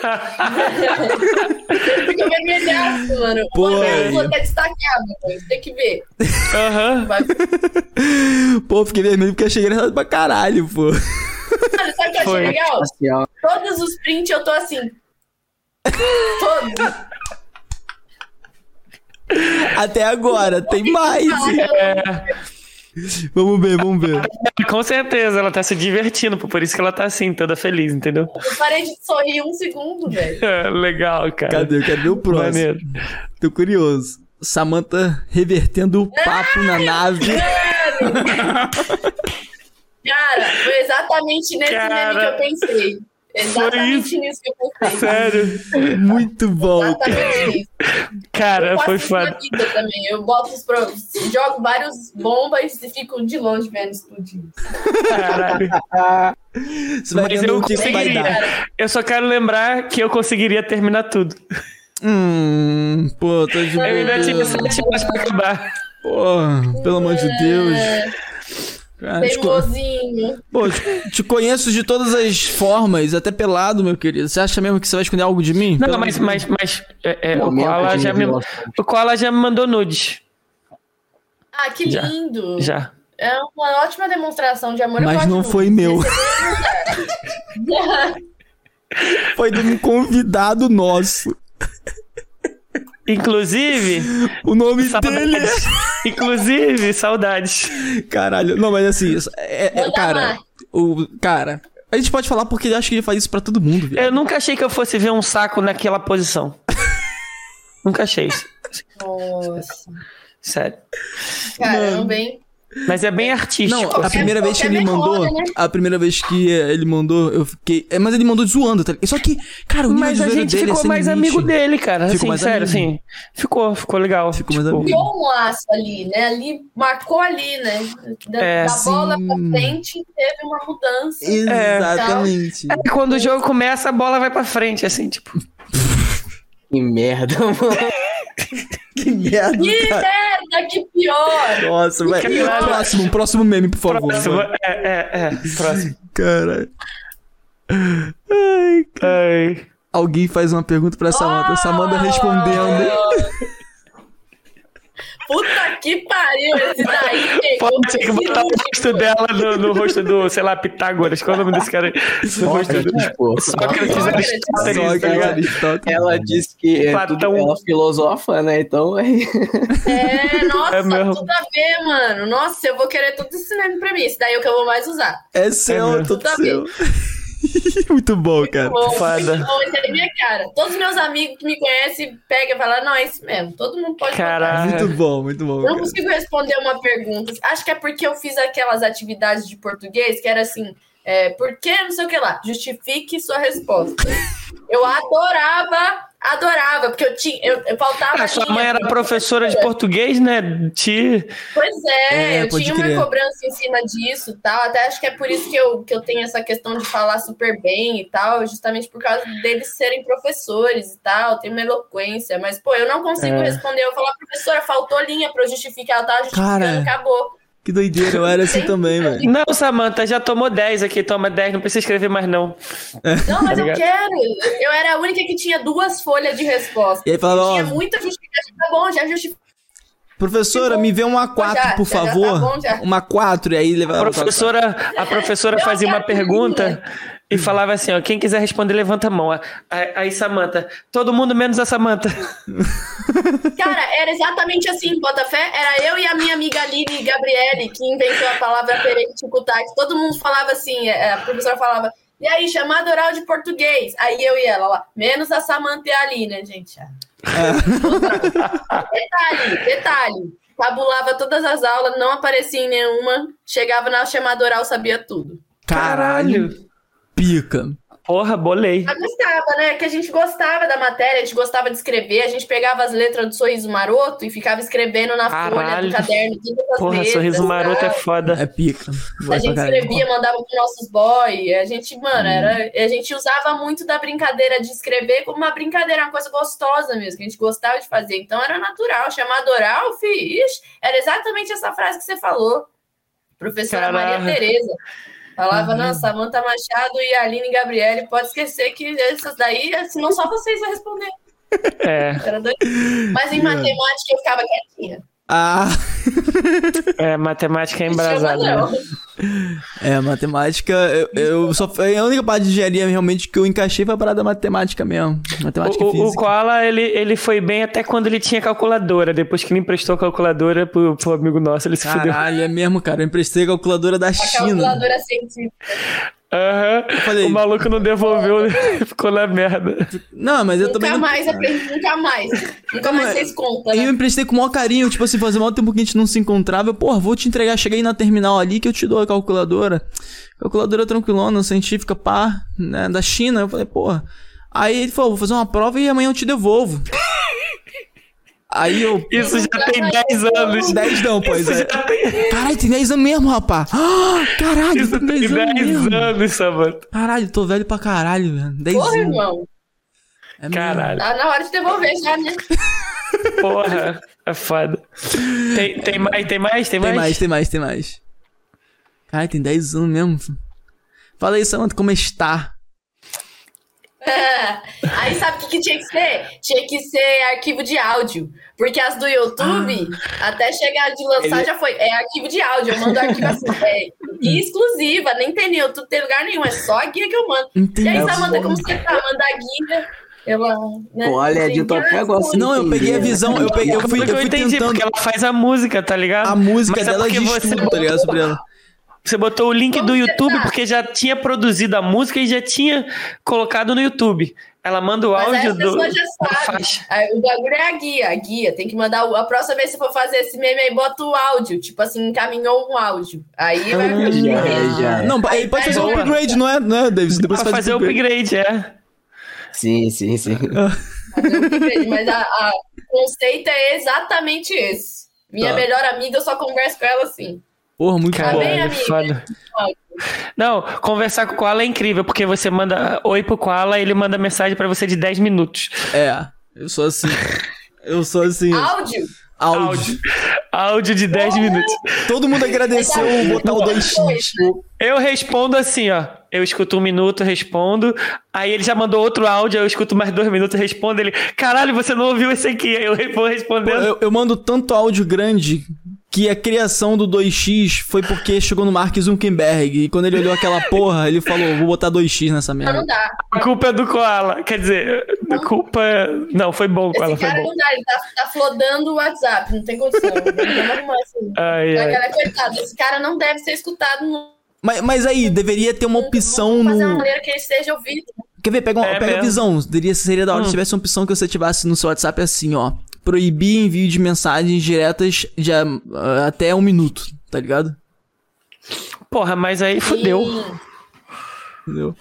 tá vendo? ele ficou vermelhaço, mano. Pô, aí. até destacar, mano. Tem que ver. Aham. Vai... Pô, fiquei vermelho porque achei engraçado pra caralho, pô. Mano, sabe o que eu achei Foi. legal? Assim. Todos os prints eu tô assim. Todos. Até agora, tem mais. Vamos ver, vamos ver. Com certeza, ela tá se divertindo, por isso que ela tá assim, toda feliz, entendeu? Eu parei de sorrir um segundo, velho. É, Legal, cara. Cadê? Eu quero ver o próximo. Maneiro. Tô curioso. Samantha revertendo o papo na nave. Cara, foi exatamente nesse Cara, meme que eu pensei. Exatamente nisso que eu pensei. Sério. Muito bom, cara. Exatamente isso. Cara, foi isso foda. também. Eu boto os pro... jogo vários bombas e fico de longe vendo explodir. Caralho. Você vai Mas eu o que que vai conseguiria. dar. Eu só quero lembrar que eu conseguiria terminar tudo. Hum, pô, tô de Eu ainda tinha boa. sete horas pra acabar. Pô, pelo amor de Deus. Cara, te, co- Teimosinho. pô, te, te conheço de todas as formas, até pelado, meu querido. Você acha mesmo que você vai esconder algo de mim? Não, Pelo mas, mas, mas é, é, o, Koala já me, o Koala já me mandou nudes. Ah, que Já. lindo. Já. É uma ótima demonstração de amor. Mas não foi meu. Foi de um convidado nosso. Inclusive, O nome saudades. dele Inclusive, saudades. é... Caralho. Não, mas assim, é, é- cara, o cara, a gente pode falar porque eu acho que ele faz isso pra todo mundo, viu? Eu nunca achei que eu fosse ver um saco naquela posição. nunca achei isso. Nossa. Sério. Caramba, hein? Mas é bem artístico. Não, a primeira vez que ele mandou, né? a primeira vez que ele mandou, eu fiquei, é, mas ele mandou zoando, tá? ligado? Só que, cara, o nível Mas de a gente dele é ficou sem mais limite. amigo dele, cara. Ficou assim, mais sério, amigo. assim. Ficou, ficou legal. Ficou mais tipo, amigo. Criou um laço ali, né? Ali, marcou ali, né? Da, É, da bola sim. pra frente, teve uma mudança. Exatamente. É, quando o jogo começa, a bola vai pra frente, assim, tipo. Que merda, mano. Que merda, Que cara. merda, que pior! Nossa, vai. Caralho. Próximo, próximo meme, por favor. Próximo. É, é, é. Próximo. Cara. Ai, Ai. alguém faz uma pergunta pra Samantha. Samantha respondendo. Puta que pariu, esse daí. Pode ter que botar o rosto dela no, no rosto do, sei lá, Pitágoras. Qual é o nome desse cara? No rosto do... Tipo, Sócrates, Sócrates. Aristóteles, tá ela disse que é tudo, ela filosofa, né? Então é. É, nossa, É mesmo. tudo a ver, mano. Nossa, eu vou querer tudo esse nome pra mim. Esse daí é o que eu vou mais usar. É seu, mesmo. tudo Tá seu. Muito bom, cara. Bom, Foda. muito bom, esse é minha cara. Todos os meus amigos que me conhecem pegam e falam, não, é isso mesmo. Todo mundo pode. Caralho. Muito bom, muito bom. Eu não consigo responder uma pergunta. Acho que é porque eu fiz aquelas atividades de português que era assim, é, por que não sei o que lá? Justifique sua resposta. Eu adorava, adorava, porque eu tinha, eu, eu faltava. Ah, sua linha mãe era professora de português, né? Te... Pois é, É, eu tinha crer. uma cobrança em cima disso e tal. Até acho que é por isso que eu, que eu tenho essa questão de falar super bem e tal, justamente por causa deles serem professores e tal, tem uma eloquência. Mas, pô, eu não consigo É. responder. Eu falar, professora, faltou linha pra eu justificar, ela tava justificando, Cara. acabou. Que doideira, eu era assim também, velho. Não, Samanta, já tomou 10 aqui. Toma 10, não precisa escrever mais, não. Não, mas eu quero. Eu era a única que tinha duas folhas de resposta. E aí falava, tinha muita justificativa. Tá bom, já justifica. professora, me vê uma 4, Já, por já, já tá favor. bom, já. Uma 4, e aí A levava. professora, a professora fazia uma pergunta e falava assim, ó, quem quiser responder, levanta a mão. Aí, Samanta, todo mundo menos a Samanta. Cara, era exatamente assim, Botafé. Era eu e a minha amiga Aline Gabriele que inventou a palavra perenticutate. Todo mundo falava assim, é, a professora falava, e aí, chamada oral de português. Aí eu e ela lá, menos a Samanta e a Aline, né, gente? detalhe, detalhe. Tabulava todas as aulas, não aparecia em nenhuma. Chegava na chamada oral, sabia tudo. Caralho. Pica. Porra, bolei. Mas gostava, né? Que a gente gostava da matéria, a gente gostava de escrever, a gente pegava as letras do Sorriso Maroto e ficava escrevendo na folha Caralho. do caderno todas as Porra, letras. sorriso maroto é sabe? foda. É pica. A Gosto gente escrevia, mandava pros nossos boy. A gente, mano, era, a gente usava muito da brincadeira de escrever como uma brincadeira, uma coisa gostosa mesmo, que a gente gostava de fazer. Então era natural. Chamado oral, fi, ixi, era exatamente essa frase que você falou. Professora Caralho. Maria Tereza. Falava, não, Samanta Machado e Aline Gabriele, pode esquecer que essas daí, senão só vocês vão responder. É. Mas em matemática eu ficava quietinha. Ah, é matemática é Me chama embrasada. não. né? É, matemática. Eu, eu só. É a única parte de engenharia realmente que eu encaixei foi a parada da matemática mesmo. Matemática O, e o, o física. Koala, ele, ele foi bem até quando ele tinha calculadora. Depois que ele emprestou a calculadora pro, pro amigo nosso, ele se fudeu. Caralho, é mesmo, cara. Eu emprestei a calculadora da A China. calculadora científica. Aham. falei- O maluco não devolveu, ficou na merda. Não, mas eu também. Nunca não- mais aprendi, nunca mais. Nunca mais vocês contam, Eu né? emprestei com o maior carinho, tipo assim, fazia maior tempo que a gente não se encontrava. Eu, porra, vou te entregar, cheguei na terminal ali que eu te dou a calculadora. Calculadora tranquilona, científica, pá, né, da China. Eu falei, porra. Aí ele falou, vou fazer uma prova e amanhã eu te devolvo. Aí eu. Isso já tem 10 anos. 10 não, pois Isso é. tem, Caralho, tem 10 anos mesmo, rapaz. Ah, caralho, isso tem tem 10 anos 10 mesmo. anos, Samanta. Caralho, tô velho pra caralho, velho. 10 Porra, anos. irmão. É. Caralho. Tá na hora de devolver já, né? Porra, é foda. Tem, tem mais, tem mais, tem Tem mais? mais, tem mais, tem mais. Caralho, tem 10 anos mesmo. Fala aí, Samanta, como está? Aí sabe o que, que tinha que ser? Tinha que ser arquivo de áudio. Porque as do YouTube, até chegar de lançar, já foi. É arquivo de áudio. Eu mando arquivo assim. É guia exclusiva, nem tem YouTube, tem lugar nenhum. É só a guia que eu mando. E aí, Entendi. Samanta, como você tá? Manda a guia. Ela, né, Olha, que- pega assim. Não, eu peguei a visão, eu, peguei, eu fui, eu eu fui entendi, tentando. porque ela faz a música, tá ligado? A música Mas é dela porque diz você tudo, tá ligado? Sobre ela. Você botou o link Como do YouTube tá? porque já tinha produzido a música e já tinha colocado no YouTube. Ela manda o Mas áudio as do, pessoas já. Aí, O bagulho é a guia, a guia. Tem que mandar. o- A próxima vez que você for fazer esse meme aí, bota o áudio. Tipo assim, encaminhou um áudio. Aí vai Ah, já, já. Não, aí pode fazer um boa. upgrade, não é, não é, Davis? Depois você fazer o upgrade, é. Sim, sim, sim. fazer o upgrade, Mas a, a- o conceito é exatamente esse. Minha Tá. melhor amiga, eu só converso com ela assim. Porra, muito Tá bom. bem, Caralho, amiga? foda. Não, conversar com o Koala é incrível, porque você manda oi pro Koala e ele manda mensagem pra você de 10 minutos. É, eu sou assim. Eu sou assim. Áudio? Áudio. Áudio. De 10 minutos. Todo mundo agradeceu Mas, botar o outra 2x. coisa. Eu respondo assim, ó. eu escuto um minuto, respondo. Aí ele já mandou outro áudio, eu escuto mais dois minutos, respondo. Ele, caralho, você não ouviu esse aqui? Aí eu vou respondendo. Eu, eu mando tanto áudio grande que a criação do 2x foi porque chegou no Mark Zuckerberg. E quando ele olhou aquela porra, ele falou: vou botar 2x nessa Não, merda. não dá. A culpa é do Koala. Quer dizer, a culpa. é- Não, foi bom, Koala, Esse foi cara bom. não dá, ele tá, tá flodando o WhatsApp, não tem condição. Arrumar assim. Ai, ai. Cara, coitado, esse cara não deve ser escutado no. Mas, mas aí, deveria ter uma opção Vamos fazer uma no. maneira que ele seja ouvido. Quer ver? Pega, uma, É pega a visão. Seria, seria da hora Hum. se tivesse uma opção que você tivesse no seu WhatsApp assim, ó. Proibir envio de mensagens diretas de até um minuto, tá ligado? Porra, mas aí fudeu. Sim. Entendeu?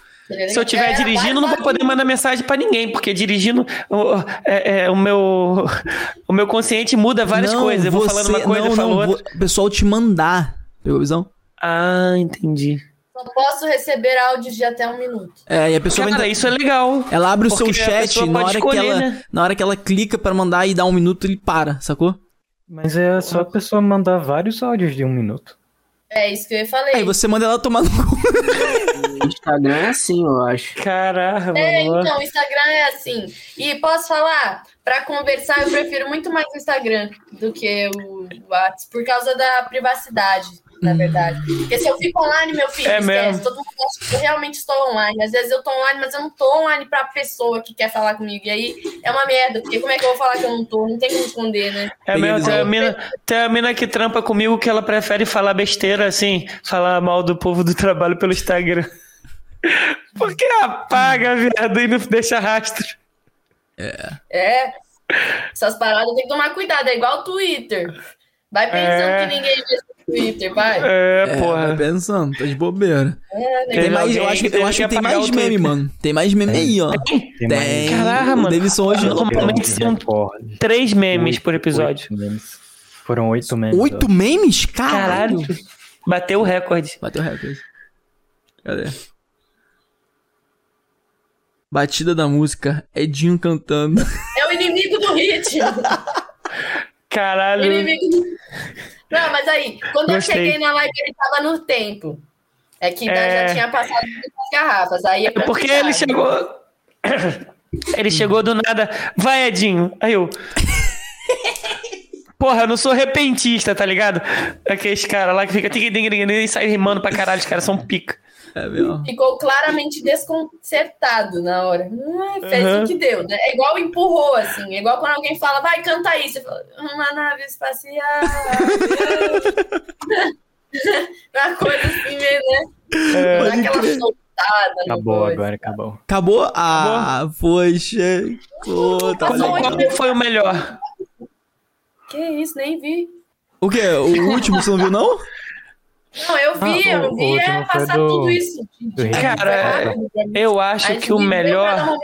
Se eu estiver É, dirigindo, não vou poder mandar mensagem pra ninguém, porque dirigindo o, é, é, o, meu, o meu consciente muda várias Não, coisas. Eu vou falando uma coisa, não, eu falo não, outra. vou- o pessoal te mandar. Pegou a visão? Ah, entendi. Só posso receber áudios de até um minuto. É, e a pessoa Cara, vai. isso é legal. Ela abre o seu chat, na hora, que escolher, ela, né? na hora que ela clica pra mandar e dá um minuto, ele para, sacou? Mas é só a pessoa mandar vários áudios de um minuto. É isso que eu falei. Aí você manda ela tomar no cu. O Instagram é assim, eu acho. Caraca, É, então, o Instagram é assim. E posso falar, pra conversar, eu prefiro muito mais o Instagram do que o WhatsApp, por causa da privacidade, na verdade. Porque se eu fico online, meu filho, É esquece. mesmo. Todo mundo acha que eu realmente estou online. Às vezes eu tô online, mas eu não tô online pra pessoa que quer falar comigo. E aí é uma merda, porque como é que eu vou falar que eu não tô? Não tem como esconder, né? É mesmo, a tem a, mina, tem a mina que trampa comigo que ela prefere falar besteira, assim, falar mal do povo do trabalho pelo Instagram. Porque apaga, viado, e não deixa rastro. É. Essas paradas tem que tomar cuidado, é igual o Twitter. Vai pensando É. que ninguém vê no Twitter, vai. É, É, porra. vai pensando, tá de bobeira. É, Tem Teve mais, eu acho, eu acho que tem mais meme, Twitter. mano. Tem mais meme aí, ó. Tem Tem. Caraca, mano. Davidson hoje. Normalmente são três memes por episódio. Oito memes. Foram oito memes. Oito memes? Caralho. Caralho. Bateu o recorde. Bateu o recorde. Cadê? Batida da música, Edinho cantando. É o inimigo do ritmo. Caralho. Do... Não, mas aí, quando Gostei. eu cheguei na live, ele tava no tempo. É que É. já tinha passado muitas garrafas. Aí é porque ele chegou. Ele chegou do nada. Vai, Edinho. Aí eu. Porra, eu não sou repentista, tá ligado? Aqueles caras lá que fica e sai rimando pra caralho. Os caras são pica. É mesmo. Ficou claramente desconcertado na hora. Ah, fez Uhum. o que deu, né? É igual empurrou, assim. É igual quando alguém fala, vai, canta aí. Você fala, uma nave espacial. Uma coisa assim mesmo, né? É. Dá aquela soltada Acabou agora, acabou. Acabou? Ah, poxa. Pô, tá. Qual foi o melhor? Que isso, nem vi. O quê? O último você não viu, não? Não, eu vi, Ah, o- eu o vi é passar do- tudo isso. do. Cara, eu acho que o melhor.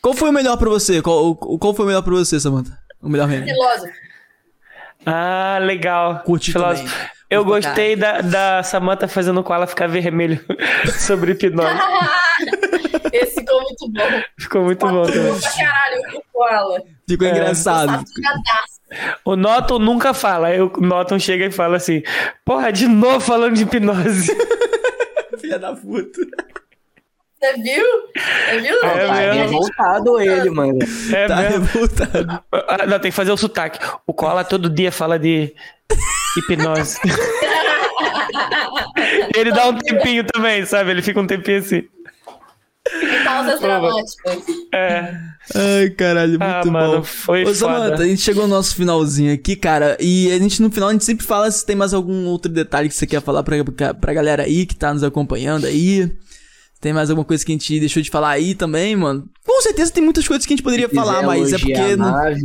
Qual foi o melhor pra você? Qual, o- qual foi o melhor pra você, Samantha? O melhor meme? Filósofo. Ah, legal. Curti Filósofo. também. Eu gostei da, da Samantha fazendo com ela ficar vermelho sobre hipnose. Esse ficou muito bom. Ficou muito bom também. Pra caralho, o Koala. Ficou É. engraçado. O Norton nunca fala. Aí o Norton chega e fala assim: Porra, de novo falando de hipnose. Filha da puta. Você viu? Você viu? É Norton? mesmo. A gente- Voltado ele, mano. É Tá mesmo. revoltado. Ah, Não, tem que fazer o sotaque. O Koala todo dia fala de hipnose. Ele dá um tempinho também, sabe? Ele fica um tempinho assim. Pausas dramáticas. É. Ai, caralho, muito Ah, bom. mano, foi Ô, Samantha, foda. a gente chegou no nosso finalzinho aqui, cara. E a gente, no final, a gente sempre fala se tem mais algum outro detalhe que você quer falar pra, pra, pra galera aí que tá nos acompanhando aí. Tem mais alguma coisa que a gente deixou de falar aí também, mano? Com certeza tem muitas coisas que a gente poderia falar, mas é porque. não- nave,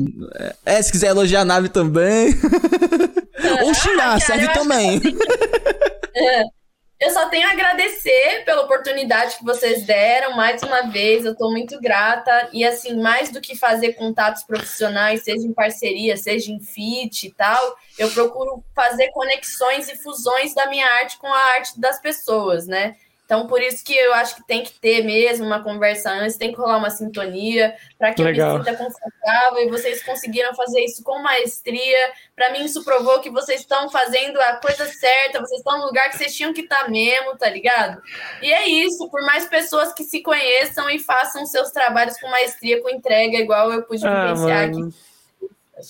É, se quiser elogiar a nave também. Ou xingar, cara, serve eu acho também. Eu só tenho a agradecer pela oportunidade que vocês deram mais uma vez. Eu tô muito grata. E assim, mais do que fazer contatos profissionais, seja em parceria, seja em fit e tal, eu procuro fazer conexões e fusões da minha arte com a arte das pessoas, né? Então, por isso que eu acho que tem que ter mesmo uma conversa antes, tem que rolar uma sintonia para que Legal. eu me sinta confortável e vocês conseguiram fazer isso com maestria. Para mim, isso provou que vocês estão fazendo a coisa certa, vocês estão no lugar que vocês tinham que estar mesmo, tá ligado? E é isso, por mais pessoas que se conheçam e façam seus trabalhos com maestria, com entrega, igual eu pude Ah, vivenciar aqui.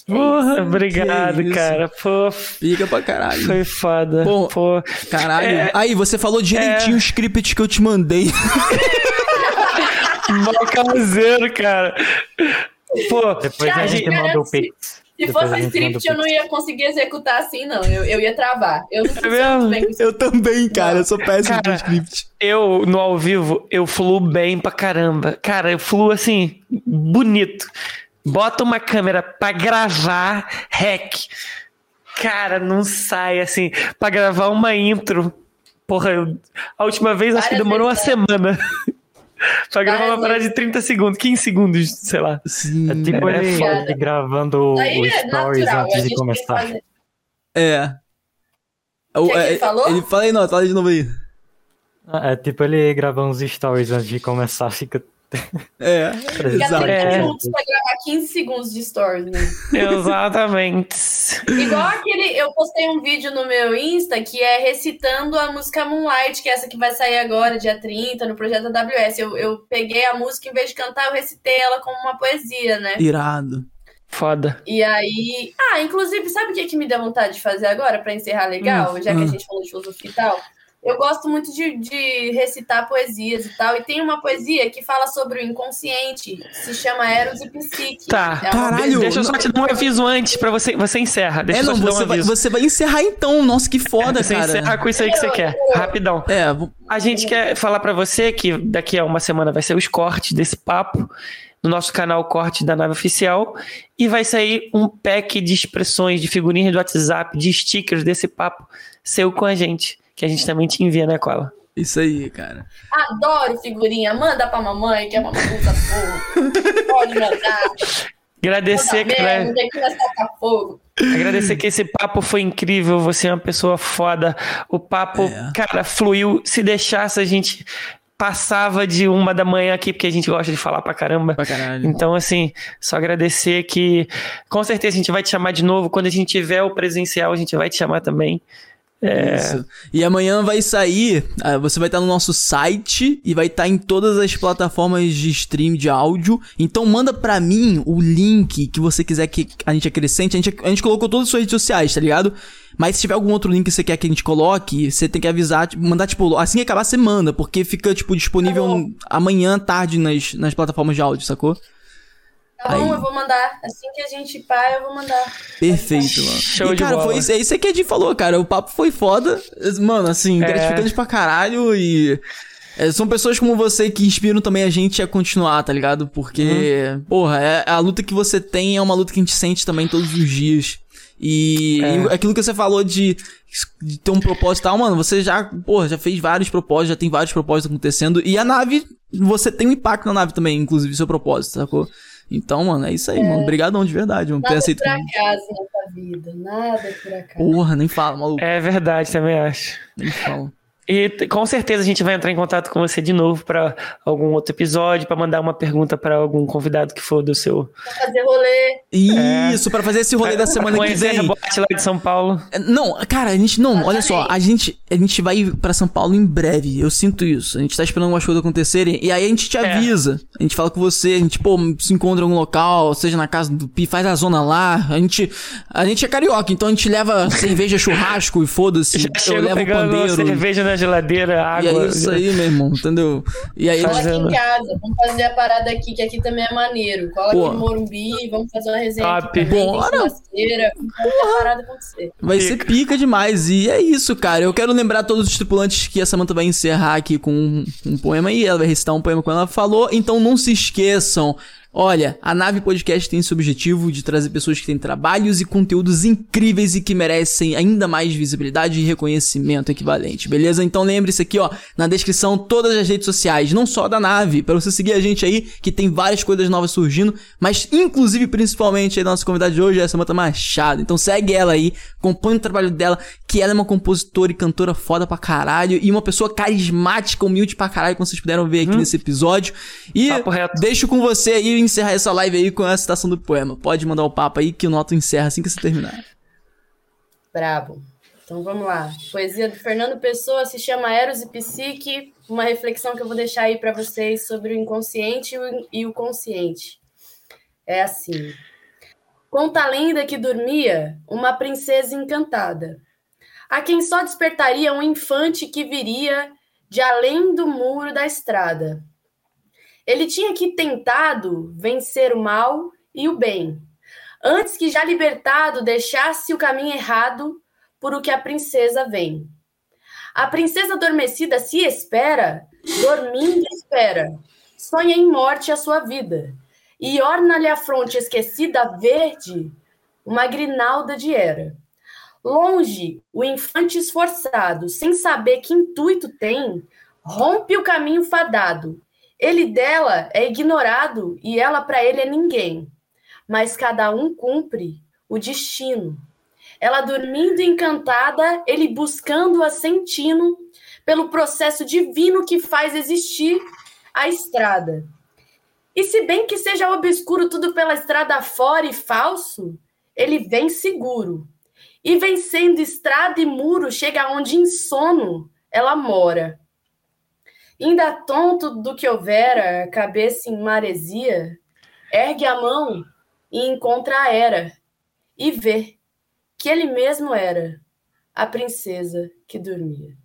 Porra, obrigado, cara. Pô, Fica pra caralho. foi foda. Pô, Pô, Caralho. É. Aí, você falou direitinho o script que eu te mandei. mó caseiro, cara. Pô, Depois Cara, a gente cara, manda o pix. Se Depois fosse script, eu não ia conseguir executar assim, não. Eu, eu ia travar. Eu não É. Eu também, cara. Eu sou péssimo Cara, com script. eu, no ao vivo, eu fluo bem pra caramba. Cara, eu fluo assim, bonito. Bota uma câmera pra gravar rec. Cara, não sai assim. Pra gravar uma intro. Porra, eu- a última vez acho que demorou uma vezes, semana. pra gravar uma parada de 30 segundos, 15 segundos, sei lá. Sim. É tipo É ele, foda. gravando Aí o é stories natural. Antes de começar. fazer. É. O, que que ele é, falou? Ele fala aí, não, fala de novo aí. É tipo ele gravando os stories antes de começar, fica. É, exato. 30 É. minutos pra gravar 15 segundos de stories, né? Exatamente. Igual aquele. Eu postei um vídeo no meu Insta que é recitando a música Moonlight, que é essa que vai sair agora, dia 30, no projeto AWS. Eu, eu peguei a música, em vez de cantar, eu recitei ela como uma poesia, né? Irado. Foda. E aí. Ah, inclusive, sabe o que, que me deu vontade de fazer agora, pra encerrar legal, já que hum. a gente falou de filosofia e tal? Eu gosto muito de, de recitar poesias e tal. E tem uma poesia que fala sobre o inconsciente, se chama Eros e Psique. Tá. É Caralho. Deixa eu só te dar um aviso antes pra você. Você encerra. Deixa É, eu só não, te dar um você vai, aviso. você vai encerrar então. Nossa, que foda, Você cara. encerra com isso aí que você quer. Rapidão. É, vou- A gente quer falar pra você que daqui a uma semana vai ser os cortes desse papo no nosso canal Corte da Nave Oficial e vai sair um pack de expressões, de figurinhas do WhatsApp, de stickers desse papo seu com a gente, que a gente também te envia, né, Cola? isso aí, cara. Adoro figurinha. Manda pra mamãe, que a mamãe usa fogo. Pode mandar. Agradecer, Manda cara. que. Agradecer que esse papo foi incrível, você é uma pessoa foda. O papo, É. cara, fluiu. Se deixasse, a gente passava de uma da manhã aqui, porque a gente gosta de falar pra caramba. Pra caralho. Então, assim, só agradecer que com certeza a gente vai te chamar de novo. Quando a gente tiver o presencial, a gente vai te chamar também. É, Isso. E amanhã vai sair, ah, você vai estar no nosso site e vai estar em todas as plataformas de stream de áudio. Então manda pra mim o link que você quiser que a gente acrescente. A gente, a gente colocou todas as suas redes sociais, tá ligado? Mas se tiver algum outro link que você quer que a gente coloque, você tem que avisar, tipo, mandar, tipo, assim que acabar, você manda, porque fica, tipo, disponível Tá amanhã, tarde, nas, nas plataformas de áudio, sacou? Tá bom, Aí. eu vou mandar. Assim que a gente pá, eu vou mandar. Perfeito, mano. Show e, cara, foi isso, é isso que a gente falou, cara. O papo foi foda. Mano, assim, É. gratificante pra caralho e. é, são pessoas como você que inspiram também a gente a continuar, tá ligado? Porque, Uhum. porra, é, a luta que você tem é uma luta que a gente sente também todos os dias. E, É. e aquilo que você falou de, de ter um propósito e tal, mano, você já, porra, já fez vários propósitos, já tem vários propósitos acontecendo. E a nave, você tem um impacto na nave também, inclusive, seu propósito, sacou? Então, mano, é isso aí, mano. Obrigadão de verdade, mano. Nada aceito por acaso nessa vida. Nada por acaso. Porra, nem fala, maluco. é verdade, também acho. Nem fala. E com certeza a gente vai entrar em contato com você de novo pra algum outro episódio, pra mandar uma pergunta pra algum convidado que for do seu. Pra fazer rolê. Isso, pra fazer esse rolê da semana que vem. rebote lá de São Paulo. É, Não, cara, a gente não, olha só, a gente, a gente vai pra São Paulo em breve, eu sinto isso. A gente tá esperando algumas coisas acontecerem e aí a gente te É. avisa. A gente fala com você, a gente, pô, se encontra em algum local, seja na casa do Pi, faz a zona lá. A gente, a gente é carioca, então a gente leva cerveja, churrasco e foda-se. Eu levo pegando pandeiro. cerveja na geladeira, E água. é isso aí, meu irmão, entendeu? E aí Fazendo. aqui em casa. Vamos fazer a parada aqui, que aqui também é maneiro. Cola Pô. aqui no Morumbi, vamos fazer uma resenha Top. aqui também, Bora. parada acontecer. Vai ser pica demais. E é isso, cara. Eu quero lembrar todos os tripulantes que a Samantha vai encerrar aqui com um, um poema e ela vai recitar um poema quando ela falou. Então não se esqueçam. Olha, a Nave Podcast tem esse objetivo de trazer pessoas que têm trabalhos e conteúdos incríveis e que merecem ainda mais visibilidade e reconhecimento equivalente, beleza? Então lembre-se aqui, ó, na descrição todas as redes sociais, não só da Nave, para você seguir a gente aí, que tem várias coisas novas surgindo, mas inclusive principalmente a nossa convidada de hoje é a Samantha Machado. Então segue ela aí, acompanha o trabalho dela, que ela é uma compositora e cantora foda pra caralho e uma pessoa carismática, humilde pra caralho, como vocês puderam ver aqui hum. nesse episódio. E deixo com você aí encerrar essa live aí com a citação do poema. Pode mandar o papo aí que o Noto encerra assim que você terminar. Brabo. Então vamos lá. Poesia do Fernando Pessoa se chama Eros e Psique. Uma reflexão que eu vou deixar aí para vocês sobre o inconsciente e o consciente. É assim. Conta a lenda que dormia uma princesa encantada, a quem só despertaria um infante que viria de além do muro da estrada. Ele tinha que tentado vencer o mal e o bem, antes que já libertado deixasse o caminho errado por o que a princesa vem. A princesa adormecida se espera, dormindo espera, sonha em morte a sua vida, e orna-lhe a fronte esquecida verde uma grinalda de era. Longe, o infante esforçado, sem saber que intuito tem, rompe o caminho fadado ele dela é ignorado e ela para ele é ninguém. Mas cada um cumpre o destino. Ela dormindo encantada, ele buscando-a sentindo pelo processo divino que faz existir a estrada. E se bem que seja obscuro tudo pela estrada fora e falso, ele vem seguro. E vencendo estrada e muro, chega onde em sono ela mora. Ainda tonto do que houvera, cabeça em maresia, ergue a mão e encontra a era, e vê que ele mesmo era a princesa que dormia.